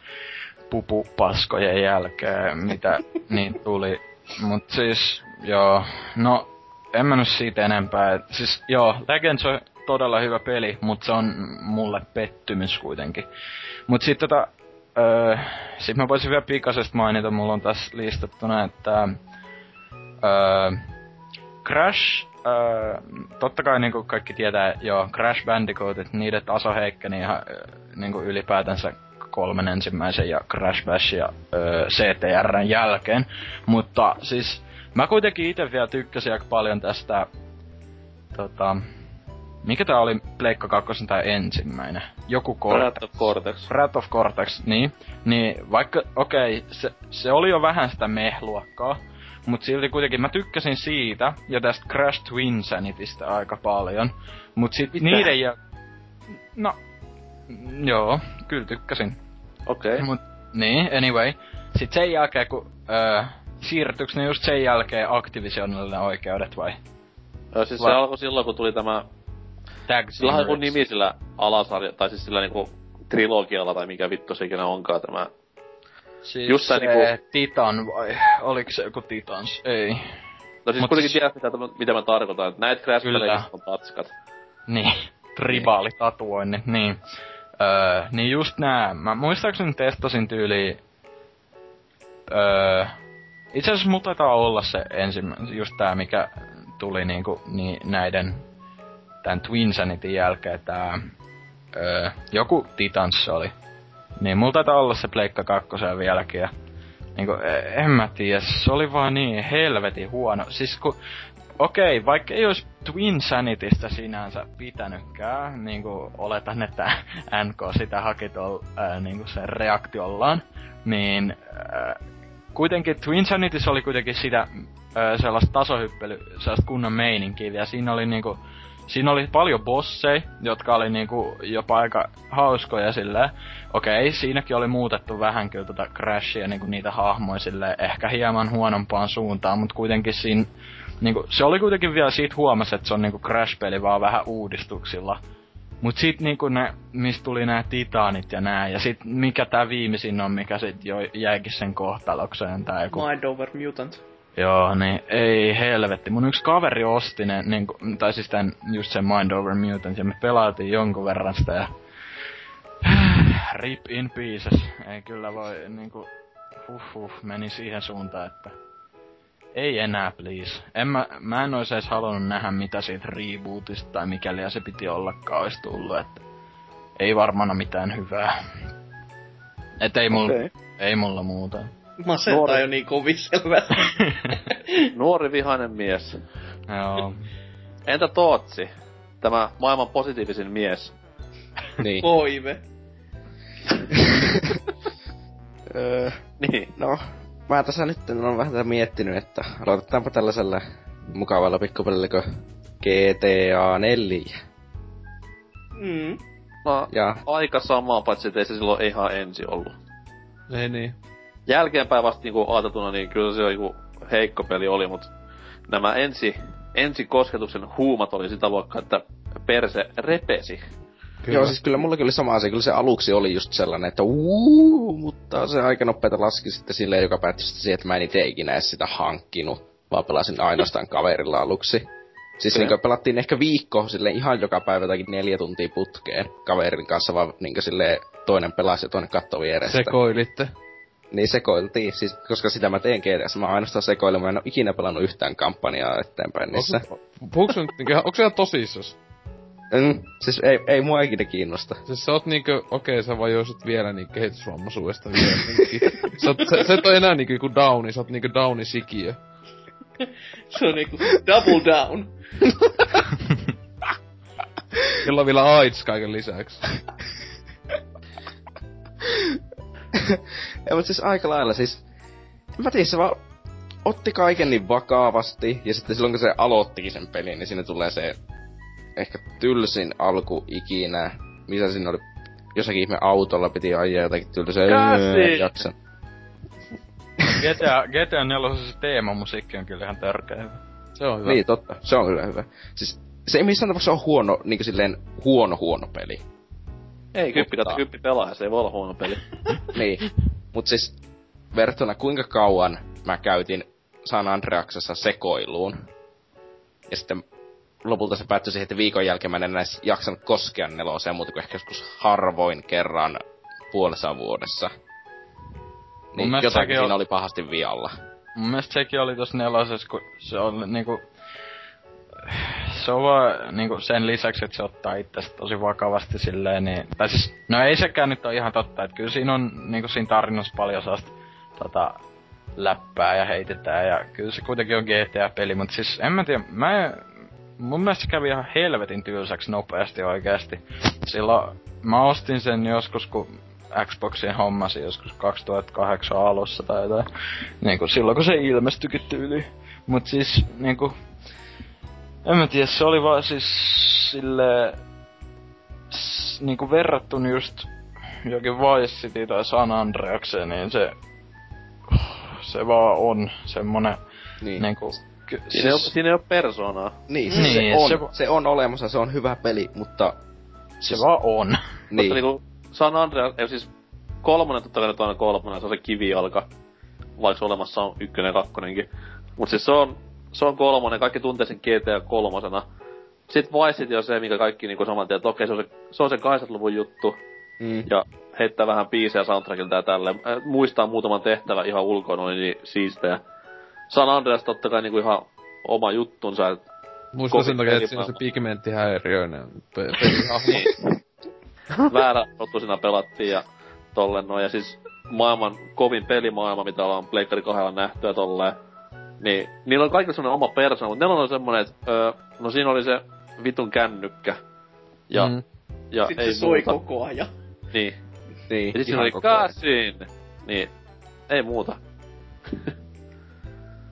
pupupaskojen jälkeen, mitä niin tuli. Mut siis, joo, no, en mä nyt siitä enempää. Et, siis joo, Legends on todella hyvä peli, mutta se on mulle pettymys kuitenkin. Mut sit tota, öö, sit mä voisin vielä pikaisesti mainita, mulla on tässä listattuna, että öö, Crash, öö, totta kai niinku kaikki tietää, joo, Crash Bandicootit, niiden taso heikkeni ihan niinku ylipäätänsä kolmen ensimmäisen ja Crash Bash ja öö, CTRn jälkeen. Mutta siis mä kuitenkin itse vielä tykkäsin aika paljon tästä tota, mikä tää oli Pleikka 2 tai ensimmäinen? Joku Cortex. Breath of Cortex. Breath of Cortex, niin. Niin vaikka, okei, okay, se, se oli jo vähän sitä mehluokkaa, mut silti kuitenkin mä tykkäsin siitä ja tästä Crash Twinsanitystä aika paljon. Mut sit Mitä? niiden ja... No, joo, kyllä tykkäsin. Okei. Okay. Mut, niin, anyway. Sit sen jälkeen, kun öö, siirtyykö ne just sen jälkeen Activisionille oikeudet vai? Joo, siis Va- se alkoi silloin, kun tuli tämä... Tag Sillä on nimi sillä alasarja, tai siis sillä niinku trilogialla, tai mikä vittu se ikinä onkaan tämä. Siis just tää niinku- Titan vai? Oliko se joku Titans? Ei. No siis Mut kuitenkin siis- tiedät, mitä, mitä mä tarkoitan. Näet crash Kyllä. on patskat. Niin, tribaalitatuoinnit, niin. Öö, niin just nää, mä muistaakseni testasin tyyli... Öö, itse asiassa mulla taitaa olla se ensimmäinen, just tää mikä tuli niinku niin näiden tän Twinsanityn jälkeen tää öö, joku Titans oli. Niin mulla taitaa olla se Pleikka 2 vieläkin ja niinku, e- en mä tiedä, se oli vaan niin helvetin huono. Siis kun okei, vaikka ei olisi Twin Sanitystä sinänsä pitänytkään, niinku oletan, että NK sitä haki tuolla ää, niinku sen reaktiollaan, niin ää, kuitenkin Twin Sanitys oli kuitenkin sitä ää, sellaista tasohyppely, sellaista kunnon meininkiä, ja siinä oli niinku siinä oli paljon bosseja, jotka oli niinku jopa aika hauskoja silleen. Okei, siinäkin oli muutettu vähän kyllä tota Crashia niinku niitä hahmoja silleen, ehkä hieman huonompaan suuntaan, mutta kuitenkin siinä niinku, se oli kuitenkin vielä siitä huomasi, että se on niinku Crash-peli vaan vähän uudistuksilla. Mut sit niinku ne, mistä tuli nämä titaanit ja nää, ja sit mikä tää viimeisin on, mikä sit jo jäikin sen kohtalokseen, tää joku... Mind over Mutant. Joo, niin ei helvetti. Mun yksi kaveri osti ne, niin tai siis tän, just sen Mind Over Mutant, ja me pelaatiin jonkun verran sitä, ja rip in pieces. Ei kyllä voi, niinku, huh huh, meni siihen suuntaan, että ei enää, please. En mä, mä en ois edes halunnut nähdä, mitä siitä rebootista tai mikäli se piti ollakaan olisi tullut, että ei varmana mitään hyvää. Et ei mulla, Okei. ei mulla muuta. Masentaa Nuori- jo niin kovin selvästi. Nuori vihainen mies. Joo. Entä Tootsi? Tämä maailman positiivisin mies. Niin. Koive. Öö, Niin. no, mä tässä nyt on vähän tätä miettinyt, että aloitetaanpa tällaisella mukavalla pikkupelillä kuin GTA 4. Mm. No, Ja aika sama, paitsi ettei se silloin ihan ensi ollut. Ei niin. Jälkeenpäin vasta niinku ajateltuna, niin kyllä se joku heikko peli oli, mut nämä ensi, ensi kosketuksen huumat oli sitä luokkaa, että perse repesi. Kyllä. Joo, siis kyllä mullakin oli sama asia. Kyllä se aluksi oli just sellainen, että uuu, mutta se aika nopeeta laski sitten silleen, joka päättyi sitten siihen, että mä en itse ikinä edes sitä hankkinut, vaan pelasin ainoastaan kaverilla aluksi. Siis Okei. niin pelattiin ehkä viikko sille ihan joka päivä jotakin neljä tuntia putkeen kaverin kanssa, vaan niin silleen toinen pelasi ja toinen katsoi vierestä. Sekoilitte. Niin sekoiltiin, siis, koska sitä mä teen GTS. Mä ainoastaan sekoilen, mä en oo ikinä pelannut yhtään kampanjaa eteenpäin niissä. Puhuuko se nyt niinku, onko se ihan tosissas? Mm, siis ei, ei mua ikinä kiinnosta. Siis sä oot niinkö, okei sä vajoisit vielä niinku kehitysvammaisuudesta vielä. sä, oot, sä, sä et oo enää niinku joku downi, sä oot niinku downi sikiö. Se on niinku double down. Jolla on vielä AIDS kaiken lisäksi. Ei, mutta siis aika lailla siis... En mä tiedä, se vaan otti kaiken niin vakavasti, ja sitten silloin kun se aloittikin sen pelin, niin siinä tulee se ehkä tylsin alku ikinä, missä siinä oli jossakin ihme autolla piti ajaa jotakin tylsää. Käsi! Jaksan. GTA, GTA 4 se teemamusiikki on kyllä ihan törkeä hyvä. Se on hyvä. Niin, totta. Se on kyllä hyvä. Siis se ei missään tapauksessa ole huono, niinku silleen huono huono peli. Ei, kyppi Mutta- kyppi pelaaja, se ei voi olla huono peli. niin. Mut siis verrattuna kuinka kauan mä käytin San Andreaksessa sekoiluun. Ja sitten lopulta se päättyi siihen, että viikon jälkeen mä en enää jaksanut koskea neloseen muuta kuin ehkä joskus harvoin kerran puolessa vuodessa. Niin jotakin siinä on- oli pahasti vialla. Mun mielestä sekin oli tossa nelosessa, kun se on niinku... Se on vaan niinku sen lisäksi, että se ottaa itsestä tosi vakavasti silleen, niin... Tai siis, no ei sekään nyt ole ihan totta, että kyllä siinä on niinku siinä tarinassa paljon sellaista tota, läppää ja heitetään ja kyllä se kuitenkin on GTA-peli, mutta siis en mä tiedä, mä mun mielestä se kävi ihan helvetin tylsäksi nopeasti oikeasti. Silloin mä ostin sen joskus, kun Xboxin hommasin joskus 2008 alussa tai jotain. Niinku silloin kun se ilmestyikin tyyli. Mut siis niinku... En mä tiedä, se oli vaan siis sille s, niinku verrattuna just jokin Vice City tai San Andreakseen, niin se... Se vaan on semmonen Niin. niinku... Ky, Siinä, ei, oo, siinä ei oo persoonaa. Niin, siis Niin, se, on, se vo- se on olemassa, se on hyvä peli, mutta... se vaan on. Niin. Niin, Mutta niinku San Andreas, ei siis kolmonen totta kai nyt on kolmonen, se on se kivijalka. Vaikka olemassa on ykkönen ja kakkonenkin. Mut siis se on, se on kolmonen, kaikki tuntee sen GTA kolmosena. Sitten Vice City on se, mikä kaikki niinku saman tien, että okei, se on se, se, on se 80-luvun juttu. mm, Ja heittää vähän biisejä soundtrackilta ja tälleen. Muistaa muutaman tehtävän ihan ulkoon, oli niin siistejä. San Andreas totta kai niinku ihan oma juttunsa, et Muistan sen takia, että siinä on se pigmenttihäiriöinen pe- pelihahmo. Niin. väärä siinä pelattiin ja tolleen noin. Ja siis maailman kovin pelimaailma, mitä ollaan Pleikkari kahdella nähty ja tolleen. Niin, niillä on kaikilla semmonen oma persoona, mutta neillä on semmonen, että öö, no siinä oli se vitun kännykkä. Ja, Mm. ja Sitten ei se soi muuta. koko ajan. Niin. niin, Ja sit siinä oli käsin. Niin. Ei muuta.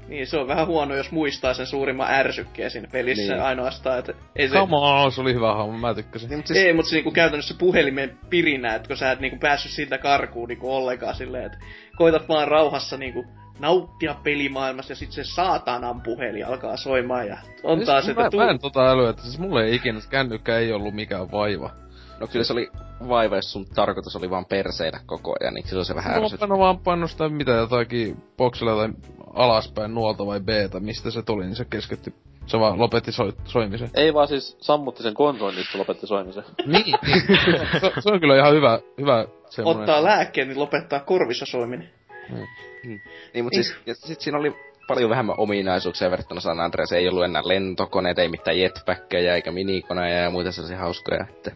Niin, se on vähän huono, jos muistaa sen suurimman ärsykkeen siinä pelissä Niin. ainoastaan, että ei se... Come on, se oli hyvä hahmo, mä tykkäsin. Niin, mut Siis... Ei, mutta se niinku käytännössä puhelimen pirinä, että kun sä et niinku päässyt siitä karkuun niinku ollenkaan silleen, että koitat vaan rauhassa niinku nauttia pelimaailmasta ja sit se saatanan puhelin alkaa soimaan ja on taas, siis, että mä, tuu... mä en tota älyä, että siis mulle ei ikinä kännykkä ei ollut mikään vaiva. No kyllä se oli vaiva, jos sun tarkoitus oli vaan perseillä koko ajan, niin silloin se vähän Mulla ärsytti. on vaan pannut sitä mitä jotakin boksilla tai alaspäin nuolta vai b mistä se tuli, niin se keskeytti. Se vaan lopetti soi, soimisen. Ei vaan siis sammutti sen konsolin, niin se lopetti soimisen. niin, niin. se, se, on kyllä ihan hyvä, hyvä semmonen. Ottaa lääkkeen, niin lopettaa korvissa soiminen. Niin, mutta siis, ja sit siinä oli paljon vähemmän ominaisuuksia verrattuna San Andreas. Ei ollut enää lentokoneita, ei mitään jetpackkejä eikä minikoneja ja muita sellaisia hauskoja, että...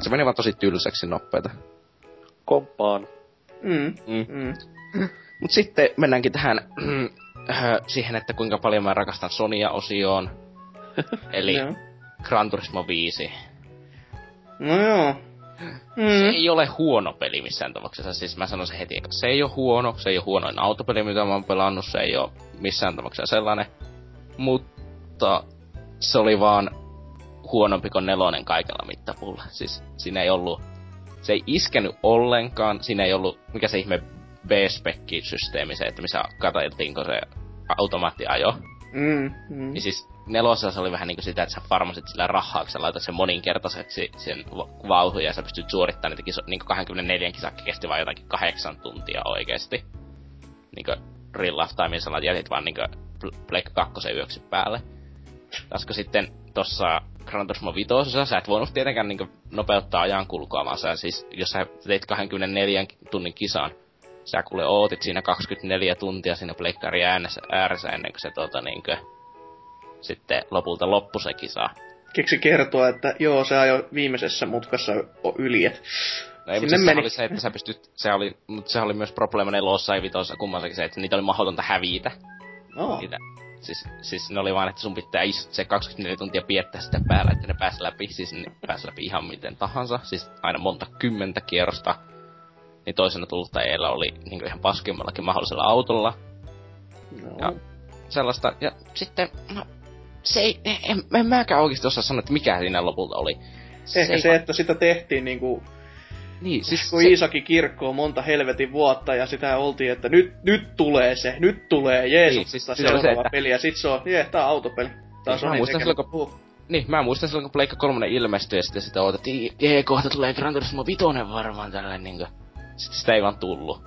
Se meni vaan tosi tylsäksi nopeeta. Komppaan. Mm. Mm. Mm. Mut sitten mennäänkin tähän äh, siihen, että kuinka paljon mä rakastan Sonia-osioon. Eli Joo. Gran Turismo 5. No joo. Se Mm. ei ole huono peli missään tapauksessa. Siis mä sanon se heti, että se ei ole huono. Se ei ole huonoin autopeli, mitä mä oon pelannut. Se ei ole missään tapauksessa sellainen. Mutta se oli vaan huonompi kuin nelonen kaikella mittapuulla. Siis siinä ei ollut... Se ei iskenyt ollenkaan. Siinä ei ollut... Mikä se ihme B-spekki-systeemi se, että missä katseltiinko se automaattiajo. Mm. Mm. Niin siis nelosessa se oli vähän niinku sitä, että sä farmasit sillä rahaa, kun sä laitat sen moninkertaiseksi sen va- vauhdun ja sä pystyt suorittamaan niitä kiso, niinku 24 kisakki kesti vaan jotakin kahdeksan tuntia oikeesti. Niinku real life time, sä jätit vaan niinku Black 2 yöksi päälle. Kun sitten tossa Gran Turismo 5, sä et voinut tietenkään niinku nopeuttaa ajan kulkua, vaan sä siis, jos sä teit 24 tunnin kisan, sä kuule ootit siinä 24 tuntia siinä pleikkari äänessä, ääressä ennen kuin se tota niinkö, sitten lopulta loppu se kisa. Keksi kertoa, että joo, se ajoi viimeisessä mutkassa yli, et No ei, mutta meni. oli se, että sä pystyt, se oli, mutta se oli myös probleema nelossa ja vitossa kummassakin se, että niitä oli mahdotonta hävitä. No. Niitä, siis, siis ne oli vaan, että sun pitää is, se 24 tuntia piettää sitä päällä, että ne pääs läpi, siis ne pääs läpi ihan miten tahansa, siis aina monta kymmentä kierrosta. Niin toisena tuluttajilla oli niin ihan paskimmallakin mahdollisella autolla. no. Ja sellaista, ja sitten, no, se ei, en, en mäkään oikeesti osaa sanoa, että mikä siinä lopulta oli. Ehkä ei se, va- että sitä tehtiin niinku, Niin, siis kun se, Iisakin kirkkoon monta helvetin vuotta ja sitä oltiin, että nyt, nyt tulee se, nyt tulee Jeesus, Niin, siis siis, se seuraava että- peli ja sit se on, jee, tää on autopeli. Tää on Niin, mä Sony muistan silloin, kun- Niin, mä muistan silloin, kun Pleikka 3 ilmestyi ja sitten sitä odotettiin, jee, kohta tulee Gran Turismo 5 varmaan tällainen niinkö. Sitten sitä ei vaan tullu.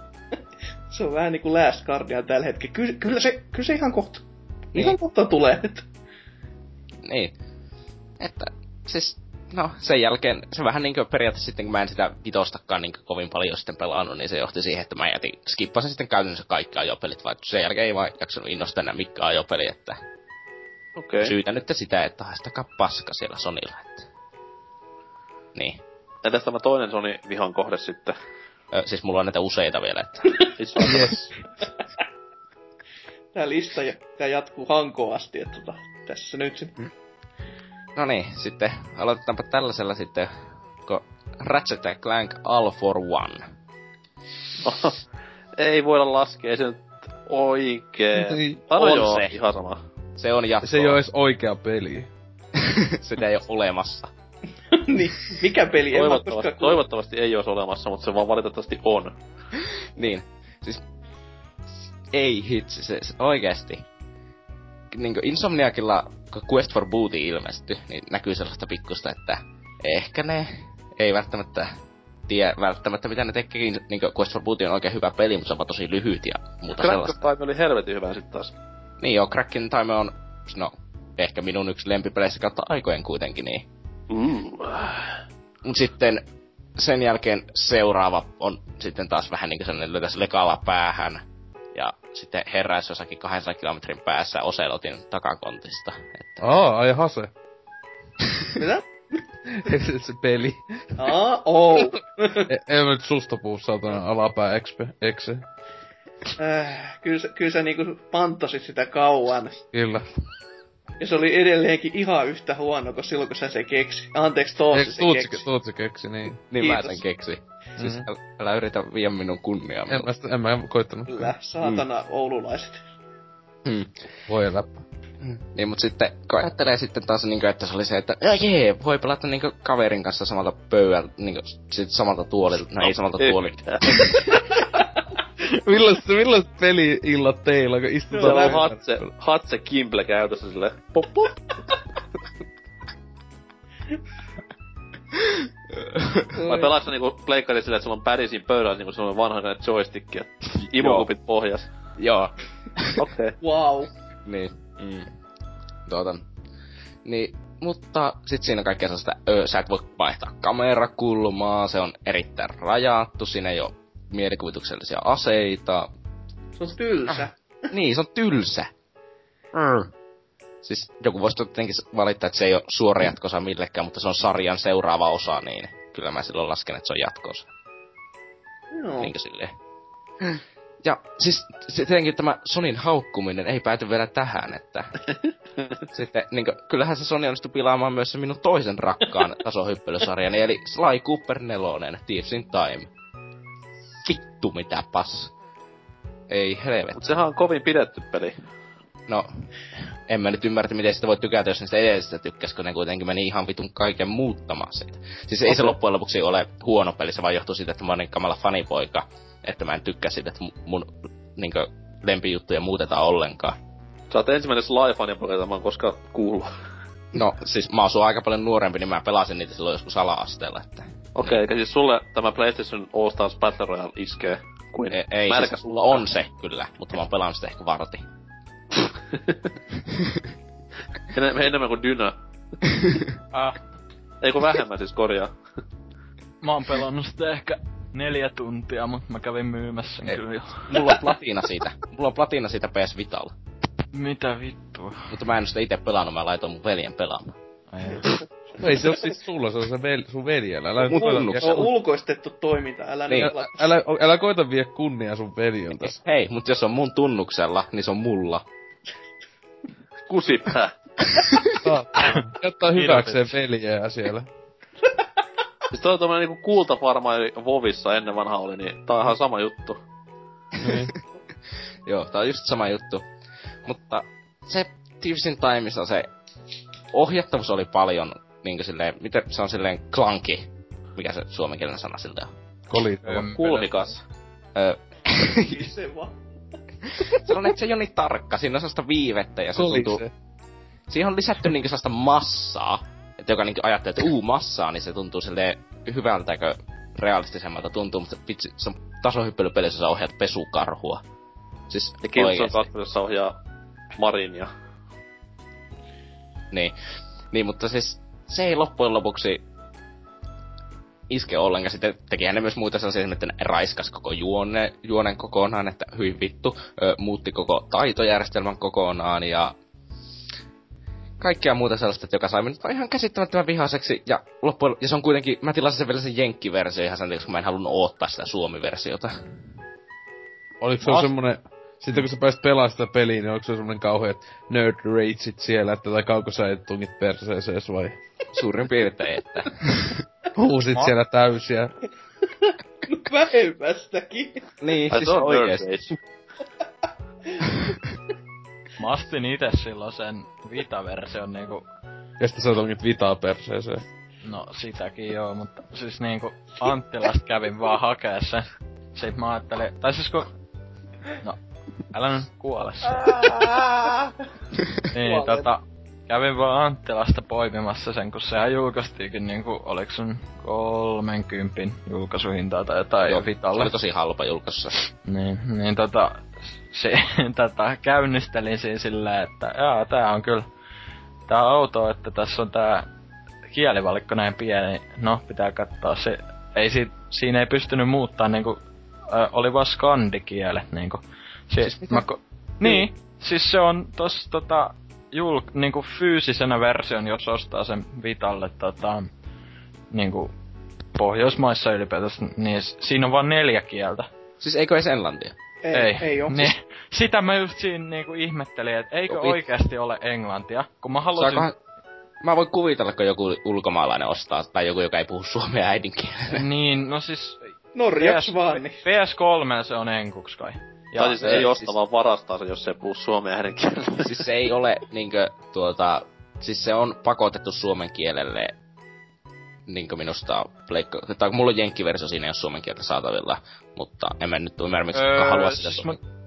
se on vähän niinku Last Guardian tällä hetkellä. Ky- kyllä, se, kyllä se ihan kohta, Niin. ihan kohta tulee. Niin. Että, siis, no, sen jälkeen, se vähän niinkö periaatteessa sitten, kun mä en sitä vitostakaan niinkö kovin paljon sitten pelannut, niin se johti siihen, että mä jätin, skippasin sitten käytännössä kaikki ajopelit, vaan sen jälkeen ei vaan jaksanut innostaa enää mikään ajopeli, että Okei. Okay. syytä nyt sitä, että haistakaa paska siellä Sonilla, että. Niin. Entäs tämä toinen Sony vihan kohde sitten? Ö, siis mulla on näitä useita vielä, että Itse asiassa. Tää lista ja, tää jatkuu hankoon asti, että tota, tässä nyt sitten. No niin, sitten aloitetaanpa tällaisella sitten, kun Ratchet Clank All for One. ei voida laskea, se nyt oikee. Ei. On joo, se. ihan sama. Se on jatkoa. Se ei oo edes oikea peli. Sitä ei ole olemassa. niin, mikä peli? En Toivottavasti, toivottavasti ei olisi olemassa, mutta se vaan valitettavasti on. Niin, siis ei hitsi, se, se oikeesti. Niin Insomniakilla, kun Quest for Booty ilmestyi, niin näkyy sellaista pikkusta, että ehkä ne ei välttämättä tiedä välttämättä mitä ne tekee. Niin Quest for Booty on oikein hyvä peli, mutta se on vaan tosi lyhyt ja muuta Crack sellaista. Time oli helvetin hyvä sitten taas. Niin joo, Crackin Time on, no, ehkä minun yksi lempipeleistä kautta aikojen kuitenkin, niin. Mm. Mut sitten sen jälkeen seuraava on sitten taas vähän niinku sellainen löytäis lekalla päähän. Ja sitten heräisi jossakin 200 kilometrin päässä Oselotin takakontista. Että, Aa, ai hase. Mitä? se peli. Aa, oh. Ei mä nyt susta puu, saatana alapää expe, exe. Äh, kyllä, sä- kyllä sä niinku panttasit sitä kauan. Kyllä. Ja se oli edelleenkin ihan yhtä huono kuin silloin, kun sä se keksi. Anteeksi, Tootsi Eikö se keksi. Tuutsi keksi, niin. niin mä Kiitos. sen keksin. Siis Mhm. älä, älä yritä viedä minun kunniaa. En mä, en mä koittanut. Kyllä, saatana mm. oululaiset. Hmm. Voi läppä. Niin, mut sitten, kun ajattelee sitten taas niinku, että se oli se, että ja jee, voi pelata niinku kaverin kanssa samalta pöydältä, niinku sit samalta tuolilta, no ei samalta tuolilta. Millaiset, millaiset peli-illat teillä, kun istutaan... Se on pöydällä? hatse, hatse kimple käytössä sille. Pop, pop. Vai pelaat sä niinku pleikkari sillä, että sulla on pädi siinä pöydällä niinku sellainen vanha joystick ja imukupit pohjas. Joo, Okei. Okay. Wow. niin. Mm. Tuota. Niin, mutta sit siinä on kaikkea sellaista, ö, sä et voi vaihtaa kamerakulmaa, se on erittäin rajattu, siinä ei oo mielikuvituksellisia aseita. Se on tylsä. Niin, se on tylsä. Mm. Siis joku voisi tietenkin valittaa, että se ei ole suora jatkosa millekään, mutta se on sarjan seuraava osa, niin kyllä mä silloin lasken, että se on jatkosa. Joo. Niinkö silleen. Ja siis se- tietenkin tämä Sonin haukkuminen ei pääty vielä tähän, että sitten niinkö, kyllähän se Sony onnistui pilaamaan myös se minun toisen rakkaan tasohyppelysarjani, eli Sly Cooper 4, Thieves in Time. Vittu mitä pass. Ei helvetti. Mut sehän on kovin pidetty peli. No, en mä nyt ymmärrä, miten sitä voi tykätä, jos niistä edellisistä tykkäs, kun ne kuitenkin meni ihan vitun kaiken muuttamaan siitä. Siis ei se loppujen lopuksi ole huono peli, se vaan johtuu siitä, että mä oon niin kamala fanipoika, että mä en tykkää siitä, että mu- mun niinkö lempijuttuja muutetaan ollenkaan. Sä oot ensimmäinen Sly-fani, jota mä oon koskaan kuullut. No, siis mä oon aika paljon nuorempi, niin mä pelasin niitä silloin joskus ala-asteella, että... Okei, okay, siis sulle tämä PlayStation All Stars Battle Royale iskee kuin Ei, ei märkä siis, sulla on se kyllä, mutta mä oon pelannut sitä ehkä varti. Enem- enemmän kuin Dyna. Ah, Ei kun vähemmän siis korjaa. mä oon pelannut sitä ehkä neljä tuntia, mut mä kävin myymässä sen Ei. kyllä jo. Mulla on platina siitä. Mulla on platina siitä PS Vitalla. Mitä vittua? Mutta mä en oo sitä ite pelannut, mä laitoin mun veljen pelaamaan. Ei. Ei se oo siis sulla, se on se vel, sun veljellä. Älä, Mun koita, tunnuksella. Se on ulkoistettu toiminta, älä Niin. niin. älä, älä, älä koita vie kunnia sun veljeltä. Hei, mut jos on mun tunnuksella, niin se on mulla. Kusipää. Jättää hyväkseen veljeä siellä. Siis toi on tommonen niinku kultafarmari Vovissa ennen vanha oli, niin tää on ihan sama juttu. Niin. Joo, tää on just sama juttu. Mutta se Thieves in Timeissa se ohjattavuus oli paljon niinkö silleen, miten se on silleen klanki. Mikä se suomenkielinen sana siltä on? Kolitava. Kulmikas. Öö, Se se on, että se ei ole niin tarkka, siinä on sellaista viivettä ja se tuntuu, Kolise. siihen on lisätty niinkö sellaista massaa, että joka niinkö ajattelee, että uu massaa, niin se tuntuu silleen hyvältäkö realistisemmalta tuntuu, mutta vitsi, se on tasohyppelypelissä sä ohjaat pesukarhua. Siis Ja Killzone oikeesti. 2, jossa ohjaa Marinia. Niin. niin, mutta siis se ei loppujen lopuksi iske ollenkaan. Sitten tekihän ne myös muita sellaisia, että ne raiskas koko juone, juonen kokonaan, että hyi vittu, ö, muutti koko taitojärjestelmän kokonaan ja kaikkea muuta sellaista, että joka sai minut ihan käsittämättömän vihaiseksi. Ja, loppujen, ja se on kuitenkin, mä tilasin sen vielä sen jenkkiversio ihan sen koska mä en halunnut odottaa sitä suomi-versiota. Oliko se As- semmonen... Sitten kun sä pääsit pelaamaan sitä peliä, niin oliko se semmonen kauheat nerd rageit siellä, että tai kauko sä et tungit perseeseen vai? Suurin piirtein, että Huusit siellä täysiä. Vähemmästäkin. niin, Ai siis oikeesti. Mä astin ite silloin sen Vita-version niinku, Ja sitten sä tungit vitaa perseeseen. no sitäkin joo, mutta siis niinku Anttilasta kävin vaan hakee sen. Sitten mä ajattelin, tai siis kun, no, älä nyt kuole. Niin, tota, kävin vaan Anttilasta poimimassa sen, kun sehän julkaistiinkin niinku, oliks sun 30 julkaisuhintaa tai jotain Joo, jo se Vitalle. oli tosi halpa julkaisussa. Niin, niin tota, se, tota, käynnistelin siinä silleen, että jaa, tää on kyllä, tää on outoa, että tässä on tää kielivalikko näin pieni. No, pitää katsoa se, ei si, siinä ei pystynyt muuttaa niinku, ö, oli vaan skandikielet niinku. Se, Siis mitä? mä, ko- niin, siis se on tossa tota, jul, niinku fyysisenä version, jos ostaa sen Vitalle tota, niinku, Pohjoismaissa ylipäätänsä, niin siinä on vaan neljä kieltä. Siis eikö edes englantia? Ei, ei, ei oo. Niin, sitä mä just siinä niinku ihmettelin, että eikö vi- oikeasti ole englantia, kun mä halusin... Saakohan... Mä voin kuvitella, kun joku ulkomaalainen ostaa, tai joku, joka ei puhu suomea äidinkielenä. Niin, no siis... Norjaks vaan, niin. PS3 se on enkuks kai. Ja tai siis ei se- osta, siis- vaan varastaa sen, jos se ei puhu suomen äidinkielellä. siis se ei ole niinkö tuota... Siis se on pakotettu suomen kielelle niinkö minusta pleikko... Tai mulla on jenkkiversio siinä, jos suomen kieltä saatavilla. Mutta en mä nyt ymmärrä, miksi öö, halua sitä siis suomen... mun,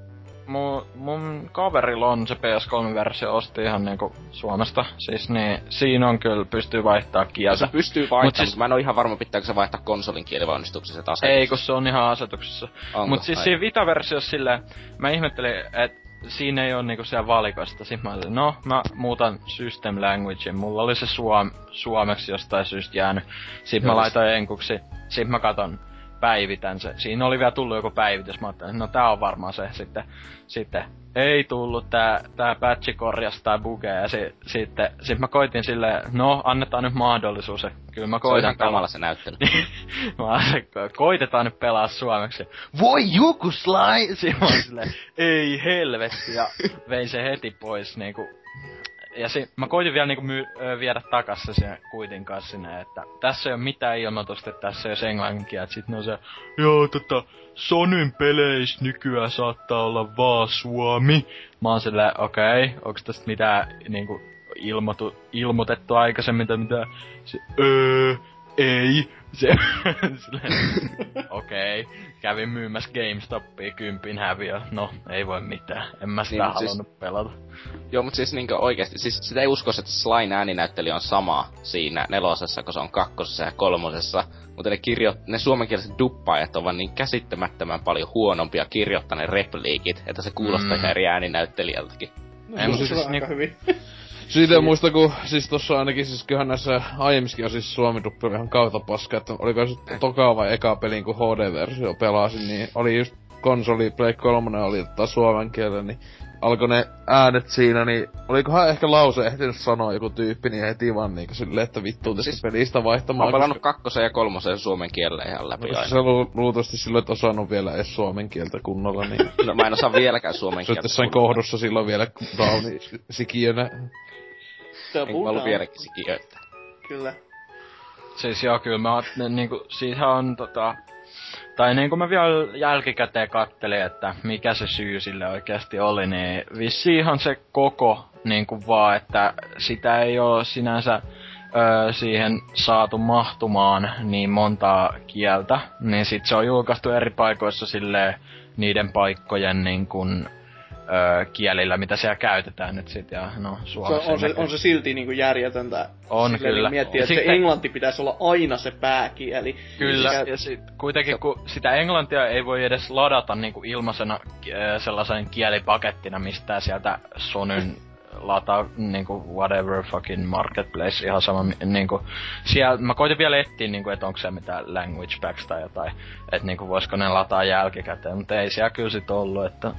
mun, mun kaverilla on se PS3-versio, osti ihan niinku Suomesta. Siis niin, siinä on kyllä, pystyy vaihtaa kieltä. se pystyy vaihtamaan, Mut siis- mä en ole ihan varma, pitääkö se vaihtaa konsolin kielivalmistuksessa taas. Ei, kun se on ihan asetuksessa. Onko? Mut siis Ai. siinä Vita-versiossa silleen, mä ihmettelin, että siinä ei ole niinku siellä valikosta. Sitten mä olin, no, mä muutan system language. Mulla oli se suom, suomeksi jostain syystä jäänyt. Sitten mä laitoin enkuksi. Sitten mä katon, päivitän se. Siinä oli vielä tullut joku päivitys. Mä ajattelin, no tää on varmaan se. Sitten, sitten ei tullut tää, tää patchi korjasi tää bugeja. Ja si, sitten sit mä koitin silleen, no annetaan nyt mahdollisuus. Ja Kyllä mä Se on koitan ihan kamala se näyttely. Mä koitetaan nyt pelaa suomeksi. Voi joku slai! Siinä silleen, ei helvetti, ja vein se heti pois niinku. Ja si- mä koitin vielä niinku my- ö, viedä takas se sinne kuitin kanssa sinne, että tässä ei ole mitään ilmoitusta, että tässä ei ole. Sitten ne on se, joo tota, Sonyn peleissä nykyään saattaa olla vaan suomi. Mä oon okei, okay, onks tästä mitään niinku ilmoitu, ilmoitettu aikaisemmin tai mitään? Se, öö, ei. Se, silleen, okei, okay. kävin myymässä GameStopia kympin häviö. No, ei voi mitään. En mä sitä Niin, niin, siis- halunnut pelata. Joo, mutta siis niinkö oikeesti, siis sitä ei usko, että Slain ääninäyttelijä on sama siinä nelosessa, kun se on kakkosessa ja kolmosessa. Mutta ne, kirjo... ne suomenkieliset duppaajat ovat niin käsittämättömän paljon huonompia kirjoittaneet repliikit, että se kuulostaa Mm. ihan eri ääninäyttelijältäkin. No, Ei, ei, mut se siis on niinku- hyvin. Siitä en muista, kun siis tossa ainakin siis kyllähän näissä aiemmissakin on siis suomi oli ihan kautta paska, että oliko se toka vai eka pelin, kun HD-versio pelasin, niin oli just konsoli Play 3 oli ottaa suomen kielen, niin alkoi ne äänet siinä, niin olikohan ehkä lause ehtinyt sanoa joku tyyppi, niin heti vaan niinku silleen, että vittu tästä Siis- pelistä Mä vaihtamaan. oon pelannut kakkosen ja kolmosen suomen kielellä ihan läpi koska aina. se lu- luultavasti silloin et osannut vielä edes suomen kieltä kunnolla, niin No mä en osaa vieläkään suomen se kieltä. jossain kohdussa silloin vielä Downi sikiönä. Enkä mä ollut vieläkin sikiöitä. Kyllä. Siis joo, kyllä mä ne, niinku, siihen on tota... Tai niinku mä vielä jälkikäteen kattelin, että mikä se syy sille oikeasti oli, niin vissi ihan se koko niinku vaan, että sitä ei oo sinänsä öö, siihen saatu mahtumaan niin montaa kieltä, niin sit se on julkaistu eri paikoissa silleen niiden paikkojen niin kun, öö, kielillä, mitä siellä käytetään nyt sit, ja no Se Suomessa on, on, se, näkyy. on se silti niinku järjetöntä. On Silleen kyllä. Niin miettiä, että sitten- se englanti pitäisi olla aina se pääkieli. Kyllä, Mikä- ja sit kuitenkin kun sitä englantia ei voi edes ladata niinku ilmaisena sellaisen kielipakettina mistään sieltä Sonyn lata niinku whatever fucking marketplace ihan sama niinku siellä mä koitin vielä etsiä niinku että onko se mitään language packs tai jotain että niinku voisiko ne lataa jälkikäteen mutta ei siellä kyllä sit ollut että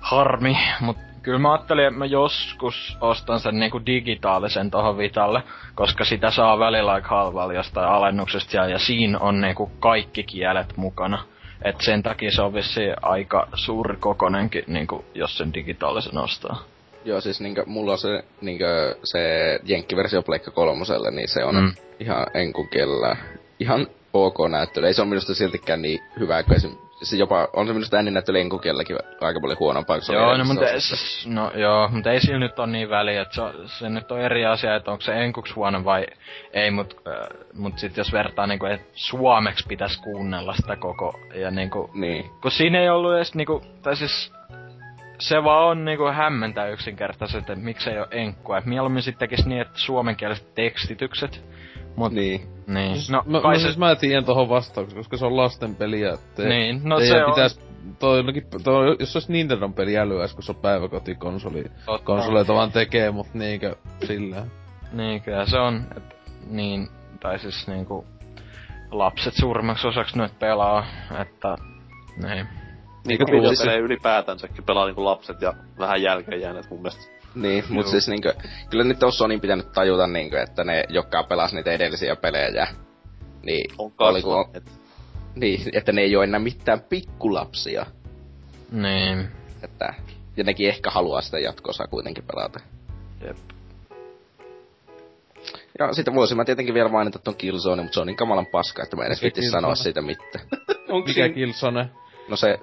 harmi mut kyllä mä ajattelin että mä joskus ostan sen niinku digitaalisen tohon Vitalle koska sitä saa välillä aika halvalla jostain alennuksesta siellä, ja siinä on niinku kaikki kielet mukana. Et sen takia se on vissiin aika suuri kokonenkin, niinku, jos sen digitaalisen ostaa. Joo, siis niinkö, mulla on se, niinkö, se jenkkiversio Pleikka kolmoselle, niin se on Mm. ihan enkukielellä ihan ok näyttely. Ei se on minusta siltikään niin hyvä, kuin esim. Se jopa, on se minusta ääninäyttely enkukielelläkin aika paljon huonompaa, kuin se Joo, no, mutta, s- no, joo, mutta ei sillä nyt on niin väliä, että se, se nyt on eri asia, että onko se enkuks huono vai ei, mut, äh, mut sit jos vertaa niinku, että suomeksi pitäisi kuunnella sitä koko, ja niinku, Niin. kun siinä ei ollut edes niinku, tai siis se vaan on niinku hämmentää yksinkertaisesti, että miksei ole enkkua. Et mieluummin sit tekis niin, että suomenkieliset tekstitykset. Mut, Niin. niin. No, mä, kai mä, se, siis mä tiedän tohon vastauksen, koska se on lasten peliä. Te, niin, no se on, pitäis, toi, jonnekin, toi, jos se olisi Nintendon peli älyäis, kun se on päiväkotikonsoli, totta. konsoleita vaan tekee, mut niinkö sillä. Niin, kyllä se on, et, niin, tai siis niinku, lapset suurimmaksi osaksi nyt pelaa, että, niin. Niinkö Video tullut pelejä ylipäätänsäkin pelaa niinku lapset ja vähän jälkeen jääneet mun mielestä. Niin, mut Joo. siis niinkö, kyllä nyt on Sonin pitänyt tajuta niinkö, että ne, jotka pelas niitä edellisiä pelejä, niin, On oli kun-. Et, niin, että ne ei oo enää mitään pikkulapsia. Niin. Että, ja nekin ehkä haluaa sitä jatkossa kuitenkin pelata. Jep. Ja sitten voisin mä tietenkin vielä mainita ton Killzone, mutta se on niin kamalan paska, että mä en edes Mikä vitti Killzone? sanoa siitä mitään. Onko Mikä Killzone? No se,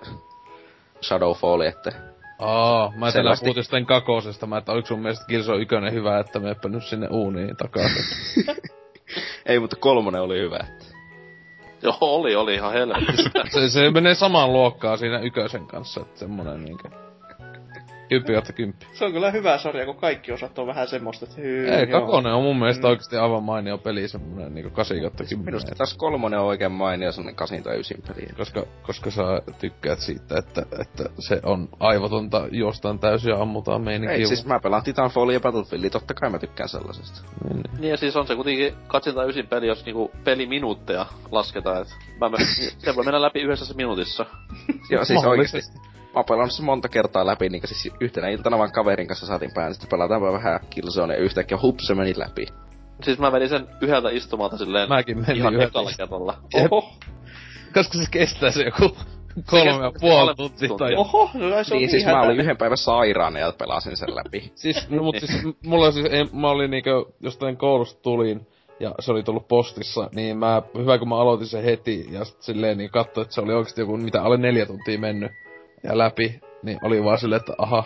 Shadowfall, että Aa, mä tällä Selvästi. puhut jostain kakosesta, mä että oliko sun mielestä Killzone 1 hyvä, että meppä nyt sinne uuniin takaisin. ei, mutta kolmonen oli hyvä. Että. Joo, oli, oli ihan helvetistä. se, se menee samaan luokkaan siinä ykösen kanssa, että semmonen niinkö... Kymppi kautta kymppi. Se on kyllä hyvä sarja, kun kaikki osat on vähän semmoista, että hyy, Ei, joo. kakonen on mun mielestä Mm. oikeesti aivan mainio peli, semmonen niinku 8 kautta 10. Minusta taas kolmonen on oikein mainio semmonen 8 tai 9 peli. Koska, koska sä tykkäät siitä, että, että se on aivotonta juostaan täysin ja ammutaan meininki. Ei, siis mä pelaan Titanfallia ja Battlefieldia, totta kai mä tykkään sellaisesta. Niin, niin. niin ja siis on se kuitenkin katsinta ysin peli, jos niinku peliminuutteja lasketaan, et mä, mä, se voi mennä läpi yhdessä minuutissa. Joo, siis oikeesti. Mä oon pelannut se monta kertaa läpi, niin siis yhtenä iltana vaan kaverin kanssa saatiin päin, sitten pelataanpa vähän Killzone ja yhtäkkiä hups se meni läpi. Siis mä vedin sen yhdeltä istumalta silleen Mäkin menin ihan ekalla kerralla. Oho, Koska se kestää se joku kolme ja puoli tuntia. Tai... oho, no se on Niin, siis mä olin yhden päivän sairaana ja pelasin sen läpi. Siis, no, mut siis, mulla siis, en, mä olin niinkö, jostain koulusta tulin, ja se oli tullut postissa, niin mä, hyvä kun mä aloitin sen heti, ja sit silleen niin katsoin, että se oli oikeesti joku, mitä alle neljä tuntia mennyt, ja läpi, niin oli vaan silleen, että aha,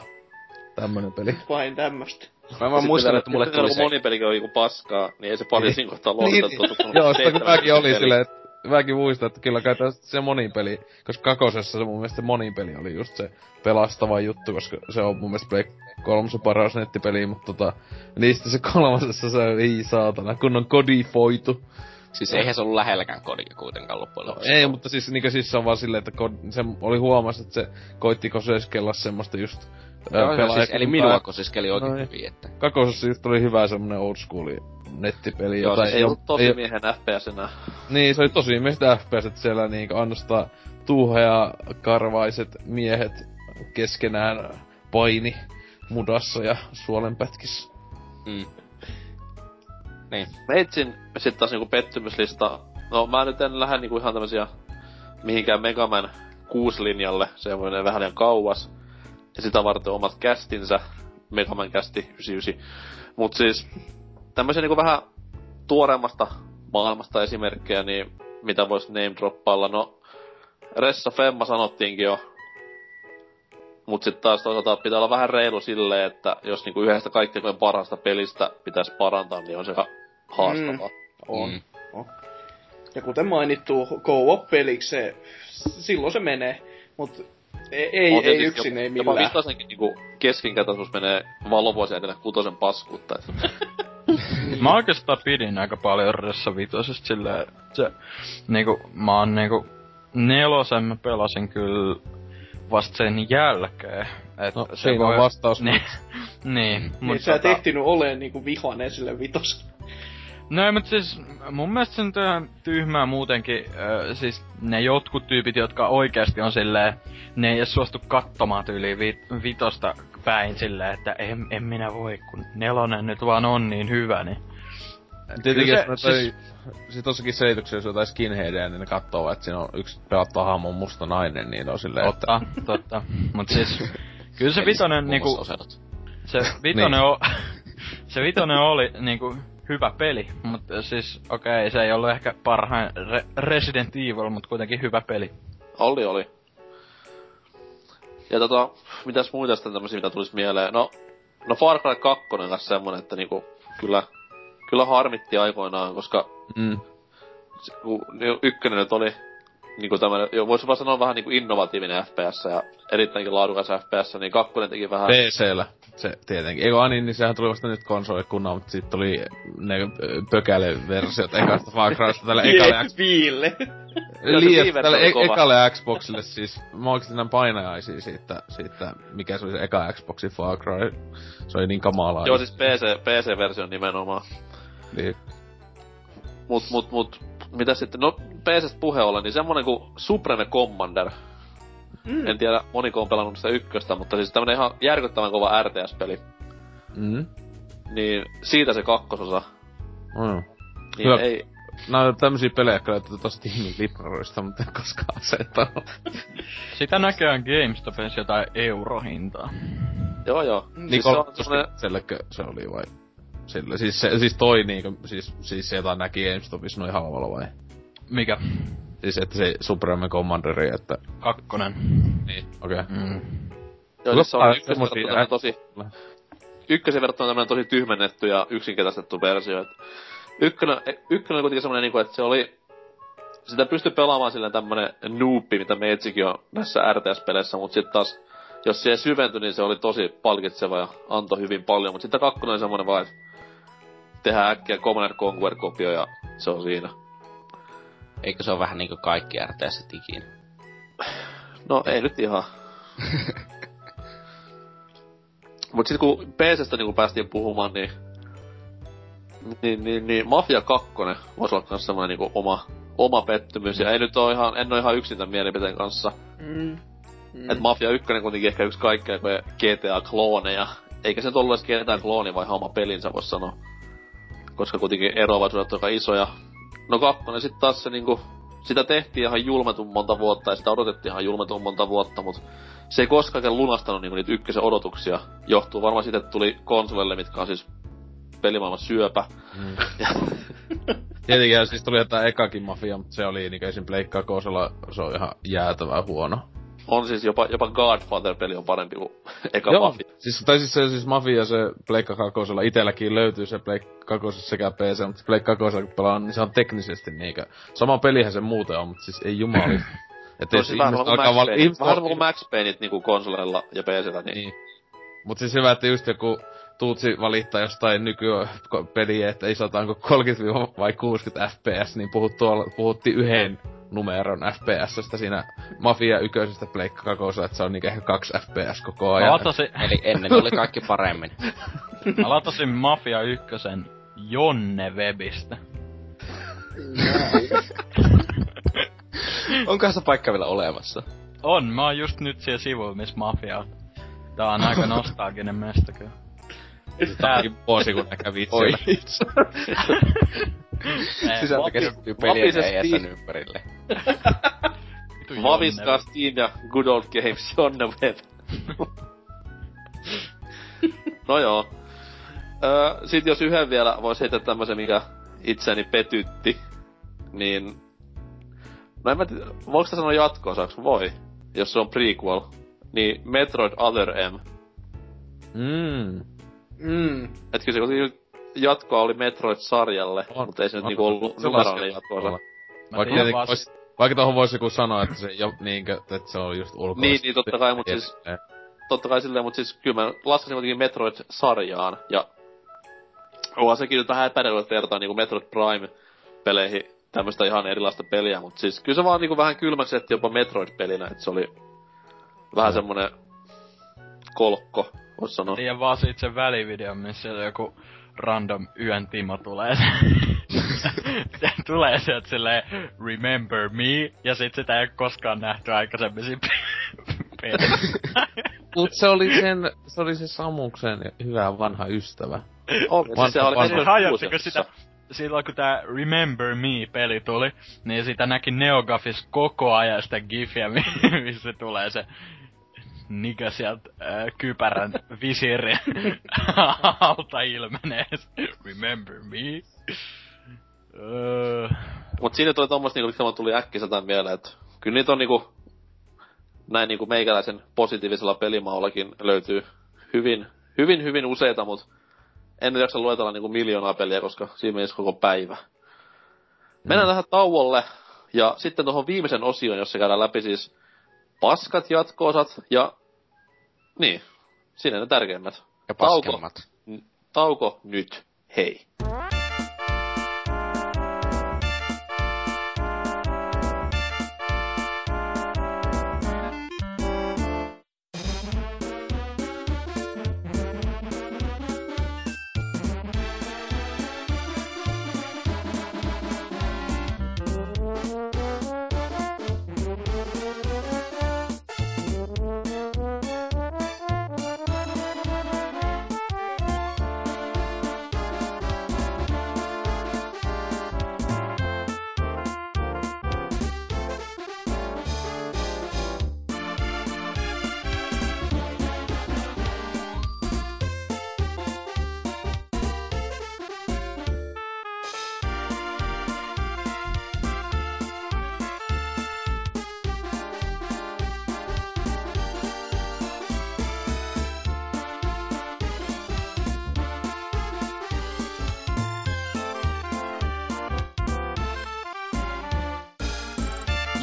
tämmönen peli. Vain tämmöstä. Mä vaan muistan, että mulle tuli se... monipelikin on joku paskaa, niin ei se paljon Niin. siinä kohtaa Niin, luotettu. Joo, sitä kun mäkin oli silleen, että mäkin muistan, että kyllä kai se monipeli, koska kakosessa se mun mielestä se monipeli oli just se pelastava juttu, koska se on mun mielestä Play 3 paras nettipeli, mutta tota, niistä se kolmasessa se ei saatana, kun on kodifoitu. Siis eihän se ollut lähelläkään kodia kuitenkaan loppujen No, lopuksi. ei, mutta siis, niinkö siis se on vaan silleen, että kod, se oli huomas, että se koitti koseskella semmoista just Joo, ää, joo, siis, eli minua kosiskeli oikein Noin. hyvin, että... Kakosessa just oli hyvä semmonen old school nettipeli, Joo, jota siis ei ollut tosi ei, miehen FPS. Niin, se oli tosi miestä FPS, että siellä niinku annostaa tuuhea karvaiset miehet keskenään paini mudassa ja suolenpätkissä. Mm. Niin. Meitsin sit taas niinku pettymyslista. No mä nyt en lähde niinku ihan tämmösiä mihinkään Megaman 6 linjalle. Se voi vähän liian kauas. Ja sitä varten omat kästinsä. Megaman kästi 99. Mut siis tämmösiä niinku vähän tuoreemmasta maailmasta esimerkkejä, niin mitä vois name droppailla. No, Ressa Femma sanottiinkin jo. Mut sit taas toisaalta pitää olla vähän reilu silleen, että jos niinku yhdestä kaikkein parhaasta pelistä pitäisi parantaa, niin on se haastavaa. On. Mm. on. Ja kuten mainittu, co-op-peliksi se, silloin se menee. Mut ei, ei, ei tietysti yksin, jopa, ei Jopa millään. vitosenkin niinku keskinkertaisuus menee valovuosia edellä kutosen paskuutta. Et. Mä oikeastaan pidin aika paljon Ressa Vitosesta silleen, että se, niinku, mä oon niinku, nelosen mä pelasin kyllä vasta sen jälkeen. Et No, se siinä voi- on vastaus. Niin, niin, Niin mut sä et tota- ehtinyt oleen niinku vihanen sille vitoselle. No ei, mut siis mun mielestä se on tyhmää muutenkin. Ö, siis ne jotkut tyypit, jotka oikeasti on silleen, ne ei edes suostu katsomaan tyyliin vi- vitosta päin silleen, että en, en minä voi, kun nelonen nyt vaan on niin hyvä, niin... Tietenkin, jos se- ne toi, siis tossakin selityksessä, jos jotain skinheadia, niin ne katsoo, että siinä on yksi pelattava hahmo musta nainen, niin on silleen, että... Totta, totta. Mut siis, kyllä se vitonen niinku, se vitonen, niin. o, se vitonen oli niinku hyvä peli, mutta siis okei, okay, se ei ollut ehkä parhain Re- Resident Evil, mutta kuitenkin hyvä peli. Oli, oli. Ja tota, mitäs muita sitten tämmösiä, mitä tulisi mieleen? No, no Far Cry 2 on kanssa semmonen, että niinku, kyllä, kyllä harmitti aikoinaan, koska Mm. se, kun niin ykkönen nyt oli niinku tämmönen, jo voisi jopa sanoa vähän niinku innovatiivinen FPS ja erittäinkin laadukas FPS, niin kakkonen teki vähän... PCllä. Se tietenkin. Eikö Ani, niin sehän tuli vasta nyt konsolille kunnolla, mutta sitten tuli ne pökäle-versiot ekasta Far Crysta tälle ekalle Viille. Wii-versio tälle e- ekalle Xboxille siis. Mä oikeesti näin painajaisia siitä, siitä, mikä se oli se eka Xboxin Far Cry. Se oli niin kamalaa. Joo, siis PC, PC-versio nimenomaan. Niin. Mut, mut, mut, mitä sitten? No, PCstä puhe ollen, niin semmonen kuin Supreme Commander. Mm. En tiedä, moniko on pelannut sitä ykköstä, mutta siis tämmönen ihan järkyttävän kova RTS-peli. Mm. Niin siitä se kakkososa. Mm. Niin Hyvä. ei, Nää on tämmösiä pelejä, jotka löytyy tosta Steamin libraroista, mutta en koskaan asettanut. Sitä näköjään GameStopissa jotain eurohintaa. joo joo. Niin siis se on semmonen, sellekö se oli vai? Sillä, siis, se, siis toi niinku, siis, siis se jota näki GameStopissa noin halvalla vai? Mikä? Siis että se Supreme Commanderi, että... Kakkonen. Niin, okei. Okay. Mm. Joo, siis se on ykkösen verrattuna tosi... Ykkösen verrattuna tämmönen tosi tyhmennetty ja yksinkertaistettu versio. Et ykkönen, ykkönen oli kuitenkin semmonen niinku, että se oli... Sitä pystyi pelaamaan silleen tämmönen noopi, mitä meitsikin on näissä RTS-peleissä, mut sit taas... Jos siihen syventyi, niin se oli tosi palkitseva ja antoi hyvin paljon, mut sitten kakkonen oli semmonen vaan, että tehdään äkkiä Command Conquer-kopio ja se on siinä. Eikö se ole vähän niinku kaikki RTS ikinä? No ei nyt ihan. Mut sit kun PCstä niinku päästiin puhumaan, niin... Niin, niin, niin Mafia 2 voisi olla kans semmonen niinku oma, oma pettymys. Ja ei nyt oo ihan, en oo ihan yksin tän mielipiteen kanssa. Mm. Mm. Et Mafia 1 on kuitenkin ehkä yksi kaikkea GTA-klooneja. Eikä se nyt ollut edes GTA-klooni, vaan ihan oma pelinsä vois sanoa. Koska kuitenkin eroavaisuudet on aika isoja. No kakkonen sit taas se niinku... Sitä tehtiin ihan julmetun monta vuotta ja sitä odotettiin ihan julmetun monta vuotta, mut se ei koskaan lunastanut niinku niitä ykkösen odotuksia. Johtuu varmaan siitä, että tuli konsolille, mitkä on siis pelimaailman syöpä. Mm. Tietenkin ja siis tuli jotain ekakin Mafia, mutta se oli niinku esim. Pleikkaa Koosella, se on ihan jäätävän huono. On siis jopa, jopa Godfather-peli on parempi kuin eka Joo, Mafia. siis, tai siis se siis Mafia, se Pleikka kakosella itelläkin löytyy se Pleikka kakosessa sekä PC, mutta Pleikka kakosella kun pelaa, niin se on teknisesti niinkö, sama pelihän se muuten on, mutta siis ei jumali. Että No jos siis vähän ihmiset sama kuin alkaa Max val... Payne. ihmiset Vähän sama kuin Max Payneit niinku konsoleilla ja PCllä, niin... Niin. Mut siis hyvä, että just joku Tuutsi valittaa jostain nykypeliä, että ei sanotaanko 30 vai 60 fps, niin puhut tuolla, puhuttiin yhden numeron FPSstä siinä Mafia ykkösestä Pleikka kakosella, että se on niinku ehkä 2 FPS koko ajan. latasin, Eli ennen oli kaikki paremmin. mä latasin Mafia 1 Jonne Webistä. Onkohan se paikka vielä olemassa? On, mä oon just nyt siellä sivuilla, missä Mafia on. Tää on aika nostalginen mesta kyllä. Tää, Tää vuosi, kun ne kävi Oi. käsittyy pelien vapisesti. ESN ympärille. Vaviskaa Steam ja Good Old Games Jonne Web. no joo. Öö, sit jos yhden vielä vois heittää tämmösen, mikä itseäni petytti, niin... No en mä tiedä, voiko sitä sanoa jatko-osaksi? Voi. Jos se on prequel. Niin Metroid Other M. Mm. Mm. Et kyllä se kuitenkin jatkoa oli Metroid-sarjalle, On. mutta ei se nyt On. niinku ollut numeroinen. Mä Vaikka, vaan vois, vaikka tohon voisi joku sanoa, että se jo niinkö, että se on just ulkoista. Niin, niin, totta kai, mut siis- totta kai silleen, mutta siis kyllä mä laskesin kuitenkin Metroid-sarjaan, ja onhan sekin nyt vähän epäreilu vertaa niinku Metroid Prime-peleihin tämmöstä ihan erilaista peliä, mutta siis kyllä se vaan niinku vähän kylmäksi jopa Metroid-pelinä, että se oli vähän semmonen kolkko, vois sanoa. Tiedän vaan siitä sen välivideon, missä siellä joku random yön Timo tulee. se tulee sieltä silleen, remember me, ja sit sitä ei koskaan nähty aikaisemmin siinä pelissä. Mut se oli sen, se oli se Samuksen hyvä vanha ystävä. Oh, siis se oli vanha- kuusessa. sitä, silloin kun tää Remember Me-peli tuli, niin sitä näki Neogafis koko ajan sitä gifiä, mi- missä tulee se nikä sieltä äh, kypärän visiiri alta ilmenee. Remember me? Öö, Mut siinä tuli tommoista niinku, mulle tuli äkkiseltään mieleen, että kyllä niitä on niinku, näin niinku meikäläisen positiivisella pelimaullakin löytyy hyvin, hyvin, hyvin useita, mut en jaksa luetella niinku miljoonaa peliä, koska siinä menisi koko päivä. Mennään tähän tauolle, ja sitten tuohon viimeisen osioon, jossa käydään läpi siis paskat jatkoosat, ja niin, siinä ne tärkeimmät. Ja Tauko. paskemmat. Tauko nyt, hei.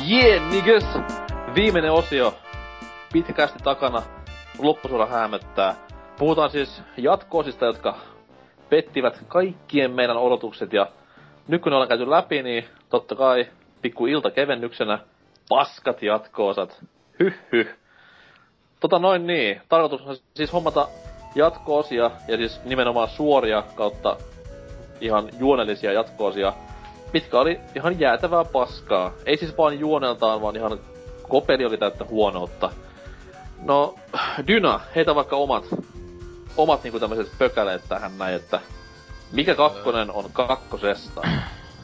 Niggas! Viimeinen osio. Pitkästi takana. Loppusuora hämöttää. Puhutaan siis jatkoosista, jotka pettivät kaikkien meidän odotukset ja nyt kun ne ollaan käyty läpi, niin totta kai pikku iltakevennyksenä paskat jatkoosat. Hyh hyh. Tota noin niin. Tarkoitus on siis hommata jatkoosia ja siis nimenomaan suoria kautta ihan juonellisia jatkoosia, mitkä oli ihan jäätävää paskaa. Ei siis vaan juoneltaan, vaan ihan kopeli oli täyttä huonoutta. No, Dyna, heitä vaikka omat, omat niinku tämmöiset pökäleet tähän näin, että mikä kakkonen on kakkosesta?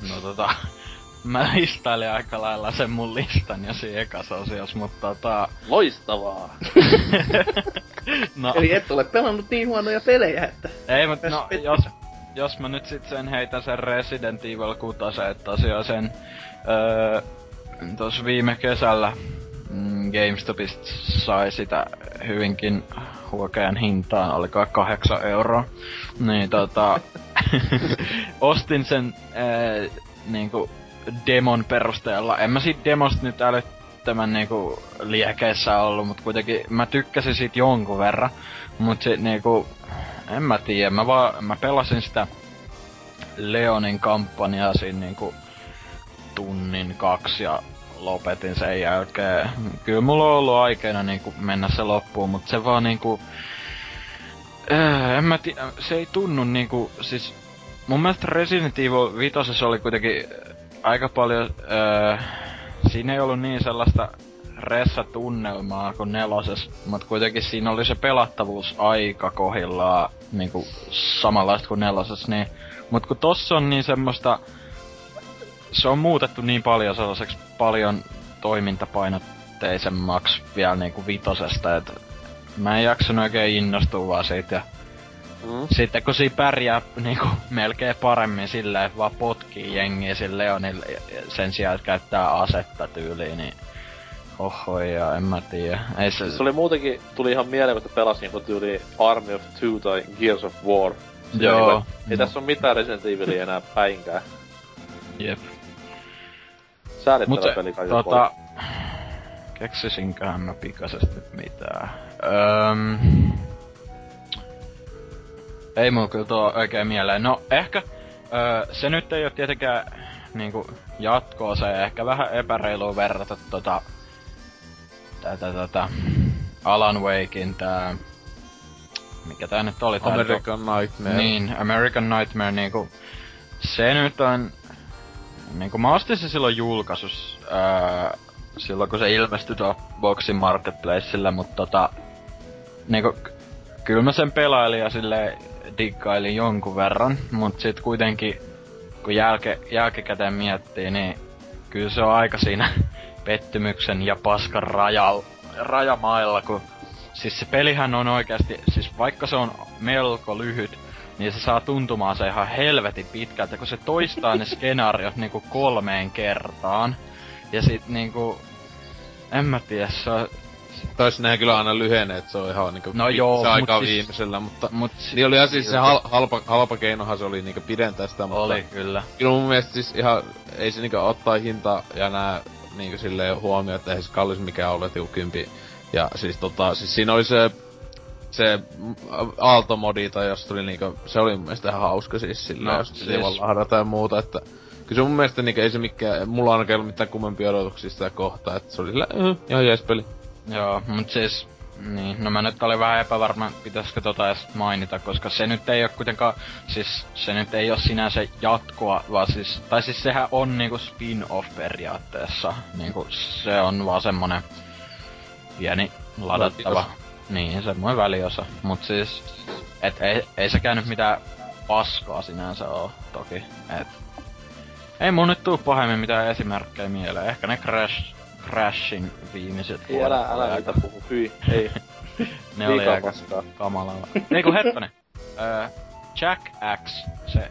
No tota, mä listailin aika lailla sen mun listan jo siinä ekassa osiossa, mutta tota... Loistavaa! no, Eli et ole pelannut niin huonoja pelejä, että... ei mut no, jos, jos mä nyt sit sen heitän sen Resident Evil 6, että tosiaan sen öö, tos viime kesällä mm, GameStopista sai sitä hyvinkin huokean hintaan, oliko 8 euroa. Niin tota, ostin sen ee, niinku demon perusteella. En mä siitä demosta nyt älyttömän niinku liekeissä ollut, mut kuitenkin mä tykkäsin siitä jonkun verran. Mut sit niinku, en mä tiedä, mä vaan, mä pelasin sitä Leonin kampanjaa siinä niinku tunnin kaksi ja lopetin sen jälkeen. Kyllä mulla on ollut aikeena niinku mennä se loppuun, mutta se vaan niinku... Äh, en mä tiedä, se ei tunnu niinku, siis mun mielestä Resident Evil 5 oli kuitenkin aika paljon, äh, siinä ei ollut niin sellaista ressatunnelmaa kuin neloses, mutta kuitenkin siinä oli se pelattavuus aika kohillaan niinku samanlaista kuin neloses, niin mut kun tossa on niin semmoista, se on muutettu niin paljon sellaiseksi paljon toimintapainotteisemmaksi vielä niinku vitosesta, että mä en jaksanut oikein innostua vaan siitä ja Mm. sitten kun siinä pärjää niinku melkein paremmin silleen, että vaan potkii jengiä sille Leonille sen sijaan, että käyttää asetta tyyliin, niin oho ja en mä tiedä. Ei se, Se oli muutenkin, tuli ihan mieleen, kun pelasin kun tuli Army of Two tai Gears of War. Siinä Joo. niinku, Ei tässä ole mitään Resident Evilia enää päinkään. Jep. Mut se, peli kai tota, keksisinköhän mä pikaisesti mitään. Öm, ei mulla kyllä tuo oikein mieleen. No ehkä öö, se nyt ei ole tietenkään niinku jatkoa, se ehkä vähän epäreilu verrata tota tätä tätä Alan Wakein tää mikä tää nyt oli tää American Nightmare. niin, American Nightmare niinku, se nyt on, niinku mä ostin se silloin julkaisus, ää, silloin kun se ilmestyi tuo Boxin Marketplacella, mutta tota, niinku, kyllä mä sen pelailin ja sille diggailin jonkun verran, mut sit kuitenkin, kun jälke, jälkikäteen miettii, niin kyllä se on aika siinä pettymyksen ja paskan rajal, rajamailla, kun Siis se pelihän on oikeasti, siis vaikka se on melko lyhyt, niin se saa tuntumaan se ihan helvetin pitkältä, kun se toistaa ne skenaariot niinku kolmeen kertaan. Ja sit niinku, en mä tiedä, se on, Tois nehän kyllä aina lyhenee, että se on ihan niinku No joo, se mut aika siis- viimeisellä, mutta... mut Niin oli ihan siis se hal, halpa, halpa keinohan se oli niinku pidentää sitä, mutta... oli kyllä. Kyllä mun mielestä siis ihan, ei se niinku ottaa hinta ja nää niinku silleen huomioon, että ei se kallis mikään ole tiukimpi. Ja siis tota, siis siinä oli se, se aaltomodi tai jos tuli niinku, se oli mun mielestä ihan hauska siis silleen, No, jos siis- vaan lahdata ja muuta, että Kyllä se mun mielestä niinku ei se mikään, mulla on ollut mitään kummempia odotuksia sitä kohtaa, että se oli sillä, äh, ihan jees peli. Joo, mut siis... Niin, no mä nyt olin vähän epävarma, pitäisikö tota edes mainita, koska se nyt ei oo kuitenkaan, siis se nyt ei oo sinänsä jatkoa, vaan siis, tai siis sehän on niinku spin-off periaatteessa, niinku se on vaan semmonen pieni ladattava, Väliosa. niin semmoinen väliosa, mut siis, et ei, ei se käynyt mitään paskaa sinänsä oo toki, et ei mun nyt tuu pahemmin mitään esimerkkejä mieleen, ehkä ne Crash, Crashin viimeiset Ei, vuodet älä, älä aika- niitä puhu, hyi, ei. ne oli aika kamalalla. Ei kun hetkonen. Öö, Jack X, se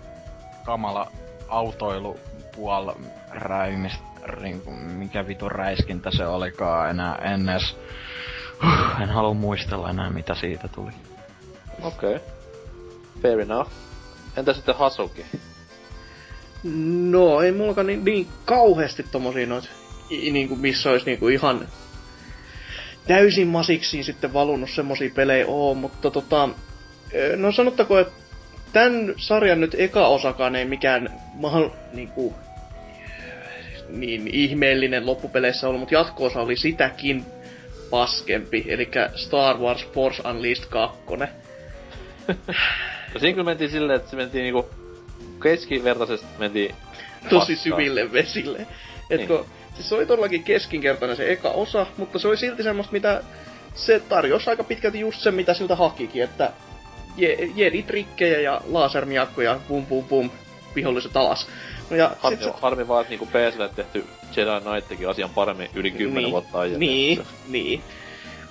kamala autoilu puol räimist, niinku, mikä vitu räiskintä se olikaan enää ennen. Huh, en halua muistella enää mitä siitä tuli. Okei. Okay. Fair enough. Entä sitten Hasuki? No, ei mullakaan niin, niin kauheasti tommosia noit i- niinku, missä olisi niinku ihan täysin masiksiin sitten valunut semmosia pelejä oo, mutta tota, no sanottako, että tämän sarjan nyt eka osakaan ei mikään mahal, niinku, niin ihmeellinen loppupeleissä ollut, mutta jatko-osa oli sitäkin paskempi, eli Star Wars Force Unleashed 2. No siinä kyllä mentiin silleen, että se mentiin niinku keskivertaisesti mentiin tosi paskaan. syville vesille. Et Niin. kun, siis se oli todellakin keskinkertainen se eka osa, mutta se oli silti semmoista, mitä se tarjosi aika pitkälti just sen, mitä siltä hakikin, että je- jedi-trikkejä ja lasermiakkoja, bum bum bum, viholliset alas. No ja Harmi, sit se, harmi vaan, että niinku PSlle tehty Jedi Knight teki asian paremmin yli 10 niin, vuotta aiemmin. Niin, niin.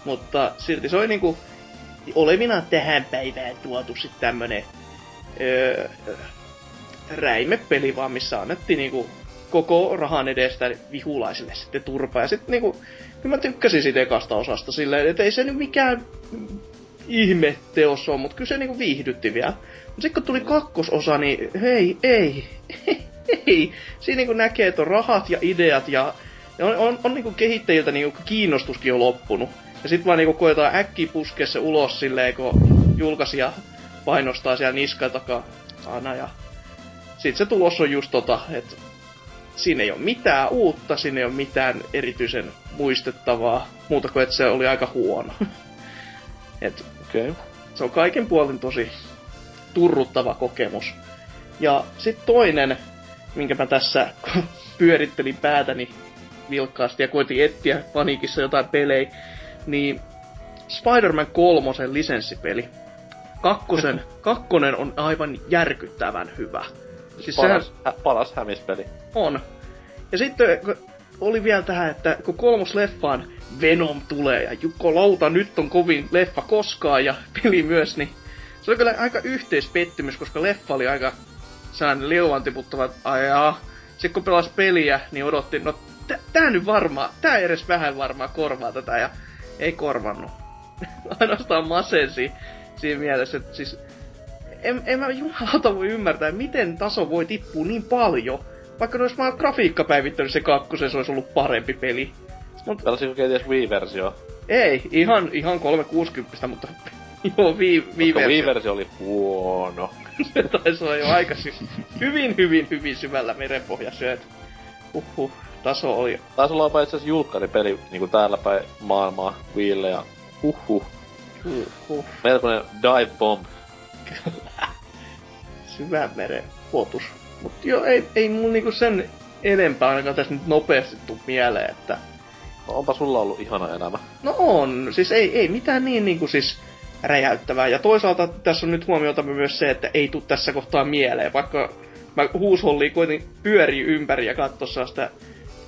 Mutta silti se oli niinku olevina tähän päivään tuotu sitten tämmönen öö, räimepeli vaan, missä annettiin niinku koko rahan edestä vihulaisille sitten turpaa. Ja sitten niinku, kyllä mä tykkäsin siitä ekasta osasta silleen, että ei se nyt mikään ihme teos on, mutta kyllä se niinku viihdytti vielä. Mutta sitten kun tuli kakkososa, niin hei, ei, ei. Siinä niinku näkee, että on rahat ja ideat ja ja on, on, on niinku kehittäjiltä niinku kiinnostuskin on loppunut. Ja sit vaan niinku koetaan äkkiä puskea se ulos silleen, kun julkaisija painostaa siellä niskan takana. Ja sit se tulos on just tota, että siinä ei ole mitään uutta, siinä ei ole mitään erityisen muistettavaa, muuta kuin että se oli aika huono. Et. Okay. se on kaiken puolin tosi turruttava kokemus. Ja sitten toinen, minkä mä tässä pyörittelin päätäni vilkkaasti ja koitin etsiä paniikissa jotain pelejä, niin Spider-Man 3 lisenssipeli. Kakkosen, kakkonen on aivan järkyttävän hyvä. Siis sehän Paras, hä, paras hämispeli. on. Ja sitten oli vielä tähän, että kun kolmosleffaan Venom tulee ja Jukko Lauta nyt on kovin leffa koskaan ja peli myös, niin se oli kyllä aika yhteispettymys, koska leffa oli aika sellainen leuan tiputtava, että ajaa. Sitten kun pelasi peliä, niin odotti, no tä- tää nyt varmaan, tää edes vähän varmaan korvaa tätä ja ei korvannut. Ainoastaan masensi siinä mielessä, että siis en, en mä jumalauta voi ymmärtää, miten taso voi tippua niin paljon. Vaikka ne olisi vaan grafiikka päivittänyt se kakkosen, se olisi ollut parempi peli. Mut Pelasiko kenties Wii-versio? ei, ihan, ihan 360, mutta joo, Wii, Koska Wii, Wii-versio oli huono. se taisi olla jo aika sy- hyvin, hyvin, hyvin syvällä merenpohjassa. Et, Uhuh, taso oli Taisi olla jopa itse asiassa julkkaripeli niinku täällä päin maailmaa Wiille ja huhhuh. uhuh, Melkoinen dive bomb. syvän meren potus. Mut joo, ei, ei mun niinku sen enempää ainakaan tässä nyt nopeasti tuu mieleen, että No, onpa sulla ollut ihana elämä. No on, siis ei, ei mitään niin niinku siis räjäyttävää. Ja toisaalta tässä on nyt huomiota myös se, että ei tuu tässä kohtaa mieleen, vaikka mä huusholliin koitin pyöri ympäri ja katsoa sitä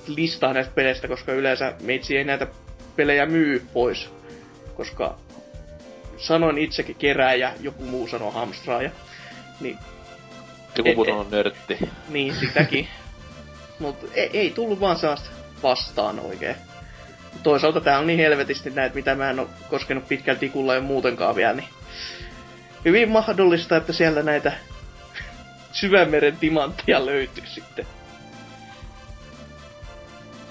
listaa näistä peleistä, koska yleensä meitsi ei näitä pelejä myy pois. Koska sanoin itsekin kerääjä, joku muu sanoo hamstraaja. Niin Joku E- muu e- sanoo nörtti. niin, sitäkin. Mutta ei, ei tullut vaan sellaista vastaan oikein. Toisaalta tää on niin helvetisti näitä, mitä mä en oo koskenut pitkälti tikulla ja muutenkaan vielä, niin hyvin mahdollista, että siellä näitä syvämeren timanttia löytyy sitten.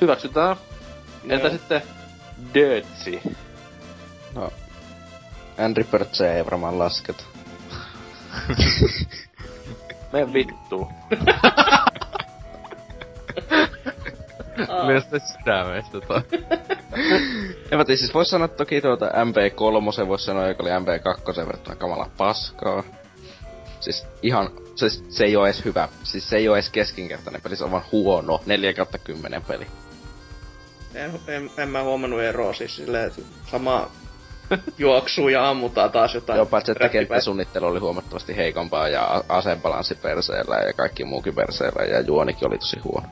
Hyväksytään. Entä Joo. sitten Dirtsi? No, Angry Birds ei varmaan lasketa. Mene vittuun. Aa, Mielestäni sydämestä toi. En mä tiedä, siis vois sanoa toki tuota MP3, vois sanoa, joka oli MP2 verrattuna kamala paskaa. Siis ihan, siis se ei oo edes hyvä. Siis se ei oo edes keskinkertainen peli, se on vaan huono. 4 kautta 10 peli. en, en, en, mä huomannut eroa siis silleen, sama juoksuu ja ammutaan taas jotain. Joo, paitsi että kenttäsuunnittelu oli huomattavasti heikompaa ja a- asebalanssi perseellä ja kaikki muukin perseellä ja juonikin oli tosi huono.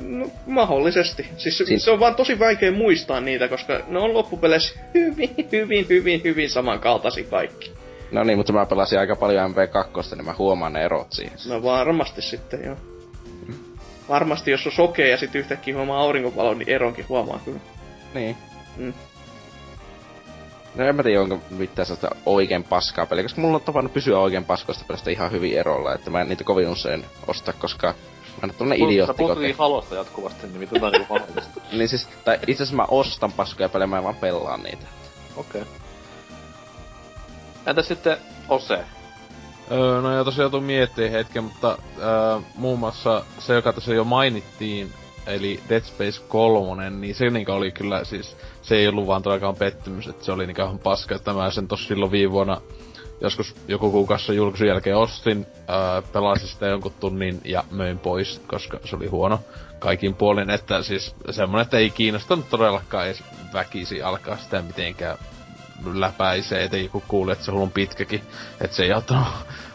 No, mahdollisesti. Siis Siin- se on vaan tosi vaikea muistaa niitä, koska ne on loppupeleissä hyvin, hyvin, hyvin, hyvin samankaltaisia kaikki. No niin, mutta mä pelasin aika paljon MP2, niin mä huomaan ne erot siihen. No varmasti sitten, joo. Varmasti jos on sokea ja sitten yhtäkkiä huomaa auringonvalon, niin eronkin huomaa kyllä. Niin. Mm. No en mä tiedä, onko mitään sellaista oikein paskaa peliä, koska mulla on tapana pysyä oikein paskoista pelistä ihan hyvin erolla, että mä en niitä kovin usein osta, koska Mä en tämmönen Sä idiootti koke. niin halosta jatkuvasti, niin miten tää on niinku mahdollista? Niin siis, tai itse asiassa mä ostan paskoja pelejä, mä en vaan pelaan niitä. Okei. Okay. Entäs sitten Ose? Öö, no ja tosiaan tuun miettii hetken, mutta öö, muun muassa se, joka tässä jo mainittiin, eli Dead Space 3, niin se niinku oli kyllä siis, se ei ollut vaan todellakaan pettymys, että se oli niinku ihan paska, että mä sen tossa silloin viime vuonna joskus joku kuukausi julkaisun jälkeen ostin, öö, pelasin sitä jonkun tunnin ja möin pois, koska se oli huono kaikin puolin, että siis semmonen, että ei kiinnostanut todellakaan edes väkisi alkaa sitä mitenkään läpäisee, ettei joku kuule, että se on pitkäkin, että se ei auttanut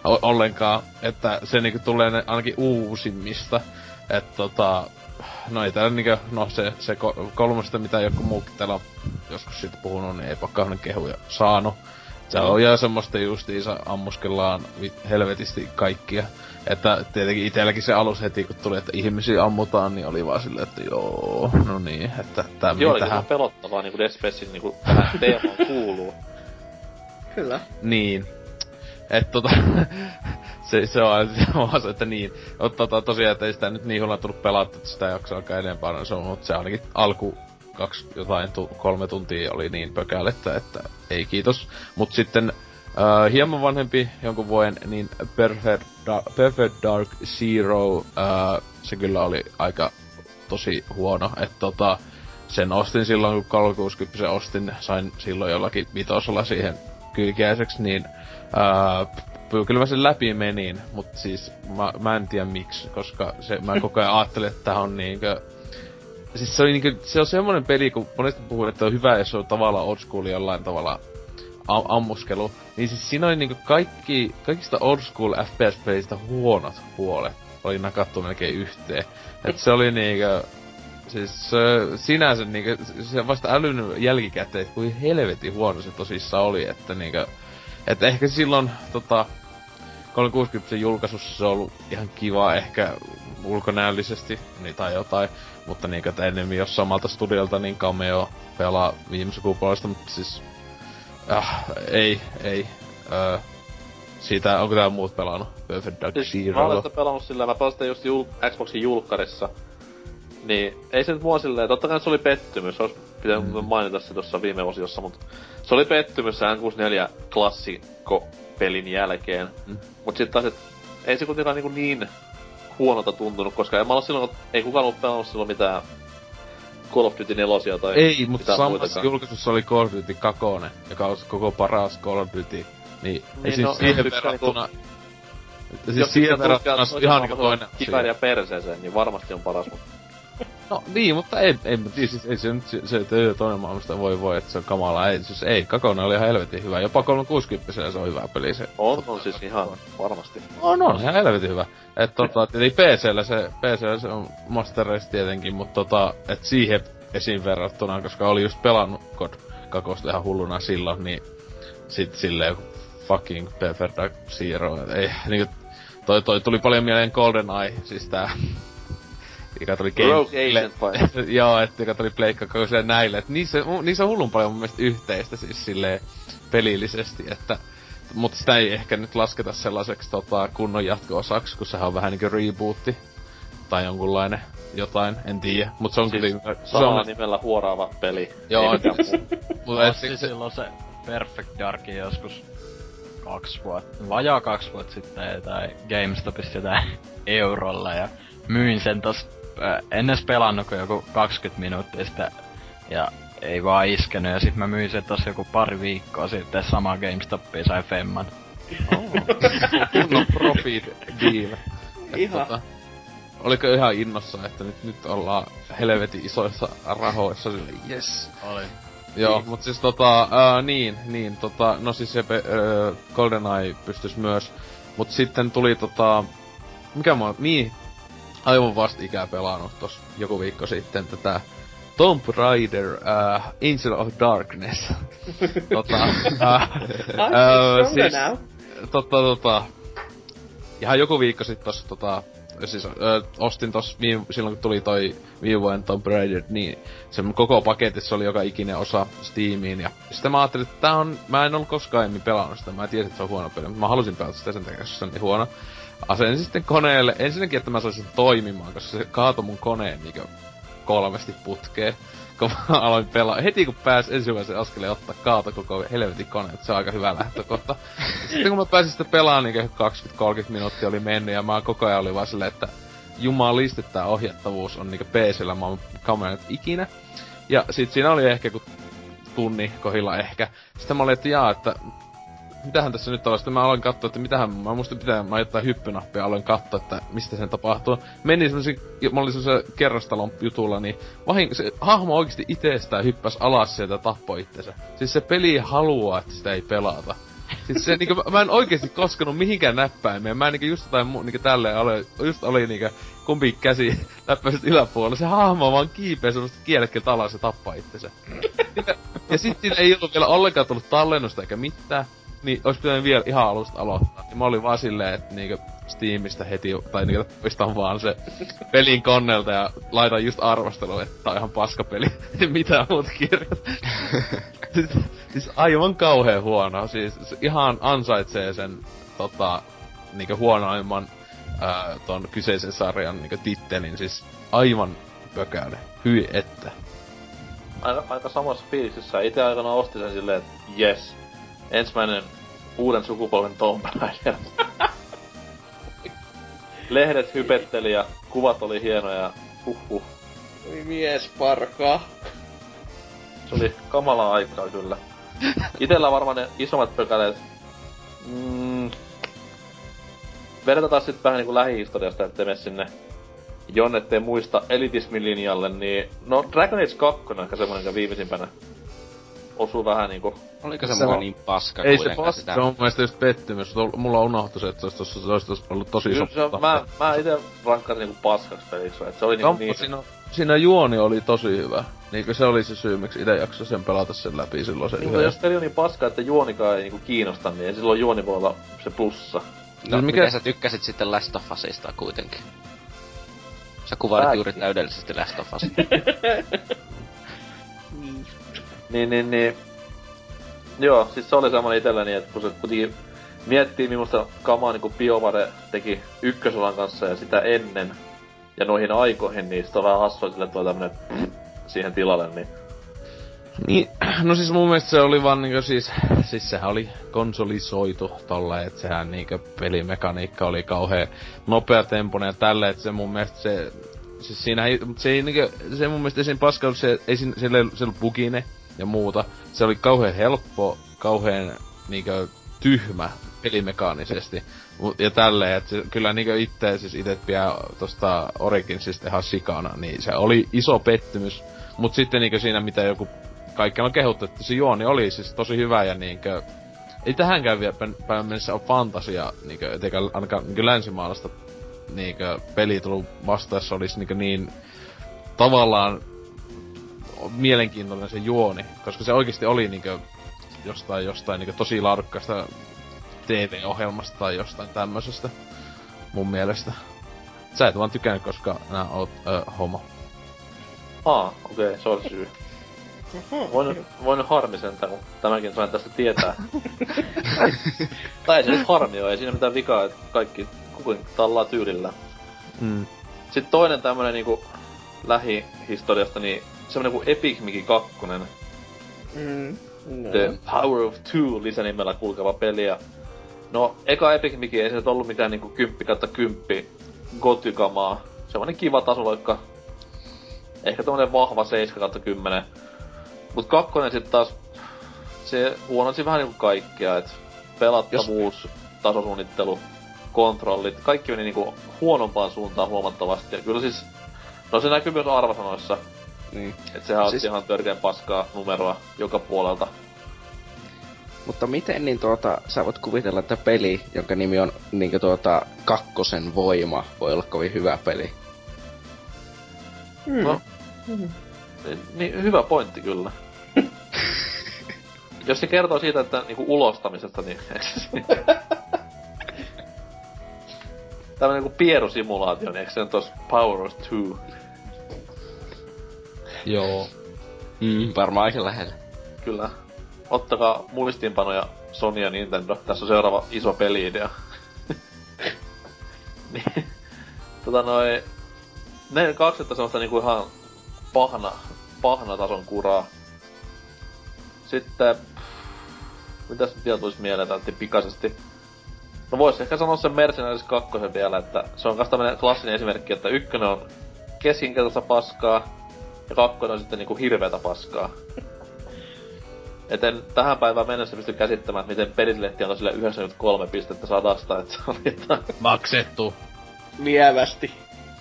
o- ollenkaan, että se niinku tulee ainakin uusimmista, että tota, no ei täällä niinku, no se, se ko- kolmosta, mitä joku muukin täällä on joskus siitä puhunut, niin eipä kauhean kehuja saanut. Se on ja semmoista justiinsa ammuskellaan helvetisti kaikkia. Että tietenkin itelläkin se alus heti, kun tuli, että ihmisiä ammutaan, niin oli vaan silleen, että joo, no niin, että tämä Joo, oli tähän. ihan pelottavaa, niinku Dead Spacein niinku tähän teemaan kuuluu. Kyllä. Niin. Et tota, se, se on se, on, että niin. Ot, tota, tosiaan, että ei sitä nyt niin huolella tullut pelattu, että sitä jaksaa alkaa enempää, no se on, mutta se ainakin alku kaksi, jotain tu, kolme tuntia oli niin pökälettä, että ei kiitos. Mut sitten äh, hieman vanhempi jonkun vuoden, niin Perfect, da- Perfect Dark Zero, äh, se kyllä oli aika tosi huono, että tota, sen ostin silloin, kun 360 ostin, sain silloin jollakin vitosella siihen kyykiäiseksi, niin ää, p- kyllä mä sen läpi menin, mutta siis mä, mä en tiedä miksi, koska se, mä koko ajan ajattelin, että tää on niinkö... Siis se, oli niinkö, se on semmonen peli, kun monesti puhun, että on hyvä, jos on tavallaan old school jollain tavalla am- ammuskelu, niin siis siinä oli niinku kaikki, kaikista old school FPS-pelistä huonot puolet oli nakattu melkein yhteen. Et se oli niinkö, siis se, sinänsä niinkö, se vasta älynyt jälkikäteen, että kuin helvetin huono se tosissaan oli, että niinkö, että ehkä silloin tota, 360 julkaisussa se on ollut ihan kiva ehkä ulkonäöllisesti niin, tai jotain, mutta niinkö, että enemmän jos samalta studiolta niin Cameo pelaa viime sukupolvesta, mutta siis äh, ei, ei. Äh, siitä, onko tää muut pelannut? Perfect Dark Siis mä olen sitä pelannut sillä, mä pelasin just jul- Xboxin julkkarissa. Niin, ei se nyt mua silleen, totta kai se oli pettymys, olisi pitänyt mm. mainita se tuossa viime osiossa, mutta se oli pettymys se N64 klassikko pelin jälkeen. Mm. Mut sit taas, et ei se kuitenkaan niinku niin huonolta tuntunut, koska en mä ollut silloin, ei kukaan ollut pelannut silloin mitään Call of Duty 4 tai Ei, mutta samassa julkaisussa oli Call of Duty 2, joka on koko paras Call of Duty. Niin, niin siis no, siihen jos verrattuna... Siis siihen sitten verrattuna ihan niinku toinen asia. Kivääriä perseeseen, niin varmasti on paras, mutta No niin, mutta ei, ei, ei, siis, ei se nyt se, se että toinen maailmasta voi voi, että se on kamalaa. Ei, siis ei, Kakone oli ihan helvetin hyvä. Jopa 360 se on hyvä peli se. on, on siis ihan varmasti. On, on, ihan helvetin hyvä. Et tota, eli PCllä se, PCllä se on Master Race tietenkin, mutta tota, et siihen esiin verrattuna, koska oli just pelannut God kakosta ihan hulluna silloin, niin sit silleen fucking Perfect Dark Zero, ei, niinku, toi, toi tuli paljon mieleen GoldenEye, siis tää, joka tuli Rogue Agent vai? Joo, että joka tuli Pleikka kakoselle näille, että niissä, niissä on hullun paljon mun mielestä yhteistä siis silleen pelillisesti, että mutta sitä ei ehkä nyt lasketa sellaiseksi tota, kunnon jatko-osaksi, kun sehän on vähän niinku rebootti. Tai jonkunlainen jotain, en tiedä. Mut se on Siis kyllä... Se Samalla on, nimellä huoraava peli. Joo, muu. mutta et, Ostin se, silloin se Perfect Darkin joskus kaksi vuotta, vajaa kaksi vuotta sitten tai GameStopissa jotain eurolla ja myin sen tos, en edes pelannut kuin joku 20 minuuttia sitä ja ei vaan iskenyt ja sit mä myin sen tossa joku pari viikkoa sitten sama GameStopia sai femman. kunnon profit deal. Ihan. Tota, oliko ihan innossa, että nyt, nyt ollaan helvetin isoissa rahoissa sille, yes. Oli. Joo, Niin. mut siis tota, ää, niin, niin, tota, no siis se ö, GoldenEye pystys myös, mut sitten tuli tota, mikä mä oon, niin, aivan vasta ikää pelannut tos joku viikko sitten tätä Tomb Raider uh, Angel of Darkness. tota, Öö, stronger siis- tota, tota, ihan joku viikko sitten tossa tota, siis ö, ostin tossa viime, silloin kun tuli toi viime vuoden Tomb Raider, niin se koko paketissa oli joka ikinen osa Steamiin ja sitten mä ajattelin, että tää on, mä en ollut koskaan aiemmin pelannut sitä, mä tiesin, että se on huono peli, mutta mä halusin pelata sitä sen takia, koska se on niin huono. Asensin sitten koneelle, ensinnäkin, että mä saisin toimimaan, koska se kaatoi mun koneen niinku kolmesti putkeen. Kun mä aloin pelaa, heti kun pääs ensimmäisen askeleen ottaa kaata koko helvetin kone, se on aika hyvä lähtökohta. sitten kun mä pääsin sitten pelaamaan, niin 20-30 minuuttia oli mennyt ja mä koko ajan oli vaan silleen, että jumalisti tää ohjattavuus on niinku PCllä mä oon kamerannut ikinä. Ja sit siinä oli ehkä kun tunni kohilla ehkä. Sitten mä olin, että jaa, että mitähän tässä nyt on. Mä aloin katsoa, että mitähän, mä muistin pitää, mä jotain hyppynappia, aloin katsoa, että mistä sen tapahtuu. Meni semmosen, mä olin semmosen kerrostalon jutulla, niin vahin, se hahmo oikeesti itsestään hyppäs alas sieltä tappoi itsensä. Siis se peli haluaa, että sitä ei pelata. Siis se niinku, mä en oikeesti koskenut mihinkään näppäimeen. Mä niinku just jotain mu, niinku tälleen oli, just oli niinku kumpi käsi näppäiset yläpuolella. Se hahmo vaan kiipeä semmoista kielekkeeltä alas ja tappaa itsensä. ja, ja ei ollut vielä ollenkaan tullut tallennusta eikä mitään niin olisi pitänyt vielä ihan alusta aloittaa. Niin mä olin vaan silleen, että niinku Steamista heti, tai niinku pistan vaan se pelin konnelta ja laitan just arvostelua, että tää on ihan paska peli. Mitä muut kirjat. siis, siis, aivan kauhean huono. Siis ihan ansaitsee sen tota, niinku huonoimman ää, ton kyseisen sarjan niinku tittelin. Siis aivan pökäinen. Hyi että. Aika, aika samassa fiilisissä. Itse aikana ostin sen silleen, että yes, ensimmäinen uuden sukupolven Tomb Raider. Lehdet hypetteli ja kuvat oli hienoja. Huhhuh. Oi mies parkaa. Se oli kamala aikaa kyllä. Itellä varmaan ne isommat pökäleet. Mm, vedetään taas sitten vähän niinku lähihistoriasta, ettei mene sinne jonne muista elitismilinjalle, niin no Dragon Age 2 on ehkä semmonen, viimeisimpänä osuu vähän niinku... Oliko se, se mulla niin paska Ei se paska, sitä... se on mun mielestä just pettymys. Mulla unohtu se, että se olisi, se olisi ollut tosi Kyllä, se on, mä, mä ite rankkasin niinku paskaksi peliksi, että se oli niinku niin... Siinä, siinä juoni oli tosi hyvä. Niinkö se oli se syy, miksi ite jakso sen pelata sen läpi silloin se niin, yhden. Jos peli on niin paska, että juonikaan ei niinku kiinnosta, niin silloin juoni voi olla se plussa. No, no mikä... sä tykkäsit sitten Last of Usista kuitenkin? Sä kuvailit juuri täydellisesti Last of Usia. niin, niin, niin. Joo, siis se oli semmonen itselleni, että kun se kuitenkin miettii, millaista kamaa niin BioWare teki ykkösolan kanssa ja sitä ennen, ja noihin aikoihin, niin sitä on vähän hassua sille tuo tämmönen siihen tilalle, niin... Niin, no siis mun mielestä se oli vaan niinku siis, siis sehän oli konsolisoitu tolle, että sehän niinku pelimekaniikka oli kauhean nopea tempone ja tälle, että se mun mielestä se, siis siinä ei, se ei niinku, se mun mielestä esiin paska se, ei siinä, se, se bugine, ja muuta. Se oli kauhean helppo, kauhean niinkö tyhmä pelimekaanisesti. Ja tälleen, että kyllä niinkö itse, siis itse pidän tosta Originsista ihan sikana, niin se oli iso pettymys. Mut sitten niinkö siinä, mitä joku kaikki on kehuttu, että se juoni oli siis tosi hyvä ja niinkö... Ei tähänkään vielä päivän mennessä ole fantasia, niinkö, eikä ainakaan niinkö länsimaalaista niinkö peli tullut olisi niinkö niin tavallaan mielenkiintoinen se juoni, koska se oikeasti oli niinkö jostain, jostain niinkö tosi laadukkaasta TV-ohjelmasta tai jostain tämmöisestä mun mielestä. Sä et vaan tykännyt, koska nää oot ö, homo. Aa, okei, okay, se on syy. Voin, voin harmi sentään, kun tämäkin sain tästä tietää. tai se nyt harmi ei siinä mitään vikaa, että kaikki kukin tallaa tyylillä. Mm. Sitten toinen tämmönen niinku lähihistoriasta, niin semmonen kuin Epic Mickey 2. Mm, no. The Power of Two lisänimellä kulkeva peli. Ja no, eka Epic Mickey ei se ollut mitään niinku 10 kautta 10 gotikamaa. Semmonen kiva tasoloikka. Ehkä tommonen vahva 7 kautta 10. Mut kakkonen sit taas, se huononsi vähän niinku kaikkea, et pelattavuus, Jos... tasosuunnittelu, kontrollit, kaikki meni niinku huonompaan suuntaan huomattavasti. Ja kyllä siis, no se näkyy myös arvosanoissa. Niin. Et sehän siis... on ihan törkeän paskaa numeroa joka puolelta. Mutta miten niin tuota, sä voit kuvitella, että peli, jonka nimi on niin tuota, kakkosen voima, voi olla kovin hyvä peli? Mm. No, mm. Niin, niin, hyvä pointti kyllä. Jos se kertoo siitä, että niinku ulostamisesta, niin... Tämmönen niinku pierusimulaatio, niin eikö se on tos Power of Two? Joo. Mm, varmaan aika lähellä. Kyllä. Ottakaa muistiinpanoja Sony ja Nintendo. Tässä on seuraava iso peliidea. Niin, tota noin... Ne kaksi että semmoista niinku ihan pahna, pahna tason kuraa. Sitten... Mitäs vielä tulisi mieleen täältä pikaisesti? No vois ehkä sanoa sen Mercenaries 2 vielä, että se on kans tämmönen klassinen esimerkki, että ykkönen on keskinkertaista paskaa, ja kakkonen on sitten niinku hirveetä paskaa. Et en tähän päivään mennessä pysty käsittämään, että miten perilehti on sille 93 pistettä sadasta, että se on jotain. Maksettu. Lievästi.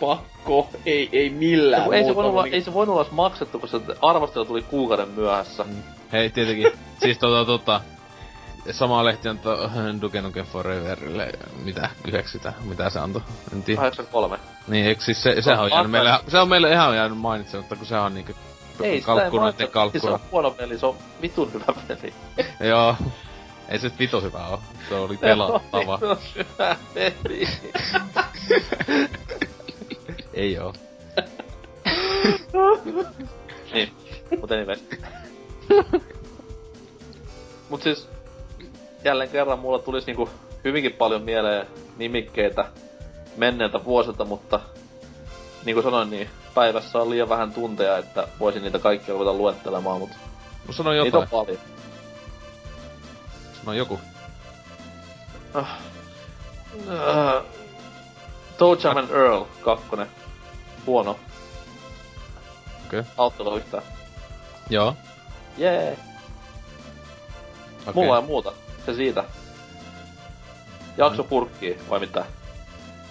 Pakko. Ei, ei millään Ei, ei, se voinut olla, Niin- ei se voinut olla maksettu, koska se arvostelu tuli kuukauden myöhässä. Hei, tietenkin. siis tota, tota, sama lehti on to, Duke Nukem Foreverille, mitä, 90, mitä se antoi, en tiedä. 83. Niin, eikö siis se, sehän on jäänyt meille, se on meille ihan jäänyt mainitsematta, kun sehän on niinku Ei, kalkkunoiden mainita. Siis se kalkkuna. on huono peli, se on vitun hyvä peli. Joo. Ei se vitu hyvä oo. Se oli pelattava. Se on hyvä peli. Ei oo. niin, mut anyway. Mut siis, jälleen kerran mulla tulisi niinku hyvinkin paljon mieleen nimikkeitä menneiltä vuosilta, mutta niin kuin sanoin, niin päivässä on liian vähän tunteja, että voisin niitä kaikkia ruveta luettelemaan, mutta Mä sano niitä jotain. on paljon. Sano joku. Uh, Toe Jam and Earl 2. Huono. Okei. Auttako yhtään? Joo. Jee. Okei. Mulla ei muuta. Se siitä. Jakso purkkii, vai mitä?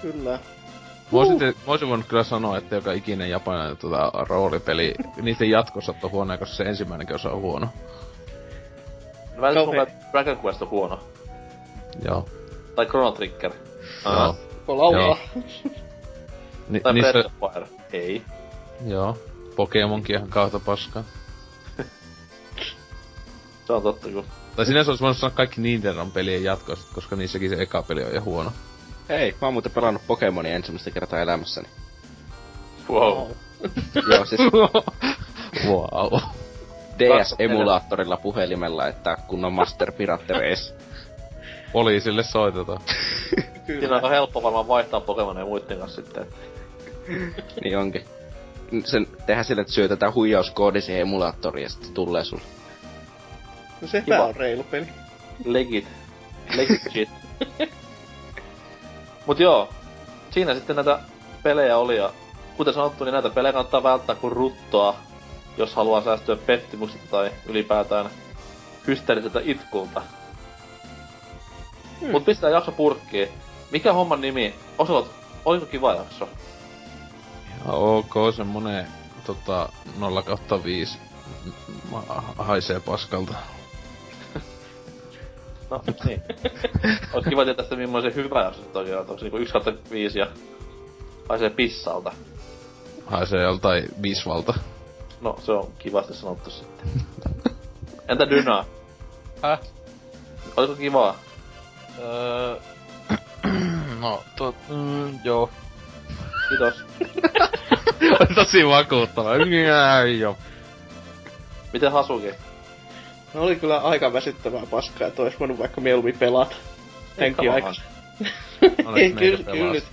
Kyllä. Mä olisin voinut kyllä sanoa, että joka ikinen japanilainen tota, roolipeli, niiden jatkosat on huono, koska se ensimmäinenkin osa on huono. Välillä Kauhea. mulla Dragon Quest on huono. Joo. Tai Chrono Trigger. Joo. Koko Laura. Joo. Ni, Tai niissä, Breath of Fire. Ei. joo. Pokemonkin ihan kautta paskaa. Se on totta kyllä. Tai sinänsä olisi voinut sanoa kaikki Nintendon pelien jatkosta, koska niissäkin se eka peli on jo huono. Hei, mä oon muuten pelannut Pokemonia ensimmäistä kertaa elämässäni. Wow. Joo, siis wow. DS-emulaattorilla puhelimella, että kunnon Master Pirate Race. Poliisille soitetaan. Siinä on aika helppo varmaan vaihtaa Pokemonia muiden kanssa sitten. Niin onkin. Sen tehdään sille, että syötetään huijauskoodi siihen emulaattoriin ja sitten tulee sulle. No Kiva. on reilu peli. Legit. Legit shit. Mut joo, siinä sitten näitä pelejä oli ja kuten sanottu, niin näitä pelejä kannattaa välttää kuin ruttoa, jos haluaa säästyä pettymyksiltä tai ylipäätään hysteeriseltä itkulta. Hmm. Mut pistää jakso purkkiin. Mikä homman nimi? Osalot, oliko kiva jakso? Ja ok, semmonen tota 0 kautta 5 ma- haisee paskalta. No, niin. Ois kiva tietää sitä millainen se hyvä jakso sitten oikein on. Onko se niinku 1 kautta 5 ja haisee pissalta? Haisee joltain bisvalta. No, se on kivasti sanottu sitten. Entä Dyna? Häh? Oliko kivaa? Öö... no, to... Mm, joo. Kiitos. On tosi vakuuttava. Ei oo. Miten Hasuki? No oli kyllä aika väsyttävää paskaa, että ois voinut vaikka mieluummin pelata. Tämänkin aika. kyllä, kyllä nyt.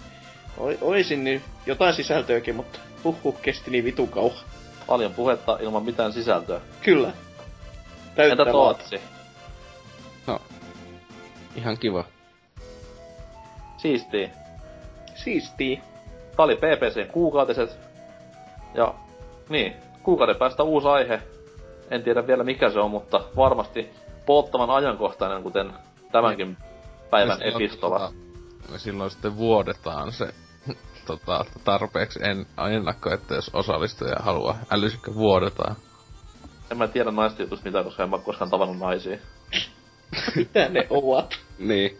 Oi, oisin niin jotain sisältöäkin, mutta huh huh kesti niin vitu kauan. Paljon puhetta ilman mitään sisältöä. Kyllä. Täyttää Entä. Tootsi? Ihan kiva. Siistii. Siistii. Tää oli PPCn kuukautiset. Ja niin, kuukauden päästä uusi aihe. En tiedä vielä mikä se on, mutta varmasti polttavan ajankohtainen, kuten tämänkin päivän Ja silloin, epistola. tota, silloin sitten vuodetaan se tota, tarpeeksi en, ennakko, että jos osallistuja haluaa älysikö vuodetaan. En mä tiedä naisten jutusta mitään, koska en mä koskaan tavannut naisia. Mitä ne ovat? Niin.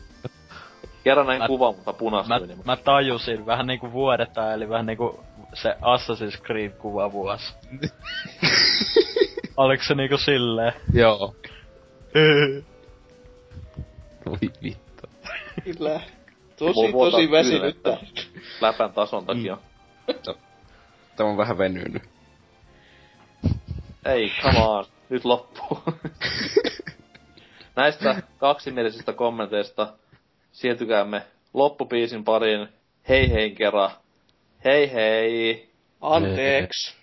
Kerran näin Mä- kuvan, mutta Mä, punastuin. niin- mä tajusin vähän niinku vuodetaan, eli vähän niinku se Assassin's Creed kuvavuosi. Oliko se niinku silleen? Joo. Voi vittu. Kyllä. Tosi, tosi väsynyttä. Läpän tason takia. Tämä on vähän venynyt. Ei, come on. Nyt loppuu. Näistä kaksimielisistä kommenteista siirtykäämme loppupiisin pariin. hei hei kerran. Hei hei. Anteeksi.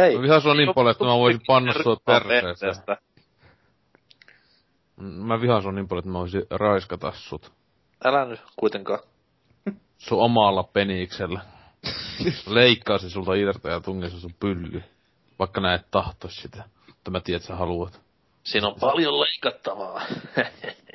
Hei. Mä vihaan sua niin paljon, että mä voisin panna sua perseestä. Mä vihaan sua niin paljon, että mä voisin raiskata sut. Älä nyt kuitenkaan. Sun omalla peniksellä. Leikkaisin sulta irta ja tungisi sun pylly. Vaikka nää et tahtois sitä. Mutta mä tiedän, että sä haluat. Siinä on paljon leikattavaa.